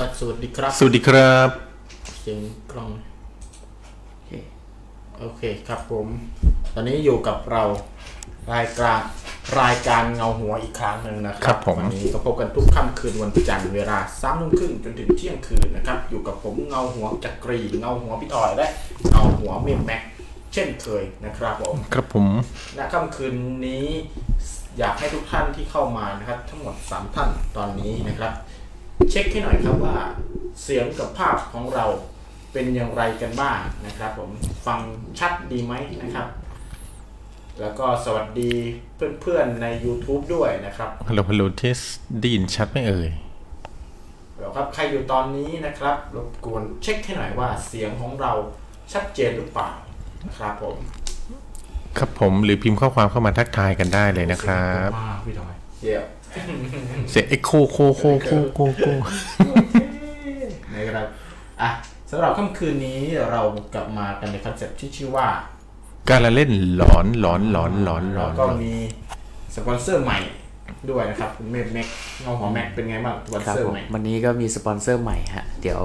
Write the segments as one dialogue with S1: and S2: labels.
S1: อะสวัสดีครับ
S2: สวัสดีครับ
S1: เสียงกล้องโอเคโอเคครับผม ตอนนี้อยู่กับเรารายการรายการเงาหัวอีกครั้งหนึ่งนะค
S2: ครั
S1: รับบ
S2: ผม
S1: วันนี้ก็พบกันทุกค่ำคืนวันจันทร์เวลาสามทุ่มครึ่งจนถึงเที่ยงคืนนะครับ อยู่กับผมเงาหัวจักรีเงาหัวพี่ต่อยและเงาหัวเมมแม็กเช่นเคยนะครับผม
S2: ครับผม
S1: ณค่ำคืนนี้อยากให้ทุกท่านที่เข้ามานะครับ ทั้งหมด 3 ท่านตอนนี้นะครับ เช็คให้หน่อยครับว่าเสียงกับภาพของเราเป็นอย่างไรกันบ้างนะครับ ผมฟังชัดดีไหมนะครับ แล้วก็สวัสดีเพื่อนๆใน YouTube ด้วยนะครับ
S2: ฮัลโหลฮัลโหลเทสได้ยินชัดไหมเอ่ย
S1: เดี๋ยวครับใครอยู่ตอนนี้นะครับรบกวนเช็คให้หน่อยว่าเสียงของเราชัดเจนหรือเปล่านะครับผม
S2: ครับผมหรือพิมพ์ข้อความเข้ามาทักทายกันได้เลยนะครับ
S1: มากพี่ทอยเยี่ยม
S2: เสียงเอ็กโคโคโคโคโคโค
S1: นะครับอะสำหรับค่ำคืนนี้เรากลับมากันในคอนเซ็ปต์ที่ชื่อว่า
S2: การละเล่นหลอนหลอนหลอนหลอนหล
S1: แล้
S2: อ
S1: วนก็มีสปอนเซอร์ใหม่ด้วยนะครับคุณเมฆแม็กเงาหัวแม็กเป็นไงบ้างสปอน
S3: ครับ
S1: เซอร์
S3: ผม
S1: ใหม่
S3: วันนี้ก็มีสปอนเซอร์ใหม่ฮะเดี๋ยว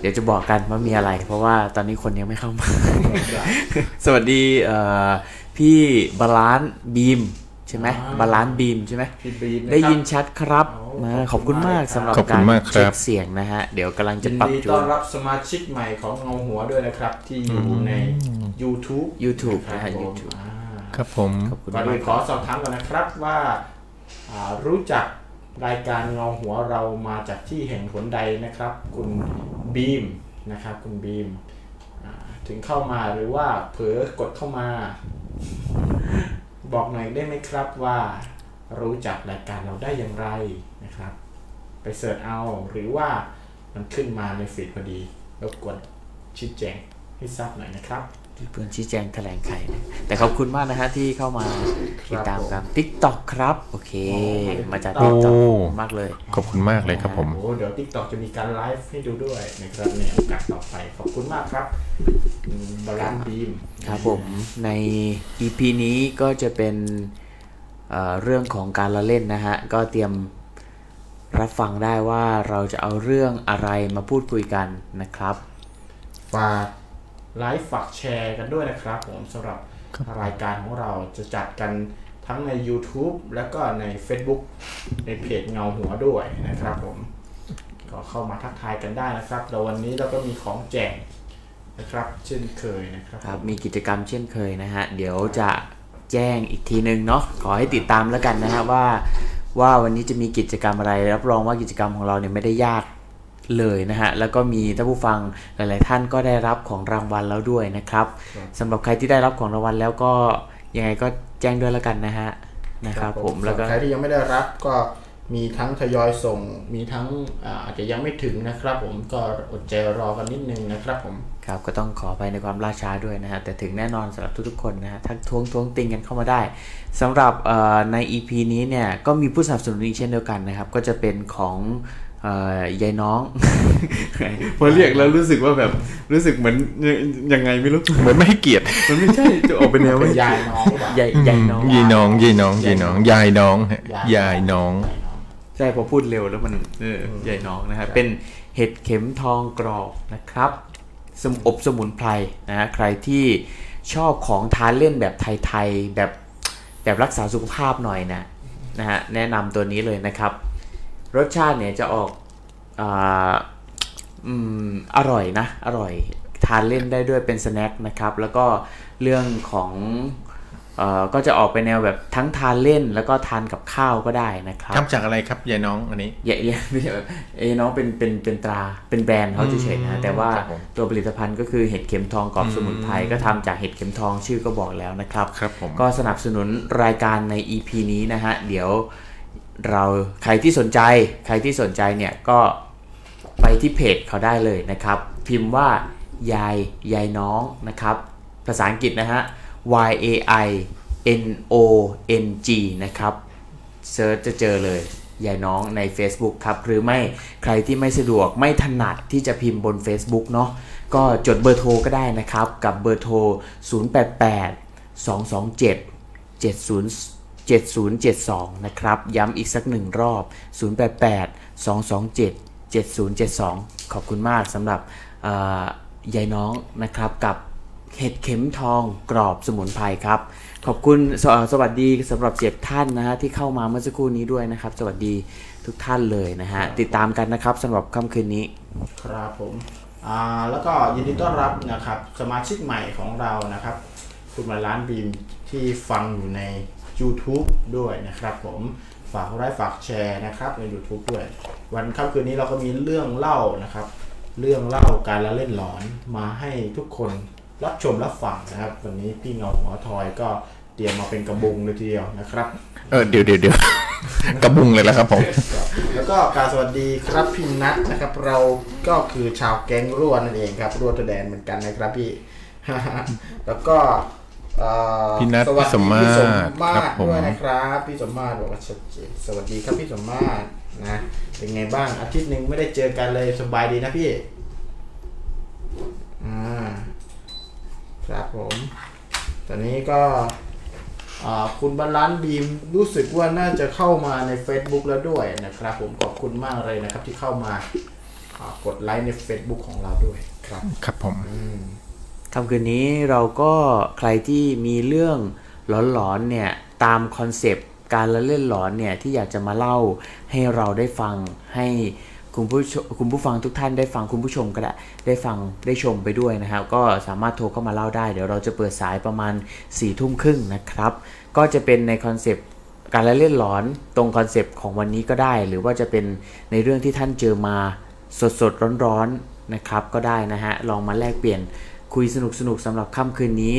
S3: เดี๋ยวจะบอกกันว่ามีอะไร เพราะว่าตอนนี้คนยังไม่เข้ามา สวัสดีเอ่อพี่บาลานซ์บีม ใช่ไหมบาลานซ์บีมใช่ไหม
S1: พี่บีมะครับ
S3: ได้ยินชัดครับ
S1: โอ้
S3: มา
S1: ข
S3: ข
S1: อ
S3: อ
S1: บบคุ
S3: คุณณ
S1: มามา
S3: กก
S1: ครับ
S3: สำหรับ
S2: ขอบคุ
S3: การ
S2: ณมากค
S3: เช็
S2: รั
S3: ค
S2: บ
S3: เสียงนะฮะ เดี๋ยวกำลังจะ
S1: ยิน
S3: ปรับ
S1: ดี
S3: จู
S1: ต้อน
S3: น
S1: รับสมาชิกใหม่ของเงาหัวด้วยนะครับ ที่อยู่ใน YouTube
S3: YouTube
S1: นะ
S3: นะ
S1: ครั
S3: ฮะ
S1: บผม
S3: YouTube
S1: อ่า
S2: ครับผม
S3: ขอบคุณ
S1: ก่อน
S3: มา
S1: อื่
S3: ก
S1: นขอสอบถามก่อนนะครับว่าอ่ารู้จักรายการเงาหัวเรามาจากที่แห่งหนใดนะครับ คุณบีมนะครับ คุณบีมอ่าถึงเข้ามาหรือว่าเผลอกดเข้ามา บอกหน่อยได้ไหมครับว่ารู้จักรายการเราได้อย่างไรนะครับ ไปเสิร์ชเอาหรือว่ามันขึ้นมาในฟีดพอดีรบกวนชี้แจงให้ทราบหน่อยนะครับ
S3: เพื่อนชี้แจงแถลงไขนะแต่ขอบคุณมากนะฮะที่เข้ามาติดตามกัน TikTok ครับ โอเค มาจาก
S2: โอ้
S3: TikTok มากเลย
S2: ขอบคุณมากเลยครับผม
S1: โอ้เดี๋ยว TikTok จะมีการไลฟ์ให้ดูด้วยนะครับในโอกาสต่อไป ขอบคุณมากครับบาลานบีม
S3: ครับผมใน EP นี้ก็จะเป็นเอ่อเรื่องของการละเล่นนะฮะ ก็เตรียมรับฟังได้ว่าเราจะเอาเรื่องอะไรมาพูดคุยกันนะครับ
S1: ฝาก ไลฟ์ฝากแชร์กันด้วยนะครับผมสำหรับรายการของเราจะจัดกันทั้งใน YouTube แล้วก็ใน Facebook ในเพจเงาหัวด้วยนะครับผม ก็เข้ามาทักทายกันได้นะครับแล้ววันนี้เราก็มีของแจกนะครับ เช่นเคยนะครับ
S3: ครับ มีกิจกรรมเช่นเคยนะฮะ เดี๋ยวจะแจ้งอีกทีนึงเนาะขอให้ติดตามแล้วกันนะฮะว่าว่าวันนี้จะมีกิจกรรมอะไร รับรองว่ากิจกรรมของเราเนี่ยไม่ได้ยาก เลยนะฮะ แล้วก็มีท่านผู้ฟังหลาย ๆ ท่านก็ได้รับของรางวัลแล้วด้วยนะครับสำหรับใครที่ได้รับของรางวัลแล้วก็ยังไงก็แจ้งด้วยแล้วกันนะฮะนะครับผมแล้วก็
S1: ส่นใครที่ยังไม่ได้รับก็มีทั้งทยอยส่ง มีทั้งอ่าอาจจะยังไม่ถึงนะครับ ผมก็อดใจรอกันนิดนึงนะครับผม
S3: ครับก็ต้องขอไปในความล่าช้าด้วยนะฮะแต่ถึงแน่นอนสำหรับทุกๆคนนะฮะทักท้วงท้วงติงกันเข้ามาได้สำหรับเอ่อใน EP นี้เนี่ยก็มีผู้สนับสนุนอีกเช่นเดียวกันนะครับ ก็จะเป็นของเอ่อ ยายน้องพอเรียกแล้วรู้สึกว่าแบบรู้สึกเหมือนยังไงไม่รู้
S2: เหมือนไม่ให้เกียรติ
S3: มันไม่ใช่จะออกเป็นแนว
S1: เป็น
S3: ไม่
S1: ยายน้องหรือเปล่า
S3: ยายยายน้อง
S2: ยายน้องยายน้องยายน้องยายน้องฮะยายน้อง
S3: ใช่พอพูดเร็วแล้วมันเออยายน้องนะฮะเป็นเห็ดเข็มทองกรอบนะครับสมอบสมุนไพรนะฮะใครที่ชอบของทานเล่นแบบไทยๆแบบแบบรักษาสุขภาพหน่อยนะนะฮะแนะนำตัวนี้เลยนะครับ รสชาติเนี่ยจะออกอาอืมอร่อยนะ อร่อยทานเล่นได้ด้วยเป็นสแน็คนะครับ แล้วก็เรื่องของเอ่อก็จะออกไปแนวแบบทั้งทานเล่นแล้วก็ทานกับข้าวก็ได้นะครับ
S2: ทำจากอะไรครับยายน้องอันนี้
S3: อย่าอย่าไม่ใช่แบบเอ้น้องเป็นเป็นเป็นตราเป็นแบรนด์เขาเฉยๆนะแต่ว่า
S2: ครับผม
S3: ตัวผลิตภัณฑ์ก็คือเห็ดเข็มทองกรอบสมุนไพรก็ทำจากเห็ดเข็มทองชื่อก็บอกแล้วนะครับ
S2: ครับผม
S3: ก็สนับสนุนรายการใน EP นี้นะฮะเดี๋ยว เราใครที่สนใจ ใครที่สนใจเนี่ยก็ไปที่เพจเขาได้เลยนะครับ พิมพ์ว่ายายยายน้องนะครับ ภาษาอังกฤษนะฮะ Y A I N O N G นะครับเซิร์ชจะเจอเลยยายน้องใน Facebook ครับ หรือไม่ใครที่ไม่สะดวกไม่ถนัดที่จะพิมพ์บน Facebook เนาะก็จดเบอร์โทรก็ได้นะครับ กับเบอร์โทร 088 227 70 7072 นะครับ ย้ำอีกสักหนึ่งรอบ 088 227 7072 ขอบคุณมากสำหรับเอ่อยายน้องนะครับกับเห็ดเข็มทองกรอบสมุนไพรครับ ขอบคุณสเอ่อสวัสดีสำหรับเจ็ดท่านนะฮะที่เข้ามาเมื่อสักครู่นี้ด้วยนะครับ สวัสดีทุกท่านเลยนะฮะ ติดตามกันนะครับสำหรับค่ำคืนนี้
S1: ครับผมอ่าแล้วก็ยินดีต้อนรับนะครับสมาชิกใหม่ของเรานะครับ คุณมาล้านบีมที่ฟังอยู่ใน YouTube ด้วยนะครับผมฝากไลค์ฝากแชร์นะครับใน YouTube ด้วย วันค่ำคืนนี้เราก็มีเรื่องเล่านะครับ เรื่องเล่าการละเล่นหลอนมาให้ทุกคนรับชมรับฟังนะครับ วันนี้พี่เงาหัวทอยก็เตรียมมาเป็นกระบุงเลยทีเดียวนะครับ
S2: เออเดี๋ยวเดี๋ยวเดี๋ยวกระบุงเลยแล้วครับผม
S1: แล้วก็การสวัสดีครับพี่นัทนะครับ เราก็คือชาวแก๊งรั่วนั่นเองครับรั่วตัวแดนเหมือนกันนะครับพี่ แล้วก็เอ่อ
S2: พี่นัท
S1: สวัส
S2: พี่ส
S1: ดี
S2: มมาตร
S1: พี่สมมา
S2: ครั
S1: ต
S2: บ
S1: ร
S2: ผม
S1: ด้วยนะครับพี่สมมาตรบอกว่าชัดเจนสวัสดีครับพี่สมมาตรนะเป็นไงบ้างอาทิตย์หนึ่งไม่ได้เจอกันเลยสบายดีนะพี่อ่าครับผม ตอนนี้ก็อ่าคุณบาลานซ์บีมรู้สึกว่าน่าจะเข้ามาใน Facebook แล้วด้วยนะครับ ผมขอบคุณมากเลยนะครับที่เข้ามาอ่ากดไลค์ใน Facebook ของเราด้วยครับ
S2: ครับผม
S3: ค่ำคืนนี้เราก็ใครที่มีเรื่องหลอนๆเนี่ยตามคอนเซปต์การละเล่นหลอนเนี่ยที่อยากจะมาเล่าให้เราได้ฟังให้คุณผู้คุณผู้ฟังทุกท่านได้ฟังคุณผู้ชมก็ได้ได้ฟังได้ชมไปด้วยนะครับ ก็สามารถโทรเข้ามาเล่าได้ เดี๋ยวเราจะเปิดสายประมาณ4ี่ทุ่มครึ่งนะครับ ก็จะเป็นในคอนเซปต์การละเล่นหลอนตรงคอนเซปต์ของวันนี้ก็ได้ หรือว่าจะเป็นในเรื่องที่ท่านเจอมาสดๆร้อนๆนะครับก็ได้นะฮะลองมาแลกเปลี่ยน คุยสนุกสนุกๆสำหรับค่ำคืนนี้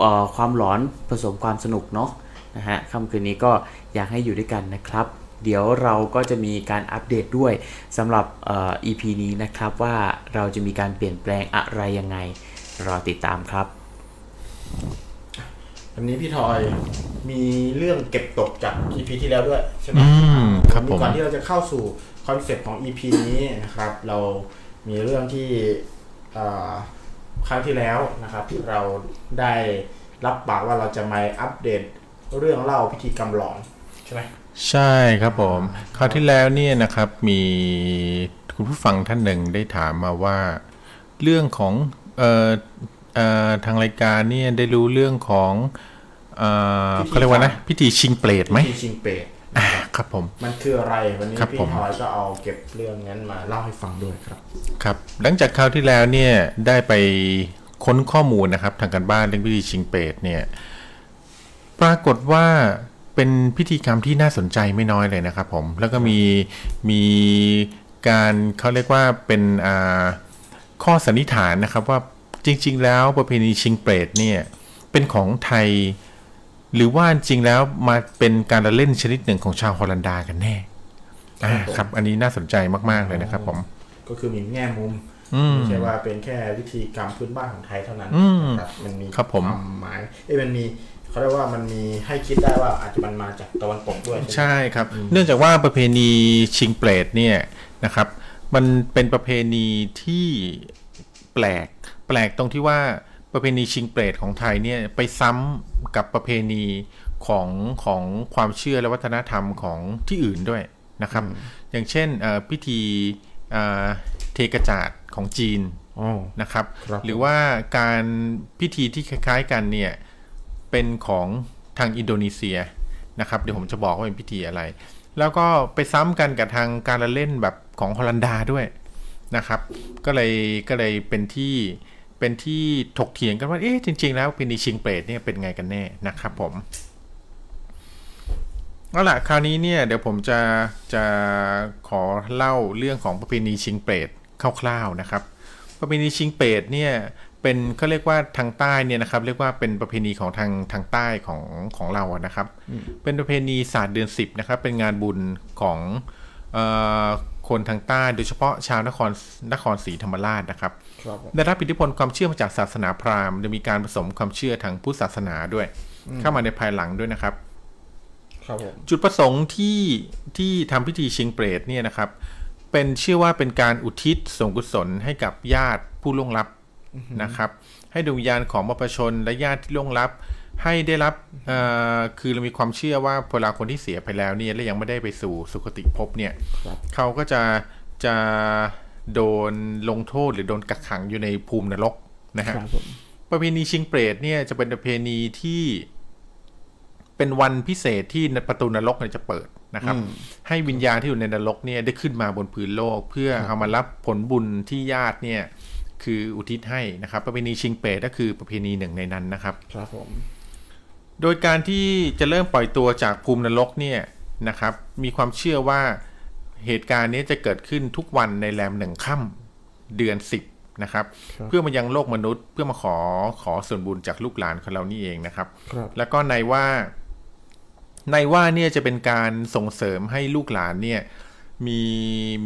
S3: เอ่อความหลอนผสมความสนุกเนาะนะฮะค่ำคืนนี้ก็อยากให้อยู่ด้วยกันนะครับ เดี๋ยวเราก็จะมีการอัปเดตด้วยสำหรับเอ่อ EP นี้นะครับว่าเราจะมีการเปลี่ยนแปลงอะไรยังไงรอติดตามครับ
S1: วันนี้พี่ทอยมีเรื่องเก็บตกจาก EP ที่แล้วด้วยใช่ไหม
S2: อืมครับผม
S1: วัน
S2: ผ
S1: นี้ก่อนที่เราจะเข้าสู่คอนเซปต์ของ EP นี้นะครับ เรามีเรื่องที่เอ่อ ครั้งที่แล้วนะครับ เราได้รับปากว่าเราจะมาอัปเดตเรื่องเล่าพิธีกรรมหลอนใช่ไหม
S2: ใช่ครับผม คราวที่แล้วเนี่ยนะครับมีคุณผู้ฟังท่านหนึ่งได้ถามมาว่า เรื่องของเอ่อเอ่อทางรายการเนี่ยได้รู้เรื่องของเอ่อเขาเรียกว่านะพิธีชิงเปรตไหม
S1: พิธีชิงเปรต
S2: อ่า ครับผม
S1: มันคืออะไรวันนี้
S2: ครับ
S1: พี่
S2: ผม
S1: ทอยก็เอาเก็บเรื่องนั้นมาเล่าให้ฟังด้วยครับ
S2: ครับ หลังจากคราวที่แล้วเนี่ยได้ไปค้นข้อมูลนะครับ ทางการบ้านเรื่องพิธีชิงเปรตเนี่ยปรากฏว่าเป็นพิธีกรรมที่น่าสนใจไม่น้อยเลยนะครับผม แล้วก็มีมีการเขาเรียกว่าเป็นอ่าข้อสันนิษฐานนะครับว่าจริง ๆ แล้วประเพณีชิงเปรตเนี่ยเป็นของไทย หรือว่าจริงๆแล้วมาเป็นการละเล่นชนิดหนึ่งของชาวฮอลันดากันแน่อ่าครับ อันนี้น่าสนใจมากๆเลยนะครับผม
S1: ก็คือมีแง่มุม
S2: อืม
S1: ไม่ใช่ว่าเป็นแค่วิธีกรรมพื้นบ้านของไทยเท่านั้น
S2: อืม
S1: นะครับมันมี
S2: ครับผม
S1: ความหมายเอ้ยมันมีเขาเรียกว่ามันมีให้คิดได้ว่าอาจจะมันมาจากตะวันตกด้วยใช่ไหม
S2: ใช่ครับ เนื่องจากว่าประเพณีชิงเปรตเนี่ยนะครับ มันเป็นประเพณีที่แปลกแปลกตรงที่ว่า ประเพณีชิงเปรตของไทยเนี่ยไปซ้ำกับประเพณีของของความเชื่อและวัฒนธรรมของที่อื่นด้วยนะครับ อย่างเช่นเอ่อพิธีเอ่อเทกระจาดของจีน
S1: อ๋อ
S2: นะครับ
S1: ครับ
S2: หรือว่าการพิธีที่คล้ายๆกันเนี่ยเป็นของทางอินโดนีเซียนะครับเดี๋ยวผมจะบอกว่าเป็นพิธีอะไร แล้วก็ไปซ้ำกันกับทางการละเล่นแบบของฮอลันดาด้วยนะครับ ก็เลยก็เลยเป็นที่ เป็นที่ถกเถียงกันว่า เอ๊ะจริง ๆ แล้วพิธีชิงเปรตเนี่ยเป็นไงกันแน่นะครับผมเอาล่ะคราวนี้เนี่ยเดี๋ยวผมจะจะขอเล่าเรื่องของประเพณีชิงเปรตคร่าวๆนะครับ ประเพณีชิงเปรตเนี่ยเป็นเขาเรียกว่าทางใต้เนี่ยนะครับ เรียกว่าเป็นประเพณีของทางทางใต้ของของเราอะนะครับ เป็นประเพณีศาสตร์เดือนสิบนะครับ เป็นงานบุญของเออคนทางใต้โดยเฉพาะชาวนครนครศรีธรรมราชนะครับ
S1: ครับผม
S2: ได้รับอิทธิพลความเชื่อมาจากศาสนาพราหมณ์จะมีการผสมความเชื่อทางพุทธศาสนาด้วย เข้ามาในภายหลังด้วยนะครับ
S1: ครับผม
S2: จุดประสงค์ที่ที่ทำพิธีชิงเปรตเนี่ยนะครับ เป็นเชื่อว่าเป็นการอุทิศส่งกุศลให้กับญาติผู้ล่วงลับนะครับ ให้ดวงวิญญาณของบรรพชนและญาติที่ล่วงลับให้ได้รับเอ่อคือเรามีความเชื่อว่าเวลาคนที่เสียไปแล้วเนี่ยและยังไม่ได้ไปสู่สุคติภพเนี่ย
S1: ครับ
S2: เขาก็จะจะ โดนลงโทษหรือโดนกักขังอยู่ในภูมินรกนะฮะ
S3: ครับผม
S2: ประเพณีชิงเปรตเนี่ยจะเป็นประเพณีที่เป็นวันพิเศษที่ประตูนรกเนี่ยจะเปิดนะครับ ให้วิญญาณที่อยู่ในนรกเนี่ยได้ขึ้นมาบนพื้นโลก เพื่อเอามารับผลบุญที่ญาติเนี่ย คืออุทิศให้นะครับ ประเพณีชิงเปรตก็คือประเพณีหนึ่งในนั้นนะครับ
S4: ครับผม
S2: โดยการที่จะเริ่มปล่อยตัวจากภูมินรกเนี่ยนะครับ มีความเชื่อว่า เหตุการณ์นี้จะเกิดขึ้นทุกวันในแรมหนึ่งค่ำเดือนสิบนะครับ เพื่อมายังโลกมนุษย์เพื่อมาขอขอส่วนบุญจากลูกหลานของเรานี่เองนะครับ
S4: ครับ
S2: แล้วก็ในว่า ในว่าเนี่ยจะเป็นการส่งเสริมให้ลูกหลานเนี่ย มี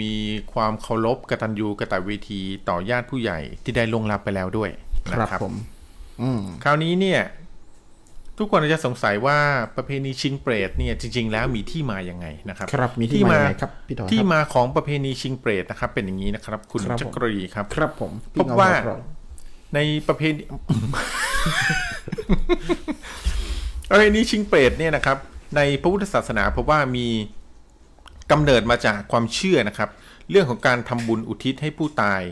S2: มีความเคารพกตัญญูกตเวทีต่อญาติผู้ใหญ่ที่ได้ลวงลับไปแล้วด้วย
S4: ค
S2: นะ
S4: รับ
S2: ครับ
S4: ผมอืม
S2: คราวนี้เนี่ย ทุกคนอาจจะสงสัยว่าประเพณีชิงเปรตเนี่ยจริง ๆ แล้วมีที่มาอย่างไงนะครับ
S4: ครับมีที่มายังไงครับพี่ถอน
S2: ที่
S4: ครับ
S2: มาของประเพณีชิงเปรตนะครับ เป็นอย่างนี้นะครับ คุณ
S4: ครับผม
S2: จักรีครับ
S4: ครับผม
S2: พบว่า
S4: พี่เงครับ
S2: ในประเพณีประเพณีชิงเปรตเนี่ยนะครับ ในพระพุทธศาสนาพบว่ามีกำเนิดมาจากความเชื่อนะครับ เรื่องของการทำบุญอุทิศให้ผู้ตาย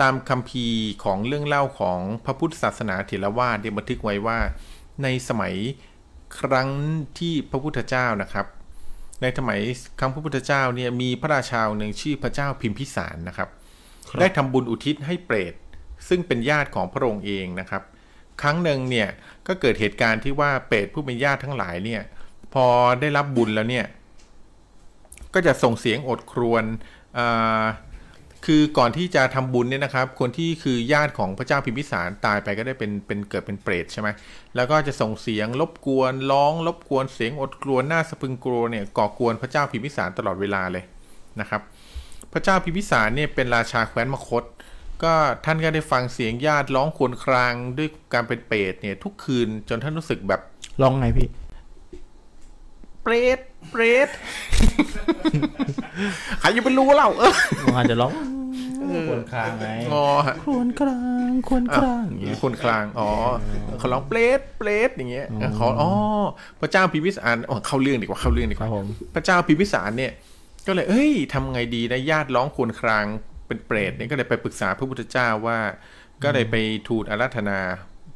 S2: ตามคัมภีร์ของเรื่องเล่าของพระพุทธศาสนาเถรวาทได้บันทึกไว้ว่า ในสมัยครั้งที่พระพุทธเจ้านะครับ ในสมัยครั้งพระพุทธเจ้าเนี่ยมีพระราชาองค์หนึ่งชื่อพระเจ้าพิมพิสารนะครับได้ทำบุญอุทิศให้เปรตซึ่งเป็นญาติของพระองค์เองนะครับ ครั้งหนึ่งเนี่ยก็เกิดเหตุการณ์ที่ว่าเปรตผู้เป็นญาติทั้งหลายเนี่ย พอได้รับบุญแล้วเนี่ย ก็จะส่งเสียงโอดครวญอ่า คือก่อนที่จะทำบุญเนี่ยนะครับ คนที่คือญาติของพระเจ้าพิมพิสารตายไปก็ได้เป็นเป็นเกิดเป็นเปรตใช่ไหมแล้วก็จะส่งเสียงรบกวนร้องรบกวนเสียงอดกลวนหน้าสะพรึงกลัวเนี่ยก่อกวนพระเจ้าพิมพิสารตลอดเวลาเลยนะครับ พระเจ้าพิมพิสารเนี่ยเป็นราชาแคว้นมคต ก็ท่านก็ได้ฟังเสียงญาติร้องครวญครางด้วยการเป็นเปรตเนี่ยทุกคืนจนท่านรู้สึกแบบ
S4: ลองไงพี่
S2: เปรต เปรตใครจะไปรู้เราเออ
S4: อาจจะร้องคนคางไง
S2: งอฮะ
S4: ควรครางควรครางอย่างเงี้ย
S2: คนคลางอ๋อเขาร้องเปรตเปรตอย่างเงี้ยเขาอ๋อพระเจ้าพิมพิสารอ๋อเข้าเรื่องดีกว่าเข้าเรื่องดีก
S4: ครั
S2: ว่า
S4: บผม
S2: พระเจ้าพิมพิสารเนี่ย ก็เลยเอ้ยทำไงดีนะญาติร้องครวญครางเป็นเปรตเนี่ยก็เลยไปปรึกษาพระพุทธเจ้าว่า ก็เลยไปทูลอาราธนา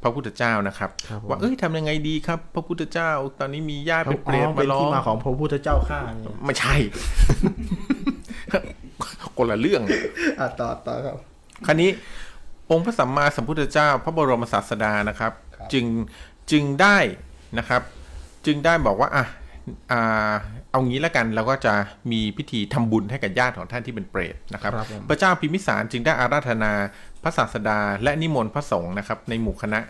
S2: พระพุทธเจ้านะครับ
S4: ครับผม
S2: ว่าเอ้ยทำยังไงดีครับ พระพุทธเจ้า ตอนนี้มีญาติ
S4: เป็
S2: เป็นนเปรต
S4: เป็
S2: มานร้อ
S4: ที่
S2: ง
S4: มาของพระพุทธเจ้าข้าเนี่ย
S2: ไม่ใช่คนละเรื่อง
S4: อะต่อต่อครับ
S2: คราวนี้องค์พระสัมมาสัมพุทธเจ้า พระบรมศาสดานะครับ
S4: ครับ
S2: จึงจึงได้นะครับ จึงได้บอกว่าอะอ่า เอางี้แล้วกันเราก็จะมีพิธีทำบุญให้กับญาติของท่านที่เป็นเปรตนะครับ
S4: ครับผม
S2: พระเจ้าพิมพิสารจึงได้อาราธนาพระศาสดา และนิมนต์พระสงฆ์นะครับในหมู่คณะ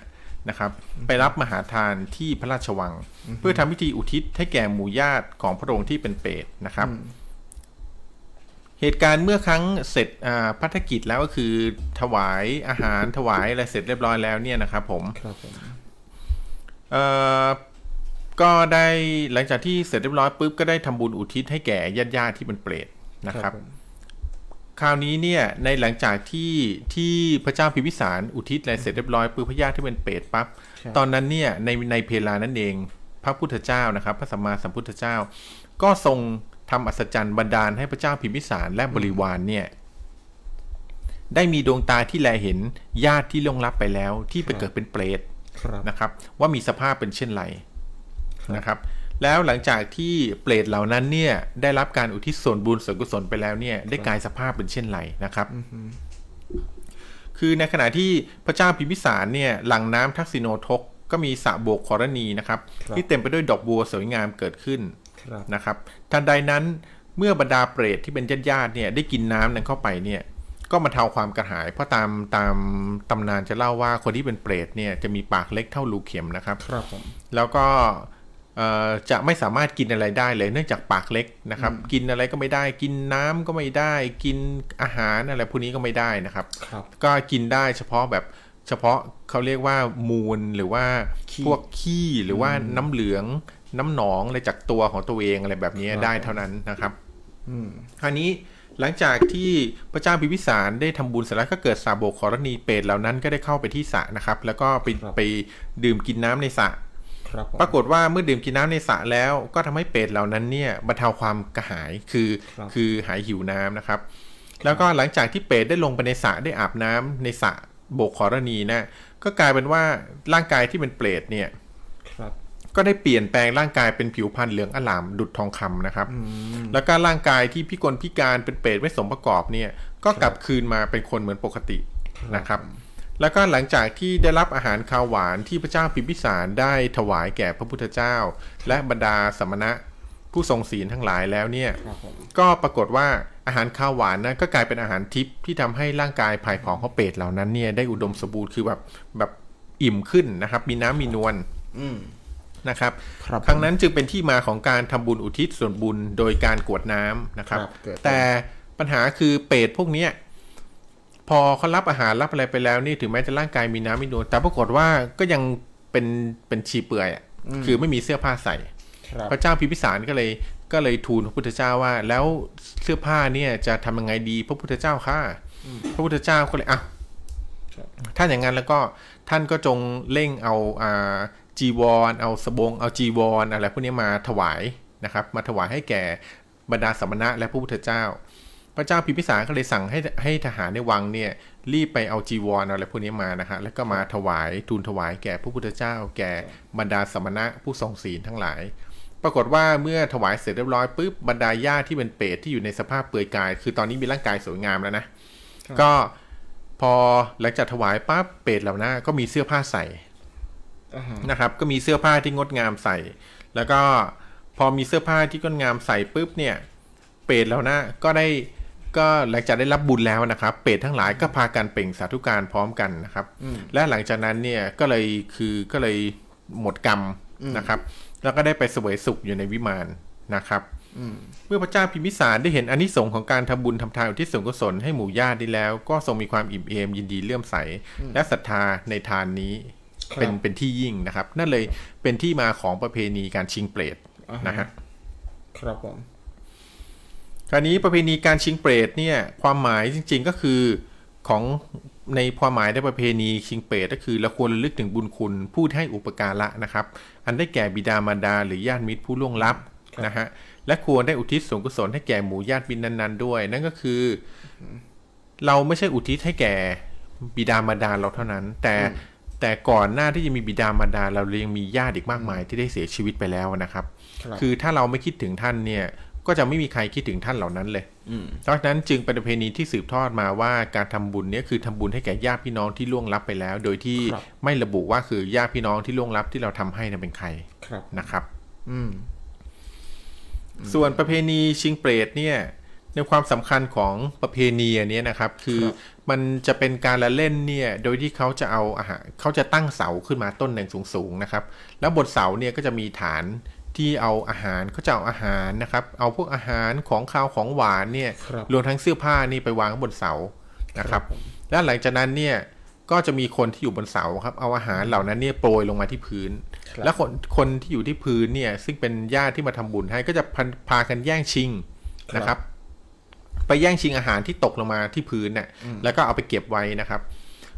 S2: นะครับ ไปรับมหาทานที่พระราชวัง เพื่อทำพิธีอุทิศให้แก่หมู่ญาติของพระองค์ที่เป็นเปรตนะครับ เหตุการณ์เมื่อครั้งเสร็จอ่าพัฒกิจแล้วก็คือถวายอาหารถวายอะไรเสร็จเรียบร้อยแล้วเนี่ยนะครับผม
S4: ครับผม
S2: เอ่อ ก็ได้หลังจากที่เสร็จเรียบร้อยปุ๊บก็ได้ทำบุญอุทิศให้แก่ญาติญาติๆที่เป็นเปรตนะครับ
S4: ผม
S2: คราวนี้เนี่ยในหลังจากที่ที่พระเจ้าพิมพิสารอุทิศอะไรเสร็จเรียบร้อยปุ๊บพระญาติที่เป็นเปรตปั๊บ
S4: ครับ
S2: ตอนนั้นเนี่ยในในเพลานั่นเอง พระพุทธเจ้านะครับ พระสัมมาสัมพุทธเจ้า ก็ทรงทำอัศจรรย์บันดาลให้พระเจ้าพิมพิสารและบริวารเนี่ยได้มีดวงตาที่แลเห็นญาติที่ล่วงลับไปแล้ว ที่ไปเกิดเป็นเปรต
S4: ครับ
S2: นะครับ ว่ามีสภาพเป็นเช่นไร นะครับ แล้วหลังจากที่เปรตเหล่านั้นเนี่ยได้รับการอุทิศส่วนบุญส่วนกุศลไปแล้วเนี่ยได้กลายสภาพเป็นเช่นไรนะครับคือในขณะที่พระเจ้าพิมพิสารเนี่ยหลังน้ำทักษิโนทกก็มีสระโบกครณีนะครับ
S4: ครับ
S2: ที่เต็มไปด้วยดอกบัวสวยงามเกิดขึ้น
S4: ครับ
S2: นะครับทันใดนั้นเมื่อบรรดาเปรตที่เป็นญาติญาติๆเนี่ยได้กินน้ำนั้นเข้าไปเนี่ยก็มาเทาความกระหาย เพราะตามตามตำนานจะเล่าว่าคนที่เป็นเปรตเนี่ยจะมีปากเล็กเท่ารูเข็มนะครับ
S4: ครับผม
S2: แล้วก็เอ่อ จะไม่สามารถกินอะไรได้เลยเนื่องจากปากเล็กนะครับ กินอะไรก็ไม่ได้ กินน้ำก็ไม่ได้ กินอาหารอะไรพวกนี้ก็ไม่ได้นะครับ
S4: ครับ
S2: ก็กินได้เฉพาะแบบเฉพาะเขาเรียกว่ามูลหรือว่า
S4: ขี้
S2: พวกขี้หรือว่าน้ำเหลืองน้ำหนองอะไรจากตัวของตัวเองอะไรแบบนี้
S4: ครับ
S2: ได้เท่านั้นนะครับ
S4: อืม
S2: คราวนี้หลังจากที่พระเจ้าพิมพิสารได้ทำบุญเสร็จแล้วก็เกิดสาโบกขรณีเปรตเหล่านั้นก็ได้เข้าไปที่สระนะครับ แล้วก็ไป
S4: ครับ
S2: ไปดื่มกินน้ำในสระ
S4: ครับผม
S2: ปรากฏว่าเมื่อดื่มกินน้ำในสระแล้วก็ทำให้เปรตเหล่านั้นเนี่ยบรรเทาความกระหายคือ
S4: ครับ
S2: คือหายหิวน้ำนะครับ แล้วก็หลังจากที่เปรตได้ลงไปในสระได้อาบน้ำในสระโบกขรณีนะก็กลายเป็นว่าร่างกายที่เป็นเปรตเนี่ย
S4: ครับ
S2: ก็ได้เปลี่ยนแปลงร่างกายเป็นผิวพรรณเหลืองอลามดุดทองคำนะครับ แล้วก็ร่างกายที่พิกลพิการเป็นเปรตไม่สมประกอบเนี่ย ก็กลับคืนมาเป็นคนเหมือนปกตินะครับ แล้วก็หลังจากที่ได้รับอาหารคาวหวานที่พระเจ้าพิมพิสารได้ถวายแก่พระพุทธเจ้า และบรรดาสมณะผู้ทรงศีลทั้งหลายแล้วเนี่ย
S4: ครับผม
S2: ก็ปรากฏว่าอาหารข้าวหวานนะก็กลายเป็นอาหารทิพย์ที่ทำให้ร่างกายภายผองของเปรตเหล่านั้นเนี่ยได้อุดมสมบูรณ์คือแบบแบบอิ่มขึ้นนะครับ มีน้ำมีนวล
S4: อืม
S2: นะครับ
S4: ครับ
S2: ครั้งนั้นจึงเป็นที่มาของการทำบุญอุทิศส่วนบุญโดยการกรวดน้ำนะครับ
S4: ครับเกิด
S2: แต่ปัญหาคือเปรตพวกเนี้ย พอเขารับอาหารรับอะไรไปแล้วนี่ถึงแม้จะร่างกายมีน้ำมีนวลแต่ปรากฏว่าก็ยังเป็นเป็นชีเปลือยอะคือไม่มีเสื้อผ้าใส่
S4: ครับ
S2: พระเจ้าพิมพิสารก็เลยก็เลยทูลพระพุทธเจ้าว่า แล้วเสื้อผ้าเนี่ยจะทำยังไงดี พระพุทธเจ้าค่ะพระพุทธเจ้าก็เลยอะ
S4: ครับ
S2: ถ้าอย่างนั้นแล้วก็ท่านก็จงเร่งเอาอ่าจีวรเอาสบง เอาจีวรอะไรพวกนี้มาถวายนะครับ มาถวายให้แก่บรรดาสมณะและพระพุทธเจ้า พระเจ้าพิมพิสารก็เลยสั่งให้ให้ทหารในวังเนี่ยรีบไปเอาจีวรอะไรพวกนี้มานะฮะแล้วก็มาถวายทูลถวายแก่พระพุทธเจ้า แก่บรรดาสมณะผู้ทรงศีลทั้งหลาย ปรากฏว่าเมื่อถวายเสร็จเรียบร้อยปุ๊บบรรดาญาติที่เป็นเปรตที่อยู่ในสภาพเปลือยกาย คือตอนนี้มีร่างกายสวยงามแล้วนะก็พอหลังจากถวายปั๊บเปรตเหล่านั้นก็มีเสื้อผ้าใส่
S4: อ่าฮะ
S2: นะครับ ก็มีเสื้อผ้าที่งดงามใส่ แล้วก็พอมีเสื้อผ้าที่งดงามใส่ปุ๊บเนี่ย เปรตเหล่านั้นก็ได้ ก็หลังจากได้รับบุญแล้วนะครับ เปรตทั้งหลายก็พากันเปล่งสาธุการพร้อมกันนะครับ และหลังจากนั้นเนี่ยก็เลยคือก็เลยหมดกรรมนะครับ แล้วก็ได้ไปเสวยสุขอยู่ในวิมานนะครับเมื่อพระเจ้าพิมพิสารได้เห็นอานิสงส์ของการทำบุญทำทานอุทิศส่วนกุศลให้หมู่ญาติได้แล้ว ก็ทรงมีความอิ่มเอมยินดีเลื่อมใส และศรัทธาในทานนี้
S4: ครับ
S2: เป็นเป็นที่ยิ่งนะครับ นั่นเลยเป็นที่มาของประเพณีการชิงเปรต
S4: อ่าฮะ
S2: นะฮะ
S4: ครับผม
S2: คราวนี้ประเพณีการชิงเปรตเนี่ยความหมายจริง ๆก็คือของในความหมายในประเพณีชิงเปรตก็คือเราควรระลึกถึงบุญคุณผู้ที่ให้อุปการะนะครับ อันได้แก่บิดามารดา หรือญาติมิตรผู้ล่วงลับนะฮะและควรได้อุทิศส่วนกุศลให้แก่หมู่ญาติมิตรนั้น ๆ ด้วย นั่นก็คือ เราไม่ใช่อุทิศให้แก่บิดามารดาเราเท่านั้น แต่แต่ก่อนหน้าที่จะมีบิดามารดา เรายังมีญาติอีกมากมายที่ได้เสียชีวิตไปแล้วนะครับ
S4: ครับ
S2: คือถ้าเราไม่คิดถึงท่านเนี่ย ก็จะไม่มีใครคิดถึงท่านเหล่านั้นเลยเพราะฉะนั้นจึงเป็นประเพณีที่สืบทอดมาว่าการทำบุญเนี่ยคือทำบุญให้แก่ญาติพี่น้องที่ล่วงลับไปแล้ว โดยที่
S4: ครับ
S2: ไม่ระบุว่าคือญาติพี่น้องที่ล่วงลับที่เราทำให้นะเป็นใคร
S4: ครับ
S2: นะครับ
S4: อืม
S2: ส่วนประเพณีชิงเปรตเนี่ย ในความสำคัญของประเพณีอันเนี้ยนะครับ คือ
S4: ครับ
S2: มันจะเป็นการละเล่นเนี่ย โดยที่เขาจะเอาอาหารเขาจะตั้งเสาขึ้นมาต้นหนึ่งสูงๆนะครับ แล้วบนเสาเนี่ยก็จะมีฐาน ที่เอาอาหารเขาจะเอาอาหารนะครับ เอาพวกอาหารของข้าวของหวานเนี่ย
S4: ครับ
S2: รวมทั้งเสื้อผ้านี่ไปวางบนเสานะครับ แล้วหลังจากนั้นเนี่ยก็จะมีคนที่อยู่บนเสาครับ เอาอาหารเหล่านั้นเนี่ยโปรยลงมาที่พื้น
S4: ครับ
S2: แล้วคนคนที่อยู่ที่พื้นเนี่ยซึ่งเป็นญาติที่มาทำบุญให้ก็จะพันพากันแย่งชิงนะครับ ไปแย่งชิงอาหารที่ตกลงมาที่พื้นเนี่ยแล้วก็เอาไปเก็บไว้นะครับ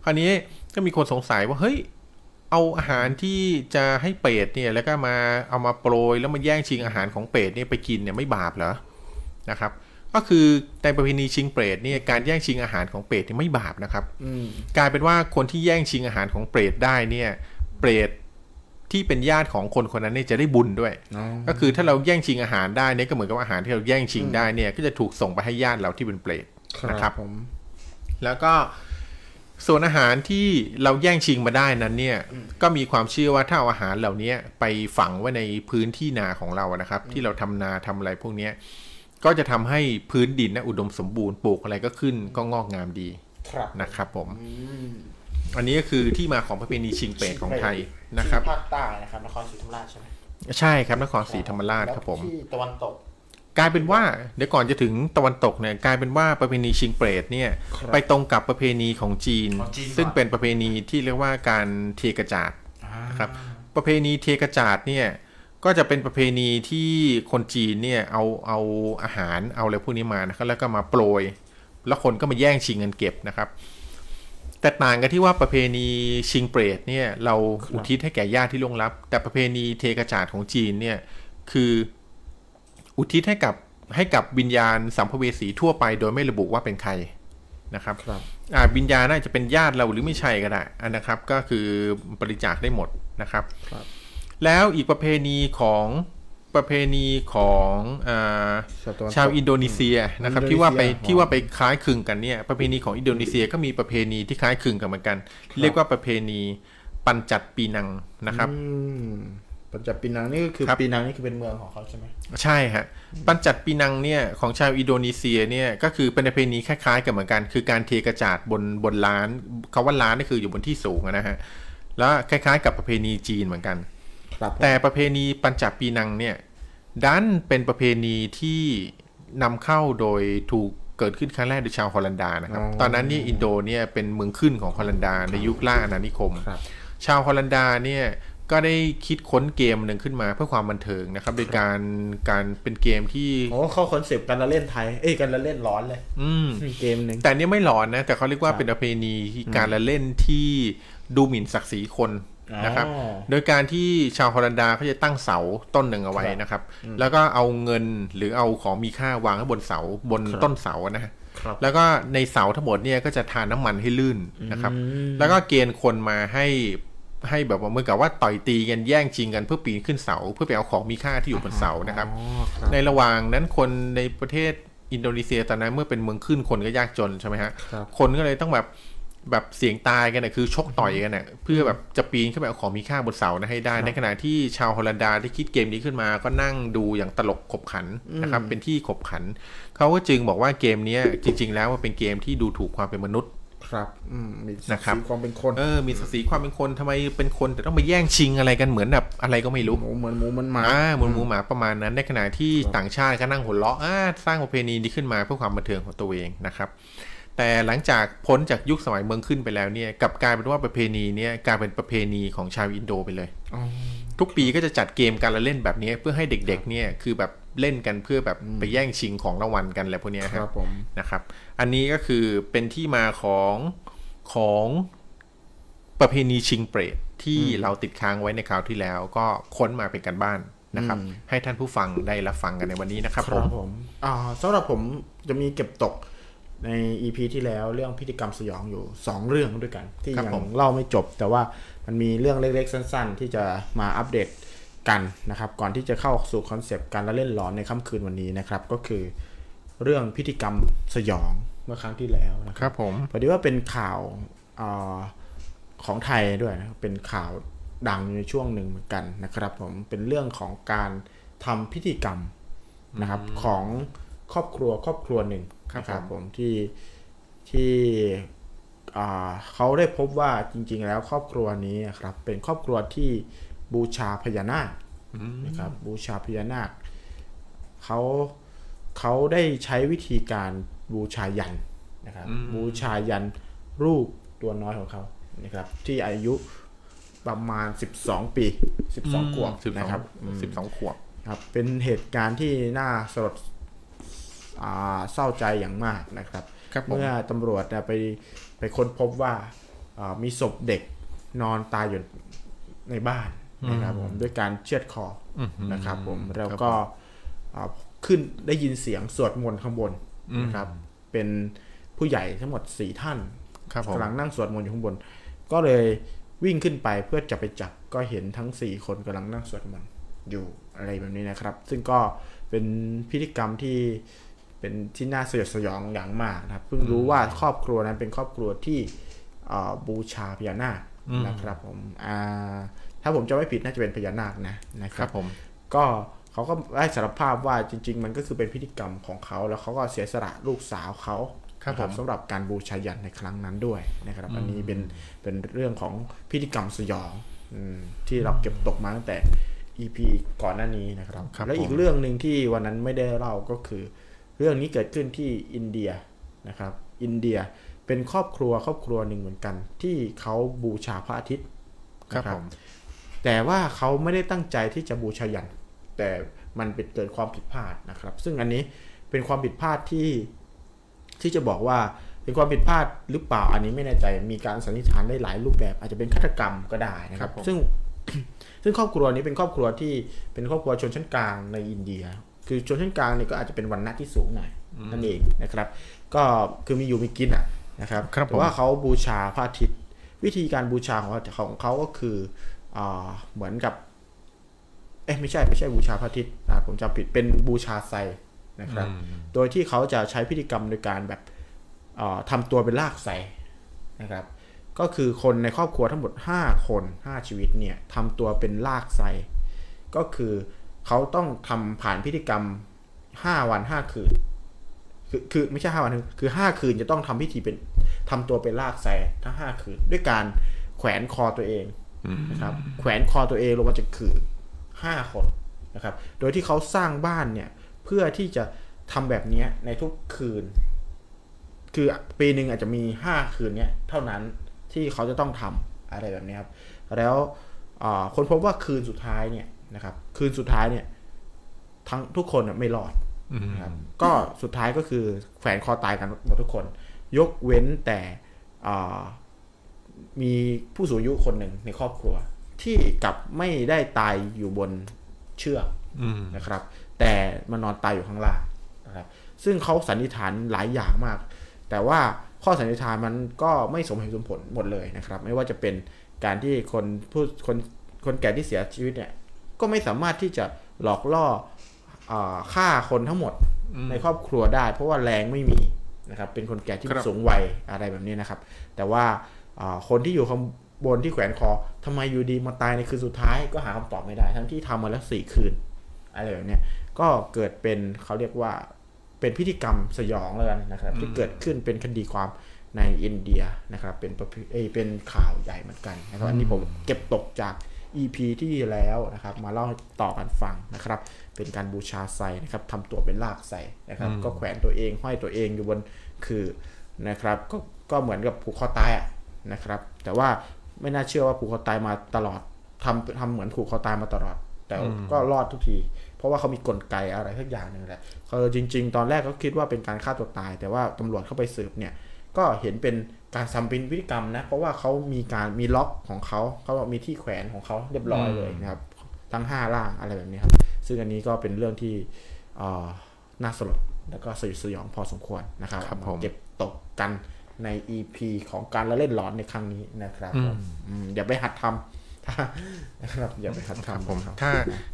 S2: คราวนี้ก็มีคนสงสัยว่าเฮ้ย เอาอาหารที่จะให้เป็ดเนี่ยแล้วก็มาเอามาโปรยแล้วมาแย่งชิงอาหารของเป็ดเนี่ยไปกินเนี่ยไม่บาปเหรอนะครับก็คือในประเพณีชิงเปรตเนี่ยการแย่งชิงอาหารของเปรตเนี่ยไม่บาปนะครับ
S4: อืม
S2: กลายเป็นว่าคนที่แย่งชิงอาหารของเปรตได้เนี่ยเปรตที่เป็นญาติของคนคนนั้นเนี่ยจะได้บุญด้วย
S4: อ๋อ
S2: ก็คือถ้าเราแย่งชิงอาหารได้เนี่ยก็เหมือนกับอาหารที่เราแย่งชิงได้เนี่ยก็จะถูกส่งไปให้ญาติเราที่เป็นเปรตนะครับ
S4: ผม
S2: แล้วก็ ส่วนอาหารที่เราแย่งชิงมาได้นั้นเนี่ย ก็มีความเชื่อว่าถ้าเอาอาหารเหล่านี้ไปฝังไว้ในพื้นที่นาของเรานะครับ ที่เราทำนาทำอะไรพวกเนี้ยก็จะทำให้พื้นดินนะอุดมสมบูรณ์ปลูกอะไรก็ขึ้นก็งอกงามดี
S4: ครับ
S2: นะครับ ผม
S4: อืม
S2: อันนี้ก็คือที่มาของประเพณีชิงเปรตของไทยนะครับ
S4: ที่ภาคใต้นะครับนครศรีธรรมราชใช่ไหม
S2: ใช่ครับนครศรีธรรมราชครับผม
S4: แล้วที่ตะวันตก
S2: กลายเป็นว่าเดี๋ยวก่อนจะถึงตะวันตกเนี่ยกลายเป็นว่าประเพณีชิงเปรตเนี่ย
S4: ครับ
S2: ไปตรงกับประเพณีของจีน
S4: ของจีนก่อน
S2: ซึ่งเป็นประเพณีที่เรียกว่าการเทกระจาดครับประเพณีเทกระจาดเนี่ยก็จะเป็นประเพณีที่คนจีนเนี่ยเอาเอาอาหารเอาอะไรพวกนี้มานะครับแล้วก็มาโปรย แล้วคนก็มาแย่งชิงเงินเก็บนะครับ แต่ต่างกันที่ว่าประเพณีชิงเปรตเนี่ยเราอุทิศให้แก่ญาติที่ล่วงลับ แต่ประเพณีเทกระจาดของจีนเนี่ยคือ อุทิศให้กับให้กับวิญญาณสัมภเวสีทั่วไป โดยไม่ระบุว่าเป็นใครนะครับ
S1: ครับ
S2: อ่าวิญญาณน่าจะเป็นญาติเราหรือไม่ใช่ก็ได้อันนะครับ ก็คือบริจาคได้หมดนะครับ
S1: ครับ
S2: แล้วอีกประเพณีของประเพณีของอา
S1: ชาวตะวันตก
S2: ชาวอินโดนีเซียนะครับ
S1: อินโดนีเซีย
S2: ที่ว่าไป
S1: อ๋อ
S2: ที่ว่าไปคล้ายคลึงกันเนี่ย ประเพณีของอินโดนีเซียก็มีประเพณีที่คล้ายคลึงกันเหมือนกัน เรียกว่าประเพณีปัญจัดปีนังนะครับ
S1: อืม ปัญจปีนังนี่ก็คือ
S2: ครับ
S1: ปีนังนี่คือเป็นเมืองของเขาใช่ไหม
S2: ใช่ฮะปัญจัดปีนังเนี่ยของชาวอินโดนีเซียเนี่ยก็คือเป็นประเพณีคล้ายๆกันเหมือนกัน คือการเทกระจาดบนบนล้านคาว่าล้านนี่คืออยู่บนที่สูงอะนะฮะแล้วคล้ายๆ กับประเพณีจีนเหมือนกัน
S1: ครับผม
S2: แต่ประเพณีปัญจปีนังเนี่ยดันเป็นประเพณีที่นำเข้าโดยถูกเกิดขึ้นครั้งแรกโดยชาวฮอลันดานะครับ ตอนนั้นเนี่ยอินโดเนี่ยเป็นเมืองขึ้นของฮอลันดาในยุคล่าอาณานิคม
S1: ครับ
S2: ชาวฮอลันดาเนี่ย ก็ได้คิดค้นเกมหนึ่งขึ้นมาเพื่อความบันเทิงนะครับโดยการการเป็นเกมที่
S1: โอ้เข้าคอนเซปต์การละเล่นไทยเอ้ยการละเล่นหลอนเลย
S2: อืม
S1: มีเกมหนึ่ง
S2: แต่เนี่ยไม่หลอนนะ แต่เขาเรียกว่า
S1: ครับ
S2: เป็นประเพณีที่การละเล่นที่ดูหมิ่นศักดิ์ศรีคนนะครับ
S1: อ๋อ
S2: โดยการที่ชาวฮอลันดาเขาจะตั้งเสาต้นหนึ่งเอาไว้
S1: ครับ
S2: นะครับ แล้วก็เอาเงินหรือเอาของมีค่าวางไว้บนเสาบน
S1: ครับ
S2: ต้นเสานะฮะ
S1: ครับ
S2: แล้วก็ในเสาทั้งหมดเนี่ยก็จะทานน้ำมันให้ลื่นนะครับ
S1: อืม
S2: แล้วก็เกณฑ์คนมาให้ ให้แบบว่าเหมือนกับว่าต่อยตีกันแย่งชิงกันเพื่อปีนขึ้นเสา เพื่อไปเอาของมีค่าที่อยู่บนเสานะครับ
S1: อ๋อครับ
S2: ในระหว่างนั้นคนในประเทศอินโดนีเซียตอนนั้นเมื่อเป็นเมืองขึ้นคนก็ยากจนใช่ไหมฮะ
S1: ครับ
S2: คนก็เลยต้องแบบแบบเสียงตายกันนะคือชกต่อยกันนะเพื่อแบบจะปีนขึ้นไปเอาของมีค่าบนเสานะให้ได้
S1: ครับ
S2: ในขณะที่ชาวฮอลันดาที่คิดเกมนี้ขึ้นมา ก็นั่งดูอย่างตลกขบขันนะครับ
S1: อืม
S2: เป็นที่ขบขัน เขาก็จึงบอกว่าเกมเนี้ยจริง ๆ แล้วมันเป็นเกมที่ดูถูกความเป็นมนุษย์
S1: ครับอืมมี
S2: นะครับ
S1: สีความเป็นคน
S2: เออมีศักดิ์ศรีความเป็นคนทำไมเป็นคนแต่ต้องไปแย่งชิงอะไรกันเหมือนแบบอะไรก็ไม่รู้
S1: หมูเหมือนหมูเหมันหมา
S2: อ่าเหมือนหมูหมาประมาณนั้นในขณะที่ต่างชาติก็นั่งหัวเราะอ่าสร้างประเพณีนี้ขึ้นมาเพื่อความบันเทิงของตัวเองนะครับ แต่หลังจากพ้นจากยุคสมัยเมืองขึ้นไปแล้วเนี่ยกลับกลายเป็นว่าประเพณีเนี้ยกลายเป็นประเพณีของชาวอินโดไปเลย
S1: อ๋อ
S2: ทุกปีก็จะจัดเกมการละเล่นแบบนี้เพื่อให้เด็กๆเนี่ยคือแบบเล่นกันเพื่อแบบไปแย่งชิงของรางวัลกันอะไรพวกเนี้ย
S1: ค
S2: ค
S1: รั
S2: รั
S1: บบผม
S2: นะครับ อันนี้ก็คือเป็นที่มาของของประเพณีชิงเปรตที่เราติดค้างไว้ในคราวที่แล้ว ก็ค้นมาเป็นการบ้านนะครับ ให้ท่านผู้ฟังได้รับฟังกันในวันนี้นะครับ
S1: ค
S2: ผ
S1: รั
S2: ม
S1: บผมอ่าสำหรับผมจะมีเก็บตกใน EP ที่แล้วเรื่องพิธีกรรมสยองอยู่ 2 เรื่องด้วยกัน ที่
S2: ครับ
S1: ยั
S2: ผ
S1: ง
S2: ม
S1: เล่าไม่จบ แต่ว่ามันมีเรื่องเล็กๆ สั้น ๆ ที่จะมาอัปเดตกันนะครับ ก่อนที่จะเข้าสู่คอนเซปต์การละเล่นหลอนในค่ำคืนวันนี้นะครับ ก็คือเรื่องพิธีกรรมสยอง เมื่อครั้งที่แล้วนะค
S2: ครับรับผม
S1: พอดีว่าเป็นข่าวอาของไทยด้วยนะครับเป็นข่าวดังในช่วงหนึ่งเหมือนกันนะครับ ผมเป็นเรื่องของการทำพิธีกรรมนะครับของครอบครัวครอบครัวหนึ่ง
S2: ครับ
S1: นะ
S2: ผม
S1: ที่ที่อ่าเขาได้พบว่าจริง ๆ แล้วครอบครัวนี้นะครับ เป็นครอบครัวที่บูชาพญานาคนะครับ บูชาพญานาคเขาเขาได้ใช้วิธีการ บูชายันนะครับบูชายันรูปตัวน้อยของเขานะครับที่อายุประมาณ 12 ปี 12 ขวบ
S2: สิบสอ
S1: นะ
S2: ง
S1: ครับอืม
S2: สิบสองขวบ
S1: ครับเป็นเหตุการณ์ที่น่าสลดอ่าเศร้าใจอย่างมากนะครับ
S2: ครับผม
S1: เมื่อตำรวจเนี่ยไปไปค้นพบว่าอ่ามีศพเด็กนอนตายอยู่ในบ้านนะครับผมด้วยการเชือดคออนะครับผมแล้วก็อ่าขึ้นได้ยินเสียงสวดมนต์ข้างบน นะครับ เป็นผู้ใหญ่ทั้งหมดสี่ท่าน
S2: ครับผม
S1: กำลังนั่งสวดมนต์อยู่ข้างบน ก็เลยวิ่งขึ้นไปเพื่อจะไปจับก็เห็นทั้งสี่คนกำลังนั่งสวดมนต์อยู่อะไรแบบนี้นะครับ ซึ่งก็เป็นพิธีกรรมที่เป็นที่น่าสยดสยองอย่างมากนะครับ เพิ่งรู้ว่าครอบครัวนั้นเป็นครอบครัวที่เอ่อบูชาพญานาคนะครับผมอ่าถ้าผมจะไม่ผิดน่าจะเป็นพญานาคนะนะค
S2: ค
S1: รั
S2: รับบผม
S1: ก็ เขาก็ได้สารภาพว่าจริง ๆ มันก็คือเป็นพิธีกรรมของเขา แล้วเขาก็เสียสละลูกสาวเขา
S2: ครับ
S1: นะ
S2: ผม
S1: สำหรับการบูชายันในครั้งนั้นด้วยนะครับอันนี้เป็นเป็นเรื่องของพิธีกรรมสยองอืมที่เราเก็บตกมาตั้งแต่ EP ก่อนหน้านี้นะครับ
S2: ครับ
S1: และอีก
S2: ผม
S1: เรื่องหนึ่งที่วันนั้นไม่ได้เล่าก็คือ เรื่องนี้เกิดขึ้นที่อินเดียนะครับ อินเดียเป็นครอบครัวครอบครัวหนึ่งเหมือนกัน ที่เขาบูชาพระอาทิตย์
S2: ครับ
S1: นะ
S2: ผม
S1: แต่ว่าเขาไม่ได้ตั้งใจที่จะบูชายัน แต่มันเป็นเกิดความผิดพลาดนะครับ ซึ่งอันนี้เป็นความผิดพลาดที่ที่จะบอกว่าเป็นความผิดพลาดหรือเปล่าอันนี้ไม่แน่ใจมีการสันนิษฐานได้หลายรูปแบบ อาจจะเป็นฆาตกรรมก็ได้นะครับ
S2: ครับผม
S1: ซึ่งซึ่งครอบครัวนี้เป็นครอบครัวที่เป็นครอบครัวชนชั้นกลางในอินเดียคคือชนชั้นกลางเนี่ยก็อาจจะเป็นวันณะที่สูงหน่อยนั่นเองนะครับ ก็คือมีอยู่มีกินอะนะครับ
S2: ครับผม
S1: แต่ว่าเขาบูชาพระอาทิตย์ วิธีการบูชาของเขาของเขาก็คืออ่าเหมือนกับเอ๊ะไม่ใช่ไม่ใช่บูชาพระอาทิตย์อ่าผมจำผิดเป็นบูชาไซนะครับ โดยที่เขาจะใช้พิธีกรรมโดยการแบบเอ่อทำตัวเป็นลากไซนะครับ ก็คือคนในครอบครัวทั้งหมด 5 คน 5 ชีวิตเนี่ยทำตัวเป็นลากไซก็คือเขาต้องทำผ่านพิธีกรรม 5 วัน 5 คืน คือคือไม่ใช่5วันคือ 5 คืนจะต้องทำพิธีเป็นทำตัวเป็นลากไซทั้ง 5 คืน ด้วยการแขวนคอตัวเองนะครับ แขวนคอตัวเองลงมาจากขื่อ 5 คนนะครับ โดยที่เขาสร้างบ้านเนี่ยเพื่อที่จะทำแบบเนี้ยในทุกคืน คือปีหนึ่งอาจจะมีห้าคืนเนี้ยเท่านั้นที่เขาจะต้องทำอะไรแบบเนี้ยครับ แล้วอ่าคนพบว่าคืนสุดท้ายเนี่ยนะครับ คืนสุดท้ายเนี่ยทั้งทุกคนน่ะไม่รอดนะครับ ก็สุดท้ายก็คือแขวนคอตายกันหมดทุกคน ยกเว้นแต่อ่ามีผู้สูงอายุคนหนึ่งในครอบครัว ที่กลับไม่ได้ตายอยู่บนเชือกนะครับ แต่มานอนตายอยู่ข้างล่างนะครับซึ่งเขาสันนิษฐานหลายอย่างมาก แต่ว่าข้อสันนิษฐานมันก็ไม่สมเหตุสมผลหมดเลยนะครับ ไม่ว่าจะเป็นการที่คนผู้คนคนแก่ที่เสียชีวิตเนี่ย ก็ไม่สามารถที่จะหลอกล่ออาฆ่าคนทั้งหมดในครอบครัวได้ เพราะว่าแรงไม่มีนะครับ เป็นคนแก่ที่
S2: ครับ
S1: สูงวัยอะไรแบบนี้นะครับ แต่ว่าอ่าคนที่อยู่ข้าง บนที่แขวนคอทำไมอยู่ดีมาตายในคืนสุดท้ายก็หาคำตอบไม่ได้ ทั้งที่ทำมาแล้วสี่คืนอะไรแบบเนี้ยก็เกิดเป็นเขาเรียกว่าเป็นพิธีกรรมสยองแล้วกันนะครับ ที่เกิดขึ้นเป็นคดีความในอินเดียนะครับ เป็นประเพเอยเป็นข่าวใหญ่เหมือนกันนะครับอันนี้ผมเก็บตกจาก EP ที่แล้วนะครับ มาเล่าให้ต่อกันฟังนะครับ เป็นการบูชาไซนะครับทำตัวเป็นลากไซนะครับ ก็แขวนตัวเองห้อยตัวเองอยู่บนคือนะครับ ก็ก็เหมือนกับผูกคอตายอะนะครับ แต่ว่า ไม่น่าเชื่อว่าผูกคอตายมาตลอดทำทำเหมือนผูกคอตายมาตลอด แต่ก็รอดทุกที เพราะว่าเขามีกลไกอะไรสักอย่างหนึ่งแหละคือจริง ๆ ตอนแรกเขาคิดว่าเป็นการฆ่าตัวตาย แต่ว่าตำรวจเข้าไปสืบเนี่ยก็เห็นเป็นการทำเป็นพฤติกรรมนะ เพราะว่าเขามีการมีล็อกของเขาเขาบอกมีที่แขวนของเขาเรียบร้อยเลยนะครับทั้งห้าร่างอะไรแบบนี้ครับ ซึ่งอันนี้ก็เป็นเรื่องที่เอ่อน่าสลดแล้วก็สยดสยองพอสมควรนะครับ
S2: ครับ
S1: เอาา
S2: ผม
S1: เก็บตกกัน ใน EP ของการละเล่นหลอนในครั้งนี้นะครับผมอืมอย่าไปหัดทำนะครับอย่าไปหัด
S2: ครับ
S1: ทำ
S2: ผม
S1: นะครับ
S2: ถ้า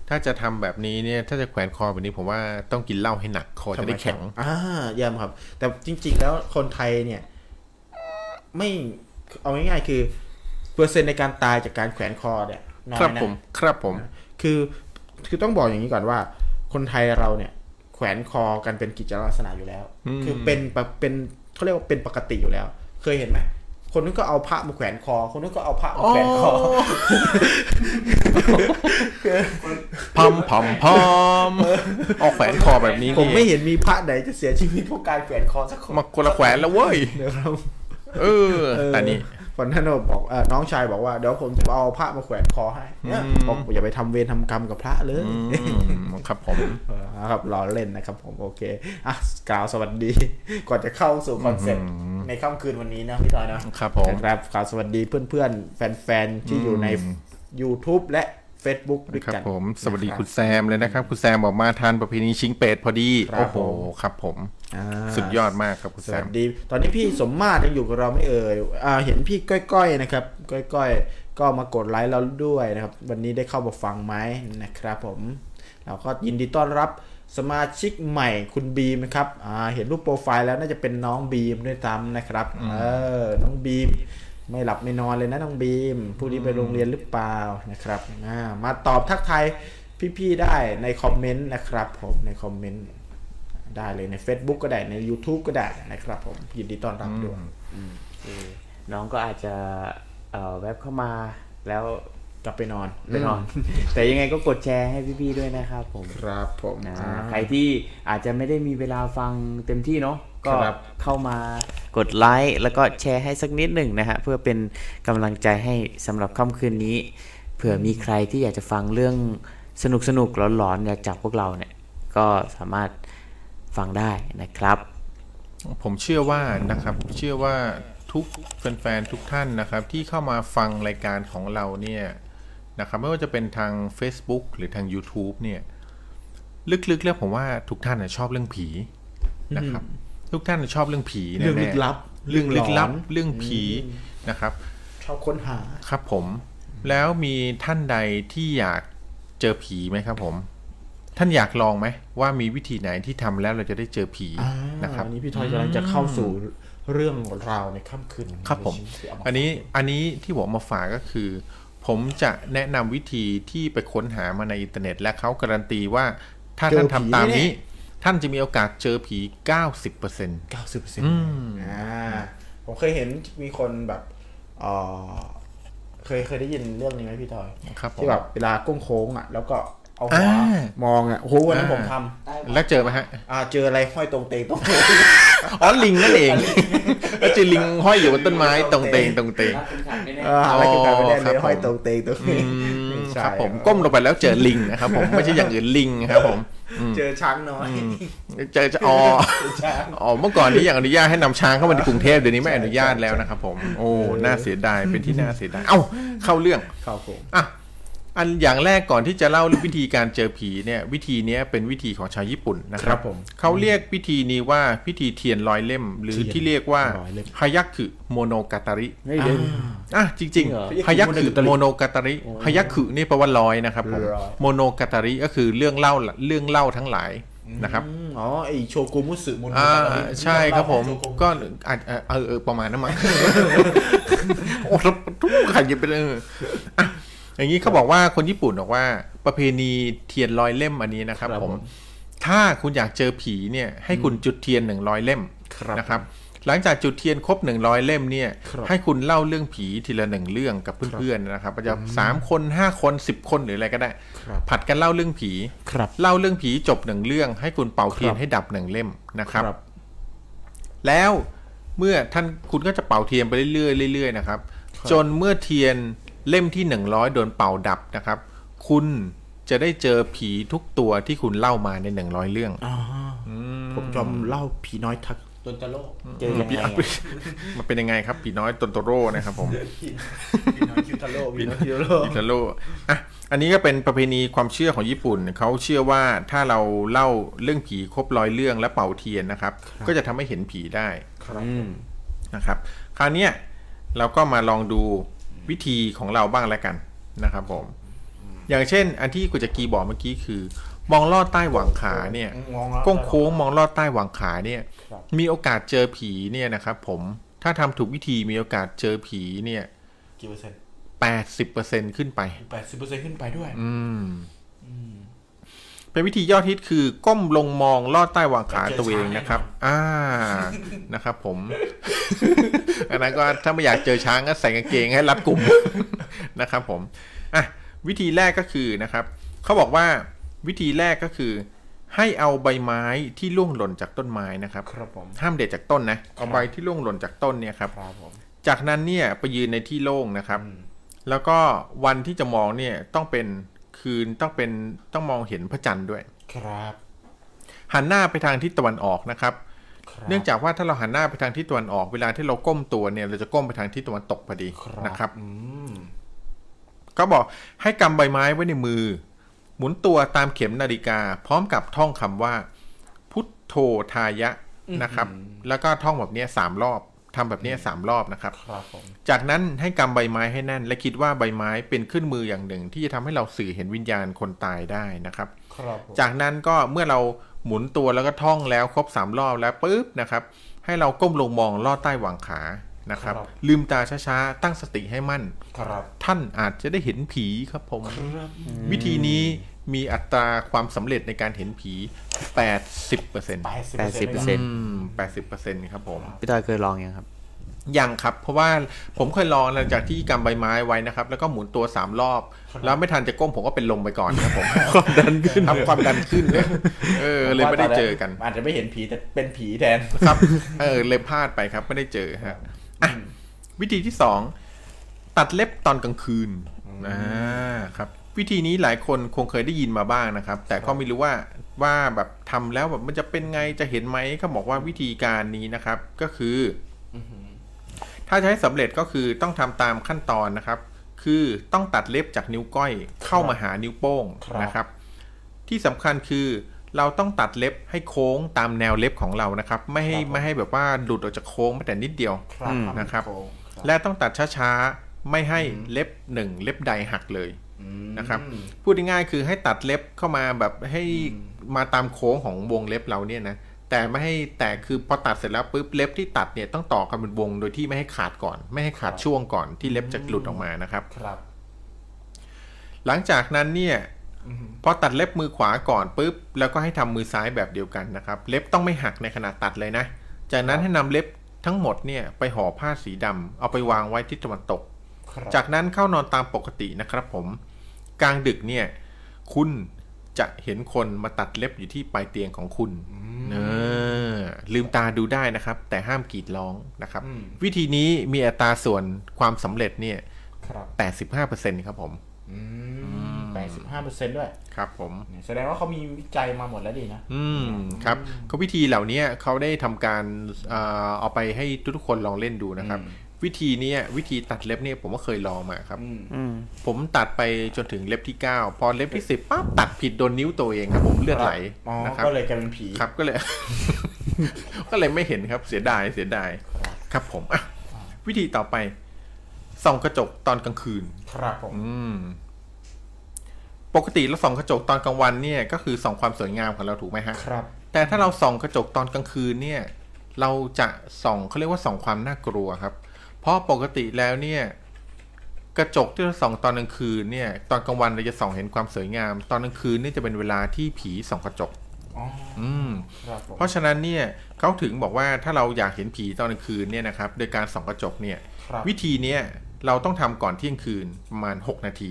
S2: ถ้าจะทำแบบนี้เนี่ยถ้าจะแขวนคอแบบนี้ผมว่าต้องกินเหล้าให้หนักคอจะได้แข็ง
S1: อ่าเยี่ยมครับ แต่จริง ๆ แล้วคนไทยเนี่ย ไม่เอาง่ายๆคือ เปอร์เซ็นต์ในการตายจากการแขวนคอเนี่ยน้อ
S2: ครับ
S1: ยนะ
S2: ผมครับผม
S1: คือคือต้องบอกอย่างนี้ก่อนว่า คนไทยเราเนี่ย แขวนคอกันเป็นกิจลักษณะอยู่แล้ว
S2: อืม
S1: คือเป็นแบบเป็น เขาเรียกว่าเป็นปกติอยู่แล้ว เคยเห็นไหมคนนู้นก็เอาพระมาแขวนคอ คนนู้นก็เอาพระมาแขวนคอ
S2: พอมพอมพอมเอาแขวนคอแบบนี้
S1: ผม
S2: นี่
S1: ไม่เห็นมีพระไหนจะเสียชีวิตเพราะการแขวนคอสักคน
S2: มาคนละแขวนแล้วเว้ย
S1: เดี๋ยวเรา
S2: เออแต่นี่
S1: วันนั้นเราบอกเอ่อน้องชายบอกว่าเดี๋ยวผมจะเอาพระมาแขวนคอให้เนี่ย
S2: อืม
S1: บอกอย่าไปทำเวรทำกรรมกับพระเลย
S2: อืมครับผม
S1: เออครับล้อเล่นนะครับผมโอเคอะกล่าวสวัสดีก่อนจะเข้าสู่คอนเซ็ปต์ในค่ำคืนวันนี้นะพี่ทอยนะครับ
S2: ผม
S1: นะครับกล่าวสวัสดีเพื่อนๆ แฟนๆ ที่อยู่ใน YouTube และ Facebook ด้วย
S2: ครับ
S1: กัน
S2: ผมสวัสดี
S1: นะ
S2: คุณแซมเลยนะครับ คุณแซมบอกมาทานประเพณีชิงเปรตพอดี
S1: ครับ
S2: โอ้โห
S1: ผม
S2: ครับผม
S1: อ่า
S2: สุดยอดมากครับคุณ
S1: ส
S2: แซ
S1: วั
S2: ม
S1: สดี ตอนนี้พี่สมมาตรยังอยู่กับเราไม่เอ่ยอ่าเห็นพี่ก้อยๆนะครับ ก้อยๆ ก็มากดไลค์เราด้วยนะครับ วันนี้ได้เข้ามาฟังไหมนะครับผมเราก็ยินดีต้อนรับสมาชิกใหม่คุณบีมนะครับอ่าเห็นรูปโปรไฟล์แล้วน่าจะเป็นน้องบีมด้วยซ้ำนะครับเออน้องบีม ไม่หลับไม่นอนเลยนะน้องบีมผู้นี้ไปโรงเรียนหรือเปล่านะครับอ่ามาตอบทักทายพี่ๆได้ในคอมเมนต์นะครับผมในคอมเมนต์ได้เลยใน Facebook ก็ได้ใน YouTube ก็ได้นะครับผมยินดีต้อนรับด้วย
S3: น้องก็อาจจะเอ่อแวบเข้ามาแล้ว
S1: กลับไปนอน
S3: ไปนอน แต่ยังไงก็กดแชร์ให้พี่ๆด้วยนะครับผม
S1: ครับผม
S3: อ่า
S1: อ่า
S3: ใครที่อาจจะไม่ได้มีเวลาฟังเต็มที่เนาะ ก็
S1: ครับ
S3: เข้ามากดไลค์แล้วก็แชร์ให้สักนิดหนึ่งนะฮะ เพื่อเป็นกำลังใจให้สำหรับค่ำคืนนี้ เผื่อมีใครที่อยากจะฟังเรื่องสนุกสนุกๆหลอนๆอยากจากพวกเราเนี่ย ก็สามารถฟังได้นะครับ
S2: ผมเชื่อว่านะครับ เชื่อว่าทุกแฟนๆทุกท่านนะครับ ที่เข้ามาฟังรายการของเราเนี่ยนะครับไม่ว่าจะเป็นทาง Facebook หรือทาง YouTube เนี่ย ลึกๆแล้วผมว่าทุกท่านน่ะชอบเรื่องผีนะครับ ทุกท่านน่ะชอบเรื่องผี
S4: เรื่อง
S2: แน่ๆ
S4: ลึกลับ
S2: เรื่องลึกลับ
S4: หลอน
S2: เรื่องผีนะครับ
S4: ชอบค้นหา
S2: ครับผม แล้วมีท่านใดที่อยากเจอผีไหมครับ ผม ท่านอยากลองไหมว่ามีวิธีไหนที่ทำแล้วเราจะได้เจอผี
S4: อ่า
S2: นะครับ
S4: อันนี้พี่ทอยกำลังจะเข้าสู่เรื่องราวในค่ำคืน
S2: ครับผม
S4: ที่เอาา
S2: อันนี้อันนี้ที่ผมมาฝากก็คือ ผมจะแนะนำวิธีที่ไปค้นหามาในอินเทอร์เน็ต และเขาการันตีว่าถ้าท่านทำตามนี้ ท่านจะมีโอกาสเจอผี90%
S4: เก้าสิบเปอร์เซ็นต์อ่าผมเคยเห็นมีคนแบบเอ่อเคยเคยได้ยินเรื่องนี้ไหมพี่ทอย
S2: ครับผม
S4: ที่แบบเวลาก้งโค้งอะ แล้วก็เอาหัว
S2: อ่า
S4: มองอะโอ้โหวันนั้น
S2: อ่า
S4: ผมท
S2: แล้วเจอไหมฮะำ
S4: อ่าเจออะไรห้อยตรงเตงตรงเตง
S2: อ๋อลิงนั่นเองแล้วเจอลิงห้อยอยู่บนต้นไม้ตรงเตงตรงเตง
S3: รักเป็นขันแน่
S4: เอออะไรคือการไปเล่น
S2: ครับ
S4: เลยห้อย
S2: ผม
S4: ตรงเตงตรงเต
S2: อื
S4: ง
S2: ม
S4: ใช่
S2: ครับผมก้มลงไปแล้วเจอลิงนะครับผมไม่ใช่อย่างอื่นลิงครับผมอืม
S4: เจอช้างน้อย
S2: เจอจะอ๋อ
S4: เจอช้าง
S2: อ๋อเมื่อก่อนนี้ยังอนุญาตให้นำช้างเข้ามาในกรุงเทพเดี๋ยวนี้ไม่อนุญาตแล้วนะครับผมโอ้น่าเสียดายเป็นที่น่าเสียดายเอ้าเข้าเรื่อง
S4: ครับผม
S2: อะ อันอย่างแรกก่อนที่จะเล่าเรื่องวิธีการเจอผีเนี่ยวิธีเนี้ยเป็นวิธีของชาวญี่ปุ่นนะค
S4: ค
S2: รั
S4: รั
S2: บบ
S4: ผม
S2: เขาเรียกพิธีนี้ว่าพิธีเทียนร้อยเล่ม หรือ
S4: เทียน
S2: ที่เรียกว่า
S4: ร้อยเล่ม
S2: ฮายักคือโมโนกาตาริ
S3: ๆเฮ้ยเดี๋ยว
S2: อะจริง
S3: เหรอ
S2: ๆฮายักคือโมโนกาตาริฮายักคือนี่แปลว่าร้อยนะครับผม
S4: ร้อย
S2: โมโนกาตาริก็คือเรื่องเล่าเรื่องเล่าทั้งหลายนะครับ
S4: อืมอ๋อ ไอโชกุมุสึมุน
S2: อ่าใช่ครับผม
S4: โชกุ
S2: ก็อาจเออเออเออประมาณนั้นมั้งโอ้ทุกขันยิบไปเลย อะอย่างนี้เขาบอกว่าคนญี่ปุ่นบอกว่าประเพณีเทียนร้อยเล่มอันนี้นะครับผมถ้าคุณอยากเจอผีเนี่ยให้คุณจุดเทียนหนึ่งร้อยเล่ม
S4: ครับ
S2: นะครับ หลังจากจุดเทียนครบหนึ่งร้อยเล่มเนี่ย
S4: ครับ
S2: ให้คุณเล่าเรื่องผีทีละหนึ่งเรื่องกับเพื่อนๆนะครับอาจจะสามคนห้าคนสิบคนหรืออะไรก็ได้
S4: ครับ
S2: ผัดกันเล่าเรื่องผี
S4: ครับ
S2: เล่าเรื่องผีจบหนึ่งเรื่อง ให้คุณเป่าเทียนให้ดับหนึ่งเล่มนะครับ แล้วเมื่อท่านคุณก็จะเป่าเทียนไปเรื่อยๆเรื่อยๆนะครับ จนเมื่อเทียน เล่มที่หนึ่งร้อยโดนเป่าดับนะครับ คุณจะได้เจอผีทุกตัวที่คุณเล่ามาในหนึ่งร้อยเรื่อง
S4: อ่าผมจำเล่าผีน้อยทักตนตะโลกเจอยังไง
S2: ผี
S4: อะ
S2: มันเป็นยังไงครับผีน้อยตนโตโร่นะครับผม
S4: ผีน้อยคิวทาโร่ผีน้อยคิวทาโร่
S2: อิตาโลอะอันนี้ก็เป็นประเพณีความเชื่อของญี่ปุ่นเขาเชื่อว่าถ้าเราเล่าเรื่องผีครบร้อยเรื่องและเป่าเทียนนะครับ ก็จะทำให้เห็นผีได้
S4: ครับ
S3: อืม
S2: นะครับ คราวเนี้ยเราก็มาลองดู วิธีของเราบ้างแล้วกันนะครับผม อย่างเช่น อันที่กุจกีบอกเมื่อกี้คือ มองลอดใต้หว่างขาเนี่ย
S4: มองแล้ว
S2: ก้งโค้งมองลอดใต้หว่างขาเนี่ย
S4: ครับ
S2: มีโอกาสเจอผีเนี่ยนะครับผมถ้าทำถูกวิธีมีโอกาสเจอผีเนี่ย
S4: กี่เปอร์เซ็นต์
S2: แปดสิบเปอร์เซ็นขึ้นไป
S4: แปดสิบเปอร์เซ็นต์ขึ้นไปด้วย
S2: อืม เป็นวิธียอดฮิตคือก้มลงมองลอดใต้หว่างขาตัวเองนะครับ อ่านะครับ ผม อันนั้นก็ถ้าไม่อยากเจอช้างก็ใส่กางเกงให้รัดกลุ่มนะครับ ผมอะวิธีแรกก็คือนะครับเขาบอกว่าวิธีแรกก็คือ ให้เอาใบไม้ที่ร่วงหล่นจากต้นไม้นะครับ
S4: ครับผม
S2: ห้ามเด็ดจากต้นนะเอาใบที่ร่วงหล่นจากต้นเนี่ยครับ
S4: ครับผม
S2: จากนั้นเนี่ยไปยืนในที่โล่งนะครับ แล้วก็วันที่จะมองเนี่ยต้องเป็น คืนต้องเป็นต้องมองเห็นพระจันทร์ด้วย
S4: ครับ
S2: หันหน้าไปทางทิศตะวันออกนะครับ
S4: ครับ
S2: เนื่องจากว่าถ้าเราหันหน้าไปทางทิศตะวันออก เวลาที่เราก้มตัวเนี่ยเราจะก้มไปทางทิศตะวันตกพอดีนะครับ
S4: อืม
S2: ก็บอกให้กำใบไม้ไว้ในมือ หมุนตัวตามเข็มนาฬิกา พร้อมกับท่องคำว่า พุทโธทายะนะครับ แล้วก็ท่องแบบเนี้ยสามรอบ ทำแบบเนี้ยสามรอบนะครับ
S4: ครับผม
S2: จากนั้นให้กำใบไม้ให้แน่น และคิดว่าใบไม้เป็นเครื่องมืออย่างหนึ่ง ที่จะทำให้เราสื่อเห็นวิญญาณคนตายได้นะครับ
S4: ครับผม
S2: จากนั้นก็เมื่อเราหมุนตัวแล้วก็ท่องแล้วครบสามรอบแล้วปุ๊บนะครับ ให้เราก้มลงมองลอดใต้หว่างขานะครับลืมตาช้าๆ ตั้งสติให้มั่น
S4: ครับ
S2: ท่านอาจจะได้เห็นผีครับผม
S4: ครับ
S2: วิธีนี้มีอัตราความสำเร็จในการเห็นผี 80%เปอร์เซ็นต์
S4: แปดสิบ
S3: แปดสิบเปอร์เซ็นต์
S2: แปดสิบเปอร์เซ็นต์ครับผม
S3: พี่ต้อยเคยลองยังครับ
S2: ยังครับ เพราะว่าผมเคยลองหลังจากที่กำใบไม้ไว้นะครับ แล้วก็หมุนตัวสามรอบ แล้วไม่ทันจะก้มผมก็เป็นลมไปก่อนครับผมความดันขึ้นครับความดันขึ้นเนี่ยเออเลยไม่ได้เจอกัน
S4: อาจจะไม่เห็นผีแต่เป็นผีแทน
S2: ครับ เออเลยพลาดไปครับ ไม่ได้เจอฮะอะวิธีที่สองตัดเล็บตอนกลางคืนอ่าครับ วิธีนี้หลายคนคงเคยได้ยินมาบ้างนะครับ แต่ก็ไม่รู้ว่าว่าแบบทำแล้วแบบมันจะเป็นไงจะเห็นไหมเขาบอกว่าวิธีการนี้นะครับ ก็คืออ ถ้าจะให้สำเร็จก็คือต้องทำตามขั้นตอนนะครับ คือต้องตัดเล็บจากนิ้วก้อยเข้ามาหานิ้วโป้ง
S4: ครับ
S2: นะครับ ที่สำคัญคือเราต้องตัดเล็บให้โค้งตามแนวเล็บของเรานะครับ ไม่ให้
S1: ครับผม
S2: ไม่ให้แบบว่าหลุดออกจากโค้งแม้แต่นิดเดียว
S1: ครับ
S2: นะครับ
S1: โงครับ
S2: และต้องตัดช้าๆ ไม่ให้เล็บหนึ่งเล็บใดหักเลย
S1: อืม
S2: นะครับ พูดง่ายๆคือให้ตัดเล็บเข้ามาแบบให้มาตามโค้งของวงเล็บเราเนี่ยนะ แต่ไม่ให้แต่คือพอตัดเสร็จแล้วปุ๊บเล็บที่ตัดเนี่ยต้องต่อกันเป็นวงโดยที่ไม่ให้ขาดก่อน ไม่ให้ขาดช่วงก่อนที่เล็บจะหลุดออกมานะครับ
S1: ครับ
S2: หลังจากนั้นเนี่ยพอตัดเล็บมือขวาก่อนปุ๊บแล้วก็ให้ทำมือซ้ายแบบเดียวกันนะครับ เล็บต้องไม่หักในขณะตัดเลยนะ จากนั้นให้นำเล็บทั้งหมดเนี่ยไปห่อผ้าสีดำเอาไปวางไว้ที่ตะวันตก
S1: ครับ
S2: จากนั้นเข้านอนตามปกตินะครับ ผม กลางดึกเนี่ย คุณ จะเห็นคนมาตัดเล็บอยู่ที่ปลายเตียงของคุณเออลืมตาดูได้นะครับ แต่ห้ามกรีดร้องนะครับ
S1: อืม
S2: วิธีนี้มีอัตราส่วนความสำเร็จเนี่ย
S1: ครับ
S2: 85%ครับผม
S1: อืมแปดสิบห้าเปอร์เซ็นต์ด้วย
S2: ครับผม
S1: เนี่ยแสดงว่าเขามีวิจัยมาหมดแล้วดีนะ
S2: อืม ครับก็วิธีเหล่านี้เขาได้ทำการเอ่อเอาไปให้ทุกๆคนลองเล่นดูนะครับ วิธีเนี้ยวิธีตัดเล็บเนี่ยผมก็เคยลองมาครับ
S1: อืม
S3: อืม
S2: ผมตัดไปจนถึงเล็บที่ 9 พอเล็บที่ 10ปั๊บตัดผิดโดนนิ้วตัวเองครับ ผมเลือดไหล
S1: อ๋อ
S2: นะครับ
S1: ก็เลยกลายเป็นผี
S2: ครับก็เลย ก็เลยไม่เห็นครับเสียดายเสียดายครับ ผมอะวิธีต่อไปส่องกระจกตอนกลางคืน
S1: ครับผม
S2: อืมปกติเราส่องกระจกตอนกลางวันเนี่ย ก็คือส่องความสวยงามของเราถูกไหมฮะ
S1: ครับ
S2: แต่ถ้าเราส่องกระจกตอนกลางคืนเนี่ย เราจะส่องเขาเรียกว่าส่องความน่ากลัวครับ เพราะปกติแล้วเนี่ยกระจกที่เราส่องตอนกลางคืนเนี่ยตอนกลางวันเราจะส่องเห็นความสวยงาม ตอนกลางคืนนี่จะเป็นเวลาที่ผีส่องกระจก
S1: อ๋อ
S2: อืม
S1: ครับผม
S2: เพราะฉะนั้นเนี่ยเขาถึงบอกว่าถ้าเราอยากเห็นผีตอนกลางคืนเนี่ยนะครับโดยการส่องกระจกเนี่ย
S1: ครับ
S2: วิธีเนี้ยเราต้องทำก่อนเที่ยงคืนประมาณ 6 นาที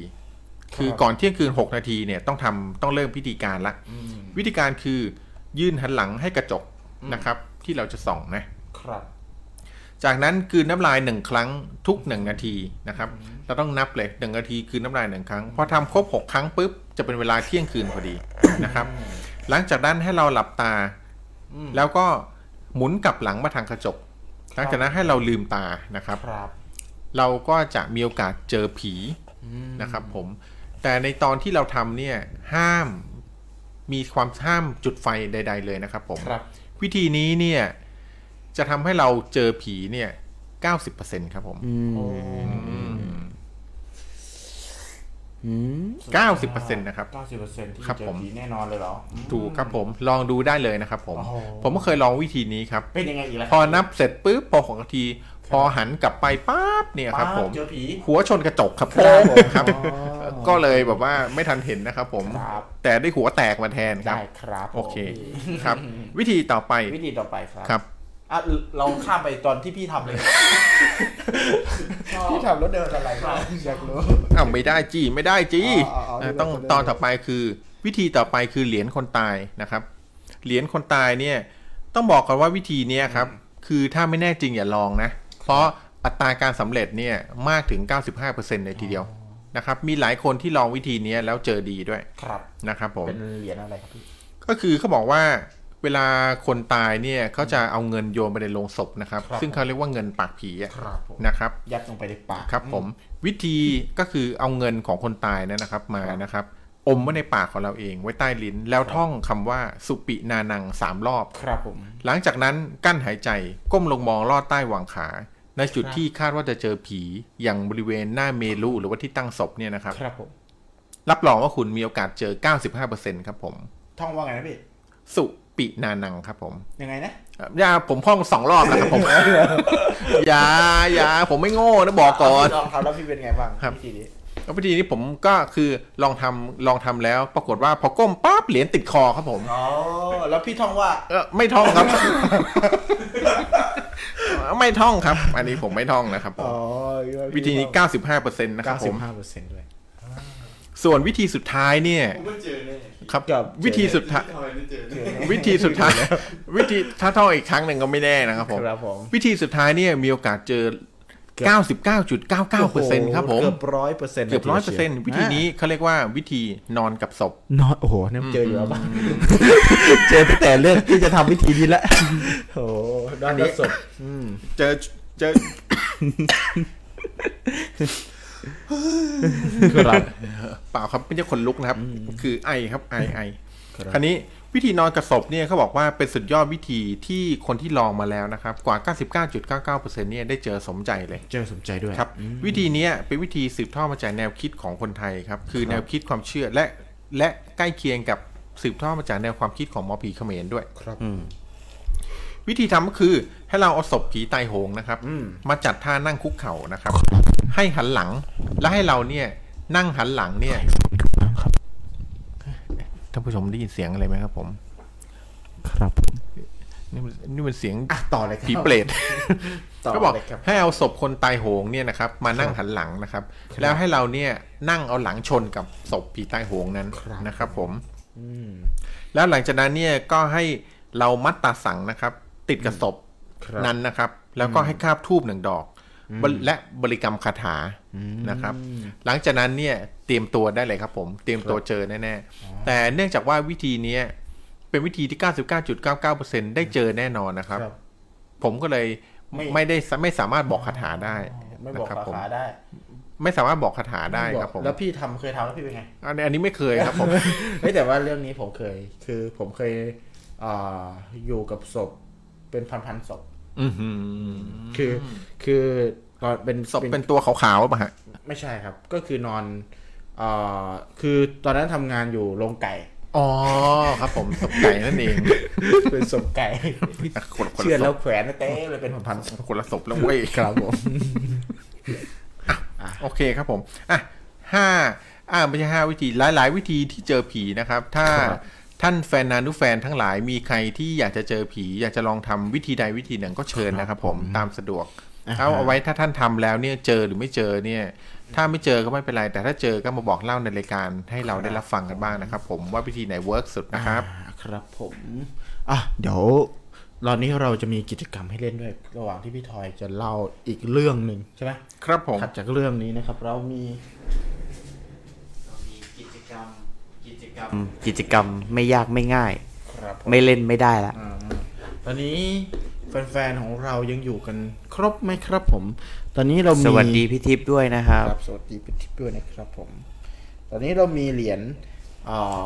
S2: คือก่อนเที่ยงคืน 6 นาทีเนี่ยต้องทำต้องเริ่มพิธีการละ
S1: อืม
S2: วิธีการคือยื่นหันหลังให้กระจกนะครับ ที่เราจะส่องนะ
S1: ครับ
S2: จากนั้นคืนน้ำลายหนึ่งครั้งทุกหนึ่งนาทีนะครับ เราต้องนับเลยหนึ่งนาทีคืนน้ำลายหนึ่งครั้ง พอทำครบหกครั้งปุ๊บจะเป็นเวลาเที่ยงคืนพอดีนะครับ หลังจากนั้นให้เราหลับตา
S1: อืม
S2: แล้วก็หมุนกลับหลังมาทางกระจก หลังจากนั้นให้เราลืมตานะครับ
S1: ครับ
S2: เราก็จะมีโอกาสเจอผีนะครับ ผม แต่ในตอนที่เราทำเนี่ยห้ามมีความห้ามจุดไฟใด ๆ เลยนะครับ ผม
S1: ครับ
S2: วิธีนี้เนี่ย จะทำให้เราเจอผีเนี่ย90%ครับผม
S1: โอ้
S2: 90%นะครับ
S1: เก้าสิบเปอร์เซ็นต์ที่
S2: ครับ
S1: เจอ
S2: ผม
S1: ผีแน่นอนเลยเหรออืม
S2: ถูกครับผมลองดูได้เลยนะครับผม
S1: โอ้โห
S2: ผมก็เคยลองวิธีนี้ครับ
S1: เป็นยังไงอีกล่ะ
S2: พอนับเสร็จปุ๊บพอของนาที พอหันกลับไปปั๊บเนี่ยครับ ผม
S1: เจอผี
S2: หัวชนกระจกครับ
S1: ครับ
S2: โป้งครับ
S1: อ๋อ
S2: ก็เลยแบบว่าไม่ทันเห็นนะครับผม
S1: ครับ
S2: แต่ได้หัวแตกมาแทนครับ
S1: ได้ครับ
S2: โอเค
S1: ผม
S2: ครับ วิธีต่อไป
S1: วิธีต่อไปครับ
S2: ครับ
S1: อะเราข้ามไปตอนที่พี่ทำเลย พี่ทำแล้วเดินอะไรบ้างอยากรู้
S2: อ้าวไม่ได้จีไม่ได้จี
S1: อ๋ออ๋ออ๋อ
S2: เออต้อง
S1: เดี๋ยว
S2: ตอนต่อไปคือ วิธีต่อไปคือเหรียญคนตายนะครับ เหรียญคนตายเนี่ยต้องบอกก่อนว่าวิธีเนี้ยครับ คือถ้าไม่แน่จริงอย่าลองนะ เพราะอัตราการสำเร็จเนี่ยมากถึง 95%เลยทีเดียวนะครับมีหลายคนที่ลองวิธีเนี้ยแล้วเจอดีด้วย
S1: ครับ
S2: นะครับผม
S1: เป็นเหรียญอะไรครับพี่
S2: ก็คือเขาบอกว่า เวลาคนตายเนี่ยเขาจะเอาเงินโยนไปในโลงศพนะครับ
S1: ครับ
S2: ซึ่งเขาเรียกว่าเงินปากผีอะ
S1: ครับผม
S2: นะครับ
S1: ยัดลงไปในปาก
S2: ครับ ผมวิธีก็คือเอาเงินของคนตายเนยนะครับมานะครับอมไว้ในปากของเราเองไว้ใต้ลิ้น แล้วท่องคำว่าสุปินานังสามรอบ
S1: ครับผม
S2: หลังจากนั้นกั้นหายใจก้มลงมองลอดใต้หว่างขา ในจุด
S1: ครับ
S2: ที่คาดว่าจะเจอผีอย่างบริเวณหน้าเมรุหรือว่าที่ตั้งศพเนี่ยนะครับ
S1: ครับผม
S2: รับรองว่าคุณมีโอกาสเจอ 95%ครับผม
S1: ท่องว่าไงนะพี่
S2: สุ ปินานังครับผม
S1: ยังไงนะ
S2: อย่าผมท่องสองรอบแล้วครับผมอย่าอย่าผมไม่โง่นะบอกก่อน
S1: พี่ลองทำแล้วพี่เป็นไงบ้าง
S2: ครับ
S1: วิธีนี้
S2: แล้ววิธีนี้ผมก็คือลองทำลองทำแล้ว ปรากฏว่าพอก้มปั๊บเหรียญติดคอครับผม
S1: อ๋อแล้วพี่ท่องว่า
S2: เออไม่ท่องครับ ไม่ท่องครับ อันนี้ผมไม่ท่องนะครับผม
S1: อ๋อ
S2: วิธีนี้95%นะครับผม
S1: 95เปอร์เซ็นต์ด้วย
S2: ส่วนวิธีสุดท้ายเนี่ย
S5: ผมไม่เจอแน่
S2: ครับ
S1: ครับ
S2: วิธีสุดท้าย
S5: ทำไมไม่เจอแน่
S2: วิธีสุดท้าย วิธีถ้าท่องอีกครั้งหนึ่งก็ไม่แน่นะครับผม
S1: ครับผม
S2: วิธีสุดท้ายเนี่ยมีโอกาสเจอ 99.99%ครับผม
S1: เกือบร้อยเปอร์เซ็นต์
S2: เกือบร้อยเปอร์เซ็นต์วิธีนี้เขาเรียกว่าวิธีนอนกับศพ
S1: นอน โอ้โหนี่เจออยู่แล้วบ้างเจอตั้งแต่เรื่องที่จะทำวิธีนี้แล้วโอ้โหด้านนี้ศพ
S2: เจอเจอ
S1: ครับ
S2: เปล่าครับไม่ใช่คนลุกนะครับ คือไอครับไอไอ
S1: ครับ
S2: คราวนี้วิธีนอนกับศพเนี่ยเขาบอกว่าเป็นสุดยอดวิธีที่คนที่ลองมาแล้วนะครับ กว่า 99.99%เนี่ยได้เจอสมใจเลย
S1: เจอสนใจด้วย
S2: ครับ วิธีเนี้ยเป็นวิธีสืบทอดมาจากแนวคิดของคนไทยครับ คือแนวคิดความเชื่อและและใกล้เคียงกับสืบทอดมาจากแนวความคิดของหมอผีเขมรด้วย
S1: ครับ
S2: วิธีทำก็คือให้เราเอาศพผีตายโหงนะครับ
S1: อืม
S2: มาจัดท่านั่งคุกเข่านะครับ ให้หันหลัง และให้เราเนี่ย นั่งหันหลังเนี่ย
S1: ครับ
S2: ท่านผู้ชมได้ยินเสียงอะไรไหมครับผม
S1: ครับ
S2: นี่มันนี่มันเสียง
S1: อะต่อเลยครับ
S2: ผีเปรต
S1: ต่อ
S2: ก็บอก
S1: เลยครับ
S2: ให้เอาศพคนตายโหงเนี่ยนะครับ มานั่งหันหลังนะครับ แล้วให้เราเนี่ยนั่งเอาหลังชนกับศพผีตายโหงนั้น
S1: ครับ
S2: นะครับผม
S1: อืม
S2: แล้วหลังจากนั้นเนี่ยก็ให้เรามัดตาสังนะครับ ติดกับศพ
S1: ครับ
S2: นั้นนะครับ แล้วก็ให้คาบทูบหนึ่งดอกบริและบริกรรมคาถานะครับ หลังจากนั้นเนี่ยเตรียมตัวได้เลยครับผม เตรียมตัวเจอแน่ๆ แต่เนื่องจากว่าวิธีเนี้ยเป็นวิธีที่ 99.99%ได้เจอแน่นอนนะครับ
S1: ครับ
S2: ผมก็เลย
S1: ไม่
S2: ไม่ได้ไม่สามารถบอกคาถาได้
S1: ไม่บอก
S2: นะครับ
S1: รา
S2: ผม
S1: คาได้
S2: ไม่สามารถบอกคาถาได้ครับผม
S1: แล้วพี่ทำเคยทำแล้วพี่เป็นไง
S2: อันนี้อันนี้ไม่เคยครับผม
S1: เฮ้ยแต่ว่าเรื่องนี้ผมเคย คือผมเคยอ่าอยู่กับศพ เป็นพันๆศพ
S2: อื้อหือ
S1: คือคือก่อนเป็น
S2: ศพเป็นตัวขาวๆป่ะฮะ
S1: ไม่ใช่ครับ ก็คือนอนอ่าคือตอนนั้นทำงานอยู่โรงไก่
S2: อ๋อครับผมศพไก่นั่นเอง
S1: เป็นศพไก่
S2: คนคน
S1: เชื่อ
S2: ละศ
S1: แล้ว
S2: พ
S1: แขวนเต้เลยเป็นพันๆศพ
S2: คนละศพแล้วเว้ย
S1: ครับผม
S2: โอเคครับผม อะห้าอ่าไม่ใช่ห้าวิธีหลาย ๆ วิธีที่เจอผีนะครับ ถ้า
S1: ครับ
S2: ท่านแฟนนานุแฟนทั้งหลายมีใครที่อยากจะเจอผี อยากจะลองทำวิธีใดวิธีหนึ่งก็เชิญนะครับผมตามสะดวก
S1: อ่าฮะ
S2: เอาเอาไว้ถ้าท่านทำแล้วเนี่ยเจอหรือไม่เจอเนี่ย ถ้าไม่เจอก็ไม่เป็นไร แต่ถ้าเจอก็มาบอกเล่าในรายการให้เราได้รับฟังกันบ้างนะครับผมว่าวิธีไหนเวิร์กสุดนะครับ
S1: อ่าครับผมอะเดี๋ยวตอนนี้เราจะมีกิจกรรมให้เล่นด้วย ระหว่างที่พี่ทอยจะเล่าอีกเรื่องหนึ่งใช่ไหม
S2: ครับผม
S1: ถัดจากเรื่องนี้นะครับ เรามี
S3: กิจกรรม กิจกรรมกิจกรรมไม่ยากไม่ง่าย
S1: ครับผม
S3: ไม่เล่นไม่ได้ละ
S1: อ่าตอนนี้แฟนๆของเรายังอยู่กันครบไหมครับผม ตอนนี้เรามี
S3: สวัสดีพี่ทิพย์ด้วยนะครับ
S1: ครับสวัสดีพี่ทิพย์ด้วยนะครับผม ตอนนี้เรามีเหรียญอ่า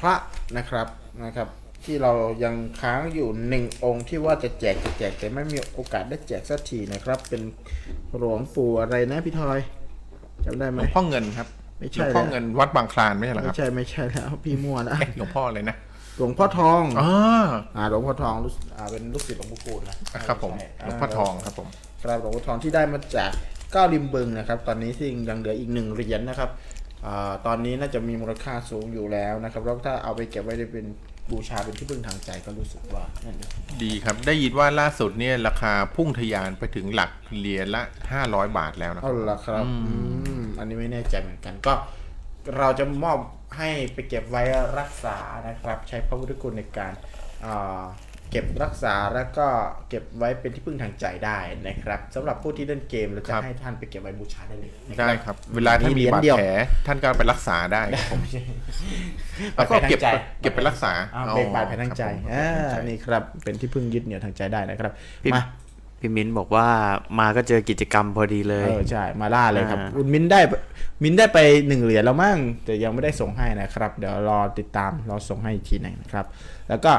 S1: พระนะครับนะครับ ที่เรายังค้างอยู่หนึ่งองค์ที่ว่าจะแจกจะแจกแต่ไม่มีโอกาสได้แจกสักทีนะครับ เป็นหลวงปู่อะไรนะพี่ทอยจำได้ไห
S2: ห
S1: ม
S2: ลวงพ่อเงินครับ
S1: ไม่ใช่
S2: หลวงพ่อ
S1: แล้ว
S2: เงินวัดบางคลานไม่ใช่เหรอค
S1: ไม่
S2: รับ
S1: ใช่ไม่ใช่แล้ว พี่มั่วนะ
S2: เอ๊ะหลวงพ่ออะไรนะ
S1: หลวงพ่อทอง
S2: อ๋อ
S1: อ่าหลวงพ่อทองรู้สึกอ่าเป็นลูกศิษย์หลวงปู่คูณนะครับ
S2: ผม
S1: ใช่
S2: หลวงพ่อทองครับผม
S1: ครับหลวงพ่อทองที่ได้มาจากเก้าริมบึงนะครับ ตอนนี้ที่ยังเหลืออีกหนึ่งเหรียญนะครับอ่าตอนนี้น่าจะมีมูลค่าสูงอยู่แล้วนะครับแล้วถ้าเอาไปเก็บไว้ได้เป็นบูชาเป็นที่พึ่งทางใจก็รู้สึกว่านั่นเอง
S2: ดีครับได้ยินว่าล่าสุดเนี่ยราคาพุ่งทะยานไปถึงหลักเหรียญละ500บาทแล้วนะค
S1: เอา
S2: รับ
S1: ละครับ อืมอันนี้ไม่แน่ใจเหมือนกันก็ เราจะมอบให้ไปเก็บไว้รักษานะครับ ใช้พระพุทธคุณในการอ่าเก็บรักษาแล้วก็เก็บไว้เป็นที่พึ่งทางใจได้นะครับสำหรับผู้ที่เล่นเกมเราจะให้ท่านไปเก็บไว้บูชาได้เลยนะ
S2: ได้ครับ เวลาท่านมีบาด
S1: เหรียญเดียว
S2: แผลท่านก็เอาไปรักษาได้ครับผมแล้วก็เก็บเก็บไปรักษา
S1: อ่า
S2: อ๋อ
S1: เป็นบาดแผลทางใจ
S2: ครับผม
S1: อ่า
S2: ใช่
S1: นี่ครับเป็นที่พึ่งยึดเหนี่ยวทางใจได้นะครับ
S3: พี่
S1: มา
S3: พี่มิ้นบอกว่ามาก็เจอกิจกรรมพอดีเลย
S1: เออใช่ มาล่าเลยครับ
S3: อ่า
S1: คุณมินได้มินได้ไปหนึ่งเหรียญแล้วมั้งแต่ยังไม่ได้ส่งให้นะครับ เดี๋ยวรอติดตามรอส่งให้อีกทีหนึงนะครับ แล้วก็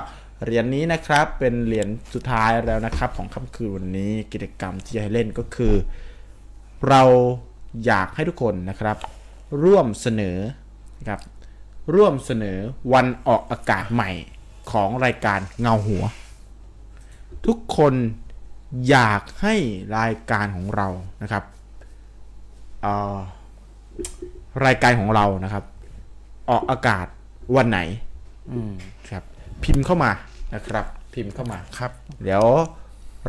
S1: เหรียญนี้นะครับเป็นเหรียญสุดท้ายแล้วนะครับ ของค่ำคืนวันนี้กิจกรรมที่จะให้เล่นก็คือ เราอยากให้ทุกคนนะครับ ร่วมเสนอนะครับ ร่วมเสนอวันออกอากาศใหม่ของรายการเงาหัว ทุกคน อยากให้รายการของเรานะครับเอ่อรายการของเรานะครับ ออกอากาศวันไหน
S3: อืม
S1: ครับ พิมพ์เข้ามานะครับ พิมพ์เข้ามา
S2: ครับ
S1: เดี๋ยว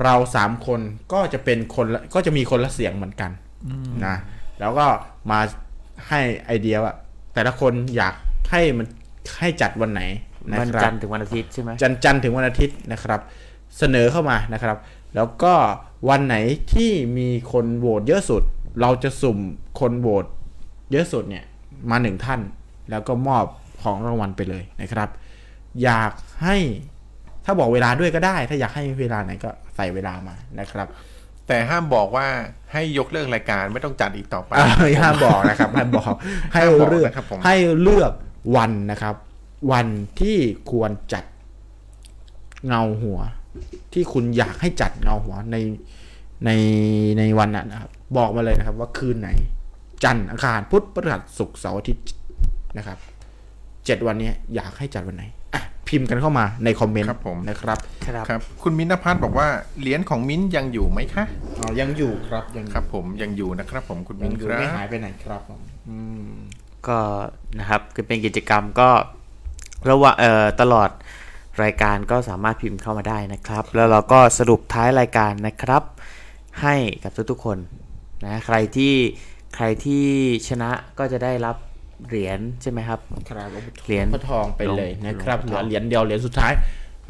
S1: เราสามคนก็จะเป็นคนละก็จะมีคนละเสียงเหมือนกันนะแล้วก็มาให้ไอเดียว่าแต่ละคนอยากให้มันให้จัดวันไหนนะ
S3: วัน
S1: ครับ
S3: จันทร์ถึงวันอาทิตย์ใช่ไหม
S1: จันทร์จันทร์ถึงวันอาทิตย์นะครับ เสนอเข้ามานะครับ แล้วก็วันไหนที่มีคนโหวตเยอะสุด เราจะสุ่มคนโหวตเยอะสุดเนี่ยมาหนึ่งท่าน แล้วก็มอบของรางวัลไปเลยนะครับ อยากให้ถ้าบอกเวลาด้วยก็ได้ ถ้าอยากให้เวลาไหนก็ใส่เวลามานะครับ
S2: แต่ห้ามบอกว่าให้ยกเลิกรายการไม่ต้องจัดอีกต่อไป
S1: อ่าห้ามบอกนะครับห้ามบอกให้
S2: ห้ามบอก
S1: เลือก
S2: นะครับผม
S1: ให้เลือกวันนะครับ วันที่ควรจัดเงาหัว ที่คุณอยากให้จัดเงาหัวในในในวันนั้นนะครับ บอกมาเลยนะครับ ว่าคืนไหน จันทร์อังคารพุธพฤหัสศุกร์เสาร์อาทิตย์นะครับเจ็ดวันนี้อยากให้จัดวันไหนอะพิมพ์กันเข้ามาในคอมเมนต์
S2: ครับผม
S1: นะครับ
S3: ครับ
S2: ครับคุณมิ้นท์พัฒน์บอกว่าเหรียญของมิ้นท์ยังอยู่ไหมคะ
S1: อ๋อยังอยู่ครับยังอยู่
S2: ครับ ผมยังอยู่นะครับ ผมคุณ
S1: ยั
S2: มิ้
S1: ง
S2: นท์
S1: อ
S2: ค
S1: ยู่
S2: รับ
S1: ไม่หายไปไหนครับผมอืม
S3: ก็นะครับคือเป็นกิจกรรมก็ระหว่างเอ่อตลอด รายการก็สามารถพิมพ์เข้ามาได้นะครับ แล้วเราก็สรุปท้ายรายการนะครับ ให้กับทุกๆคนนะใครที่ใครที่ชนะก็จะได้รับเหรียญใช่ไหมครับ
S1: ครับ
S3: เหรียญ
S1: พระทองไปเลยนะครับ
S3: ห
S1: เห
S3: ลวงพ่อทอง
S1: ลือเหรียญเดียวเหรียญสุดท้าย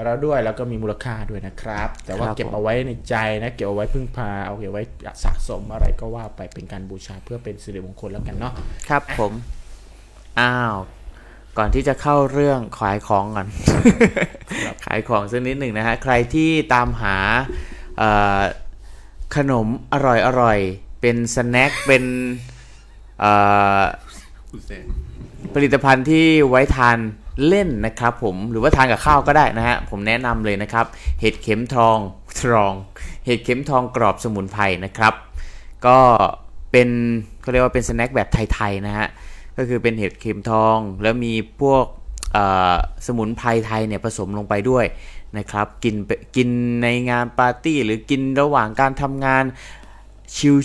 S1: แล้วด้วยแล้วก็มีมูลค่าด้วยนะครับ แต่ว่า
S3: ครับ
S1: เก็บเอาไว้ในใจนะเก็บเอาไว้พึ่งพาเอาเก็บไว้สะสมอะไรก็ว่าไปเป็นการบูชาเพื่อเป็นสิริมงคลแล้วกันเนาะ
S3: ครับผมอ้าว ก่อนที่จะเข้าเรื่องขายของก่อน ขายของสักนิดหนึ่งนะฮะ ใครที่ตามหาเอ่อขนมอร่อยอร่อยเป็นสแน็คเป็นเอ่อ
S2: คุณเซน
S3: ผลิตภัณฑ์ที่ไว้ทานเล่นนะครับผมหรือว่าทานกับข้าวก็ได้นะฮะ ผมแนะนำเลยนะครับ เห็ดเข็มทองทอง เห็ดเข็มทองกรอบสมุนไพรนะครับ ก็เป็นเขาเรียกว่าเป็นสแน็คแบบไทยๆนะฮะ ก็คือเป็นเห็ดเข็มทอง แล้วมีพวกสมุนไพรไทยเนี่ยผสมลงไปด้วยนะครับกินไปกินในงานปาร์ตี้ หรือกินระหว่างการทำงาน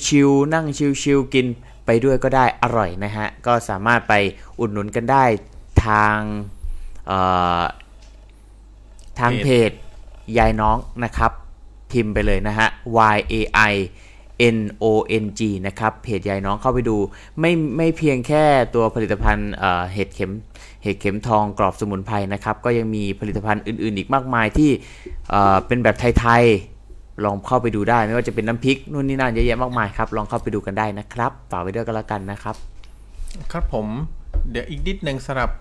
S3: ชิวๆนั่งชิวๆกินไปด้วยก็ได้อร่อยนะฮะ ก็สามารถไปอุดหนุนกันได้ทางทางเพจยายน้องนะครับ พิมพ์ไปเลยนะฮะ y a i n o n g นะครับเพจยายน้องเข้าไปดู ไม่ไม่เพียงแค่ตัวผลิตภัณฑ์เห็ดเข็มเห็ดเข็มทองกรอบสมุนไพรนะครับ ก็ยังมีผลิตภัณฑ์อื่น ๆ อีกมากมายที่เเป็นแบบไทย ๆ ลองเข้าไปดูได้ ไม่ว่าจะเป็นน้ำพริกนู่นนี่นั่นเยอะแยะมากมายครับ ลองเข้าไปดูกันได้นะครับฝากไว้ด้วยกันแล้วกันนะครับ
S2: ครับผมเดี๋ยวอีกนิดหนึ่งสำหรับ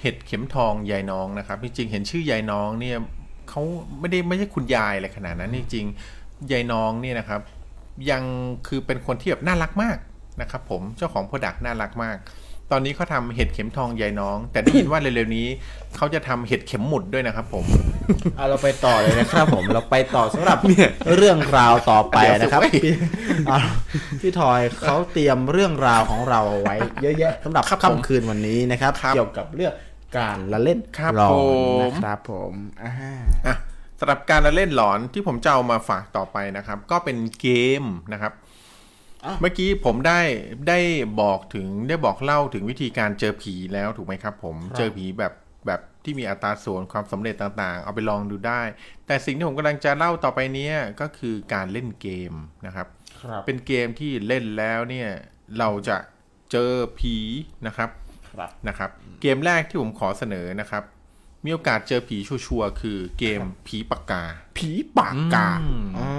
S2: เห็ดเข็มทองยายน้องนะครับจริงๆเห็นชื่อยายน้องเนี่ยเขาไม่ได้ไม่ใช่คุณยายอะไรขนาดนั้นจริงๆยายน้องเนี่ยนะครับ ยังคือเป็นคนที่แบบน่ารักมากนะครับผมเจ้าของ product น่ารักมาก ตอนนี้เขาทำเห็ดเข็มทองยายน้อง แต่ได้ยินว่าเร็วๆนี้เขาจะทำเห็ดเข็มหมุดด้วยนะครับผม
S1: เอาเราไปต่อเลยนะครับผมเราไปต่อสำหรับเรื่องราวต่อไปนะครับ
S2: เดี๋ยวสิ
S1: พี่เอาพี่ทอยเขาเตรียมเรื่องราวของเราเอาไว้ เยอะแยะสำหรับ
S2: ครับผม
S1: ค่ำคืนวันนี้นะครับ
S2: ครับ
S1: เกี่ยวกับเรื่องการละเล่น
S2: ครับ
S1: หลอน
S2: ผม
S1: นะครับผมอ่า
S2: อะ สำหรับการละเล่นหลอนที่ผมจะเอามาฝากต่อไปนะครับ ก็เป็นเกมนะครับเมื่อกี้ผมได้ได้บอกถึงได้บอกเล่าถึงวิธีการเจอผีแล้วถูกไหมครับ ผมเจอผีแบบแบบที่มีอัตราส่วนความสำเร็จต่างๆ เอาไปลองดูได้ แต่สิ่งที่ผมกำลังจะเล่าต่อไปเนี้ยก็คือการเล่นเกมนะครับ
S1: ครับ
S2: เป็นเกมที่เล่นแล้วเนี่ยเราจะเจอผีนะครับ
S1: ครับ
S2: นะครับ เกมแรกที่ผมขอเสนอนะครับ มีโอกาสเจอผีชัวร์ๆคือเกมผีปากกา
S1: ผีปากกา
S2: อืม
S1: อ๋อ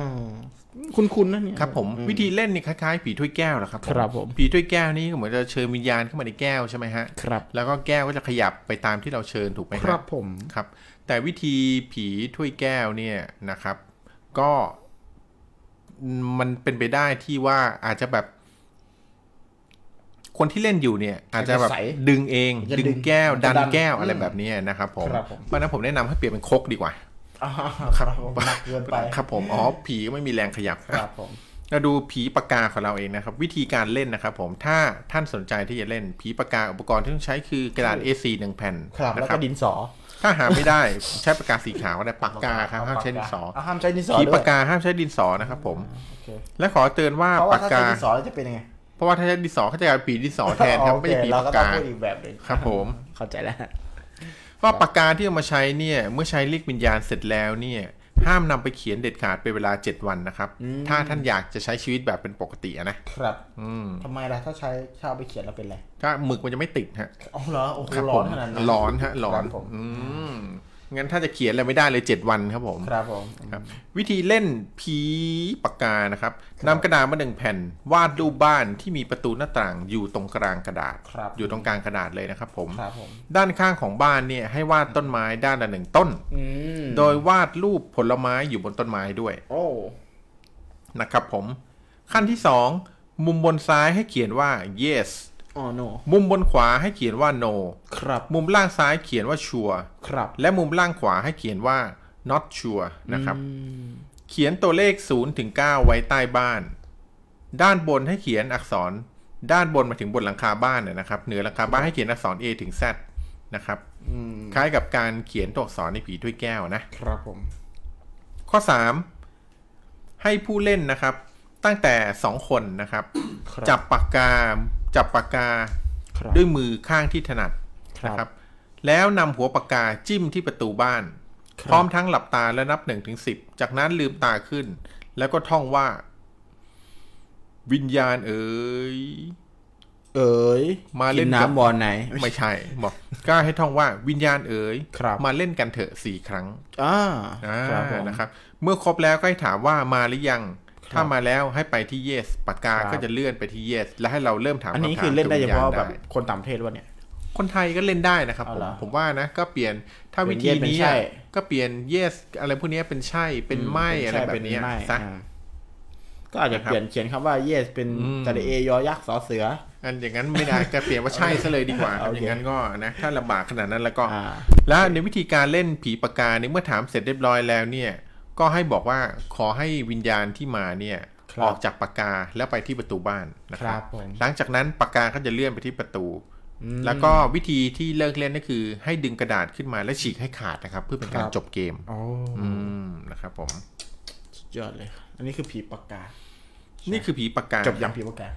S1: คุณคุณนะเนี่ย
S2: ครับผมวิธีเล่นนี่คล้ายๆผีถ้วยแก้วแหละครับ
S1: ครับผม
S2: ผีถ้วยแก้วนี่ก็เหมือนจะเชิญวิญญาณเข้ามาในแก้วใช่ไหมฮะ
S1: ครับ
S2: แล้วก็แก้วก็จะขยับไปตามที่เราเชิญถูกไหม
S1: ค
S2: ฮะ
S1: รับผม
S2: ครับ แต่วิธีผีถ้วยแก้วเนี่ยนะครับ ก็ มันเป็นไปได้ที่ว่าอาจจะแบบ คนที่เล่นอยู่เนี่ยอาจจะแบบ
S1: ใส
S2: ดึงเอง
S1: จะ
S2: ดึง
S1: ดึง
S2: แก้ว ดัน
S1: ดัน
S2: แก้วอะไร
S1: อืม
S2: แบบนี้นะครับผม
S1: ครับผม
S2: เพราะฉะนั้นผมแนะนำให้เปลี่ยนเป็นครกดีกว่า
S1: อ่าครับผมหนักเกินไป
S2: ครับผมอ๋อผีก็ไม่มีแรงขยับ
S1: ครับผม
S2: เราดูผีปากกาของเราเองนะครับ วิธีการเล่นนะครับผมถ้าท่านสนใจที่จะเล่นผีปากกาอุปกรณ์ที่ต้องใช้คือกระดาษ A4 หนึ่งแผ่น
S1: ครับ
S2: นะ
S1: แล้ว
S2: ครั
S1: ก็
S2: บ
S1: ดินสอ
S2: ถ้าหาไม่ได้ใช้ปากกาสีขาวก็ได้ปากกาครับห้ามใช้ดินสอ
S1: ห้ามใช้ดินสอ
S2: ผี
S1: ด้วย
S2: ปากกาห้ามใช้ดินสอนะครับผม
S1: โอเค
S2: และขอเตือนว่า
S1: เพราะว่า
S2: ปาก
S1: ถ้าใช้
S2: กา
S1: ดินสอแล้วจะเป็นยังไง
S2: เพ ราะว่าถ้าใช้ดินสอเขาจะกลายเป็นผีดินสอแทนครับ
S1: โอ
S2: ไม่
S1: เค
S2: ใช่ผี
S1: เรา
S2: ปาก
S1: ก็ต้อง
S2: กา
S1: พูดอีกแบบหนึ่ง
S2: ครับ ผม
S1: เข้าใจแล้ว
S2: ว่าปากกาที่เอามาใช้เนี่ย เมื่อใช้เรียกวิญญาณเสร็จแล้วเนี่ย ห้ามนำไปเขียนเด็ดขาดเป็นเวลา7วันนะครับ ถ้าท่านอยากจะใช้ชีวิตแบบเป็นปกติอะนะครับ อืม
S1: ทำไมล่ะถ้าใช้ถ้าเอาไปเขียนแล้วเป็นไร
S2: ถ้าหมึกมันจะไม่ติดฮะ
S1: อ๋อเหรอโอ้โห
S2: ครับ
S1: ร้
S2: ผ
S1: อน
S2: ม
S1: ขนาดนั้น
S2: ร้อนฮะร้อน
S1: ครับผม
S2: อืม งั้นถ้าจะเขียนอะไรไม่ได้เลย 7 วันครับผม
S1: ครับผม
S2: ครับวิธีเล่นผีปากกานะครับนำกระดาษมาหนึ่งแผ่น วาดรูปบ้านที่มีประตูหน้าต่างอยู่ตรงกลางกระดาษ
S1: ครับ
S2: อยู่ตรงกลางกระดาษเลยนะครับผม
S1: ครับผม
S2: ด้านข้างของบ้านเนี่ยให้วาดต้นไม้ด้านละหนึ่งต้น
S1: อืม
S2: โดยวาดรูปผลไม้อยู่บนต้นไม้ด้วย
S1: โอ้
S2: นะครับผม ขั้นที่2มุมบนซ้ายให้เขียนว่า yes
S1: อ๋อ no
S2: มุมบนขวาให้เขียนว่า no
S1: ครับ
S2: มุมล่างซ้ายเขียนว่า sure
S1: ครับ
S2: และมุมล่างขวาให้เขียนว่า not sure นะครับ เขียนตัวเลข0ถึง9ไว้ใต้บ้าน ด้านบนให้เขียนอักษร ด้านบนมาถึงบนหลังคาบ้านเนี่ยนะครับ เหนือหลังคาบ้านให้เขียนอักษร A ถึง Z นะครับ
S1: อืม
S2: คล้ายกับการเขียนตัวอักษรในผีถ้วยแก้วนะ
S1: ครับผม
S2: ข้อ 3 ให้ผู้เล่นนะครับ ตั้งแต่ 2 คนนะครับ
S1: ครับ
S2: จับปากกา จับปากกา
S1: ครับ
S2: ด้วยมือข้างที่ถนัด
S1: ครับ
S2: นะครับ แล้วนำหัวปากกาจิ้มที่ประตูบ้าน
S1: ครับ
S2: พร้อมทั้งหลับตาและนับหนึ่งถึงสิบจากนั้นลืมตาขึ้น แล้วก็ท่องว่า วิญญาณเอ๋ย
S1: เอ๋ย
S2: มาเล่น
S1: กิ
S2: กับ
S1: น้ำบ่อไหน
S2: ไม่ใช่บอกกล้าให้ท่องว่าวิญญาณเอ๋ย
S1: ครับ
S2: มาเล่นกันเถอะสี่ครั้ง
S1: อ่า
S2: อ่า
S1: ครับผม
S2: นะครับ เมื่อครบแล้วก็ให้ถามว่ามาหรือยัง ถ้ามาแล้วให้ไปที่ yes ปากกา
S1: ครับ
S2: ก็จะเลื่อนไปที่ yes และให้เราเริ่มถาม
S1: อันนี้ำ
S2: ถาม
S1: คือเล่นได้เฉพาะ
S2: กับ
S1: แบบ
S2: วิญญณ
S1: คนต่างประเทศวะเนี่ย
S2: คนไทยก็เล่นได้นะครับ
S1: เอา
S2: ผม
S1: เหรอ
S2: ผมว่านะก็เปลี่ยนถ้า
S1: เป็
S2: วิ
S1: น
S2: ธี
S1: yes เป็น
S2: นี้
S1: ใช่
S2: อะก็เปลี่ยน yes อะไรพวกนี้เป็นใช่เป็นไม่อะไรแบบเนี้ย
S1: เป็นไม่
S2: ซะ
S1: อ่าก็อาจจะ
S2: นะครับ
S1: เปลี่ยนเขียนคำว่า yes เป็น
S2: อืม
S1: ตะเอยอยักษ์สอเสือ
S2: อันอย่างนั้นไม่ได้ก็เปลี่ยนว่าใช่ซะเลยดีกว่า
S1: โอเค
S2: อย่างนั้นก็นะถ้าลำบากขนาดนั้นแล้วก็
S1: อ่า
S2: แล้วในวิธีการเล่นผีปากกาเนี่ยเมื่อถามเสร็จเรียบร้อยแล้วเนี่ย ก็ให้บอกว่าขอให้วิญญาณที่มาเนี่ย
S1: ครับ
S2: ออกจากปากกาแล้วไปที่ประตูบ้านนะค
S1: ครั
S2: รับบ
S1: ผม
S2: หลังจากนั้นปากกาก็จะเลื่อนไปที่ประตู แล้วก็วิธีที่เลิกเล่นก็คือ ให้ดึงกระดาษขึ้นมาและฉีกให้ขาดนะครับ เพื่อเป็นการจบเกม
S1: โอ้
S2: อืมนะครับผม
S1: สุดยอดเลย อันนี้คือผีปากกา
S2: นี่คือผีปากกา
S1: จบยังผีปากกา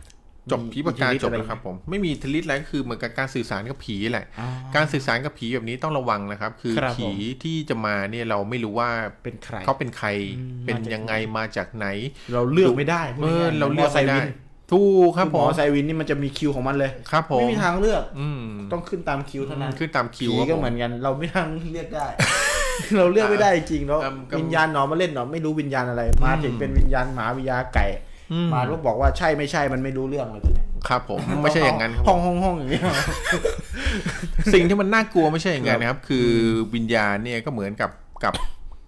S2: จบผีปากกา
S1: มีอิทธิฤทธิ์
S2: จบ
S1: อะไแล้
S2: วครับผมไม่มีอิทธิฤทธิ์อะไรก็คือเหมือนกับการสื่อสารกับผีแหละ
S1: อ่า
S2: การสื่อสารกับผีแบบนี้ต้องระวังนะครับ คือ
S1: ครับผม
S2: ผีที่จะมาเนี่ยเราไม่รู้ว่า
S1: เป็นใคร
S2: เขาเป็นใคร
S1: อืม
S2: เป็น
S1: มาจาก
S2: ยังไงมาจากไหน
S1: เราเลือกไม่ได้พูด
S2: เออ
S1: ง่ายๆ
S2: เราเลือกไม่ได้
S1: ห
S2: ถูกค
S1: มอไซวิน
S2: รับ
S1: ห
S2: ผมม
S1: อไซวินนี่มันจะมีคิวของมันเลย
S2: ครับผม
S1: ไม่มีทางเลือก
S2: อืม
S1: ต้องขึ้นตามคิวเท่านั้น
S2: ขึ้นตามคิว
S1: ผี
S2: ครับ
S1: ก็
S2: ผม
S1: เหมือนกัน เราไม่ทางเลือกได้ เราเลือกไม่ได้จริงๆแล้ว
S2: เอิ่มก็
S1: วิญญาณหนอมาเล่นหนอไม่รู้วิญญาณอะไร มาถึงเป็นวิญญาณหมาวิญญาณไก่
S2: อื ม
S1: มาลูกบอกว่าใช่ไม่ใช่มันไม่รู้เรื่องเลยตัวเนี้ย
S2: ครับผมไม่ใช่อย่างนั้นครับ
S1: ห้
S2: ผ
S1: อง
S2: ม
S1: ห้องห้องอย่างเงี้ย
S2: สิ่งที่มันน่ากลัวไม่ใช่อย่างนั้นนะครับ คือวิญญาณเนี่ยก็เหมือนกับกับ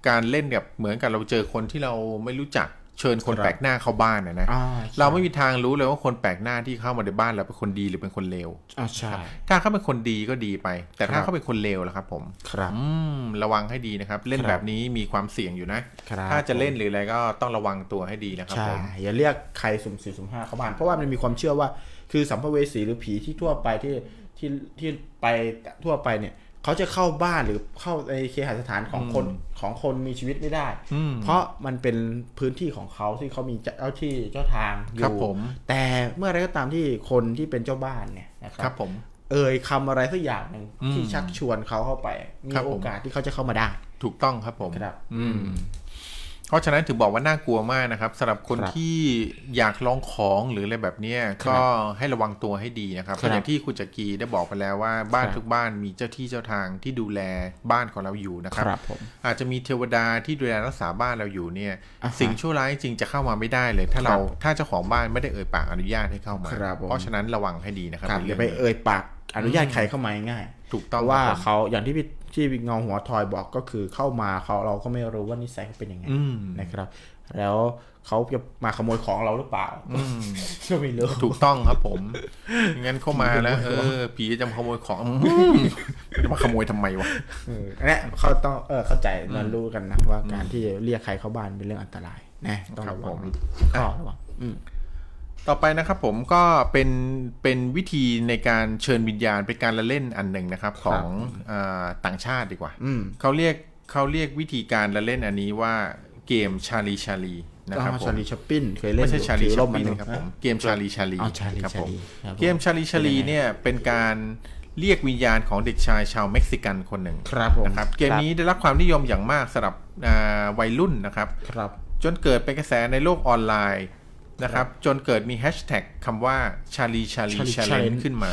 S2: การเล่นกับเหมือนกับเราเจอคนที่เราไม่รู้จัก เชิญคน
S1: ครับ
S2: แปลกหน้าเข้าบ้านนะนะ
S1: อ่า
S2: เราไม่มีทางรู้เลยว่าคนแปลกหน้าที่เข้ามาในบ้านเราเป็นคนดีหรือเป็นคนเลว
S1: อ่าใช่
S2: ถ้าเขาเป็นคนดีก็ดีไป แต่ถ้า
S1: ครับ
S2: เขาเป็นคนเลวล่ะครับ ผม
S1: ครับ
S2: อืมระวังให้ดีนะครับ เล่น
S1: ครับ
S2: แบบนี้มีความเสี่ยงอยู่นะ
S1: ครับ
S2: ถ้าจะเล่นหรืออะไรก็ต้องระวังตัวให้ดีนะครับ
S1: ใช่
S2: ผม
S1: อย่าเรียกใครสุ่มสี่สุ่มห้าเข้าบ้านเพราะว่ามันมีความเชื่อว่า คือสัมภเวสีหรือผีที่ทั่วไปที่ที่ที่ไปทั่วไปเนี่ย เขาจะเข้าบ้านหรือเข้าในเคหสถานของคนของคนมีชีวิตไม่ได้
S2: อืม
S1: เพราะมันเป็นพื้นที่ของเขาที่เขามีเจ้าที่เจ้าทางอ
S2: ครับ
S1: ยู่
S2: ผม
S1: แต่เมื่อไรก็ตามที่คนที่เป็นเจ้าบ้านเนี่ยนะค
S2: ค
S1: รั
S2: รับผม
S1: เอ่ยคำอะไรสักอย่างหนึ่ง
S2: อืม
S1: ที่ชักชวนเขาเข้าไป มี
S2: ครับผม
S1: โอกาสที่เขาจะเข้ามาได้
S2: ถูกต้องครับผม
S1: ครับ
S2: อืม เพราะฉะนั้นถึงบอกว่าน่ากลัวมากนะครับสำหรับคน
S1: ครับ
S2: ที่อยากลองของหรืออะไรแบบเนี้ย
S1: ครับ
S2: ก็ให้ระวังตัวให้ดีนะครับ
S1: ครับ
S2: เพราะอย่างที่คุณจักรีได้บอกไปแล้วว่าบ้าน
S1: ครับ
S2: ทุกบ้านมีเจ้าที่เจ้าทางที่ดูแลบ้านของเราอยู่นะครับ
S1: ครับผม
S2: อาจจะมีเทวดาที่ดูแลรักษาบ้านเราอยู่เนี่ย
S1: อ่าฮะ
S2: สิ่งชั่วร้ายจริงจะเข้ามาไม่ได้เลย ถ้าเรา
S1: ครับ
S2: ถ้าเจ้าของบ้านไม่ได้เอ่ยปากอนุญาตให้เข้ามา
S1: ครับผม
S2: เพราะฉะนั้นระวังให้ดีนะครับ
S1: ครับ
S2: ใน
S1: อย่า
S2: เรื่
S1: ไป
S2: องนี้
S1: เอ่ยปากอนุญาตใครเข้ามาง่าย
S2: ถูก
S1: ๆ
S2: ต้อง
S1: เพราะว่า
S2: ครับผม
S1: เขาอย่างที่พี่ ที่เงาหัวทอยบอกก็คือเข้ามาเขาเราก็ไม่รู้ว่านิสัยเขาเป็นยังไง
S2: อืม
S1: นะครับ แล้วเขาจะมาขโมยของเราหรือเปล่า
S2: อืม
S1: ก็ไม่รู้
S2: ถูกต้องครับผมงั้นเข้ามาแล้วเออผีจะมาขโมยของอืมจะมาขโมยทำไมวะ
S1: เอออันเนี้ยเขาต้องเออเข้าใจเรารู้กันนะว่าการที่เรียกใครเข้าบ้านเป็นเรื่องอันตรายนะต้อง
S2: ครับ
S1: ระวัง
S2: ผม
S1: ก็ระวังอืม
S2: ต่อไปนะครับผมก็เป็นเป็นวิธีในการเชิญวิญญาณเป็นการละเล่นอันหนึ่งนะครับ ของอาต่างชาติดีกว่า
S1: อืม
S2: เขาเรียกเขาเรียกวิธีการละเล่นอันนี้ว่าเกมชาลีชาลีนะครับผม
S1: ชาลีชัปปินเคยเล่น
S2: ไม่ใช่ชาลี
S1: ถือ
S2: ชา
S1: ร่ม
S2: ลี
S1: อันหนึ่ง
S2: นะครับ
S1: นะ
S2: ผมเกมชาลีชาลี
S1: อ๋อชาลี
S2: ครับผม
S1: ชาลีครับผม
S2: เกมชาลีชาลีเนี่ยเป็นการเรียกวิญญาณของเด็กชายชาวเม็กซิกันคนหนึ่ง
S1: ครับผม
S2: นะครับ เกมนี้ได้รับความนิยมอย่างมากสำหรับอ่าวัยรุ่นนะครับ
S1: ครับ
S2: จนเกิดเป็นกระแสในโลกออนไลน์ นะครับ จนเกิดมีแฮชแท็กคำว่าชาลีชาลีชาเลนขึ้นมา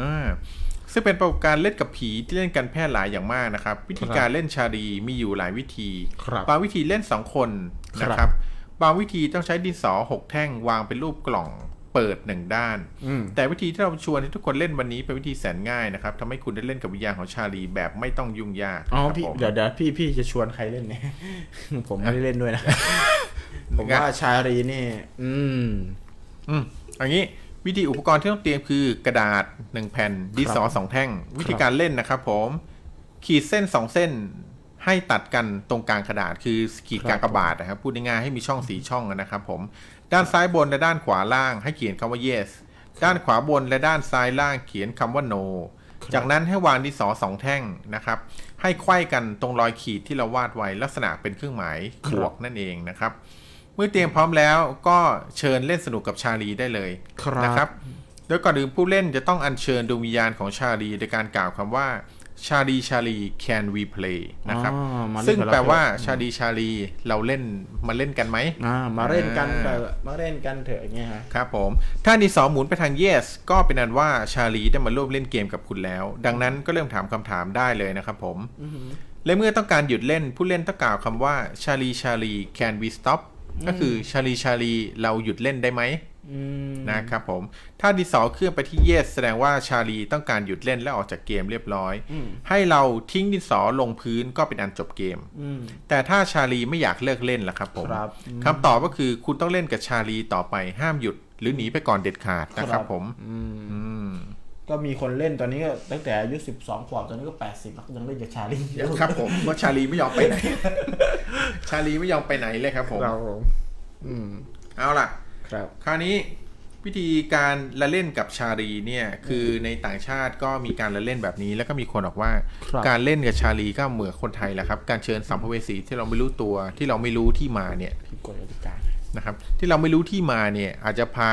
S2: อ่าซึ่งเป็นประสบการณ์เล่นกับผีที่เล่นกันแพร่หลายอย่างมากนะครับ วิธีการเล่นชาลีมีอยู่หลายวิธี
S1: ครับ
S2: บางวิธีเล่น2คนนะค
S1: ครั
S2: รับ
S1: บ
S2: บางวิธีต้องใช้ดินสอ6แท่งวางเป็นรูปกล่องเปิดหนึ่งด้าน
S1: อืม
S2: แต่วิธีที่เราชวนให้ทุกคนเล่นวันนี้เป็นวิธีแสนง่ายนะครับทำให้คุณได้เล่นกับวิญญาณของชาลีแบบไม่ต้องยุ่งยาก
S1: อ๋อ
S2: ครับ
S1: พี่
S2: ผม
S1: เดี๋ยวเดี๋ยวพี่พี่จะชวนใครเล่นเนี่ยผมไม่ได้เล่นด้วยนะ ผม
S2: งั้น
S1: ว่าชาลีนี่ อืม
S2: อืมอย่างนี้วิธีอุปกรณ์ที่ต้องเตรียมคือกระดาษ1แผ่นดินสอสองแท่ง วิธีการเล่นนะครับผม ขีดเส้น2เส้นให้ตัดกันตรงกลางกระดาษคือขีดกากบาทนะครับ พูดง่ายๆให้มีช่องสีช่องนะครับผม ด้านซ้ายบนและด้านขวาล่างให้เขียนคำว่า yes ด้านขวาบนและด้านซ้ายล่างเขียนคำว่า no จากนั้นให้วางดินสอสองแท่งนะครับ ให้ไขว้กันตรงรอยขีดที่เราวาดไว้ลักษณะเป็นเครื่องหมายบวกนั่นเองนะครับเมื่อเตรียมพร้อมแล้วก็เชิญเล่นสนุกกับชาลีได้เลย
S6: ครับ
S2: นะครับ โดยก่อนอื่นผู้เล่นจะต้องอัญเชิญดวงวิญญาณของชาลีโดยการกล่าวคำว่าชาลีชาลี can we play นะครับ
S6: อ๋อมาเล่น
S2: ซึ่ง
S6: กับเรา
S2: แปลว่า
S6: เถอะ
S2: ชาลีชาลีเราเล่นมาเล่นกันไหม
S6: อ่า
S1: มาเล่นกัน
S2: อ่า
S1: เถอะมาเล่นกันเถอะอย่างเงี้ยฮะ
S2: ครับผม ถ้าดินสอหมุนไปทาง yes ก็เป็นอันว่าชาลีได้มาร่วมเล่นเกมกับคุณแล้ว ดังนั้นก็เริ่มถามคำถามได้เลยนะครับผม และเมื่อต้องการหยุดเล่นผู้เล่นต้องกล่าวคำว่าชาลีชาลี can we stop ก็คือชาลีชาลีเราหยุดเล่นได้ไหม
S1: อืม
S2: นะครับผม ถ้าดินสอเคลื่อนไปที่ yes แสดงว่าชาลีต้องการหยุดเล่นและออกจากเกมเรียบร้อย ให้เราทิ้งดินสอลงพื้นก็เป็นอันจบเกม
S1: อืม
S2: แต่ถ้าชาลีไม่อยากเลิกเล่นล่ะครับผม
S1: ครับ
S2: คำตอบก็คือคุณต้องเล่นกับชาลีต่อไปห้ามหยุดหรือหนีไปก่อนเด็ดขาดนะครับผม
S1: อืม
S2: อืม
S1: ก็มีคนเล่นตอนนี้ก็ตั้งแต่อายุสิบสองขวบตอนนี้ก็แปดสิบแล้วก็ยังเล่นกับชาลีอยู่
S2: ครับผมเพราะชาลีไม่ยอมไปไหน ชาลีไม่ยอมไปไหนเลยครับผม
S1: เราอืม
S2: เอาล่ะ
S1: ครับ
S2: คราวนี้วิธีการละเล่นกับชาลีเนี่ย คือในต่างชาติก็มีการละเล่นแบบนี้ แล้วก็มีคนบอกว่า
S1: ครับ
S2: การเล่นกับชาลีก็เหมือนคนไทยแหละครับ การเชิญสัมภเวสีที่เราไม่รู้ตัวที่เราไม่รู้ที่มาเนี่ย
S1: ผิดกฎกติกา
S2: นะครับที่เราไม่รู้ที่มาเนี่ยอาจจะพา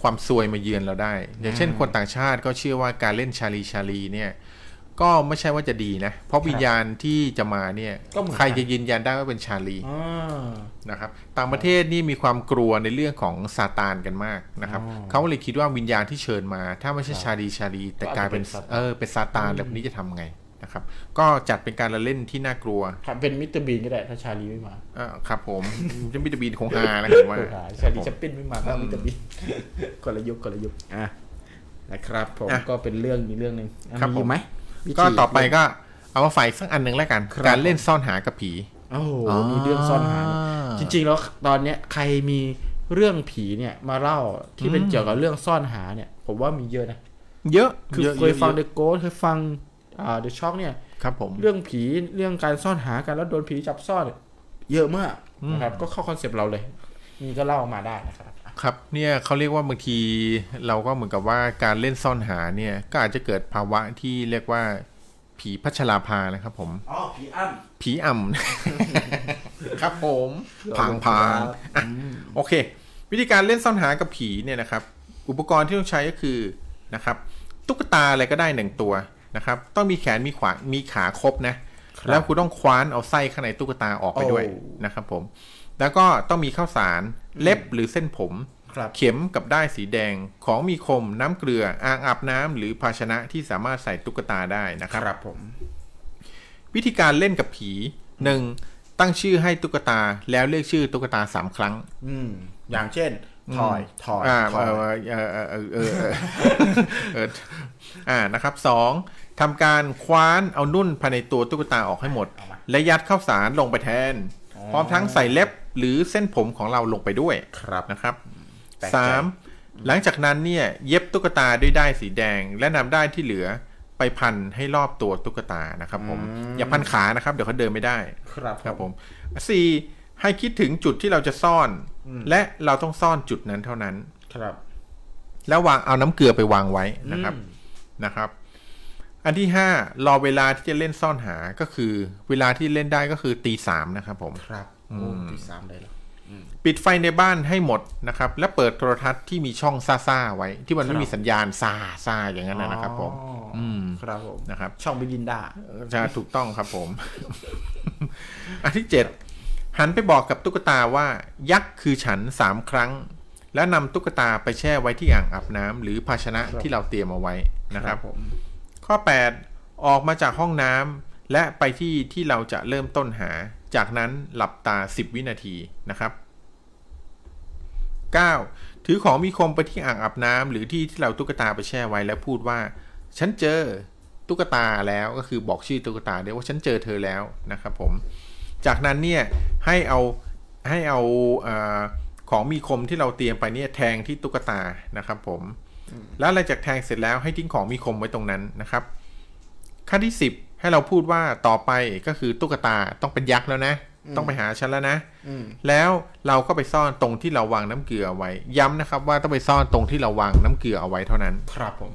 S2: ความซวยมาเยือนเราได้ อย่างเช่นคนต่างชาติก็เชื่อว่าการเล่นชาลีชาลีเนี่ยก็ไม่ใช่ว่าจะดีนะ เพราะวิญญาณที่จะมาเนี่ย
S1: ก็เหมือนกัน
S2: ใครจะยืนยันได้ว่าเป็นชาลี
S1: อ่า
S2: นะครับต่างประเทศนี่มีความกลัวในเรื่องของซาตานกันมากนะครับ
S1: อ๋อ
S2: เขาเลยคิดว่าวิญญาณที่เชิญมา ถ้าไม่ใช่ชาลีชาลี แต่กลายเป็น
S1: ก็อาจจะเป็นซาตาน
S2: เออเป็นซาตานแล้วนี้จะทำไง นะครับ ก็จัดเป็นการละเล่นที่น่ากลัว
S1: ครับเป็นมิสเตอร์บีนก็ได้ถ้าชาลีไม่มา
S2: เออครับผมจะมีตบีนคงฮานะผมว่า
S1: โอ้โหชาลีจะปิ้นไม่มาก็มิสเตอร์บีนคนละยุคคนละยุคอะนะครับผม
S2: อะ
S1: ก็เป็นเรื่องอีกเรื่องหนึ่งอะ
S2: ครับ
S1: มี
S2: ผม
S1: ไหมวิธี
S2: ก็ต่อไปก็เอามาฝ่ายสักอันหนึ่งแล้วกัน
S1: ครับ
S2: การเล่นซ่อนหากับผี
S1: โอ้โหมีเรื่องซ่อนหา จริง ๆ แล้วตอนเนี้ยใครมีเรื่องผีเนี่ยมาเล่าที่เป็น
S2: อืม
S1: เกี่ยวกับเรื่องซ่อนหาเนี่ย ผมว่ามีเยอะนะ
S2: เยอะ
S1: คือ
S2: เยอะ
S1: เคยฟัง
S2: เย
S1: เด
S2: อะ
S1: อะโกสเคยฟังอ่า เดอะช็อคเนี่ย
S2: ครับผม
S1: เรื่องผีเรื่องการซ่อนหากันแล้วโดนผีจับซ่อนเยอะมาก
S2: อืม
S1: นะครับก็เข้าคอนเซปต์เราเลยมีก็เล่ามาได้นะครับ
S2: ครับเนี่ยเขาเรียกว่าบางทีเราก็เหมือนกับว่าการเล่นซ่อนหาเนี่ยก็อาจจะเกิดภาวะที่เรียกว่าผีพัชราภานะครับ ผม
S1: อ๋อผีอ้ำ
S2: ผีอ่ำครับผมพังพางอะโอเค วิธีการเล่นซ่อนหากับผีเนี่ยนะครับ อุปกรณ์ที่ต้องใช้ก็คือนะครับ ตุ๊กตาอะไรก็ได้หนึ่งตัว นะครับ ต้องมีแขนมีขวามีขาครบนะ
S1: ครับ
S2: แล้วคุณต้องคว้านเอาไส้ข้างในตุ๊กตาออกไปด้วย
S1: โอ้
S2: นะครับผม แล้วก็ต้องมีข้าวสารเล็บหรือเส้นผม
S1: ครับ
S2: เข็มกับด้ายสีแดงของมีคมน้ำเกลืออ่างอาบน้ำหรือภาชนะที่สามารถใส่ตุ๊กตาได้นะครับ
S1: ครับผม
S2: วิธีการเล่นกับผีหนึ่งตั้งชื่อให้ตุ๊กตาแล้วเรียกชื่อตุ๊กตาสามครั้ง
S1: อืม อย่างเช่นทอยทอย
S2: อ่า
S1: ทอย
S2: เออเออเออเออเออเออเอออ่านะครับสอง ทำการคว้านเอานุ่นภายในตัวตุ๊กตาออกให้หมด
S1: เอามา
S2: และยัดข้าวสารลงไปแทน
S1: อ๋อ
S2: พร้อมทั้งใส่เล็บหรือเส้นผมของเราลงไปด้วย
S1: ครับ
S2: นะครับ
S1: แปลกใจ
S2: สามหลังจากนั้นเนี่ยเย็บตุ๊กตาด้วยด้ายสีแดง และนำด้ายที่เหลือไปพันให้รอบตัวตุ๊กตานะครับ ผมอย่าพันขานะครับ เดี๋ยวเขาเดินไม่ได้
S1: ครับ
S2: ครับผมสี่ให้คิดถึงจุดที่เราจะซ่อน และเราต้องซ่อนจุดนั้นเท่านั้น
S1: ครับ
S2: แล้ววางเอาน้ำเกลือไปวางไว้นะครับ
S1: อืม
S2: นะครับ อันที่ห้ารอเวลาที่จะเล่นซ่อนหาก็คือ เวลาที่เล่นได้ก็คือตีสามนะครับผม
S1: ครับโอ้ตีสามเลยเหรอ
S2: ปิดไฟในบ้านให้หมดนะครับ และเปิดโทรทัศน์ที่มีช่องซ่าๆไว้ ที่มันไม่
S1: ครับ
S2: มีสัญญาณซ่าซ่าอย่างนั้นนะนะครับผม
S1: อ๋ออ
S2: อืม
S1: ครับผม
S2: นะครับ
S1: ช่องบิลินดา
S2: จะถูกต้องครับผม อันที่เจ็ดหันไปบอกกับตุ๊กตาว่า ยักษ์คือฉันสามครั้ง แล้วนำตุ๊กตาไปแช่ไว้ที่อ่างอาบน้ำหรือภาชนะครับที่เราเตรียมเอาไว้นะครับ
S1: ผม
S2: ข้อ 8 ออกมาจากห้องน้ำและไปที่ที่เราจะเริ่มต้นหา จากนั้นหลับตา 10 วินาทีนะครับ 9. ถือของมีคมไปที่อ่างอาบน้ำหรือที่ที่เราตุ๊กตาไปแช่ไว้แล้วพูดว่า ฉันเจอตุ๊กตาแล้วก็คือบอกชื่อตุ๊กตาเรียกว่าฉันเจอเธอแล้วนะครับผม จากนั้นเนี่ยให้เอาให้เอาเออของมีคมที่เราเตรียมไปเนี่ยแทงที่ตุ๊กตานะครับผม แล้วหลังจากแทงเสร็จแล้วให้ทิ้งของมีคมไว้ตรงนั้นนะครับ ขั้นที่สิบให้เราพูดว่าต่อไปก็คือตุ๊กตาต้องเป็นยักษ์แล้วนะ ต้องไปหาฉันแล้วนะ
S1: อืม
S2: แล้วเราก็ไปซ่อนตรงที่เราวางน้ำเกลือเอาไว้ ย้ำนะครับ ว่าต้องไปซ่อนตรงที่เราวางน้ำเกลือเอาไว้เท่านั้น
S1: ครับผม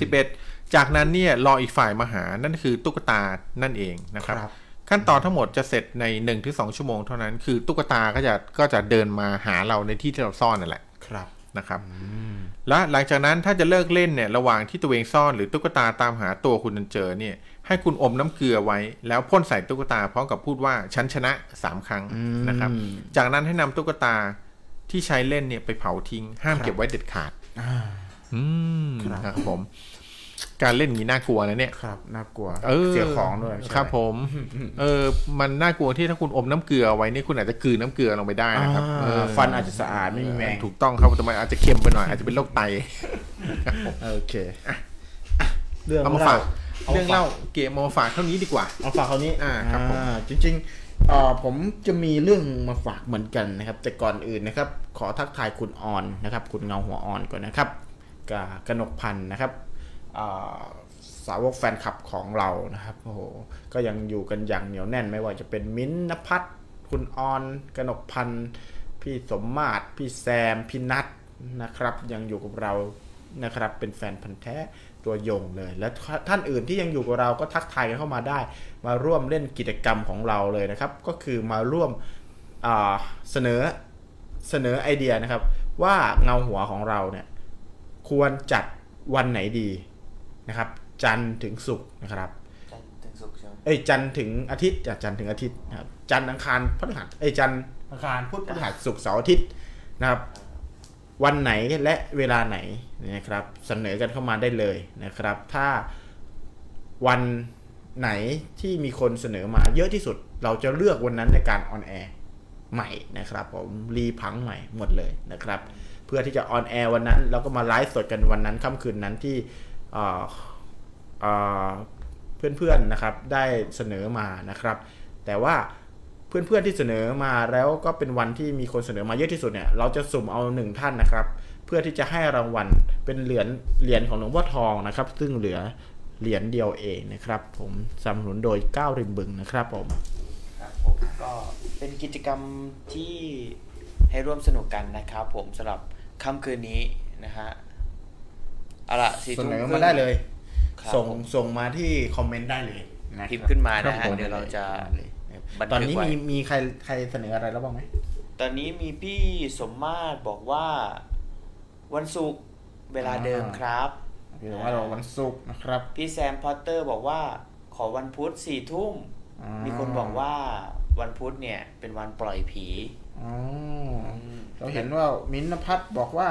S2: สิบเอ็ดจากนั้นเนี่ยรออีกฝ่ายมาหานั่นคือตุ๊กตานั่นเองนะครับ
S1: ครับ
S2: ขั้นตอนทั้งหมดจะเสร็จใน1นถึงสชั่วโมงเท่านั้น คือตุ๊กตาก็จะก็จะเดินมาหาเราในที่ที่เราซ่อนนั่นแหละ
S1: ครับ
S2: นะครับและหลังจากนั้นถ้าจะเลิกเล่นเนี่ยระหว่างที่ตัวเองซ่อนหรือตุ๊กตาตามหาตัวคุณจนเจอเนี่ย ให้คุณอมน้ำเกลือไว้ แล้วพ่นใส่ตุ๊กตาพร้อมกับพูดว่าฉันชนะสามครั้งนะครับ จากนั้นให้นำตุ๊กตาที่ใช้เล่นเนี่ยไปเผาทิ้ง ห้ามเก็บไว้เด็ดขาด
S1: อ่า
S2: อืม
S1: ครับ
S2: นะครับผม การเล่นอย่างนี้น่ากลัวนะเนี่ย
S1: ครับน่ากลัว
S2: เออ
S1: เสียของด้วยใช่ไหม
S2: ครับ ผม เออ มันน่ากลัวที่ถ้าคุณอมน้ำเกลือไว้นี่คุณอาจจะกลืนน้ำเกลือลงไปได้นะครับ
S1: อ่า
S2: เออ
S1: ฟันอาจจะสะอาดไม่มีแมง
S2: ถูกต้องครับแต่มันอาจจะเค็มไปหน่อยอาจจะเป็นโรคไต
S1: โอเคอะเรื่อง
S2: เอามาฝาก
S1: เอา
S2: เรื่องเล่าเกมเอามาฝากเท่านี้ดีกว่า
S1: เอาฝากเขานี้
S2: อ่าครับผม
S1: จริงๆเอ่อผมจะมีเรื่องมาฝากเหมือนกันนะครับ แต่ก่อนอื่นนะครับ ขอทักทายคุณออนนะครับ คุณเงาหัวอ่อนก่อนนะครับกับกนกพันธ์นะครับอ่า สาวกแฟนคลับของเรานะครับโอ้โหก็ยังอยู่กันอย่างเหนียวแน่นไม่ว่าจะเป็นมิ้นนภัทรคุณออนกนกพันธ์พี่สมมาตรพี่แซม พี่นัทนะครับ ยังอยู่กับเรานะครับเป็นแฟนพันธ์แท้ตัวยงเลย และท่านอื่นที่ยังอยู่กับเราก็ทักทายกันเข้ามาได้ มาร่วมเล่นกิจกรรมของเราเลยนะครับ ก็คือมาร่วมเสนอเสนอไอเดียนะครับ ว่าเงาหัวของเราเนี่ยควรจัดวันไหนดี นะครับ จันทร์ถึงศุกร์นะครับ
S3: ถึงสุกใช่ไหม
S1: เอ้ยจันทร์ถึงอาทิตย์อะจันทร์ถึงอาทิตย์นะครับจันทร์อังคารพฤหัสเอ้ยจันทร์อังคารพุธพฤหัสศุกร์เสาร์อาทิตย์นะครับ วันไหนและเวลาไหนนะครับ เสนอกันเข้ามาได้เลยนะครับ ถ้าวันไหนที่มีคนเสนอมาเยอะที่สุดเราจะเลือกวันนั้นในการ on air ใหม่นะครับผม re ผังใหม่หมดเลยนะครับ เพื่อที่จะ on air วันนั้นแล้วก็มาไลฟ์สดกันวันนั้นค่ำคืนนั้นที่ เพื่อนๆนะครับได้เสนอมานะครับ แต่ว่าเพื่อนๆที่เสนอมาแล้วก็เป็นวันที่มีคนเสนอมาเยอะที่สุดเนี่ยเราจะสุ่มเอาหนึ่งท่านนะครับ เพื่อที่จะให้รางวัลเป็นเหรียญเหรียญของหลวงพ่อทองนะครับ ซึ่งเหลือเหรียญเดียวเองนะครับ ผมสนับสนุนโดยก้าวริมบึงนะครับผม
S3: ครับผมก็เป็นกิจกรรมที่ให้ร่วมสนุกกันนะครับ ผมสำหรับค่ำคืนนี้นะฮะ เอาละสี่
S1: เส
S3: ทุ่ม
S1: นอ
S3: ครึ่
S1: มาได้เลย
S3: ครับ
S1: ส่ง
S3: ผม
S1: ส่งมาที่คอมเมนต์ได้เลยะครับ
S3: พิมพ์ขึ้นมา
S2: ครั
S3: นะ
S2: บ
S3: ฮะ
S2: ผม
S3: เดี๋ยวเราจะบันทึกไว้
S1: ตอนนี้มีมีใครใครเสนออะไรแล้วบ้างไหม
S3: ตอนนี้มีพี่สมมาตรบอกว่า วันศุกร์เวลาเดิมครับ
S1: คือว่าเราวันศุกร์นะครับ
S3: พี่แซมพอตเตอร์บอกว่าขอวันพุธสี่ทุ่ม
S1: อ่ามี
S3: มีคนบอกว่าวันพุธเนี่ย เป็นวันปล่อยผี
S1: อ๋อเราเห็นว่ามิ้นท์นภัทรบอกว่า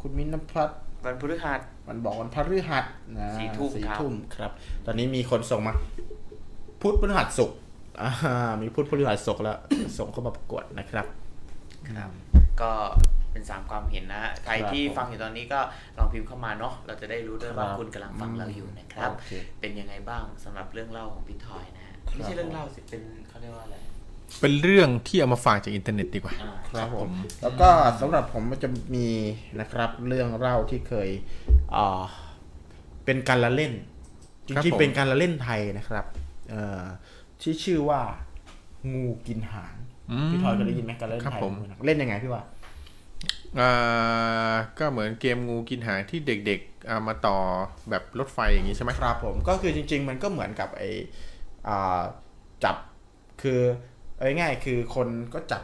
S1: คุณมิ้นท์นภัทร
S3: วันพฤหัส
S1: มันบอกวันพฤหัสนะ
S3: สี่ทุ่ม
S1: สี่
S3: ครับ
S1: ทุ่มครับ ตอนนี้มีคนส่งมาพุธพฤหัสศุกร์อ่ามีพุธพฤหัสศุกร์แล้ว ส่งเข้ามาประกวดนะครับ
S3: ครับ ก็เป็นสามความเห็นนะฮะใคร
S1: ครับ
S3: ที่
S1: ผม
S3: ฟังอยู่ตอนนี้ก็ลองพิมพ์เข้ามาเนาะเราจะได้รู้ด้วยว่า
S1: ครับ
S3: คุณกำลังฟังเราอยู่นะครับ
S1: โอเค
S3: เป็นยังไงบ้างสำหรับเรื่องเล่าของพี่ทอยนะฮะไม่ใช่เรื่องเล่าสิเป็นเขาเรียกว่าอะไร
S2: เป็นเรื่องที่เอามาฝากจากอินเทอร์เน็ตดีกว่า
S3: อ่า
S1: ครับผม แล้วก็สำหรับผมมันจะมีนะครับเรื่องเล่าที่เคยอ่าเป็นการละเล่น จ
S2: ครับ
S1: ริง
S2: ผม
S1: ๆเป็นการละเล่นไทยนะครับเอ่อที่ชื่อว่างูกินหาง
S2: ม
S1: พี่ทอยเคยได้ยินไหมการละเล่น
S2: ครับ
S1: ไทย
S2: ผม
S1: เล่นยังไงพี่ว่า
S2: อ่าก็เหมือนเกมงูกินหางที่เด็กๆเอามาต่อแบบรถไฟอย่างนี้ใช่ไหม
S1: ครับผมก็คือจริง ๆ มันก็เหมือนกับไออ่าจับคือ เอาง่ายๆคือคนก็จับ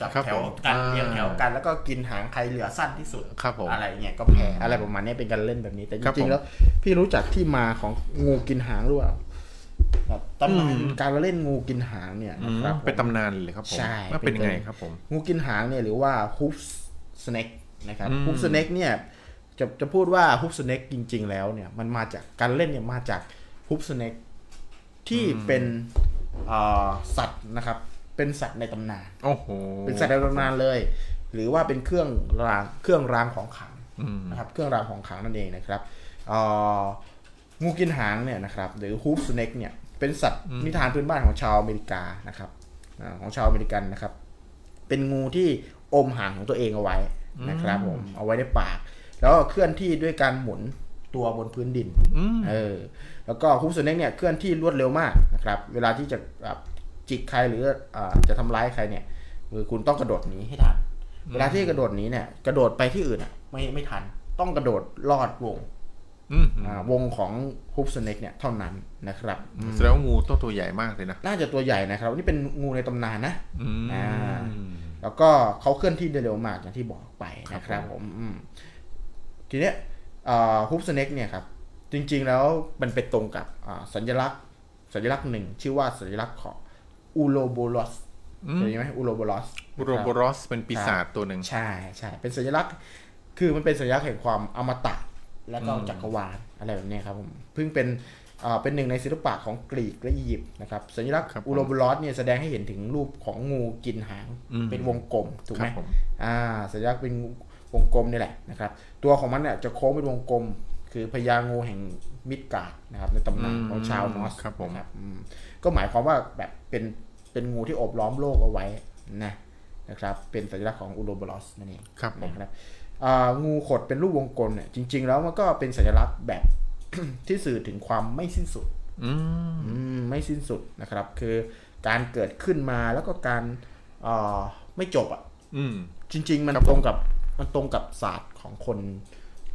S1: จับ
S2: ครับ
S1: แถว
S2: ผม
S1: กัน
S2: อ่า
S1: เรียงแถวกันแล้วก็กินหางใครเหลือสั้นที่สุด
S2: ครับผม
S1: อะไรเงี้ยก็แพ้อะไรประมาณเนี้ยเป็นการเล่นแบบนี้แต่จ
S2: ครับ
S1: ริ
S2: ผ
S1: ง
S2: ม
S1: ๆแล้วพี่รู้จักที่มาของงูกินหางหรือเปล่าแบบตำนาน
S2: อืม
S1: การละเล่นงูกินหางเนี่ย
S2: อื
S1: นะ
S2: ม
S1: ครับ
S2: เป็นตำนานเลยครับผม
S1: ใช่
S2: ว่าเป็นยังไงครับผม
S1: งูกินหางเนี่ยหรือว่า hoof snake นะครับ
S2: อืม
S1: hoof snake เนี่ยจะจะพูดว่า hoof snake จริง ๆ แล้วเนี่ยมันมาจากการเล่นเนี่ยมาจาก hoof snake ที่เป็นเอ่อ สัตว์นะครับ เป็นสัตว์ในตำนาน
S2: โอ้โห
S1: เป็นสัตว์ในตำนานเลย หรือว่าเป็นเครื่องรางเครื่องรางของขลัง
S2: อืม
S1: นะครับ เครื่องรางของขลังนั่นเองนะครับเอ่องูกินหางเนี่ยนะครับ หรือ hoof snake เนี่ยเป็นสัตว์นิทานพื้นบ้านของชาวอเมริกานะครับอาของชาวอเมริกันนะครับ เป็นงูที่อมหางของตัวเองเอาไว้นะครับผมเอาไว้ในปาก แล้วก็เคลื่อนที่ด้วยการหมุนตัวบนพื้นดิน
S2: อืม
S1: เออ แล้วก็ฮุบสเน็กเนี่ยเคลื่อนที่รวดเร็วมากนะครับเวลาที่จะแบบจิกใครหรืออ่าจะทำร้ายใครเนี่ยคือคุณต้องกระโดดหนีให้ทันเวลาที่กระโดดหนีเนี่ยกระโดดไปที่อื่นอะไม่ไม่ทัน ต้องกระโดดลอดวง
S2: อืม
S1: อ่าวงของฮุบสเน็กเนี่ยเท่านั้นนะครับอืม
S2: แสดงว่างูต้องตัวใหญ่มากเลยนะ
S1: น่าจะตัวใหญ่นะครับ นี่เป็นงูในตำนานนะ
S2: อืม
S1: อ่าแล้วก็เขาเคลื่อนที่ได้เร็วมากอย่างที่บอกไปนะครับผมอืมทีเนี้ย hoop snake เนี่ยครับ จริง ๆ แล้วมันเป็นตรงกับอ่าสัญลักษณ์ สัญลักษณ์หนึ่ง ชื่อว่าสัญลักษณ์ของ Ouroboros อื
S2: ม
S1: เคยได้ยินไหม
S2: Ouroboros Ouroboros เป็นปีศาจตัวหนึ่ง
S1: ใช่ใช่เป็นสัญลักษณ์ คือมันเป็นสัญลักษณ์แห่งความอมตะ และก็
S2: อืม
S1: จักรวาลอะไรแบบเนี้ยครับผมเพิ่งเป็นอ่าเป็นหนึ่งในศิลปะของกรีกและอียิปต์นะครับสัญลักษณ์ Ouroboros เนี่ยแสดงให้เห็นถึงรูปของงูกินหางเป็นวงกลมถูก
S2: ค
S1: ไห
S2: รั
S1: ม
S2: บผม
S1: อ่าสัญลักษณ์เป็นวงกลมนี่แหละนะครับ ตัวของมันเนี่ยจะโค้งเป็นวงกลม คือพญางูแห่งมิดการ์ดนะครับ ในตำนาน
S2: อืม
S1: ของชาวนอส
S2: ครับผม
S1: นะอืมก็หมายความว่าแบบเป็นเป็นงูที่โอบล้อมโลกเอาไว้นะนะครับ เป็นสัญลักษณ์ของอูโรบลอสนั่นเอง
S2: ครับผม
S1: นะครับอ่างูขดเป็นรูปวงกลมเนี่ยจริง ๆ แล้วมันก็เป็นสัญลักษณ์แบบที่สื่อถึงความไม่สิ้นสุด
S2: อืม
S1: อืมไม่สิ้นสุดนะครับ คือการเกิดขึ้นมาแล้วก็การอ่าไม่จบอะ
S2: อืม
S1: จริง ๆ มัน
S2: ครับผม
S1: ตรงกับมันตรงกับศาสตร์ของคน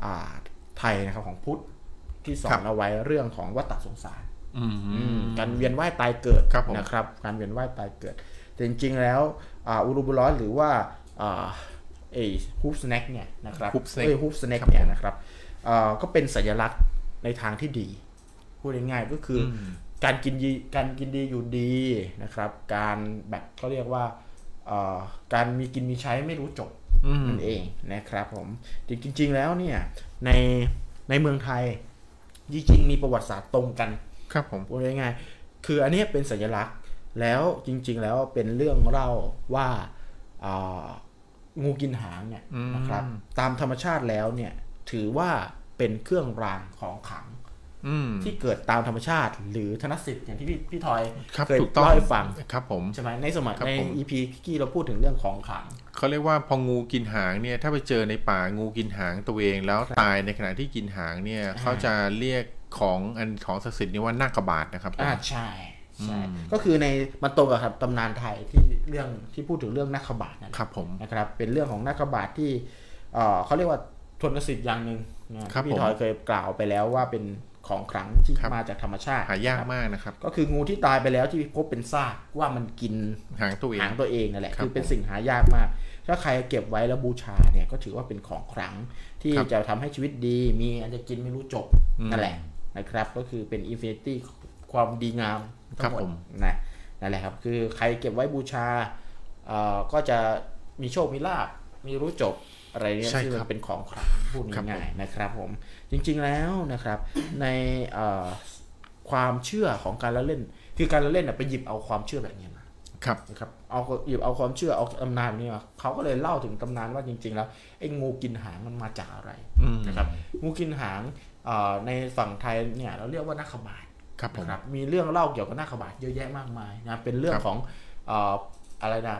S1: อ่า ไทยนะครับของพุทธที่สอ
S2: ครั
S1: น
S2: บ
S1: เอาไว้เรื่องของวัฏฏะสงสาร
S2: อืม
S1: อืมการเวียนว่ายตายเกิด
S2: ครับผม
S1: นะครับ การเวียนว่ายตายเกิด แต่จริงๆแล้วอ่าอูรูบูลอสหรือว่าอ่าเอฮูฟสแน็กเนี่ยนะครับ
S2: Hoop snake
S1: เอ้ยฮูฟสแน็ก
S2: ครับ
S1: เนี่ยนะครับอ่าก็เป็นสัญลักษณ์ในทางที่ดี พูดง่ายๆก็คืออ
S2: ม
S1: การกินดีการกินดีอยู่ดีนะครับ การแบบเขาเรียกว่าอ่าการมีกินมีใช้ไม่รู้จบ
S2: อืม
S1: นั่นเองนะครับผมจริงๆแล้วเนี่ย ในในเมืองไทยจริงๆมีประวัติศาสตร์ตรงกัน
S2: ครับผม
S1: พูดง่ายๆคืออันเนี้ยเป็นสัญลักษณ์แล้วจริง ๆ แล้วเป็นเรื่องเล่าว่าอ่างูกินหางเนี่ย
S2: อืม
S1: นะครับ ตามธรรมชาติแล้วเนี่ย ถือว่าเป็นเครื่องรางของขลัง
S2: อืม
S1: ที่เกิดตามธรรมชาติ หรือธนสิทธิ์อย่างที่พี่พี่ทอย
S2: ครับ
S1: เคย
S2: ถูกต้อง
S1: เล่าให้ฟัง
S2: ครับผม
S1: ใช่ไหมในสมัย
S2: ครับ
S1: ใน
S2: ผม
S1: EP กี้เราพูดถึงเรื่องของขลัง
S2: เขาเรียกว่าพองูกินหางเนี่ยถ้าไปเจอในป่างูกินหางตัวเองแล้วตายในขณะที่กินหางเนี่ยเขาจะเรียกของอันของศักดิ์สิทธิ์นี้ว่านาคบาทนะครับผม
S1: อ่าใช่ใช่
S2: อืม
S1: ก็คือในมันตรงกับครับตำนานไทยที่เรื่องที่พูดถึงเรื่องนาคบาทนั่นแหละ
S2: ครับผม
S1: นะครับ เป็นเรื่องของนาคบาทที่เอ่อเขาเรียกว่าทนสิทธิ์อย่างหนึ่งนะครับที่
S2: ผม
S1: พี่ทอยเคยกล่าวไปแล้วว่าเป็น ของขลังที่
S2: ครับ
S1: มาจากธรรมชาติ
S2: หายาก
S1: ครับ
S2: มากนะครับ
S1: ก็คืองูที่ตายไปแล้วที่พบเป็นซากว่ามันกิน
S2: หางตัวเอง
S1: หางตัวเองนั่นแหละ
S2: ครับ
S1: คือเป็นสิ่งหายากมาก ถ้าใครเก็บไว้แล้วบูชาเนี่ยก็ถือว่าเป็นของขลังที่
S2: ครับ
S1: จะทำให้ชีวิตดี มีอันจะกินไม่รู้จบ
S2: อืม
S1: นั่นแหละนะครับ ก็คือเป็น infinity ความดีงาม
S2: ครั
S1: ทั้
S2: บ
S1: งหมด
S2: ผม
S1: นะนั่นแหละครับคือใครเก็บไว้บูชาเอ่อก็จะมีโชคมีลาภมีรู้จบอะไรเนี่ย
S2: ใช่
S1: ที่มั
S2: ครับ
S1: นเป็นของขลังพูด
S2: ครับ
S1: ง่ายๆนะครับผม จริงๆแล้วนะครับ ในเอ่อความเชื่อของการละเล่น คือการละเล่นน่ะไปหยิบเอาความเชื่อแบบนี้มา
S2: ครับ
S1: นะครับเอาหยิบเอาความเชื่อเอาตำนานนี้มาเขาก็เลยเล่าถึงตำนานว่าจริง ๆ แล้วไอ้งูกินหางมันมาจากอะไร
S2: อืม
S1: นะครับงูกินหางเอ่อในฝั่งไทยเนี่ยเราเรียกว่านาคบาท
S2: ครับผม
S1: นะครับมีเรื่องเล่าเกี่ยวกับนาคบาทเยอะแยะมากมายนะเป็นเรื่อง
S2: ครับ
S1: ของเอ่ออะไรนะ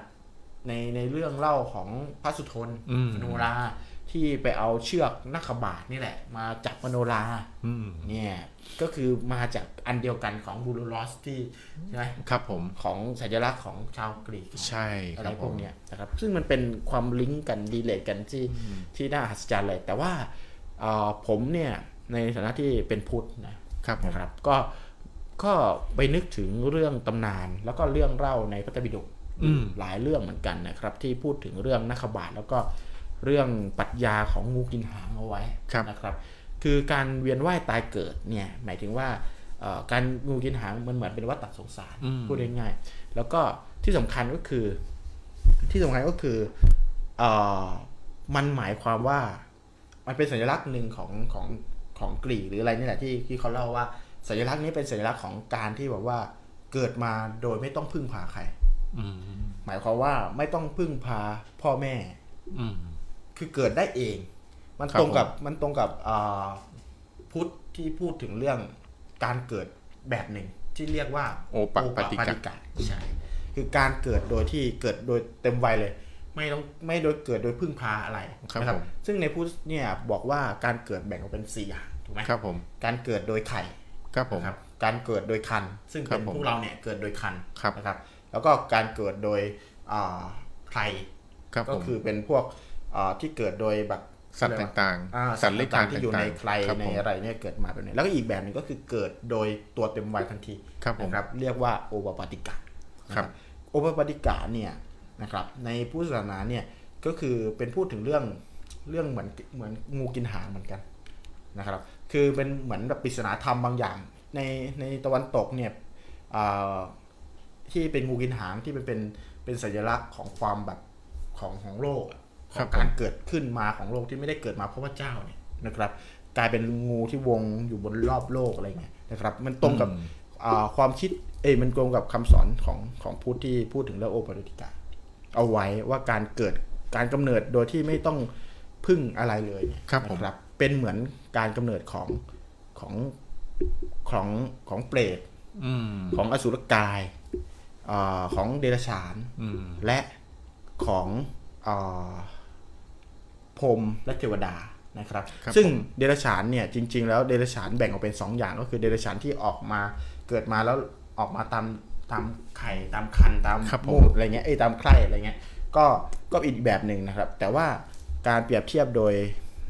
S1: ในในเรื่องเล่าของพระสุทน
S2: อืม
S1: มโนรา ที่ไปเอาเชือกนาคบาทนี่แหละ มาจับมโนรา
S2: อืม
S1: เนี่ยก็คือมาจากอันเดียวกันของบูโรลอสที่ใช่ไหม
S2: ครับผม
S1: ของสัญลักษณ์ของชาวกรีก
S2: ใช่
S1: อะ
S2: ค
S1: ไร
S2: รับ
S1: พ
S2: ผ
S1: วก
S2: ม
S1: เนี้ยนะครับซึ่งมันเป็นความลิงก์กันดีเลทกันที่ที่น่าอัศจรรย์เลย แต่ว่าเอ่อผมเนี่ยในฐานะที่เป็นพุทธนะครับ
S2: ผม
S1: นะครับก็ก็ไปนึกถึงเรื่องตำนาน แล้วก็เรื่องเล่าในพระไตรปิฎก
S2: อืม
S1: หลายเรื่องเหมือนกันนะครับ ที่พูดถึงเรื่องนักขบาทแล้วก็ เรื่องปรัชญาของงูกินหางเอาไว้
S2: ครับ
S1: นะครับ คือการเวียนว่ายตายเกิดเนี่ยหมายถึงว่าเอ่อการงูกินหางมันเหมือนเป็นวัฏฏะสงสาร
S2: อืม
S1: พูดง่ายๆแล้วก็ที่สำคัญก็คือ ที่สำคัญก็คือเอ่อมันหมายความว่ามันเป็นสัญลักษณ์หนึ่งของของของกรีกหรืออะไรนี่แหละที่ที่เขาเล่าว่า สัญลักษณ์นี้เป็นสัญลักษณ์ของการที่แบบว่าเกิดมาโดยไม่ต้องพึ่งพาใคร
S2: อืม
S1: หมายความว่าไม่ต้องพึ่งพาพ่อแม่
S2: อืม
S1: คือเกิดได้เอง มัน
S2: ครับ
S1: ตรงกับมันตรงกับอ่าพุทธที่พูดถึงเรื่องการเกิดแบบหนึ่งที่เรียกว่า
S2: โอปะปฏิกะ
S1: กะใช่คือการเกิดโดยที่เกิดโดยเต็มวัยเลย ไม่ต้องไม่โดยเกิดโดยพึ่งพาอะไร
S2: ครับ
S1: นะ
S2: ผม
S1: ซึ่งในพุทธเนี่ยบอกว่าการเกิดแบ่งออกเป็นสี่อย่างถูกไหม
S2: ครับผม
S1: การเกิดโดยไข่
S2: ครับผม
S1: นะครับการเกิดโดยคัน ซึ่ง
S2: ครั
S1: เป็
S2: บ
S1: น
S2: ผม
S1: พวกเราเนี่ยเกิดโดยคัน
S2: ครับ
S1: นะครับ แล้วก็การเกิดโดยอ่าไพร
S2: ครับ
S1: ก็
S2: ผม
S1: คือเป็นพวกอ่า ที่เกิดโดยแบบ
S2: สัตว์ต่าง
S1: อ่า
S2: ๆสัตว์เลื้อยคลาน
S1: ที่อยู่ในใคร
S2: ครับ
S1: ใน
S2: ผม
S1: อะไรเนี่ยเกิดมาแบบนี้แล้วก็อีกแบบหนึ่งก็คือเกิดโดยตัวเต็มวัยทันที
S2: ครับผม
S1: นะครับเรียกว่าโอปปาติกะ
S2: ครับ
S1: โอปปาติกะเนี่ยนะครับในพุทธศาสนาเนี่ยก็คือเป็นพูดถึงเรื่องเรื่องเหมือนเหมือนงูกินหางเหมือนกันนะครับคือเป็นเหมือนแบบปริศนาธรรมบางอย่าง ในในตะวันตกเนี่ยอ่าที่เป็นงูกินหางที่เป็นเป็นเป็นสัญลักษณ์ของความแบบของของโลกอะ ข
S2: ครั
S1: อง
S2: บ
S1: การเกิดขึ้นมาของโลกที่ไม่ได้เกิดมาเพราะว่าเจ้าเนี่ยนะครับ กลายเป็นงูที่วงอยู่บนรอบโลกอะไรเงี้ยนะครับ มันตรงกับอ่าความคิดเอ้ยมันตรงกับคำสอนของของพุทธที่พูดถึงเรื่องโอปปาติกะเอาไว้ว่าการเกิดการกำเนิดโดยที่ไม่ต้องพึ่งอะไรเลยเนี่ย
S2: ครับผม
S1: นะเป็นเหมือนการกำเนิดของของของของเปรต
S2: อืม
S1: ของอสุรกายอาของเดรัจฉาน
S2: อืม
S1: และของอา พรหมและเทวดานะครับ
S2: ครับ
S1: ซึ่ง
S2: ผม
S1: เดรัจฉานเนี่ยจริง ๆ แล้วเดรัจฉานแบ่งออกเป็นสองอย่างก็คือเดรัจฉานที่ออกมาเกิดมาแล้วออกมาตามตามไข่ตามคันตาม
S2: ครับผม
S1: มูดอะไรเงี้ยเอ้ยตามไข่อะไรเงี้ยก็ก็อีกแบบหนึ่งนะครับ แต่ว่าการเปรียบเทียบโดย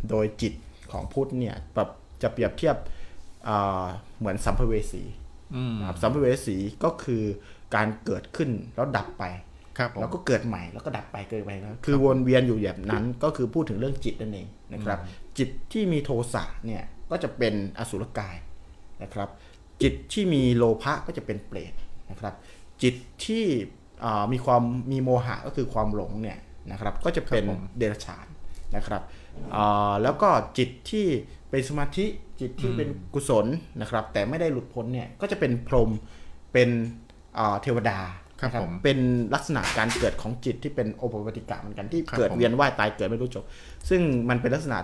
S1: โดยจิตของพุทธเนี่ยแบบจะเปรียบเทียบอ่าเหมือนสัมภเวสี
S2: อืม
S1: นะครับสัมภเวสีก็คือการเกิดขึ้นแล้วดับไป
S2: ครับผม
S1: แล้วก็เกิดใหม่แล้วก็ดับไปเกิดไปแล้วคือวนเวียนอยู่แบบนั้นก็คือพูดถึงเรื่องจิตนั่นเองนะครับ จิตที่มีโทสะเนี่ยก็จะเป็นอสุรกายนะครับ จิตที่มีโลภะก็จะเป็นเปรตนะครับ จิตที่อ่ามีความมีโมหะก็คือความหลงเนี่ยนะครับก็จะเป็น
S2: ครับผม
S1: เดรัจฉานนะครับอ่าแล้วก็จิตที่เป็นสมาธิจิตที่เป็นกุศลนะครับ แต่ไม่ได้หลุดพ้นเนี่ยก็จะเป็นพรหมเป็นอ่าเทวดา
S2: ครับ
S1: นะ
S2: ผม
S1: เป็นลักษณะการเกิดของจิตที่เป็นโอปปาติกะเหมือนกันที่
S2: ครับ
S1: เกิด
S2: ผม
S1: เวียนว่ายตายเกิดไม่รู้จบ ซึ่งมันเป็นลักษณะ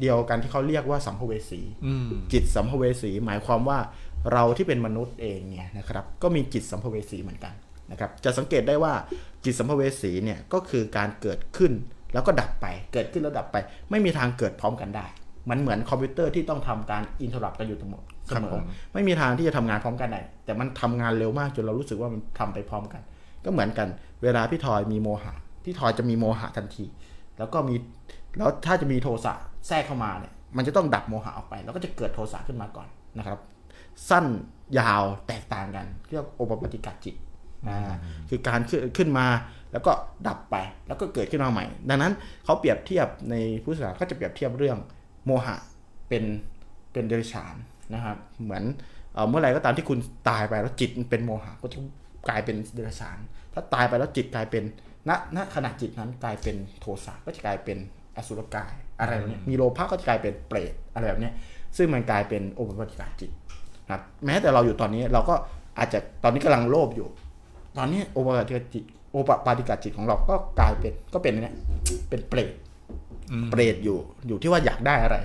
S1: เดียวกันที่เขาเรียกว่าสัมภเวสี
S2: อืม
S1: จิตสัมภเวสี หมายความว่าเราที่เป็นมนุษย์เองเนี่ยนะครับ ก็มีจิตสัมภเวสีเหมือนกันนะครับ จะสังเกตได้ว่าจิตสัมภเวสีเนี่ยก็คือการเกิดขึ้นแล้วก็ดับไป เกิดขึ้นแล้วดับไป ไม่มีทางเกิดพร้อมกันได้ มันเหมือนคอมพิวเตอร์ที่ต้องทำการ interrupt กันอยู่เสมอ เส
S2: ครับ
S1: มอ
S2: ผม
S1: ไม่มีทางที่จะทำงานพร้อมกันได้แต่มันทำงานเร็วมากจนเรารู้สึกว่ามันทำไปพร้อมกัน ก็เหมือนกัน เวลาพี่ทอยมีโมหะพี่ทอยจะมีโมหะทันที แล้วก็มีแล้วถ้าจะมีโทสะแทรกเข้ามาเนี่ยมันจะต้องดับโมหะออกไป แล้วก็จะเกิดโทสะขึ้นมาก่อนนะครับ สั้นยาวแตกต่างกัน เรียกโอปปาติกะจิตอ่าคือการขึ้นขึ้นมาแล้วก็ดับไปแล้วก็เกิดขึ้นมาใหม่ ดังนั้นเขาเปรียบเทียบในพุทธศาสนาก็จะเปรียบเทียบเรื่องโมหะเป็นเป็นเดรัจฉาน นะครับเหมือนเอ่อเมื่อไหร่ก็ตามที่คุณตายไปแล้วจิตมันเป็นโมหะก็จะกลายเป็นเดรัจฉาน ถ้าตายไปแล้วจิตกลายเป็นณณขณะจิตนั้นกลายเป็นโทสะก็จะกลายเป็นอสุรกายอะไรแบบเนี้ยมีโลภะก็จะกลายเป็นเปรตอะไรแบบเนี้ยซึ่งมันกลายเป็นโอปปาติกะจิตนะครับแม้แต่เราอยู่ตอนนี้เราก็อาจจะตอนนี้กำลังโลภอยู่ ตอนนี้โอปปาติกะจิตโอปปาติกะจิตของเราก็กลายเป็นก็เป็นเนี่ยเป็นเปรตเปรตอยู่อยู่ที่ว่าอยากได้อะไร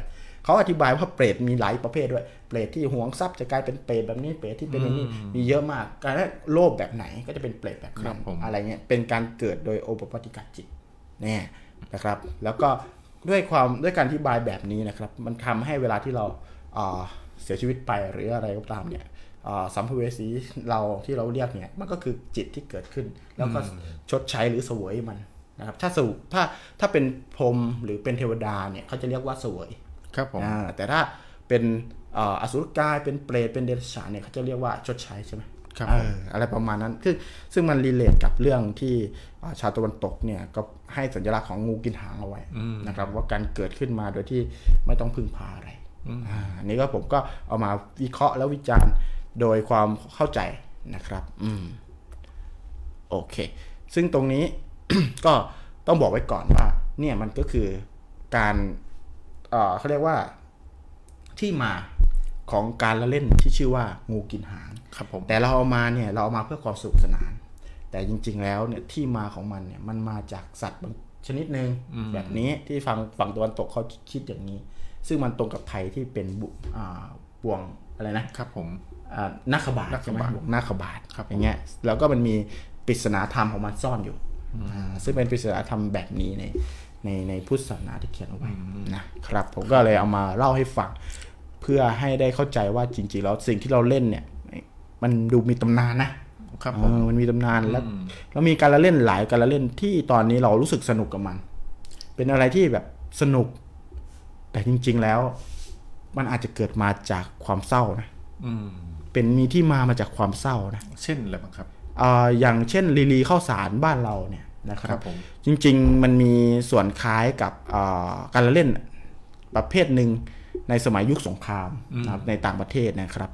S1: เขาอธิบายว่าเปรตมีหลายประเภทด้วย เปรตที่หวงทรัพย์จะกลายเป็นเปรตแบบนี้เปรตที่เป็นแบบนี้มีเยอะมากการที่โลภแบบไหนก็จะเป็นเปรตแบบ
S2: ครั
S1: นั้
S2: บ
S1: น
S2: ผม
S1: อะไรเงี้ยเป็นการเกิดโดยโอปปาติกะจิตเนี่ยนะครับ แล้วก็ด้วยความด้วยการอธิบายแบบนี้นะครับ มันทำให้เวลาที่เราอ่าเสียชีวิตไปหรืออะไรก็ตามเนี่ยอ่าสัมภเวสีเราที่เราเรียกเนี่ยมันก็คือจิตที่เกิดขึ้น แล้วก็ชดใช้หรือเสวยมันนะครับถ้าสูถ้าถ้าเป็นพรหมหรือเป็นเทวดาเนี่ยเขาจะเรียกว่าเสวย
S2: ครับผม
S1: อ่าแต่ถ้าเป็นเอ่ออสุรกายเป็นเปรตเป็นเดรัจฉานเนี่ยเขาจะเรียกว่าชดใช้ใช่ไหม
S2: ครับ
S1: เอออะไรประมาณนั้นคือซึ่งมันรีเลทกับเรื่องที่อ่าชาวตะวันตกเนี่ยก็ให้สัญลักษณ์ของงูกินหางเอาไว้นะครับว่าการเกิดขึ้นมาโดยที่ไม่ต้องพึ่งพาอะไรอ่าอันนี้ก็ผมก็เอามาวิเคราะห์แล้ววิจารณ์โดยความเข้าใจนะครับ อืมโอเค ซึ่งตรงนี้ก็ต้องบอกไว้ก่อนว่า เนี่ยมันก็คือการเอ่อ เขาเรียกว่าที่มาของการละเล่นที่ชื่อว่างูกินหาง
S2: ครับผม
S1: แต่เราเอามาเนี่ยเราเอามาเพื่อความสนุกสนาน แต่จริง ๆ แล้วเนี่ยที่มาของมันเนี่ยมันมาจากสัตว์บางชนิดหนึ่งแบบนี้ที่ฝั่งฝั่งตะวันตกเขาคิดอย่างนี้ ซึ่งมันตรงกับไทยที่เป็นบุอ่าบ่วงอะไรนะ
S2: ครับผม
S1: อ่านาคบาท
S2: นาค
S1: ใช่ไหม
S2: บาท
S1: บอกนาคบาท
S2: ครับ
S1: อย่างเงี้ยแล้วก็มันมีปริศนาธรรมของมันซ่อนอยู่อ่าซึ่งเป็นปริศนาธรรมแบบนี้ใน ในในพุทธศาสนาที่เขียนเอาไว้นะครับผมก็เลยเอามาเล่าให้ฟังเพื่อให้ได้เข้าใจว่าจริงๆแล้วสิ่งที่เราเล่นเนี่ย มันดูมีตำนานนะครับ
S2: ผม
S1: เออมันมีตำนานแล้วแล้วมีการละเล่นหลายการละเล่นที่ตอนนี้เรารู้สึกสนุกกับมัน เป็นอะไรที่แบบสนุก แต่จริง ๆแล้ว มันอาจจะเกิดมาจากความเศร้านะ
S2: อืม
S1: เป็นมีที่มามาจากความเศร้านะ
S2: เช่นอะไรบ้างครับ
S1: เอ่ออย่างเช่นลีลีข้าวสารบ้านเราเนี่ย นะค
S2: ค
S1: รั
S2: รับบผม
S1: จริงๆ มันมีส่วนคล้ายกับเอ่อการละเล่นประเภทหนึ่งในสมัยยุคสงครามนะครับในต่างประเทศนะครับ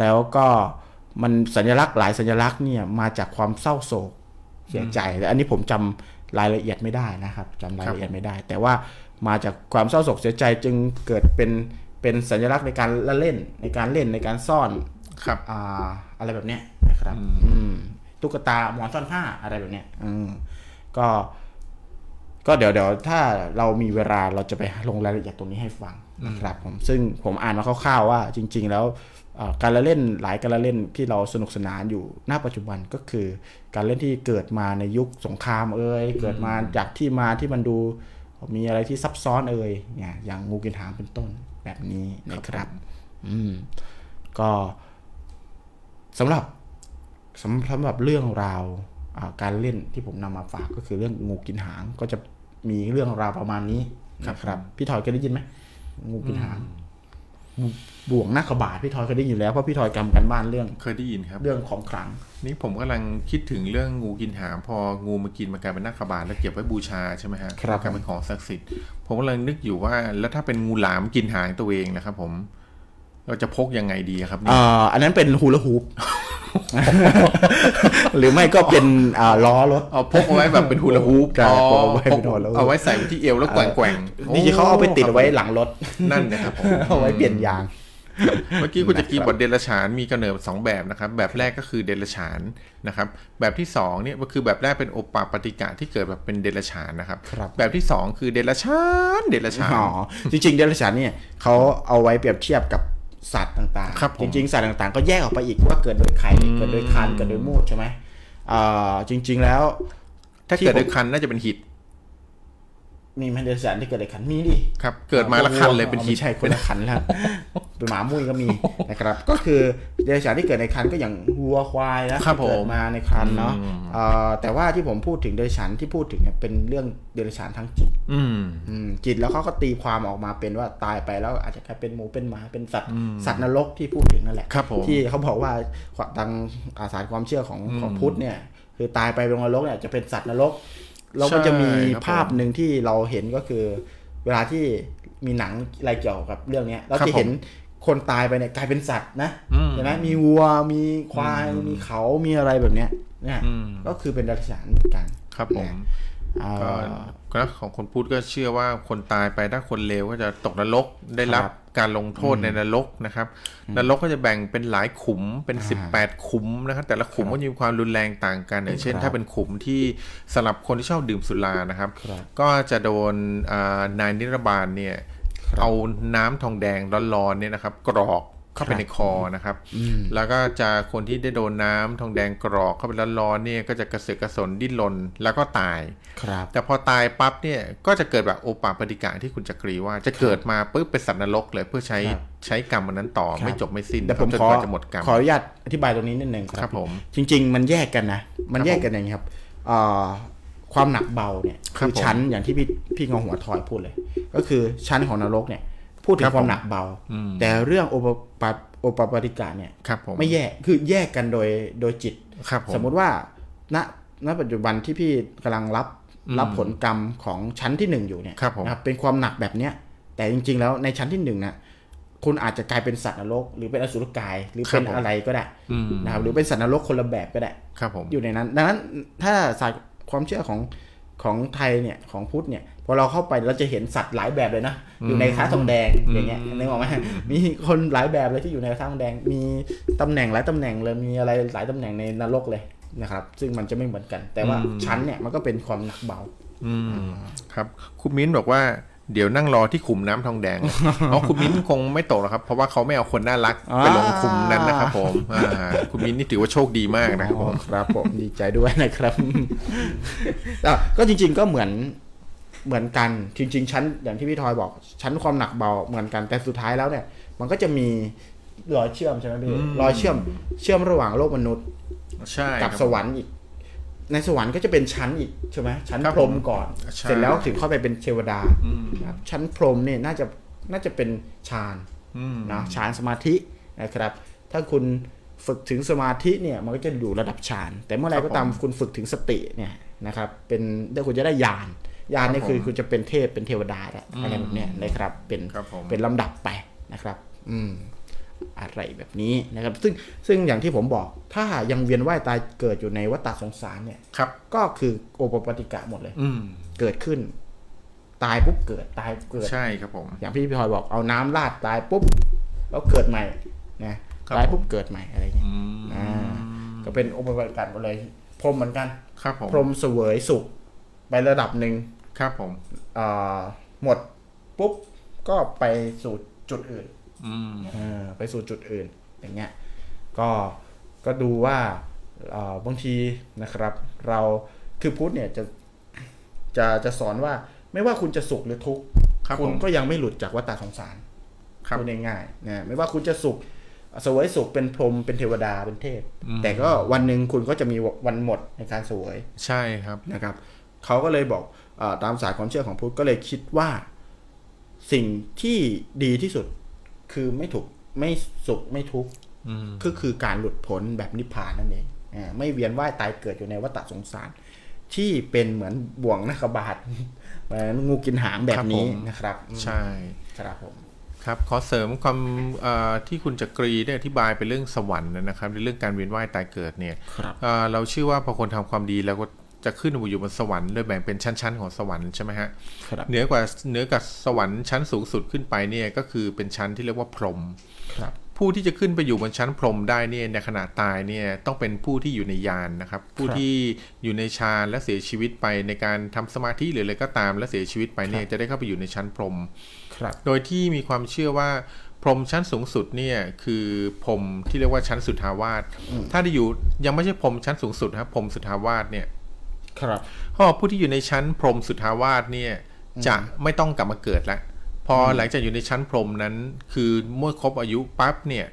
S1: แล้วก็มันสัญลักษณ์หลายสัญลักษณ์เนี่ยมาจากความเศร้าโศกเสียใจแต่อันนี้ผมจำรายละเอียดไม่ได้นะครับจำรายละเอียดไม่ได้ แต่ว่ามาจากความเศร้าโศกเสียใจจึงเกิดเป็นเป็นสัญลักษณ์ในการละเล่นในการเล่นในการซ่อน
S2: ครับ
S1: อ่าอะไรแบบเนี้ยนะครับอืมตุ๊กตาหมอนซ่อนผ้าอะไรแบบเนี้ยอืม ก็ก็เดี๋ยวเดี๋ยวถ้าเรามีเวลาเราจะไปลงรายละเอียดตรงนี้ให้ฟังนะครับผมซึ่งผมอ่านมาคร่าวๆว่าจริง ๆ แล้วเอ่อการละเล่นหลายการละเล่นที่เราสนุกสนานอยู่ณปัจจุบันก็คือ การเล่นที่เกิดมาในยุคสงครามเอ่ยเกิดมาจากที่มาที่มันดูมีอะไรที่ซับซ้อนเอ่ยเนี่ยอย่างงูกินหางเป็นต้นแบบนี้นะครับอืมก็สำหรับสำสำหรับเรื่องราวอ่า การเล่นที่ผมนำมาฝากก็คือเรื่องงูกินหางก็จะมีเรื่องราวประมาณนี้นะครับพี่ทอยเคยได้ยินไหมงูกินหางบ่วงหน้าขบาดพี่ทอยเคยได้ยินอยู่แล้วเพราะพี่ทอยกำกันบ้านเรื่อง
S2: เคยได้ยินครับ
S1: เรื่องของขลัง
S2: นี่ผมกำลังคิดถึงเรื่องงูกินหางพองูมากินมันกลายเป็นนาคบาลแล้วเก็บไว้บูชาใช่ไหมฮะ
S1: ครับ
S2: กลายเป็นของศักดิ์สิทธิ์ผมกำลังนึกอยู่ว่าแล้วถ้าเป็นงูหลามกินหางตัวเองนะครับผม เราจะพกยังไงดีครับนี่
S1: อ่าอันนั้นเป็นฮูลาฮูปหรือไม่ก็เป็นอ่าล้อรถ
S2: เอาพกเอาไว้แบบเป็นฮูลาฮูป
S1: ครับ
S2: อ๋อ
S1: พกเอาไว้เป็น
S2: พก
S1: ฮูลาฮูป
S2: เอาไว้ใส่ไว้ที่เอวแล้วแกว่งแกว่งๆ
S1: นี่เขาเอาไปติดไว้หลังรถ
S2: นั่นนะครับผม
S1: เอาไว้เปลี่ยนยาง
S2: เมื่อกี้คุณจะกีบทเดลฉานมีกำเนิดสองแบบนะครับ แบบแรกก็คือเดลฉานนะครับ แบบที่สองเนี่ยก็คือแบบแรกเป็นโอปปาปฏิกะที่เกิดแบบเป็นเดลฉานนะครับ
S1: ครับ
S2: แบบที่สองคือเดลฉานเดลฉาน
S1: อ๋อจริงๆ เดรัจฉานเนี่ยเขาเอาไว้เปรียบเทียบกับ สัตว์ต่าง
S2: ครับผม
S1: จริง ๆ สัตว์ต่างๆ ก็แยกออกไปอีกว่าเกิดโดยไข่เกิดโดยคันเกิดโดยมูดใช่ไหมอ่าจริง ๆแล้ว
S2: ถ้าเกิดโดยคันน่าจะเป็นหิด
S1: มีไหมเดรัจฉานที่เกิดโดยคันมีดิ
S2: ครับ เกิดมาและคันเลยเป็นหิด
S1: ไม่ใช่คนละคันแล้วเป็นหมามุ้ยก็มีนะครับ ก็คือเดรัจฉานที่เกิดในคันก็อย่างวัวควายนะครับ
S2: ผม
S1: ที่เกิดมาในคันเนาะ
S2: อืม
S1: อ่าแต่ว่าที่ผมพูดถึงเดรัจฉานที่พูดถึงเนี่ยเป็นเรื่องเดรัจฉานทางจิต
S2: อืม
S1: อืมจิตแล้วเขาก็ตีความออกมาเป็นว่าตายไปแล้วอาจจะกลายเป็นหมูเป็นหมาเป็นสัตว์สัตว์นรกที่พูดถึงนั่นแหละ
S2: ครับผม
S1: ที่เขาบอกว่าทางอาสารความเชื่อของของพุทธเนี่ยคือตายไปลงนรกเนี่ยจะเป็นสัตว์นรก เราก็จะมี
S2: ใช่ครับ
S1: ภาพหนึ่งที่เราเห็นก็คือ เวลาที่มีหนังอะไรเกี่ยวกับเรื่องเนี้ยเรา
S2: ครับ
S1: จะเห็น
S2: ผม
S1: คนตายไปเนี่ยกลายเป็นสัตว์นะ
S2: อืม
S1: เห็นไหมมีวัวมีควายมีเขามีอะไรแบบเนี้ยเนี่ย
S2: อืม
S1: ก็คือเป็นดัชฉานเหมือนกัน
S2: ครับผม
S1: อ่า
S2: ก็ก็ของคนพูดก็เชื่อว่าคนตายไปถ้าคนเลวก็จะตกนรกได้รับ
S1: ครับ
S2: การลงโทษในนรกนะครับนรกก็จะแบ่งเป็นหลายขุมเป็น
S1: อ่า
S2: 18 ขุมนะครับแต่ละขุมก็มีความรุนแรงต่างกันอย่างเช่น
S1: ครับ
S2: ถ้าเป็นขุมที่สำหรับคนที่ชอบดื่มสุรานะครับ
S1: ครับ
S2: ก็จะโดนอ่านายนิรบาลเนี่ย
S1: ครับ
S2: เอาน้ำทองแดงร้อนๆเนี่ยนะครับ กรอก เข้าไป
S1: ครับ
S2: ในคอนะครับ
S1: อืม
S2: แล้วก็จะคนที่ได้โดนน้ำทองแดงกรอกเข้าไปร้อนๆเนี่ยก็จะกระเสือกกระสนดิ้นรนแล้วก็ตาย
S1: ครับ
S2: แต่พอตายปั๊บเนี่ยก็จะเกิดแบบโอปาปฏิกะที่คุณจักรีว่าจะเกิดมาปุ๊บเป็นสัตว์นรกเลยเพื่อใช้
S1: ครับ
S2: ใช้กรรมมันนั้นต่อ
S1: ครับ
S2: ไม่จบไม่สิ้น
S1: แต่ผม
S2: จน
S1: ขอก
S2: ว่าจะหมดกรรม
S1: ขออนุญาตอธิบายตรงนี้นิดนึงค
S2: ครั
S1: รั
S2: บบผม
S1: จริง ๆ มันแยกกันนะ มัน
S2: ครับ
S1: แยกกันอย่างนี้ครับเอ่อความหนักเบาเนี่ย
S2: ครับ
S1: คือ
S2: ผม
S1: ชั้นอย่างที่พี่พี่งอหัวทอยพูดเลย ก็คือชั้นของนรกเนี่ย พูดถึ
S2: ครั
S1: ง
S2: บ
S1: ความ
S2: ผม
S1: หนักเบา
S2: อืม
S1: แต่เรื่องโอปปาโอปปาติกะเนี่ย
S2: ครับผม
S1: ไม่แยกคือแยกกันโดยโดยจิต
S2: ครับผม
S1: สมมุติว่าณณปัจจุบันที่พี่กำลังรับ
S2: อืม
S1: รับผลกรรมของชั้นที่หนึ่งอยู่เนี่ย
S2: ครับผม
S1: นะครับเป็นความหนักแบบเนี้ยแต่จริง ๆ แล้วในชั้นที่หนึ่งนะคุณอาจจะกลายเป็นสัตว์นรก หรือเป็นอสุรกาย หรือเป็นอะไรก็ได้
S2: อืม
S1: นะครับหรือเป็นสัตว์นรกคนละแบบก็ได้
S2: ครับผม
S1: อยู่ในนั้น ดังนั้นถ้าศาสตร์ความเชื่อของ ของไทยเนี่ยของพุทธเนี่ยพอเราเข้าไปเราจะเห็นสัตว์หลายแบบเลยนะอยู่ในกระทะทองแดงอย่างเงี้ยนึกออกไหมมีคนหลายแบบเลยที่อยู่ในกระทะทองแดง มีตำแหน่งหลายตำแหน่งเลยมีอะไรหลายตำแหน่งในนรกเลยนะครับ ซึ่งมันจะไม่เหมือนกัน แต่ว่าชั้นเนี่ยมันก็เป็นความหนักเบา
S2: อืมครับ คุณมิ้นบอกว่า เดี๋ยวนั่งรอที่ขุมน้ำทองแดงเพราะคุณมิ้นคงไม่ตกหรอกครับ เพราะว่าเขาไม่เอาคนน่ารักไปลงคุมนั้นนะครับผมอ่าคุณมิ้นนี่ถือว่าโชคดีมากนะครับผม
S1: ครับผมดีใจด้วยนะครับอะก็จริง ๆก็เหมือนเหมือนกัน จริง ๆ ชั้นอย่างที่พี่ทอยบอก ชั้นความหนักเบาเหมือนกันแต่สุดท้ายแล้วเนี่ย มันก็จะมีรอยเชื่อมใช่ไหมพี่รอยเชื่อมเชื่อมระหว่างโลกมนุษย์
S2: ใช่
S1: กับ
S2: ครับ
S1: สวรรค์อีก ในสวรรค์ก็จะเป็นชั้นอีกใช่ไหมชั้น
S2: ครับ
S1: พรหม
S2: ผม
S1: ก่อน
S2: ใช่
S1: เสร็จแล้วถึงเข้าไปเป็นเทวดา
S2: อืม
S1: ครับชั้นพรหมเนี่ยน่าจะน่าจะเป็นฌาน
S2: อืม
S1: นะฌานสมาธินะครับ ถ้าคุณฝึกถึงสมาธิเนี่ยมันก็จะอยู่ระดับฌานแต่เมื่อไหรก็ตามคุณฝึกถึงสติเนี่ยนะครับเป็นเดี๋ยวคุณจะได้ญาณญาณเนี่ยคือคุณจะเป็นเทพเป็นเทวดาแล้วอะไรแบบเนี้ยนะครับเป็น
S2: ครับผม
S1: เป็นลำดับไปนะครับ อืม อะไรแบบนี้นะครับ ซึ่งซึ่งอย่างที่ผมบอกถ้ายังเวียนว่ายตายเกิดอยู่ในวัฏฏะสงสารเนี่ย
S2: ครับ
S1: ก็คือโอปปาติกะหมดเลย
S2: อืม
S1: เกิดขึ้น ตายปุ๊บเกิดตายเกิด
S2: ใช่ครับผม
S1: อย่างพี่พี่พลอยบอกเอาน้ำราดตายปุ๊บแล้วเกิดใหม่นะครับตายปุ๊บเกิดใหม่อะไรอย่างเงี้ย
S2: อืม
S1: อ่าก็เป็นโอปปาติกะหมดเลยพรหมเหมือนกัน
S2: ครับผม
S1: พรหมเสวยสุขไประดับหนึ่ง
S2: ครับผม
S1: อ่าหมดปุ๊บก็ไปสู่จุดอื่น
S2: อืม
S1: เออ ไปสู่จุดอื่นอย่างเงี้ยก็ก็ดูว่าเอ่อบางทีนะครับ เราคือพุทธเนี่ยจะจะจะสอนว่าไม่ว่าคุณจะสุขหรือทุกข์
S2: ครับ
S1: คุณ
S2: ผม
S1: ก็ยังไม่หลุดจากวัฏฏะสงสาร
S2: ครับ
S1: พูดง่ายๆนะไม่ว่าคุณจะสุขเสวยสุขเป็นพรหมเป็นเทวดาเป็นเทพ
S2: อืม
S1: แต่ก็วันหนึ่งคุณก็จะมีวันหมดในการเสวย
S2: ใช่ครับ
S1: นะครับเขาก็เลยบอกเออตามสายความเชื่อของพุทธก็เลยคิดว่า สิ่งที่ดีที่สุด คือไม่ถูกไม่สุขไม่ทุกข์
S2: อืม
S1: ก็คือการหลุดพ้นแบบนิพพานนั่นเองอ่าไม่เวียนว่ายตายเกิดอยู่ในวัฏสงสาร ที่เป็นเหมือนบ่วงนักบาทเหมือนงูกินหางแบบนี้
S2: ครับผม
S1: นะครับ
S2: ใช่
S1: ครับผม
S2: ครับขอเสริมความเอ่อที่คุณจักรีได้อธิบายไปเรื่องสวรรค์นะครับในเรื่องการเวียนว่ายตายเกิดเนี่ย
S1: ครับ
S2: เอ่อเราเชื่อว่าพอคนทำความดีแล้วก็ จะขึ้นมาอยู่บนสวรรค์โดยแบ่งเป็นชั้นๆของสวรรค์ใช่ไหมฮะ
S1: ครับ
S2: เหนือกว่าเหนือกับสวรรค์ชั้นสูงสุดขึ้นไปเนี่ยก็คือเป็นชั้นที่เรียกว่าพรหม
S1: ครับ
S2: ผู้ที่จะขึ้นไปอยู่บนชั้นพรหมได้เนี่ยในขณะตายเนี่ยต้องเป็นผู้ที่อยู่ในยานนะครับ ผู้ที่อยู่ในฌานและเสียชีวิตไปในการทำสมาธิหรืออะไรก็ตามและเสียชีวิตไปเนี่ยจะได้เข้าไปอยู่ในชั้นพรหม
S1: ครับ
S2: โดยที่มีความเชื่อว่าพรหมชั้นสูงสุดเนี่ยคือพรหมที่เรียกว่าชั้นสุทธาวาสถ้าได้อยู่ยังไม่ใช่พรหมชั้นสูงสุดนะครับพรหมสุทธาวาสเนี่ย
S1: ครับ
S2: เพราะว่าผู้ที่อยู่ในชั้นพรหมสุทธาวาสเนี่ยจะไม่ต้องกลับมาเกิดแล้วพอหลังจากอยู่ในชั้นพรหมนั้น คือเมื่อครบอายุปั๊บเนี่ย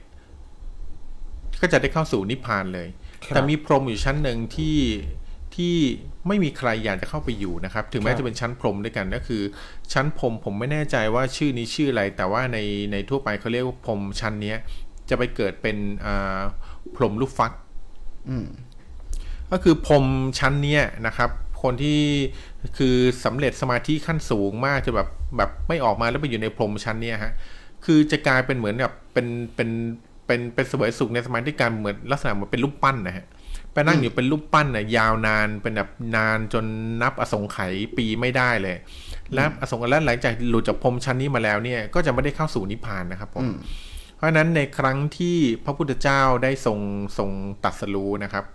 S2: ก็จะได้เข้าสู่นิพพานเลย
S1: ครับ
S2: แต่มีพรหมอยู่ชั้นหนึ่งที่ที่ไม่มีใครอยากจะเข้าไปอยู่นะครับ ถึงแม้
S1: ครับ
S2: จะเป็นชั้นพรหมด้วยกันก็คือ ชั้นพรหมผมไม่แน่ใจว่าชื่อนี้ชื่ออะไร แต่ว่าในในทั่วไปเขาเรียกว่าพรหมชั้นเนี้ย จะไปเกิดเป็นอ่าพรหมลูกฟัก
S1: อืม
S2: ก็คือพรหมชั้นเนี้ยนะครับ คนที่คือสำเร็จสมาธิขั้นสูงมากจะแบบแบบไม่ออกมาแล้วไปอยู่ในพรหมชั้นเนี้ยฮะคือจะกลายเป็นเหมือนกับเป็นเป็นเป็นเป็นเสวยสุขในสมาธิการเหมือนลักษณะเหมือนเป็นรูปปั้นนะฮะไปนั่งอยู่เป็นรูปปั้นนะยาวนานเป็นแบบนานจนนับอสงไขยปีไม่ได้เลย และอสงไขยและหลังจากหลุดจากพรหมชั้นนี้มาแล้วเนี่ยก็จะไม่ได้เข้าสู่นิพพานนะครับผม
S1: อืม
S2: เพราะฉะนั้นในครั้งที่พระพุทธเจ้าได้ทรงทรงตรัสรู้นะครับ